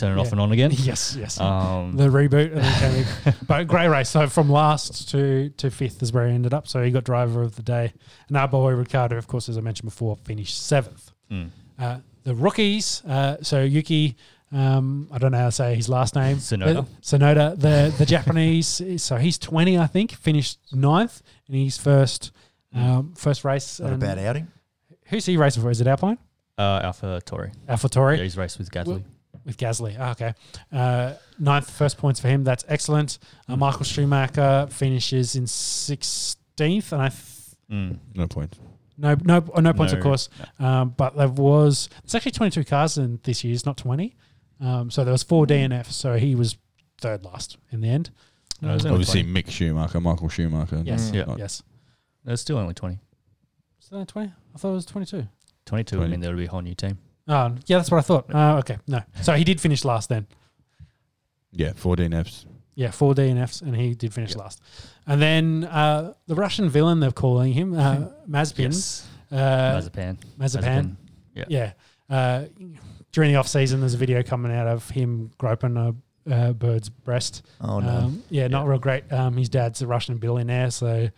turn it off and on again. yes, yes. Um, the reboot. And then but Grey race. So from last to to fifth is where he ended up. So he got driver of the day. And our boy Ricciardo, of course, as I mentioned before, finished seventh. mm. Uh, the rookies. Uh, so Yuki. Um, I don't know how to say his last name. Tsunoda. Uh, Tsunoda, the the Japanese. So he's twenty, I think. Finished ninth in his first um, first race. Not a bad outing. Who's he racing for? Is it Alpine? uh, Alpha Tori. AlphaTauri? Yeah, he's raced with Gasly. With Gasly. Ah, okay. Uh, ninth first points for him. That's excellent. Uh, Michael Schumacher finishes in 16th, and I th- Mm. No point. no no oh, no points of No, course. Um, but there was it's actually 22 cars in this year. It's not 20. Um, so there was four DNF. So he was third last in the end. No, it Obviously, 20. Mick Schumacher, Michael Schumacher. Yes. Mm. Yeah. Yes. It's still only 20. Is that 20? I thought it was 22. 22 would 20. mean there would be a whole new team. Oh, yeah, that's what I thought. Uh, okay, no. So he did finish last then. yeah, 14 Fs. Yeah, four DNFs, and he did finish last. And then uh, the Russian villain, they're calling him, uh, Mazepin. Yes. Uh, Mazepan. Mazepan. Yeah. Yeah. Uh, during the off season, there's a video coming out of him groping a uh, bird's breast. Oh, no. Um, yeah, not real great. Um, his dad's a Russian billionaire, so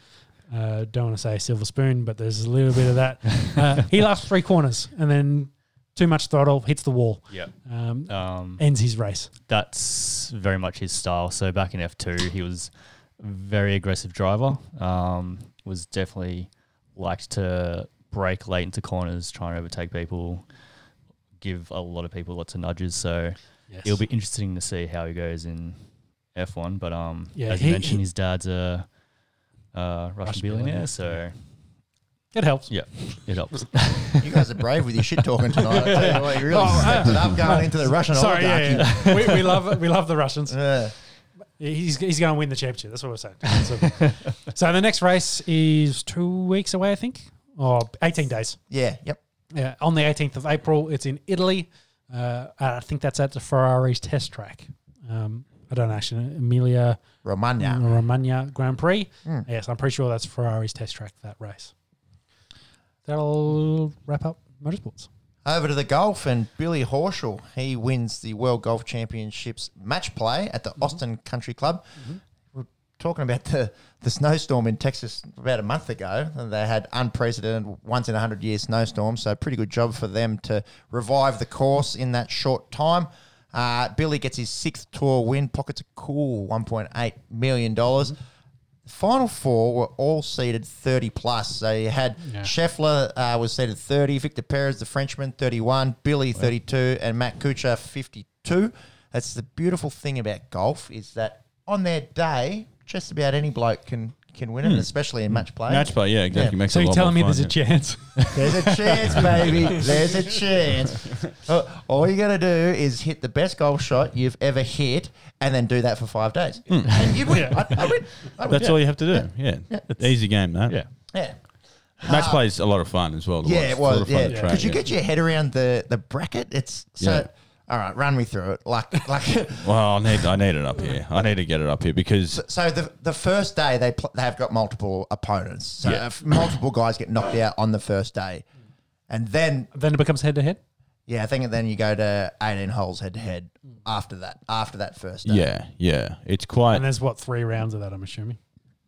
uh, don't want to say silver spoon, but there's a little bit of that. Uh, he lasts three corners and then too much throttle hits the wall, Yeah. um, Um, ends his race. that's very much his style. So back in F2, he was a very aggressive driver. Um, was definitely liked to break late into corners, trying to overtake people, give a lot of people lots of nudges. So Yes. it'll be interesting to see how he goes in F1. But um, Yeah, as he- you mentioned, he- his dad's a, uh Russian, Russian billionaire, billionaire, so it helps. yeah, it helps. You guys are brave with your shit talking tonight. I tell you what, you really Oh, stepped it up going into the Russian Sorry, oligarchy. yeah, yeah. we, we love we love the Russians. Yeah. He's, he's going to win the championship. That's what we're saying. So, so the next race is two weeks away, I think, or 18 days. Yeah, yep. Yeah, on the 18th of April, it's in Italy. Uh, I think that's at the Ferrari's test track. Um, I don't actually know, Emilia Romagna. Romagna Grand Prix. Mm. Yes, I'm pretty sure that's Ferrari's test track that race. That'll wrap up motorsports. Over to the golf, and Billy Horschel, he wins the World Golf Championships match play at the Mm-hmm. Austin Country Club. We're talking about the, the snowstorm in Texas about a month ago, and they had unprecedented once in a hundred year snowstorm. So pretty good job for them to revive the course in that short time. Uh, Billy gets his sixth tour win, pockets a cool one point eight million dollars. Final four were all seeded 30 plus. So you had Yeah. Scheffler uh, was seeded 30, Victor Perez, the Frenchman, 31, Billy, 32, and Matt Kuchar, 52. That's the beautiful thing about golf is that on their day, just about any bloke can can win it, hmm. especially in hmm. match play. Match play, yeah, exactly. Makes So it a you're lot telling me more there's a fun, chance? There's a chance, baby. There's a chance. Uh, All you got to do is hit the best golf shot you've ever hit, and then do that for five days, hmm. and you win. Yeah. I, I win. I yeah. win. That's all you have to do. Yeah, easy game. That yeah. Yeah. match uh, play's a lot of fun as well. To Yeah, watch. it It's a lot was. of fun Yeah, to because you yeah. get your head around the the bracket. It's so. Yeah. All right, run me through it. Like, like. Well, I need I need it up here. I need to get it up here because So the the first day they pl- they have got multiple opponents. So Yeah. if multiple guys get knocked out on the first day, and then then it becomes head to head. yeah, I think then you go to eighteen holes head to head after that. After that first day. yeah, yeah, it's quite And there's what three rounds of that? I'm assuming.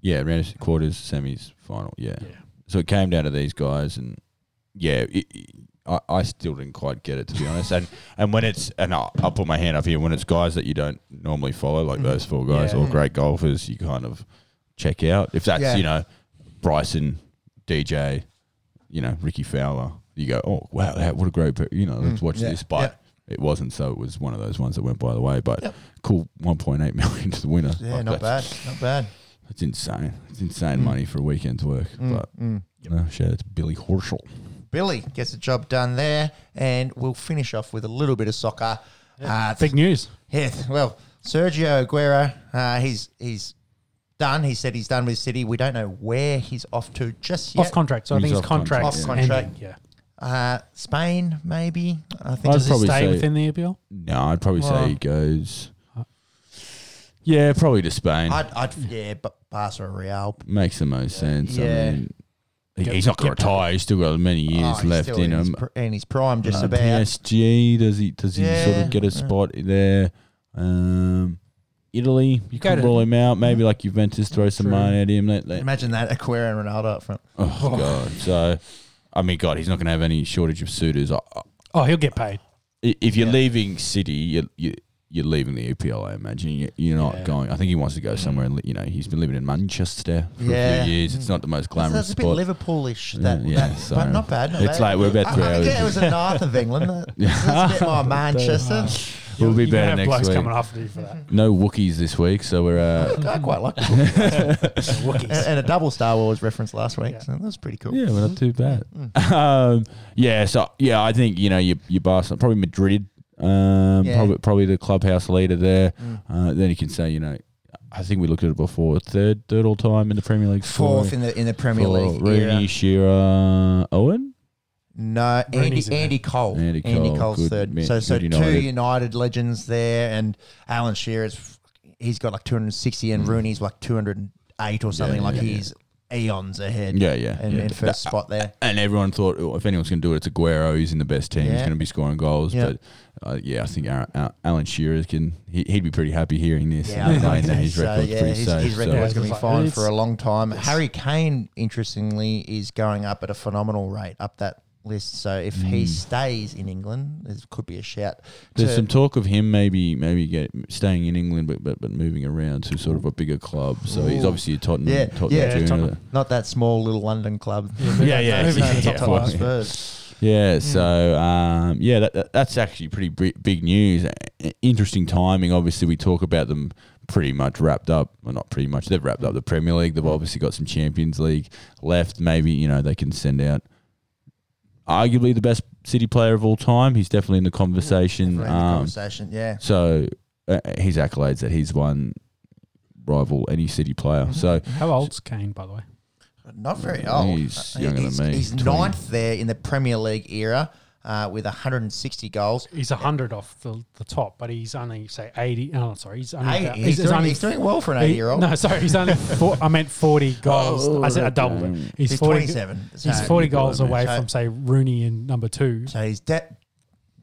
yeah, round of quarters, semis, final. Yeah. Yeah. So it came down to these guys, and yeah, it, it- I, I still didn't quite get it to be honest. And and when it's and I'll, I'll put my hand up here when it's guys that you don't normally follow, like mm. those four guys, Yeah. or great golfers, you kind of check out. If that's Yeah. you know Bryson, DJ, you know Rickie Fowler, you go, oh wow, that- what a great, pe- you know, let's mm. watch yeah, this. But it wasn't, so it was one of those ones that went by the way. But Yep. cool, one point eight million to the winner. Yeah, Like, not bad, not bad. It's insane. It's insane mm. money for a weekend's work. But Mm. no, shout out to Billy Horschel. Billy gets the job done there, and we'll finish off with a little bit of soccer. Uh, Big news. Yeah, well, Sergio Aguero, uh, he's he's done. He said he's done with City. We don't know where he's off to just yet. Off contract. So I He's think his off contract, contract's yeah. Off contract. ending, Yeah. Uh, Spain, maybe. I think. I'd Does he probably stay say- within the EPL? No, I'd probably Well- say he goes. Yeah, probably to Spain. I'd, I'd yeah, but Barca or Real. Makes the most sense. Yeah. I mean, he- Get- he's not going to retire. He's still got many years Oh, he's left still in his him. pr- in his prime, just Uh, about. PSG does he does he sort Yeah, of get a spot there? Um, Italy, you Go could to- rule him out. Maybe like Juventus throw some True. money at him. Let, let, Imagine that Aguero and Ronaldo up front. oh god! So, I mean, God, he's not going to have any shortage of suitors. I, I- Oh, he'll get paid. if you're leaving City, you, you, you're leaving the EPL. I imagine you, you're not Yeah. going. I think he wants to go somewhere. and You know, he's been living in Manchester for Yeah. a few years. It's not the most So glamorous That's a bit spot. Liverpoolish. That, Yeah, yeah, that- so- but not bad. Not It's bad. like we're about I, three I hours forget it was the north of England. Let's get my Manchester. We'll be You're better next week. coming after you for that. No Wookiees this week, so we're uh, I quite like it. Wookiees. and, and a double Star Wars reference last week. Yeah. So that was pretty cool. yeah, we're not too bad. um, yeah, so yeah, I think you know you you Barcelona, probably Madrid, um, Yeah. probably probably the clubhouse leader there. Uh, then you can say you know, I think we looked at it before. Third, third all time in the Premier League. Fourth for- in the in the Premier for League. Rooney, era. Shearer, Owen. No, Andy Rooney's in. Andy Cole. Andy Andy, Cole's good third. man- so so good two United. United legends there, and Alan Shearer's he's got like 260, and Rooney's like 208 or something. Mm. yeah, like yeah. he's eons ahead. Yeah, yeah, And, yeah. and first spot there. And everyone thought oh, if anyone's going to do it, it's Aguero. He's in the best team. He's going to be scoring goals. Yeah. But uh, yeah, I think Aaron, Alan Shearer can. He, he'd be pretty happy hearing this. Yeah, and I knowing that think his so. record's yeah, pretty his, safe. his so- record's Yeah, going to be fine for a long time. Harry Kane, interestingly, is going up at a phenomenal rate up that list. So if he Mm. stays in England, there could be a shout. There's some talk of him maybe maybe get staying in England, but but, but moving around to sort of a bigger club. So he's obviously a Tottenham. Yeah, Tottenham yeah. Tottenham. not that small little London club. Yeah, yeah, Moving yeah, to the yeah. top Well, flight. Tottenham Spurs. Yeah, so um, yeah, that, that, that's actually pretty big, big news. Interesting timing. Obviously, we talk about them pretty much wrapped up. Well, not pretty much. They've wrapped up the Premier League. They've obviously got some Champions League left. Maybe you know they can send out arguably the best City player of all time. He's definitely in the conversation. Friendly Um, conversation, yeah. so uh, his accolades that he's won rival any City player. So How old's Kane, by the way? Not very old. He's Uh, younger than he's, me, He's 20. ninth there in the Premier League era uh, with 160 goals. He's a hundred off the, the top, but he's only say eighty. Oh, sorry, he's only. Hey, about- he's, doing, only he's doing well for an he- 80 year old. No, sorry, he's only. Four, I meant forty goals. I said I doubled it. He's, He's forty. 27. He's forty goals away so- from say Rooney in number two. so he's de-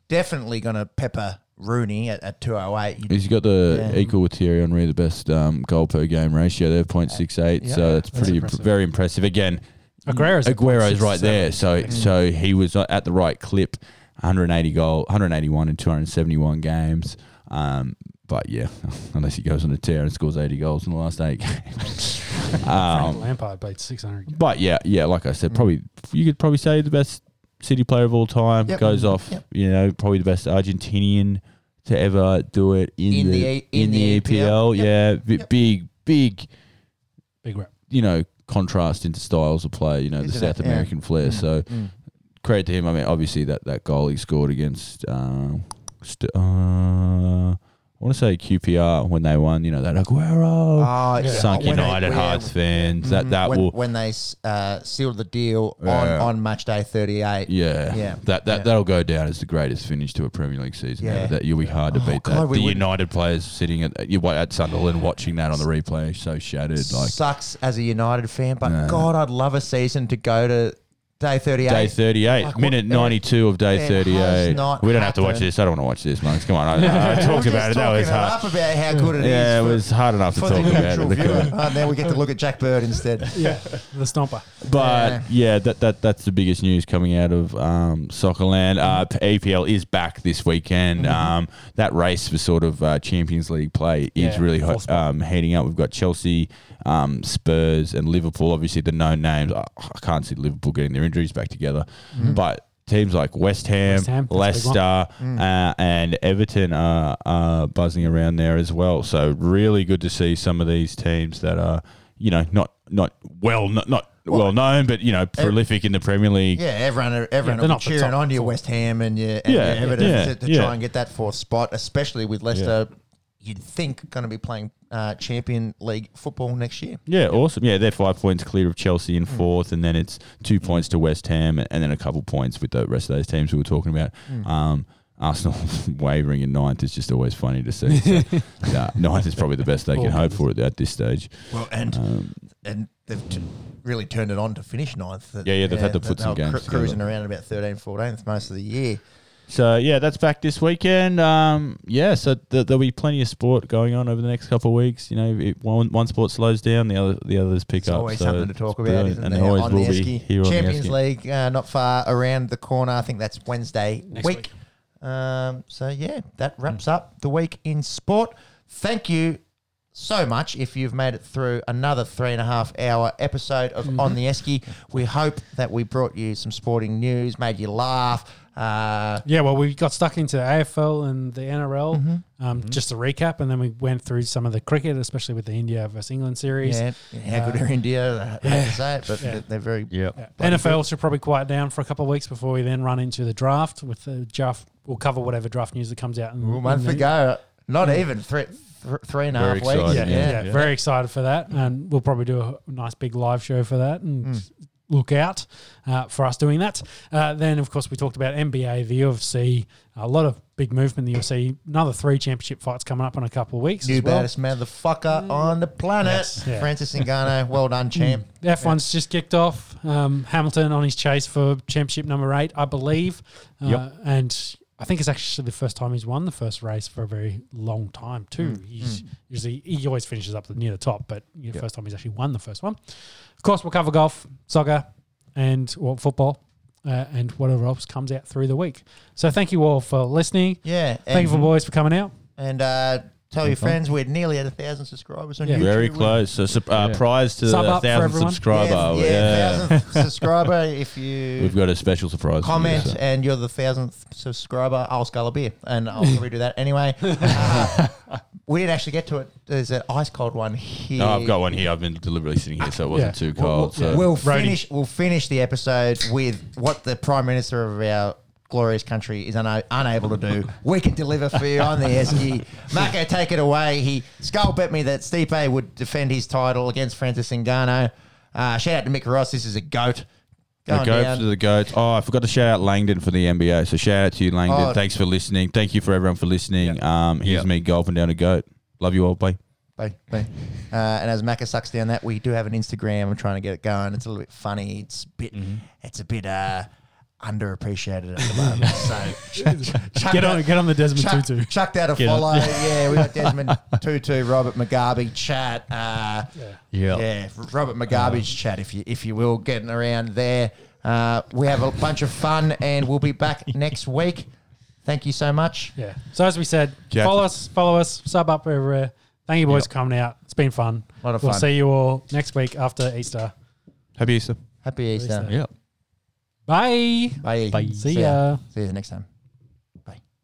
definitely going to pepper Rooney at, at 208. You- He's got the Yeah. equal with Thierry Henry, the best um, goal per game ratio. They're 0.68, Yeah. so that's That's pretty impressive. very impressive. Again, Aguero's at Aguero's right there, so Mm. so he was at the right clip, 180 goal, 181 in 271 games. Um, but yeah, unless he goes on a tear and scores 80 goals in the last eight games. Frank um, Lampard beat six hundred. but yeah, yeah, like I said, probably you could probably say the best City player of all time. Yep. Goes off, Yep. you know, probably the best Argentinian to ever do it in, In the, the A- in in the the EPL. EPL. Yep. Yeah, b- Yep. big big Big rap. you know contrast into styles of play. You know, the Isn't South it? Yeah. American flair. Mm, So mm. credit to him. I mean, obviously that that goal he scored against. Uh, st- uh, I want to say QPR when they won. You know that Aguero. Oh, Yeah. Sunk when they- United yeah, Hearts fans. That that when, will. when they uh, sealed the deal Yeah. on, on match day 38. Yeah, Yeah. That that Yeah. that'll go down as the greatest finish to a Premier League season. Yeah. ever. That you'll be hard to Oh, beat. God, that we the wouldn't- United players sitting at you at Sunderland watching that on the replay, so shattered. Like Sucks as a United fan, but No. God, I'd love a season to go to day 38. day thirty-eight, Like, minute what- ninety-two of day it has thirty-eight. not We don't have to watch happened. this. I don't want to watch this, monks. Come on, I, I We're talked about it. That was talking hard. up about how good it is. Yeah, it for- was hard enough to for talk the about neutral it. viewer. Oh, now we get to look at Jack Bird instead. Yeah, the stomper. But Yeah. yeah, that, that that's the biggest news coming out of um, Soccerland. Uh, APL is back this weekend. Mm-hmm. Um, that race for sort of uh, Champions League play is Yeah, really full hot, spot. um, heating up. We've got Chelsea, um, Spurs, and Liverpool. Obviously, the known names. I, I can't see Liverpool getting their injuries back together, but. Teams like West Ham, West Ham, that's a big Leicester, Mm. uh, and Everton are, are buzzing around there as well. So really good to see some of these teams that are, you know, not not well not, not well, known, but you know, prolific in the Premier League. Yeah, everyone, everyone they're will be cheering on your. West Ham and your, and Yeah, your Everton yeah, to, to yeah. try and get that fourth spot, especially with Leicester. You'd think going to be playing uh, Champion League football next year. Yeah, awesome. Yeah, they're five points clear of Chelsea Mm. in fourth, and then it's two points to West Ham, and then a couple points with the rest of those teams we were talking about. Mm. Um, Arsenal wavering in ninth is just always funny to see. So, yeah, ninth is probably the best they can hope for at, at this stage. Well, and Um, and they've t- really turned it on to finish ninth. Yeah, yeah, they've had to put some were games cru- together. cruising around about 13th, 14th most of the year. So yeah, that's back this weekend. Um, yeah, so th- there'll be plenty of sport going on over the next couple of weeks. You know, if one one sport slows down, the other the others pick It's up. always so something to talk about, isn't and there? there always on will the be here Champions on the Esky. League, uh, not far around the corner. I think that's Wednesday Next week. week. Um, so yeah, that wraps up the week in sport. Thank you so much if you've made it through another three and a half hour episode of On the Esky. We hope that we brought you some sporting news, made you laugh. Uh, Yeah, well, we got stuck into AFL and the NRL. Mm-hmm. Um, Just to recap, and then we went through some of the cricket, especially with the India versus England series. yeah, how good Uh, are India? I hate to say it, but Yeah. they're, they're very. Yeah. Yeah. Bloody NFL should probably quiet down for a couple of weeks before we then run into the draft. With the draft, we'll cover whatever draft news that comes out. In, A month in the- ago, not even three, th- three and a Very half weeks. Yeah, Yeah, yeah, yeah. very excited for that, and we'll probably do a nice big live show for that. And Mm. Look out uh, for us doing that. Uh, then, of course, we talked about NBA, the UFC, a lot of big movement in the UFC. Another three championship fights coming up in a couple of weeks. New as well. baddest motherfucker on the planet, Yes, yeah. Francis Ngannou. Well done, champ. F1's just kicked off. Um, Hamilton on his chase for championship number eight, I believe. Uh, Yep. And I think it's actually the first time he's won the first race for a very long time, too. He's usually, he always finishes up near the top, but the first time he's actually won the first one. Of course, we'll cover golf, soccer, and well, football. Uh, and whatever else comes out through the week. So, thank you all for listening. Yeah. Thank you for boys for coming out. And uh, tell your friends we're nearly at a thousand subscribers on Yeah. YouTube. Very close. So, sup- uh, Yeah. prize to Sub the up for thousand everyone. subscriber. Yeah, Yeah, yeah, thousandth subscriber. If you We've got a special surprise. for you, comment so. and you're the thousandth subscriber, I'll scull a beer, and I'll probably do that anyway. Uh, we didn't actually get to it. There's an ice cold one here. No, I've got one here. I've been deliberately sitting here, so it wasn't Yeah. too Well, cold. well, so We'll Roadie. finish. We'll finish the episode with what the prime minister of our glorious country is una- unable to do. We can deliver for you on the Esky. Mako, take it away. He skull bet me that Stipe would defend his title against Francis Ngannou. Uh, shout out to Mick Ross. This is a goat. the Going goat down. to the goats. Oh, I forgot to shout out Langdon for the NBA. So shout out to you, Langdon. Oh. Thanks for listening. Thank you for everyone for listening. Um, here's me golfing down a goat. Love you all. Bye. Bye. Bye. Uh, and as Macca sucks down that, we do have an Instagram. I'm trying to get it going. It's a little bit funny. It's a bit. It's a bit uh, underappreciated at the moment. so chuck Get on, that- get on the Desmond chuck, Tutu. chuck that a Get follow. yeah, we got Desmond Tutu, Robert Mugabe chat. Uh, Yeah. yeah, Robert Mugabe's chat, if you if you will, getting around there. Uh, we have a bunch of fun, and we'll be back next week. Thank you so much. Yeah. So as we said, Jack- follow us, follow us, sub up everywhere. Thank you boys for coming out. It's been fun. A lot of we'll fun. see you all next week after Easter. Happy Easter. Happy Easter. Yeah. Bye. Bye. Bye. See ya. ya. See you next time.